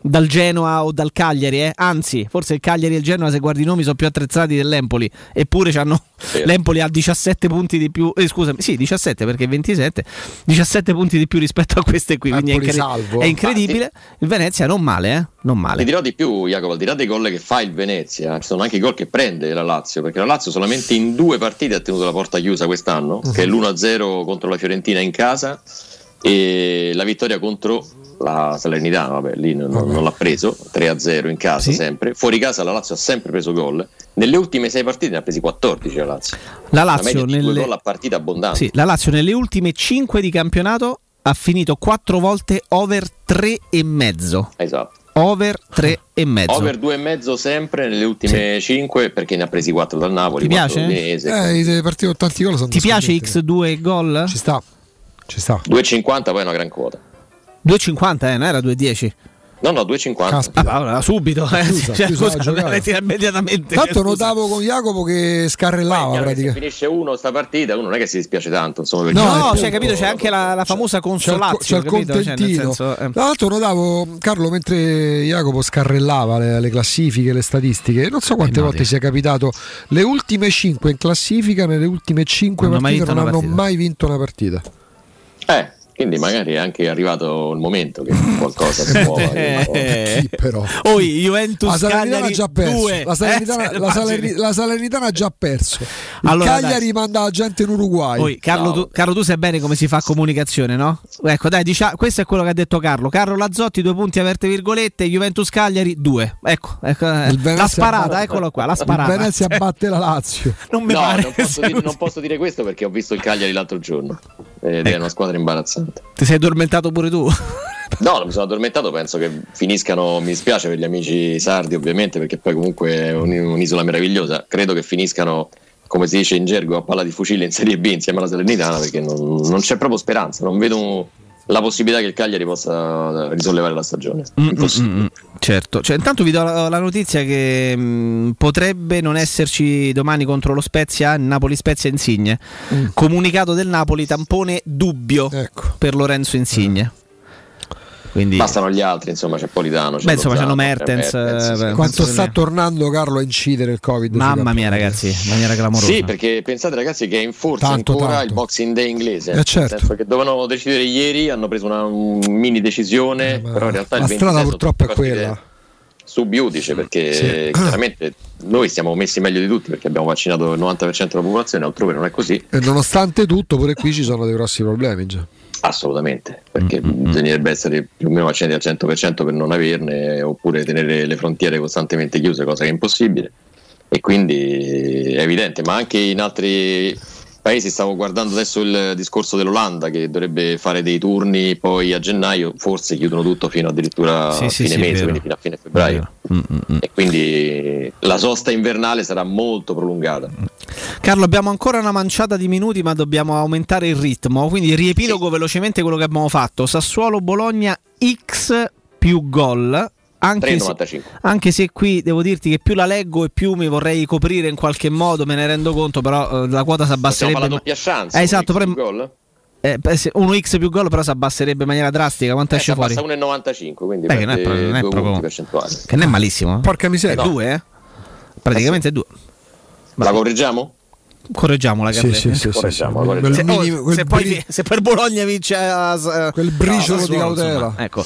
dal Genoa o dal Cagliari, eh? anzi, forse il Cagliari e il Genoa, se guardi i nomi, sono più attrezzati dell'Empoli. Eppure c'hanno l'Empoli ha 17 punti di più, eh, scusami, sì, 17 perché 27, 17 punti di più rispetto a queste qui. Quindi è, Empoli incre- salvo. è incredibile. Il Venezia non male, eh? Non male. Ti dirò di più, Jacopo, al di là dei gol che fa il Venezia, ci sono anche i gol che prende la Lazio, perché la Lazio solamente in due partite ha tenuto la porta chiusa quest'anno, che è l'1-0 contro la Fiorentina in casa e la vittoria contro la Salernitana, vabbè, lì non, non l'ha preso, 3-0 in casa sempre. Fuori casa la Lazio ha sempre preso gol. Nelle ultime sei partite ne ha presi 14 la Lazio. La Lazio due nelle- gol a partita abbondante. Sì, la Lazio nelle ultime 5 di campionato ha finito 4 volte over 3 e mezzo. Esatto. Over 3 e mezzo. Over 2,5 sempre nelle ultime 5 perché ne ha presi 4 dal Napoli, Ti 4 piace? Eh, con tanti gol sono Ti piace X2 gol? Ci sta. Ci sta. 2,50 poi è una gran quota. 2,50 eh, non era 2,10. No, no, 2,50. Ah, allora, subito, eh. Scusa, Cioè, scusa, scusa, immediatamente. Tanto Scusa. notavo con Jacopo che scarrellava Chiaro che se praticamente. finisce uno sta partita, uno non è che si dispiace tanto. Insomma, perché- No, cioè, capito? C'è anche la, la famosa C'è il, consolazio. c'è il capito? Cioè, contentino. senso, eh. Tra l'altro notavo Carlo mentre Jacopo scarrellava le, le classifiche, le statistiche, non so quante Eh, no, volte sia capitato, le ultime 5 in classifica, nelle ultime 5 Non hanno mai partite vinto non hanno partita. mai vinto una partita. Eh, quindi magari è anche arrivato il momento che qualcosa si muova. Eh. Chi però? Poi Juventus La Salernitana già perso. 2. La Salernitana, Eh, la Salerni- la Salernitana ha già perso. Il Allora, dai. Cagliari manda la gente in Uruguay. Poi, Carlo, tu, Carlo, tu sai bene come si fa comunicazione, no? Ecco, dai, dicia- questo è quello che ha detto Carlo. Carlo Lazzotti, due punti aperte virgolette, Juventus Cagliari, due. Ecco, ecco, eh, Il la sparata, batte- eccolo qua, la Il sparata. Venezia batte la Lazio. Non mi No, pare non posso, dire, non posso dire questo perché ho visto il Cagliari l'altro giorno ed Ecco. è una squadra imbarazzante. Ti sei addormentato pure tu? No, non mi sono addormentato, penso che finiscano, mi dispiace per gli amici sardi ovviamente perché poi comunque è un- un'isola meravigliosa, credo che finiscano come si dice in gergo a palla di fucile in Serie B insieme alla Salernitana perché non, non c'è proprio speranza, non vedo la possibilità che il Cagliari possa risollevare la stagione. Impossibile. Mm, mm, certo, cioè, intanto vi do la, la notizia che mh, potrebbe non esserci domani contro lo Spezia, Napoli-Spezia Insigne. Mm. Comunicato del Napoli, tampone dubbio Ecco. per Lorenzo Insigne. Quindi, Bastano gli altri, insomma, c'è Politano. C'è Beh, insomma, c'hanno c'è Mertens, Mertens, eh, sì. beh, Quanto sta che- tornando Carlo a incidere il Covid? Mamma mia, ragazzi, in maniera clamorosa. Sì, perché pensate ragazzi che è in forza Tanto, ancora tanto. il Boxing Day inglese. Eh, certo. Nel senso che dovevano decidere ieri, hanno preso una un mini decisione, però in realtà La il 26 strada purtroppo è quella. Sub iudice perché Sì. chiaramente noi siamo messi meglio di tutti perché abbiamo vaccinato il 90% della popolazione, altrove non è così. E nonostante tutto, pure qui ci sono dei grossi problemi già. Assolutamente, perché bisognerebbe essere più o meno vaccinati al 100% per non averne, oppure tenere le frontiere costantemente chiuse, cosa che è impossibile. E quindi è evidente, ma anche in altri paesi stavo guardando adesso il discorso dell'Olanda che dovrebbe fare dei turni poi a gennaio, forse chiudono tutto fino addirittura Sì, a fine sì, mese, quindi fino a fine febbraio. Mm, mm, mm. E quindi la sosta invernale sarà molto prolungata. Carlo, abbiamo ancora una manciata di minuti, ma dobbiamo aumentare il ritmo. Quindi riepilogo velocemente quello che abbiamo fatto. Sassuolo-Bologna X più gol. Anche se, 3,95. anche se qui devo dirti che più la leggo e più mi vorrei coprire in qualche modo, me ne rendo conto, però eh, la quota si abbasserebbe. fare la ma- doppia chance. Eh, esatto, un però- gol? eh, X più gol però si abbasserebbe in maniera drastica. Quanto Eh, esce fuori? passa 1,95 quindi Beh, che non è proprio- non è proprio- punti percentuali. Che non è malissimo. eh. Porca miseria. Due, eh? Praticamente due. La correggiamo? Correggiamo la Sì, sì, sì, Correggiamo, sì, sì. correggiamo. Se, minimo- se poi, bri- se il Bologna vince a, Quel briciolo no, di cautela. insomma, ecco.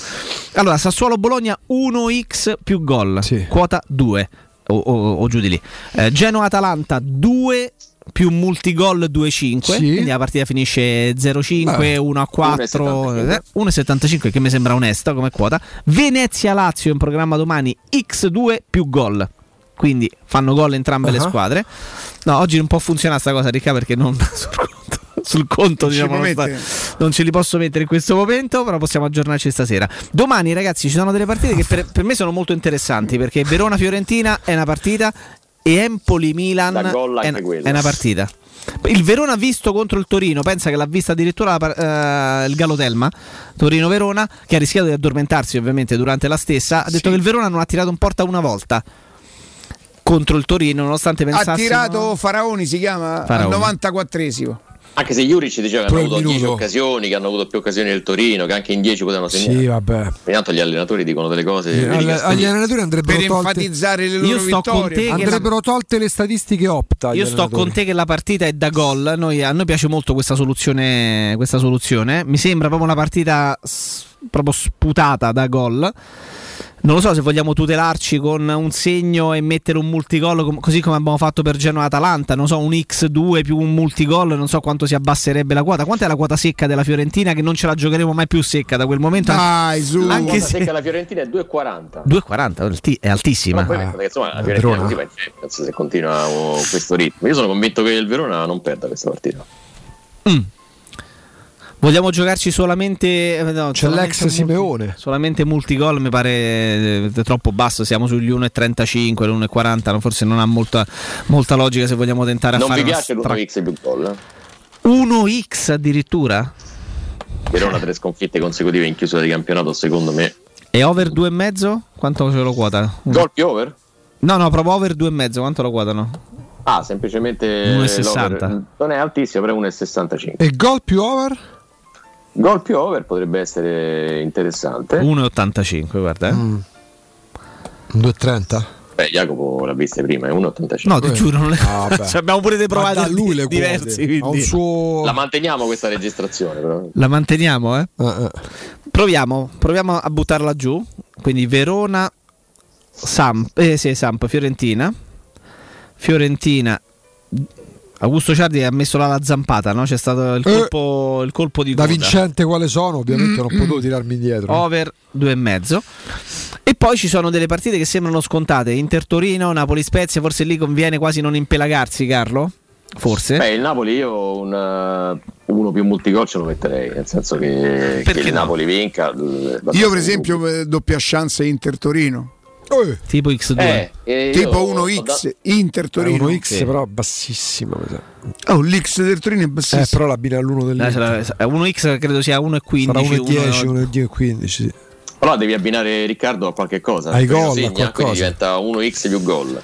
Allora, Sassuolo Bologna 1x più gol, quota 2 o, o- o giù di lì. Eh, Genoa Atalanta 2 più multigol 2-5, Sì. quindi la partita finisce 0-5, Beh, 1-4, eh, 1,75 che mi sembra onesta come quota. Venezia Lazio in programma domani X2 più gol. Quindi fanno gol entrambe le Ah. squadre. No, oggi non può funzionare sta cosa, Ricca, perché non sul conto, sul conto Non ci diciamo, non, sta- non ce li posso mettere in questo momento, però possiamo aggiornarci stasera. Domani, ragazzi, ci sono delle partite che per, per me sono molto interessanti perché Verona-Fiorentina è una partita e Empoli-Milan è, è una partita. Il Verona visto contro il Torino, pensa che l'ha vista addirittura la eh, il Galotelma, Torino-Verona, che ha rischiato di addormentarsi ovviamente durante la stessa, ha detto che il Verona non ha tirato in porta una volta contro il Torino, nonostante Ha pensassimo... tirato Faraoni, si chiama Faraoni. al 94esimo. Anche se Juric diceva che hanno avuto 10 minuto. occasioni, che hanno avuto più occasioni del Torino, che anche in 10 potevano segnare. Sì, vabbè. Intanto gli allenatori dicono delle cose. Vedi alle- agli allenatori andrebbero Per tolte, enfatizzare le loro Io sto con vittorie. te che la- andrebbero tolte le statistiche opta. Io sto con te che la partita è da gol. Noi- a noi piace molto questa soluzione, questa soluzione. Mi sembra proprio una partita s- proprio sputata da gol. Non lo so se vogliamo tutelarci con un segno e mettere un multigol così come abbiamo fatto per Genoa-Atalanta. Non so, un X2 più un multigol, non so quanto si abbasserebbe la quota. Quant'è la quota secca della Fiorentina? Che non ce la giocheremo mai più secca da quel momento. Dai, su. La Anche quota se secca alla Fiorentina è 2,40. 2,40 alti- è altissima. Ma poi pensate che, insomma, la Fiorentina così Champions se continua questo ritmo. Io sono convinto che il Verona non perda questa partita. Vogliamo giocarci solamente. eh, no, C'è solamente l'ex multi- Simeone. Solamente multigol mi pare eh, troppo basso. Siamo sugli 1,35, l'1,40. no, Forse non ha molta, molta logica se vogliamo tentare a Non fare vi una piace stra- l'1x più gol? eh? 1x addirittura? Verona tre sconfitte consecutive in chiusura di campionato, secondo me. E over 2,5? Quanto ce lo quota? Gol più over? No, no, proprio over 2,5. Quanto lo quotano? Ah, semplicemente 1,60. l'over non è altissimo, però 1,65. E gol più over? Gol più over potrebbe essere interessante. 1,85, guarda. Eh. Mm. 2,30? Beh, Jacopo l'ha vista prima, è 1,85. No, ti giuro, non le... Ah. Cioè, abbiamo pure provati da lui le diversi. suo... La manteniamo questa registrazione, però. La manteniamo, eh? Eh, eh. Proviamo, proviamo a buttarla giù. Quindi Verona, Samp, eh, sì, Samp, Fiorentina. Fiorentina. Augusto Ciardi ha messo la zampata, no? C'è stato il Eh, colpo, il colpo di Da coda. vincente quale sono, ovviamente non potevo tirarmi indietro. Over 2,5. E poi ci sono delle partite che sembrano scontate. Inter Torino, Napoli Spezia, forse lì conviene quasi non impelagarsi, Carlo? Forse. Beh, il Napoli io un, eh, uno più multigol ce lo metterei, nel senso che, che Perché il no? Napoli vinca. eh, Io, per esempio, eh, doppia chance Inter Torino. Tipo X2. Eh, e io Tipo ho 1x Inter Torino. 1x Sì. però bassissimo. Oh, l'X del Torino è Eh, bassissimo. però l'abbina all'uno Eh, dell'Inter. sarà- 1x credo sia 1,15. Sarà 1,10, 1,10. 1,10, 15. Sì. Però devi abbinare Riccardo a qualche cosa. Ai gol, a segna, quindi diventa 1x più gol.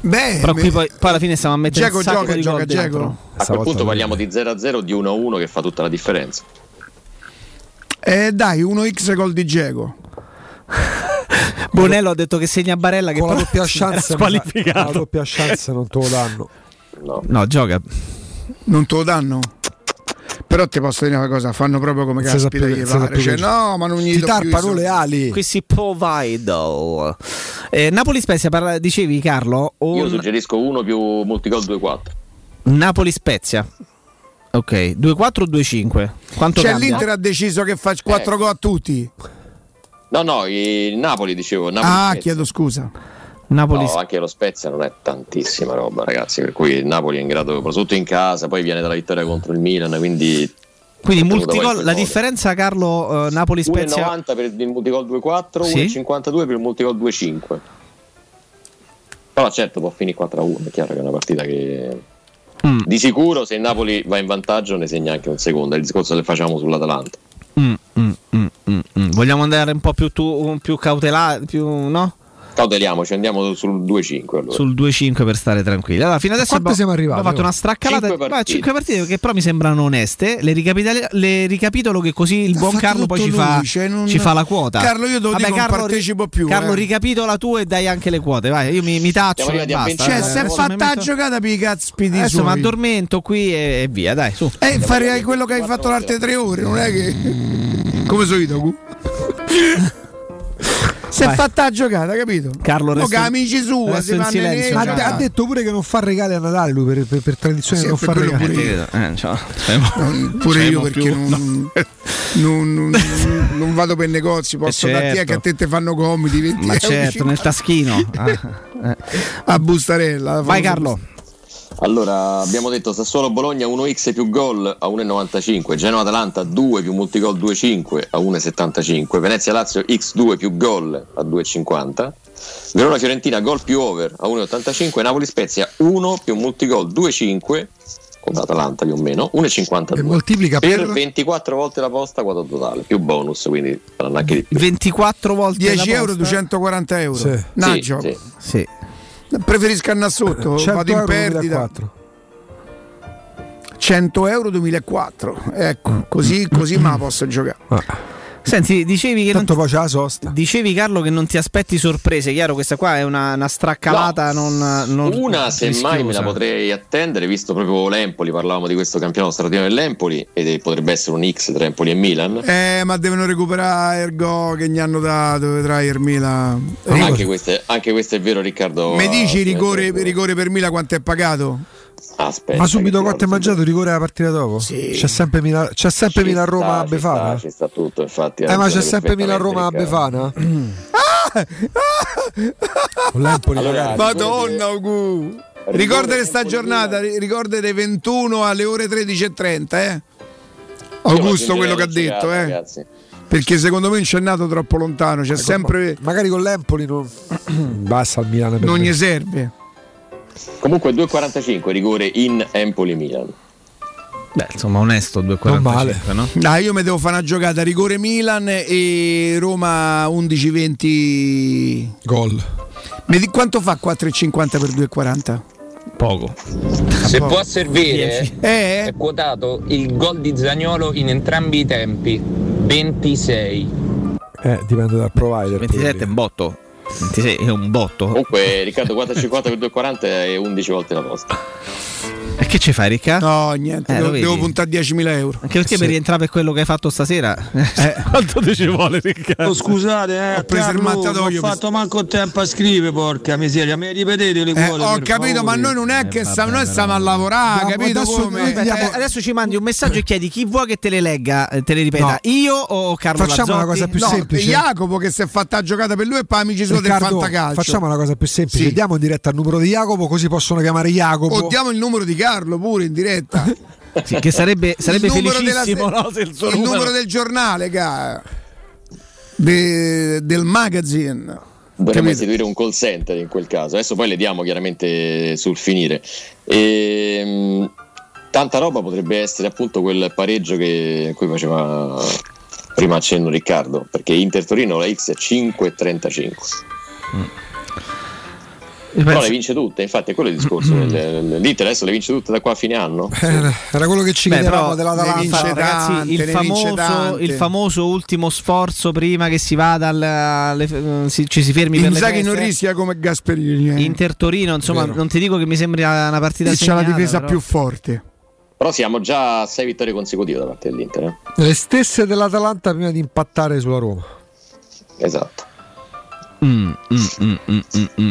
Beh, Però qui poi, poi alla fine stiamo a mettere sacco gioca, di gioca. Dzeko. A quel punto parliamo di 0-0 di 1-1 che fa tutta la differenza. eh, dai, 1x gol di Geco. Bonello ha detto che segna Barella che Con la doppia chance, squalificato. la doppia chance non te lo danno. No. No, gioca. Non te lo danno? Però ti posso dire una cosa, fanno proprio come Se caspita gli pare. Cioè, no, ma non gli Ti tarpano le ali. Qui si provido. Eh, Napoli Spezia, parla- dicevi Carlo? Io Un... suggerisco 1 più multigol 2-4. Napoli Spezia. Ok, 2-4 o 2-5? Quanto Cioè, cambia? l'Inter ha deciso che fa 4 gol a tutti. No, no, il Napoli dicevo. Napoli Ah, Spezia. chiedo scusa. Napoli No, anche lo Spezia non è tantissima roba, ragazzi. Per cui il Napoli è in grado, soprattutto in casa, poi viene dalla vittoria contro il Milan. Quindi, Quindi multigol, la differenza Carlo eh, Napoli Spezia 1,90 per il multigol 2-4, Sì. 1,52 per il multigol 2-5. Però certo può finire 4-1, è chiaro che è una partita che... Mm. Di sicuro se il Napoli va in vantaggio ne segna anche un secondo, è il discorso che facciamo sull'Atalanta. Mm, mm, mm, mm, mm. Vogliamo andare un po' più, tu, più cautelari, più no? Cauteliamoci, andiamo sul 2-5 allora. sul 2-5 per stare tranquilli. Allora, fino adesso abbiamo, siamo arrivati? abbiamo fatto una straccalata Cinque di partite. 5 partite che però mi sembrano oneste. Le, ricapitali- le ricapitolo che così il buon Carlo poi ci tutto fa, lui, cioè non- ci fa la quota. Carlo, io te lo dico, non partecipo più, Carlo, eh. ricapitola tu e dai anche le quote. Vai, io mi, mi taccio e basta. 20. Cioè, Eh, se è fatta la metto- giocata per i cazzi di Adesso mi addormento qui e, e via, dai, su. Eh, farei quello che hai fatto le altre tre ore, non è che. Come sono io? Si è fatta la giocata, capito? Carlo, resto- che amici sua, resto si in fanno silenzio, ha, cioè. ha detto pure che non fa regali a Natale lui per, per- per tradizione Sì, non fa regali. pure io. Eh, ciao. Non- pure io perché più. non, non, non- non- non vado per negozi, posso Eh, darti certo. che a te te fanno comodi 20 Ma euro certo, nel taschino. Ah, eh. a bustarella. Vai Carlo. Allora, abbiamo detto Sassuolo Bologna 1x più gol a 1,95, Genoa Atalanta 2 più multigol 2,5 a 1,75, Venezia Lazio x2 più gol a 2,50, Verona Fiorentina gol più over a 1,85, Napoli Spezia 1 più multigol 2,5 con l'Atalanta più o meno, 1,52. E moltiplica per per 24 volte la posta, quota totale, più bonus, quindi saranno anche di più. 24 volte 10 la euro, posta? 240 euro. Sì. Naggio. Sì, sì. Sì. Preferisco andare sotto, 100 vado in perdita. 2004. 100 euro 2004. Ecco, così, così me la posso giocare. Senti, dicevi che non Tanto poi c'è la sosta. Dicevi Carlo che non ti aspetti sorprese, chiaro questa qua è una, una straccalata non, non Una semmai me la potrei attendere, visto proprio l'Empoli, parlavamo di questo campionato straordinario dell'Empoli ed potrebbe essere un X tra Empoli e Milan. Eh, ma devono recuperare Ergo che gli hanno dato, vedrai Ermila. Anche questo, è, anche questo è vero Riccardo. Mi dici Ah, rigore, rigore per Mila quanto è pagato? Aspetta, Ma subito quanto è mangiato rigore la partita dopo? C'è sempre Milan, c'è sempre Ci Milan Roma a ci Befana? sta, Ci sta tutto, infatti. Eh, ma c'è sempre Milan Roma a Befana? Con l'Empoli Allora. Madonna, Ugu. Ricordate sta giornata, ri- ricordate 21 alle ore 13.30, eh? Augusto quello che ha detto, eh? ragazzi. Perché secondo me non c'è nato troppo lontano, c'è sempre Magari con l'Empoli non... basta il Milan. per non me. gli serve. Comunque 2,45 rigore in Empoli-Milan. Beh, insomma, onesto 2,45, no? Dai, io mi devo fare una giocata rigore Milan e Roma 11-20 gol. Mi di quanto fa 4,50 per 2,40? Poco. Se può servire, Eh? è quotato il gol di Zagnolo in entrambi i tempi, 26. Eh, dipende dal provider. 27 è un botto. 26 è un botto. Comunque Riccardo 4,50 per 2,40 è 11 volte la posta. E che ci fai, Ricca? No, niente, Eh, devo, devo puntare 10.000 euro. Anche perché per rientrare per quello che hai fatto stasera, quanto ti ci vuole, Ricca? Oh, scusate, eh, Ho preso il mattatoio Non ho fatto manco tempo a scrivere, porca miseria. Mi ripetete le Eh, quote? ho capito, ma favore? noi non è che stiamo, noi stiamo a lavorare, No, capito adesso, come? aspetta, Eh, adesso ci mandi un messaggio e chiedi chi vuoi che te le legga, eh, te le ripeta, No. io o Carlo Facciamo una Lazzotti? cosa più No, semplice. Jacopo che si è fatta giocata per lui e poi amici suoi del fantacalcio. facciamo una cosa più semplice. Sì. Diamo in diretta il numero di Jacopo, così possono chiamare Jacopo. O diamo il numero di Carlo pure in diretta. Sì, che sarebbe, sarebbe Il numero felicissimo della- no, se il suo il numero... numero del giornale, ca- de- del magazine. Dovremmo Capito? istituire un call center in quel caso. Adesso poi le diamo chiaramente sul finire. Ehm, tanta roba potrebbe essere appunto quel pareggio che, cui faceva prima accenno Riccardo, perché Inter Torino la X è 5,35. Però le vince tutte, infatti è quello il discorso. del- L'Inter adesso le vince tutte da qua a fine anno. Era, era quello che ci Beh, chiedevamo dell'Atalanta. Ragazzi, tante, il famoso, il famoso ultimo sforzo prima che si vada al, alle- eh, si- ci si fermi per le Inzaghi non feste. rischia come Gasperini. eh. Inter Torino, insomma, Vero. non ti dico che mi sembra una partita C'ha la segnata, difesa però- più forte. Però siamo già a 6 vittorie consecutive da parte dell'Inter. eh. Le stesse dell'Atalanta prima di impattare sulla Roma. Esatto. Mm, mm, mm, mm, mm, mm.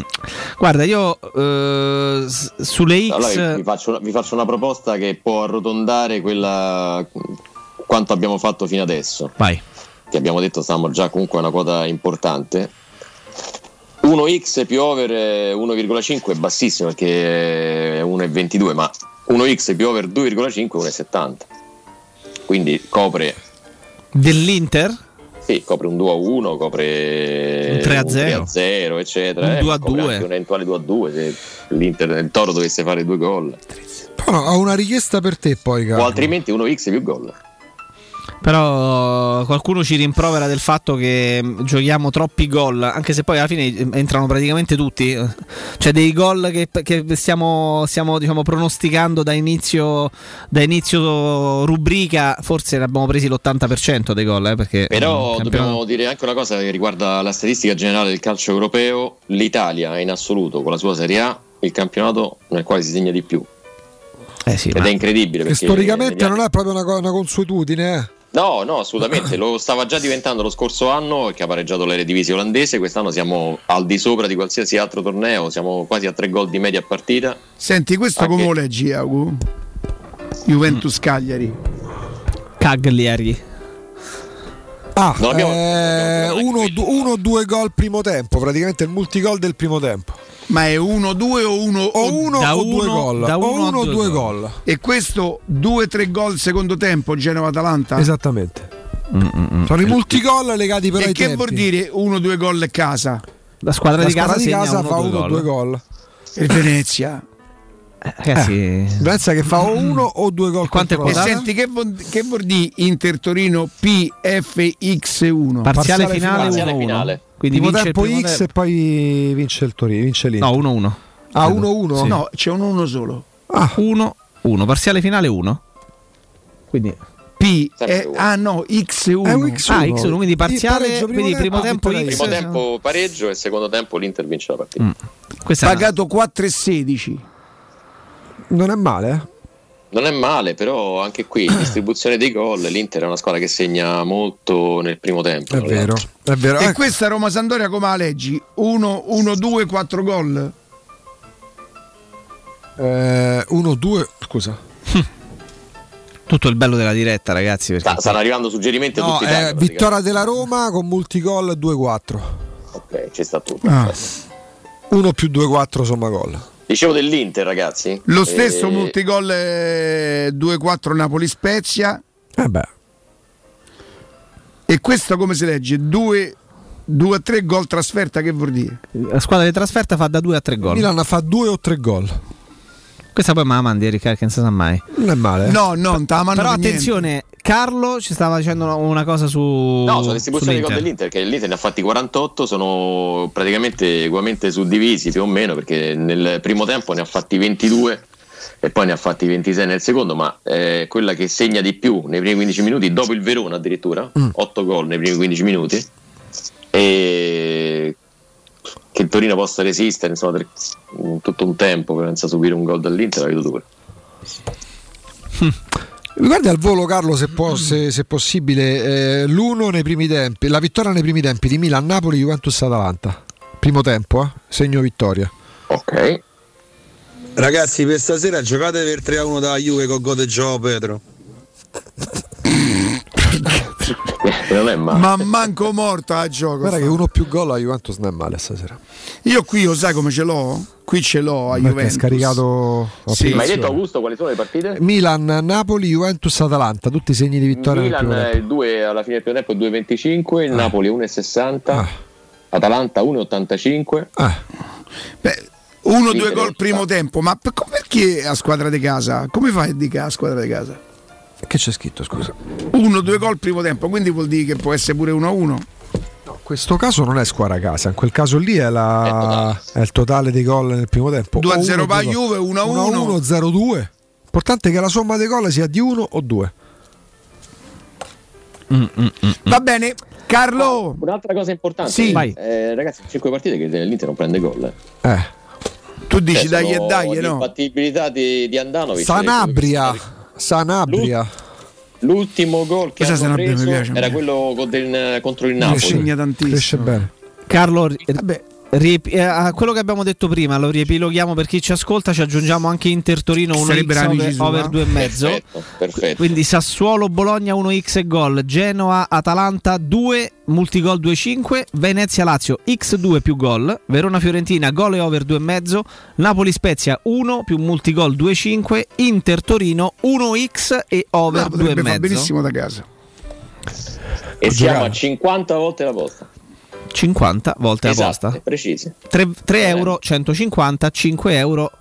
Guarda, io eh, sulle X Allora vi, faccio una, vi faccio una proposta che può arrotondare quella quanto abbiamo fatto fino adesso. Vai. Che abbiamo detto stavamo già comunque a una quota importante. 1x più over eh, 1,5 è bassissimo perché è 1,22, ma 1x più over 2,5 è 1,70. Quindi copre, dell'Inter sì, copre un 2 a 1, copre Un 3 a un 0. 0, eccetera. Un eh, 2 ma a copre 2. anche Un eventuale 2 a 2 se l'Inter il Toro dovesse fare due gol. Però ho una richiesta per te poi, O Carlo. altrimenti 1x più gol. Però qualcuno ci rimprovera del fatto che mm, giochiamo troppi gol, anche se poi alla fine eh, entrano praticamente tutti. C'è dei gol che, che stiamo, stiamo, diciamo, pronosticando da inizio, da inizio rubrica, forse ne abbiamo presi l'80% dei gol. Eh, perché Però mm, dobbiamo dire anche una cosa che riguarda la statistica generale del calcio europeo. L'Italia è in assoluto con la sua Serie A il campionato nel quale si segna di più. Eh sì, Ed è incredibile perché storicamente non è proprio una, una consuetudine. eh. No, no, assolutamente, lo stava già diventando lo scorso anno che ha pareggiato l'Eredivisie olandese, quest'anno siamo al di sopra di qualsiasi altro torneo, siamo quasi a tre gol di media partita. Senti, questo Anche- come lo leggi, Agu? Juventus Cagliari. Cagliari. Ah, Non abbiamo- eh, uno, du- uno o due gol primo tempo, praticamente il multigol del primo tempo. Ma è 1-2 o 1 O uno o due gol. O uno o due gol. E questo 2-3 gol secondo tempo Genova-Atalanta? Esattamente. Sono i multigol legati però E ai che tempi. vuol dire 1-2 gol a casa? La squadra La di casa, squadra di segna casa uno fa o due uno o gol. due gol. E Venezia? Ragazzi, Venezia che fa o uno o due gol contro E senti che vuol, che vuol dire Inter Torino PFX1? parziale, Parziale finale finale. 1-1. finale. Quindi Primo vince il tempo X tempo. e poi vince il Torino, vince l'Inter. No, 1-1. ah, 1-1? No, c'è un 1 solo. 1-1. Parziale finale 1. Quindi P eh, ah no, X1. È un X1. Ah, X1, quindi parziale, pareggio, primo quindi primo tempo, X. Primo tempo pareggio e secondo tempo l'Inter vince la partita. Mm. Una- Pagato 4,16. Non è male, eh? Non è male, però anche qui distribuzione dei gol, l'Inter è una squadra che segna molto nel primo tempo. È vero, l'altro. è vero. E Eh, questa Roma Sandoria come la leggi? 1 1 2 4 gol? eh, 1-2, scusa. Tutto il bello della diretta, ragazzi. Perché Sta- stanno arrivando suggerimenti a No, tutti i eh, vittoria della Roma con multigol 2-4. Ok, ci sta tutto. Ah. 1 più 2-4 somma gol. Dicevo dell'Inter, ragazzi. Lo stesso Eh, multigol eh, 2-4 Napoli Spezia. Eh beh, E questo come si legge? 2 2 3 gol trasferta, che vuol dire? la squadra di trasferta fa da 2 a 3 gol. Milan fa 2 o 3 gol. Questa poi me la mandi, Riccardo, che non si sa mai. Non è male. eh. No, no, non te la mando Però attenzione, Carlo ci stava dicendo una- cosa su. No, sulla distribuzione dei gol dell'Inter, che l'Inter ne ha fatti 48, sono praticamente ugualmente suddivisi più o meno, perché nel primo tempo ne ha fatti 22 e poi ne ha fatti 26 nel secondo, ma è quella che segna di più nei primi 15 minuti, dopo il Verona addirittura, 8 gol nei primi 15 minuti, e che il Torino possa resistere insomma, per tutto un tempo senza subire un gol dall'Inter, la vedo dura. Mi guardi al volo, Carlo, se, può- se- se possibile, eh, l'uno nei primi tempi, la vittoria nei primi tempi di Milan, Napoli, Juventus, Atalanta. Primo tempo, eh? segno vittoria. Ok. Ragazzi, per stasera giocate per 3-1 da Juve con Gode Gio Pedro. Non è male. Ma manco morto a gioco. Guarda che uno più gol a Juventus non è male stasera. Io qui lo sai come ce l'ho? Qui ce l'ho a Perché Juventus. scaricato Sì. Ma hai detto Augusto quali sono le partite? Milan, Napoli, Juventus, Atalanta, tutti i segni di vittoria Milan il 2 alla fine del primo tempo è 2,25, il Napoli 1,60, Ah. Atalanta 1,85. Beh, uno o due gol primo tempo, ma per- perché a squadra di casa? Come fai a dire a squadra di casa? Che c'è scritto, scusa? Uno o due gol primo tempo, quindi vuol dire che può essere pure 1-1. In questo caso non è squadra a casa, in quel caso lì è, la- è il totale dei gol nel primo tempo. 2-0 O per uno, Juve, 1-1. 1-1, 0-2. L'importante è che la somma dei gol sia di 1 o 2. Va bene, Carlo. Un'altra cosa importante, Sì. Vai. eh, ragazzi, 5 partite che l'Inter non prende gol. eh. Eh. Tu dici Cioè, dai e dai, no? L'imbattibilità di, di Andanovic. Sanabria. Sanabria. L'ultimo gol che Questa hanno preso piace era quello con del- contro il Napoli. tantissimo. Cresce bene. Carlo, ri- riepi- eh, a quello che abbiamo detto prima, lo riepiloghiamo per chi ci ascolta, ci aggiungiamo anche Inter Torino 1x Sarebbero amici over, sua. over 2,5. Perfetto, perfetto. Quindi Sassuolo Bologna 1x e gol, Genoa Atalanta 2 multigol 2,5, Venezia Lazio x2 più gol, Verona Fiorentina gol e over 2,5, Napoli Spezia 1 più multigol 2,5, Inter Torino 1x e over No, potrebbe fare 2,5. benissimo da casa. E siamo a 50 volte la posta. 50 volte la Esatto, posta. precisi. 3, euro 150, 5 euro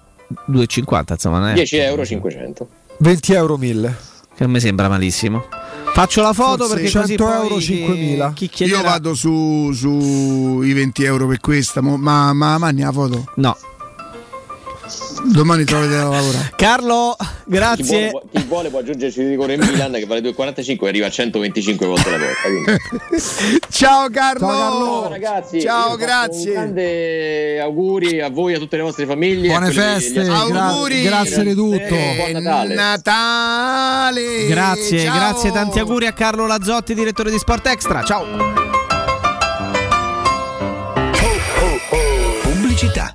2,50 insomma non è 10 euro 500. 20 euro 1000. che mi sembra malissimo Faccio la foto Forse perché così 100 poi euro, chi- 5.000. Chi chiederà... Io vado su, su i 20 euro per questa, mo- ma, ma manni la foto? No. Domani trovate da lavorare. Carlo, grazie. Chi vuole, chi vuole può aggiungerci il rigore in Milan che vale 2,45 e arriva a 125 volte la volta. Ciao Carlo! Ciao ragazzi, Ciao, grazie. Un grande auguri a voi e a tutte le vostre famiglie. Buone quelle degli feste, altri- gra- Auguri. grazie di tutto. Buon Natale. Natale! Grazie, Ciao. grazie, tanti auguri a Carlo Lazzotti, direttore di Sport Extra. Ciao. Pubblicità.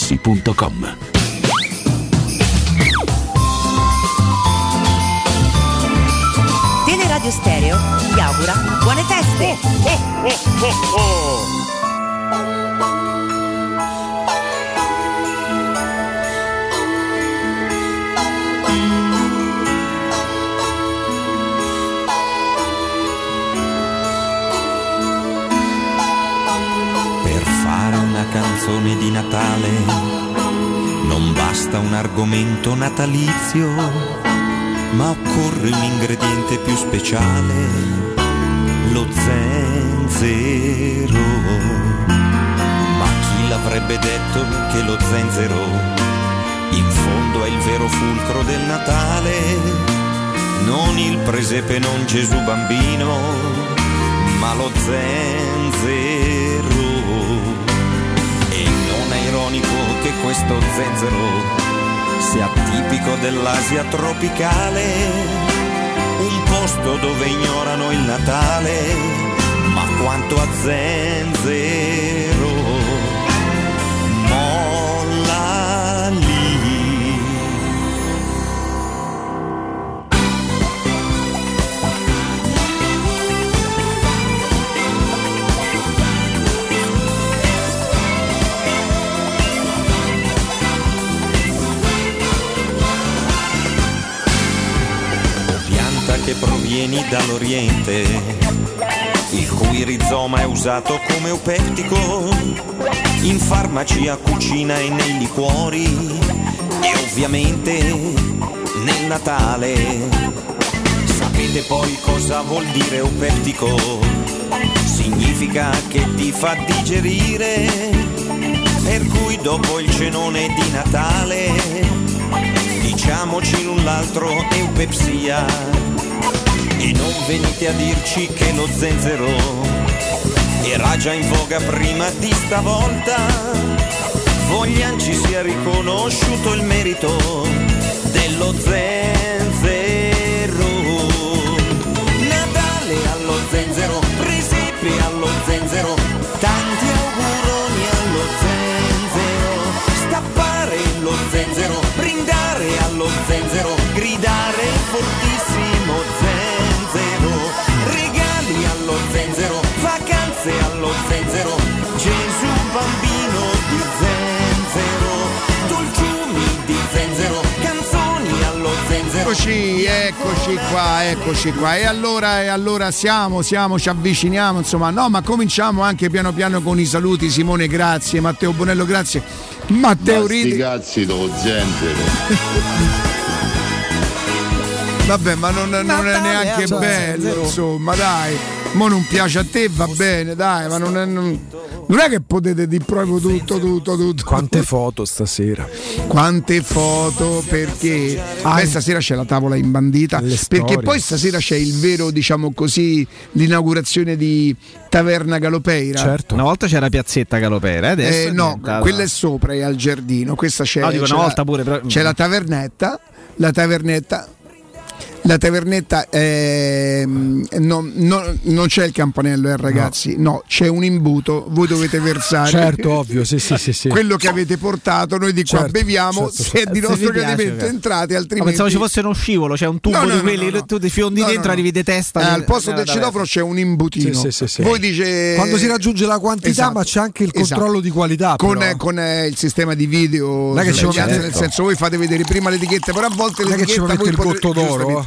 artigianamaterassi.com. Teleradio Stereo vi augura buone feste! Per canzone di Natale non basta un argomento natalizio, ma occorre un ingrediente più speciale, lo zenzero. Ma chi l'avrebbe detto che lo zenzero in fondo è il vero fulcro del Natale? Non il presepe, non Gesù bambino, ma lo zenzero. Ironico che questo zenzero sia tipico dell'Asia tropicale, un posto dove ignorano il Natale, ma quanto a zenzero dall'Oriente, il cui rizoma è usato come eupeptico in farmacia, cucina e nei liquori e ovviamente nel Natale. Sapete poi cosa vuol dire eupeptico? Significa che ti fa digerire, per cui dopo il cenone di Natale diciamoci l'un l'altro eupepsia e non venite a dirci che lo zenzero era già in voga prima di stavolta. Voglian ci sia riconosciuto il merito dello zenzero. Natale allo zenzero Eccoci, eccoci qua, eccoci qua. E allora, e allora siamo, siamo, ci avviciniamo, insomma, no, ma cominciamo anche piano piano con i saluti. Simone, grazie, Matteo Bonello, grazie. Matteo Ridi. do zenzero. Vabbè, ma non, non è neanche cioè, bello, zero. insomma, dai. Mo non piace a te, va bene, dai, ma non è, non, non è che potete dire proprio tutto, tutto, tutto. Quante foto stasera? Quante foto, perché Beh, stasera c'è la tavola imbandita, perché poi stasera c'è il vero, diciamo così, l'inaugurazione di Taverna Galopeira. Certo. Una volta c'era Piazzetta Galopera, eh, adesso Eh, è no, diventata- quella è sopra, è al giardino. Questa c'è. No, dico c'è una la- volta pure, però- C'è la tavernetta. La tavernetta. La tavernetta è- no, no, non c'è il campanello, eh, ragazzi. No. c'è un imbuto. Voi dovete versare. Certo, ovvio, sì, sì, sì, sì. Quello che avete portato, noi di qua Certo, beviamo. certo, Se è di Se nostro piace, gradimento, ok. entrate, Ma altrimenti. pensavo ci fosse uno scivolo, c'è un tubo No, no, di no, quelli, no, no. tu ti fiondi No, no, dentro, no. arrivi di testa. Eh, al posto del citofono c'è un imbutino. Sì, sì, sì. Voi dice Quando si raggiunge la quantità, Esatto. ma c'è anche il controllo Esatto. di qualità. con, eh, con, eh, il sistema di video Non che vuole- nel senso voi fate vedere prima l'etichetta però a volte Non è che ci l'etichetta il potre- d'oro,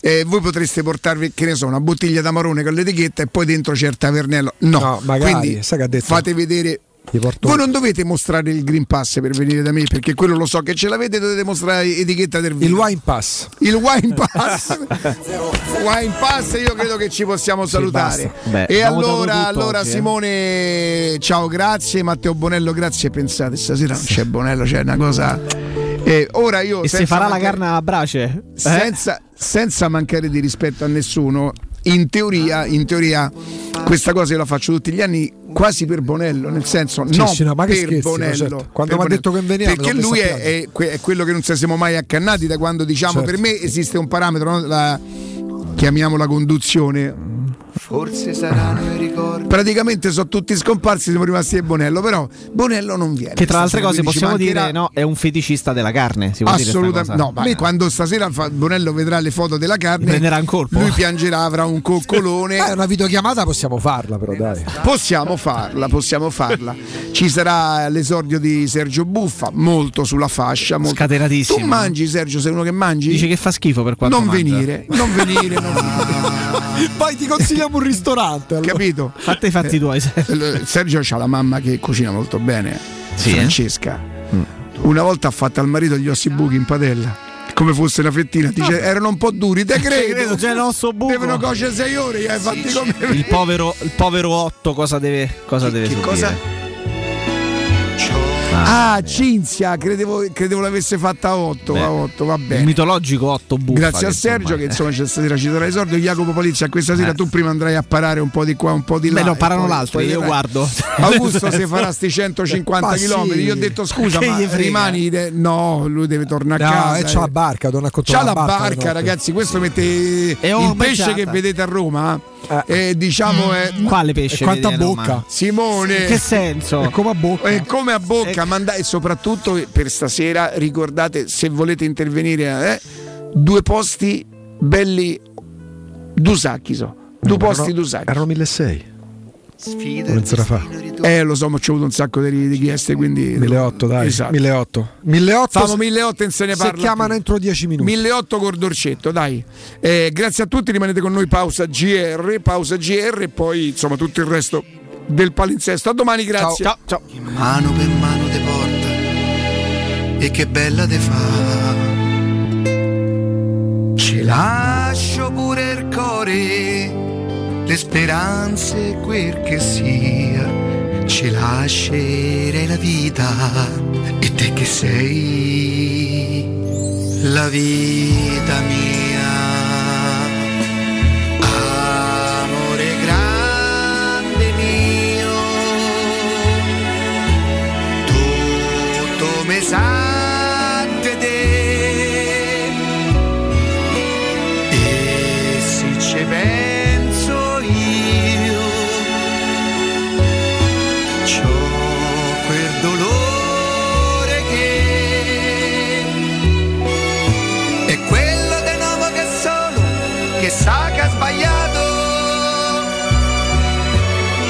eh, voi potreste portarvi che ne so una bottiglia d'amarone con l'etichetta e poi dentro c'è il tavernello no, No, magari, quindi fate vedere voi non dovete mostrare il Green Pass per venire da me perché quello lo so che ce l'avete dovete mostrare etichetta del vino Il wine pass. il wine pass wine pass io credo che ci possiamo salutare. Beh, e allora, allora oggi, eh. Simone ciao grazie Matteo Bonello grazie pensate stasera non c'è Bonello c'è una cosa e ora io E se senza farà la carne a brace? Eh? senza, senza mancare di rispetto a nessuno in teoria, in teoria questa cosa io la faccio tutti gli anni quasi per Bonello nel senso Sì, non sì, no, ma per scherzi, Bonello certo. Quando mi ha detto che veniamo, perché lui è, è que- è quello che non ci siamo mai accannati da quando diciamo Certo. per me esiste un parametro no? la, chiamiamola conduzione Forse saranno i ricordi. praticamente sono tutti scomparsi siamo rimasti a Bonello però Bonello non viene Che tra le altre cose possiamo mancherà- dire, no, è un feticista della carne. Si può Assolutamente no, ma quando stasera Bonello vedrà le foto della carne, Prenderà un colpo. lui piangerà, avrà un coccolone. Eh, una videochiamata possiamo farla, però dai. Possiamo farla, possiamo farla. Ci sarà l'esordio di Sergio Buffa, molto sulla fascia. Molto... Scatenatissimo. Tu mangi, Sergio, sei uno che mangi? Dice che fa schifo per quanto non mangia. venire, non venire, non venire. Poi ti consigliamo un ristorante. allora. Capito? Fate i fatti tuoi. Eh, Sergio ha la mamma che cucina molto bene, Sì, eh? Francesca. Una volta ha fatto al marito gli ossi buchi in padella. Come fosse una fettina, dice erano un po' duri, te credo. credo, c'è l'osso buco. Devono cuocere sei ore, gli hai fatti come Il povero, il povero Otto cosa deve, cosa deve subire? cosa? Ah, Cinzia, credevo, credevo l'avesse fatta a 8, Beh, a 8, va Il bene. mitologico Otto Buffa. Grazie a Sergio che eh. insomma c'è stasera ci darà esordio. Jacopo Palizia questa sera Eh. tu prima andrai a parare un po' di qua, un po' di là. Beh, no, parano l'altro, io vedrai. guardo. Augusto se farà sti 150 Ma km. sì. Io ho detto scusa, Che ma rimani de- no, lui deve tornare a No, casa. e c'ha la eh. barca, torna a C'ha la barca, barca, ragazzi, questo mette E il pesce che vedete a Roma. Eh, diciamo è Quale pesce? Quanta vedi a Roma? bocca? Simone. In che senso? È come a bocca. È come a bocca, manda- e soprattutto per stasera ricordate se volete intervenire, eh, due posti belli, due sacchi so, due posti, Erano- due sacchi. Erano 1600. La fa. Eh, lo so, ma ci ho avuto un sacco di richieste, quindi... 1008, dai. Esatto. 1008. 1008 Famo 1008 e se ne se parla. chiamano più. entro 10 minuti. 1008 col Dorcetto, dai. Eh, grazie a tutti, rimanete con noi, pausa GR, pausa GR e poi insomma tutto il resto del palinsesto. A domani, grazie. Ciao, ciao. Mano per mano te porta e che bella te fa. Ci lascio pure il cuore, le speranze quel che sia. Ci lascerei la vita e te che sei la vita mia.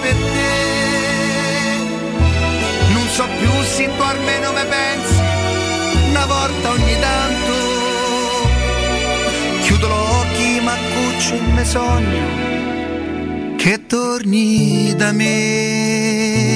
Per te. Non so più se tu almeno me pensi, una volta ogni tanto. Chiudo gli occhi ma cuccio e me sogno che torni da me.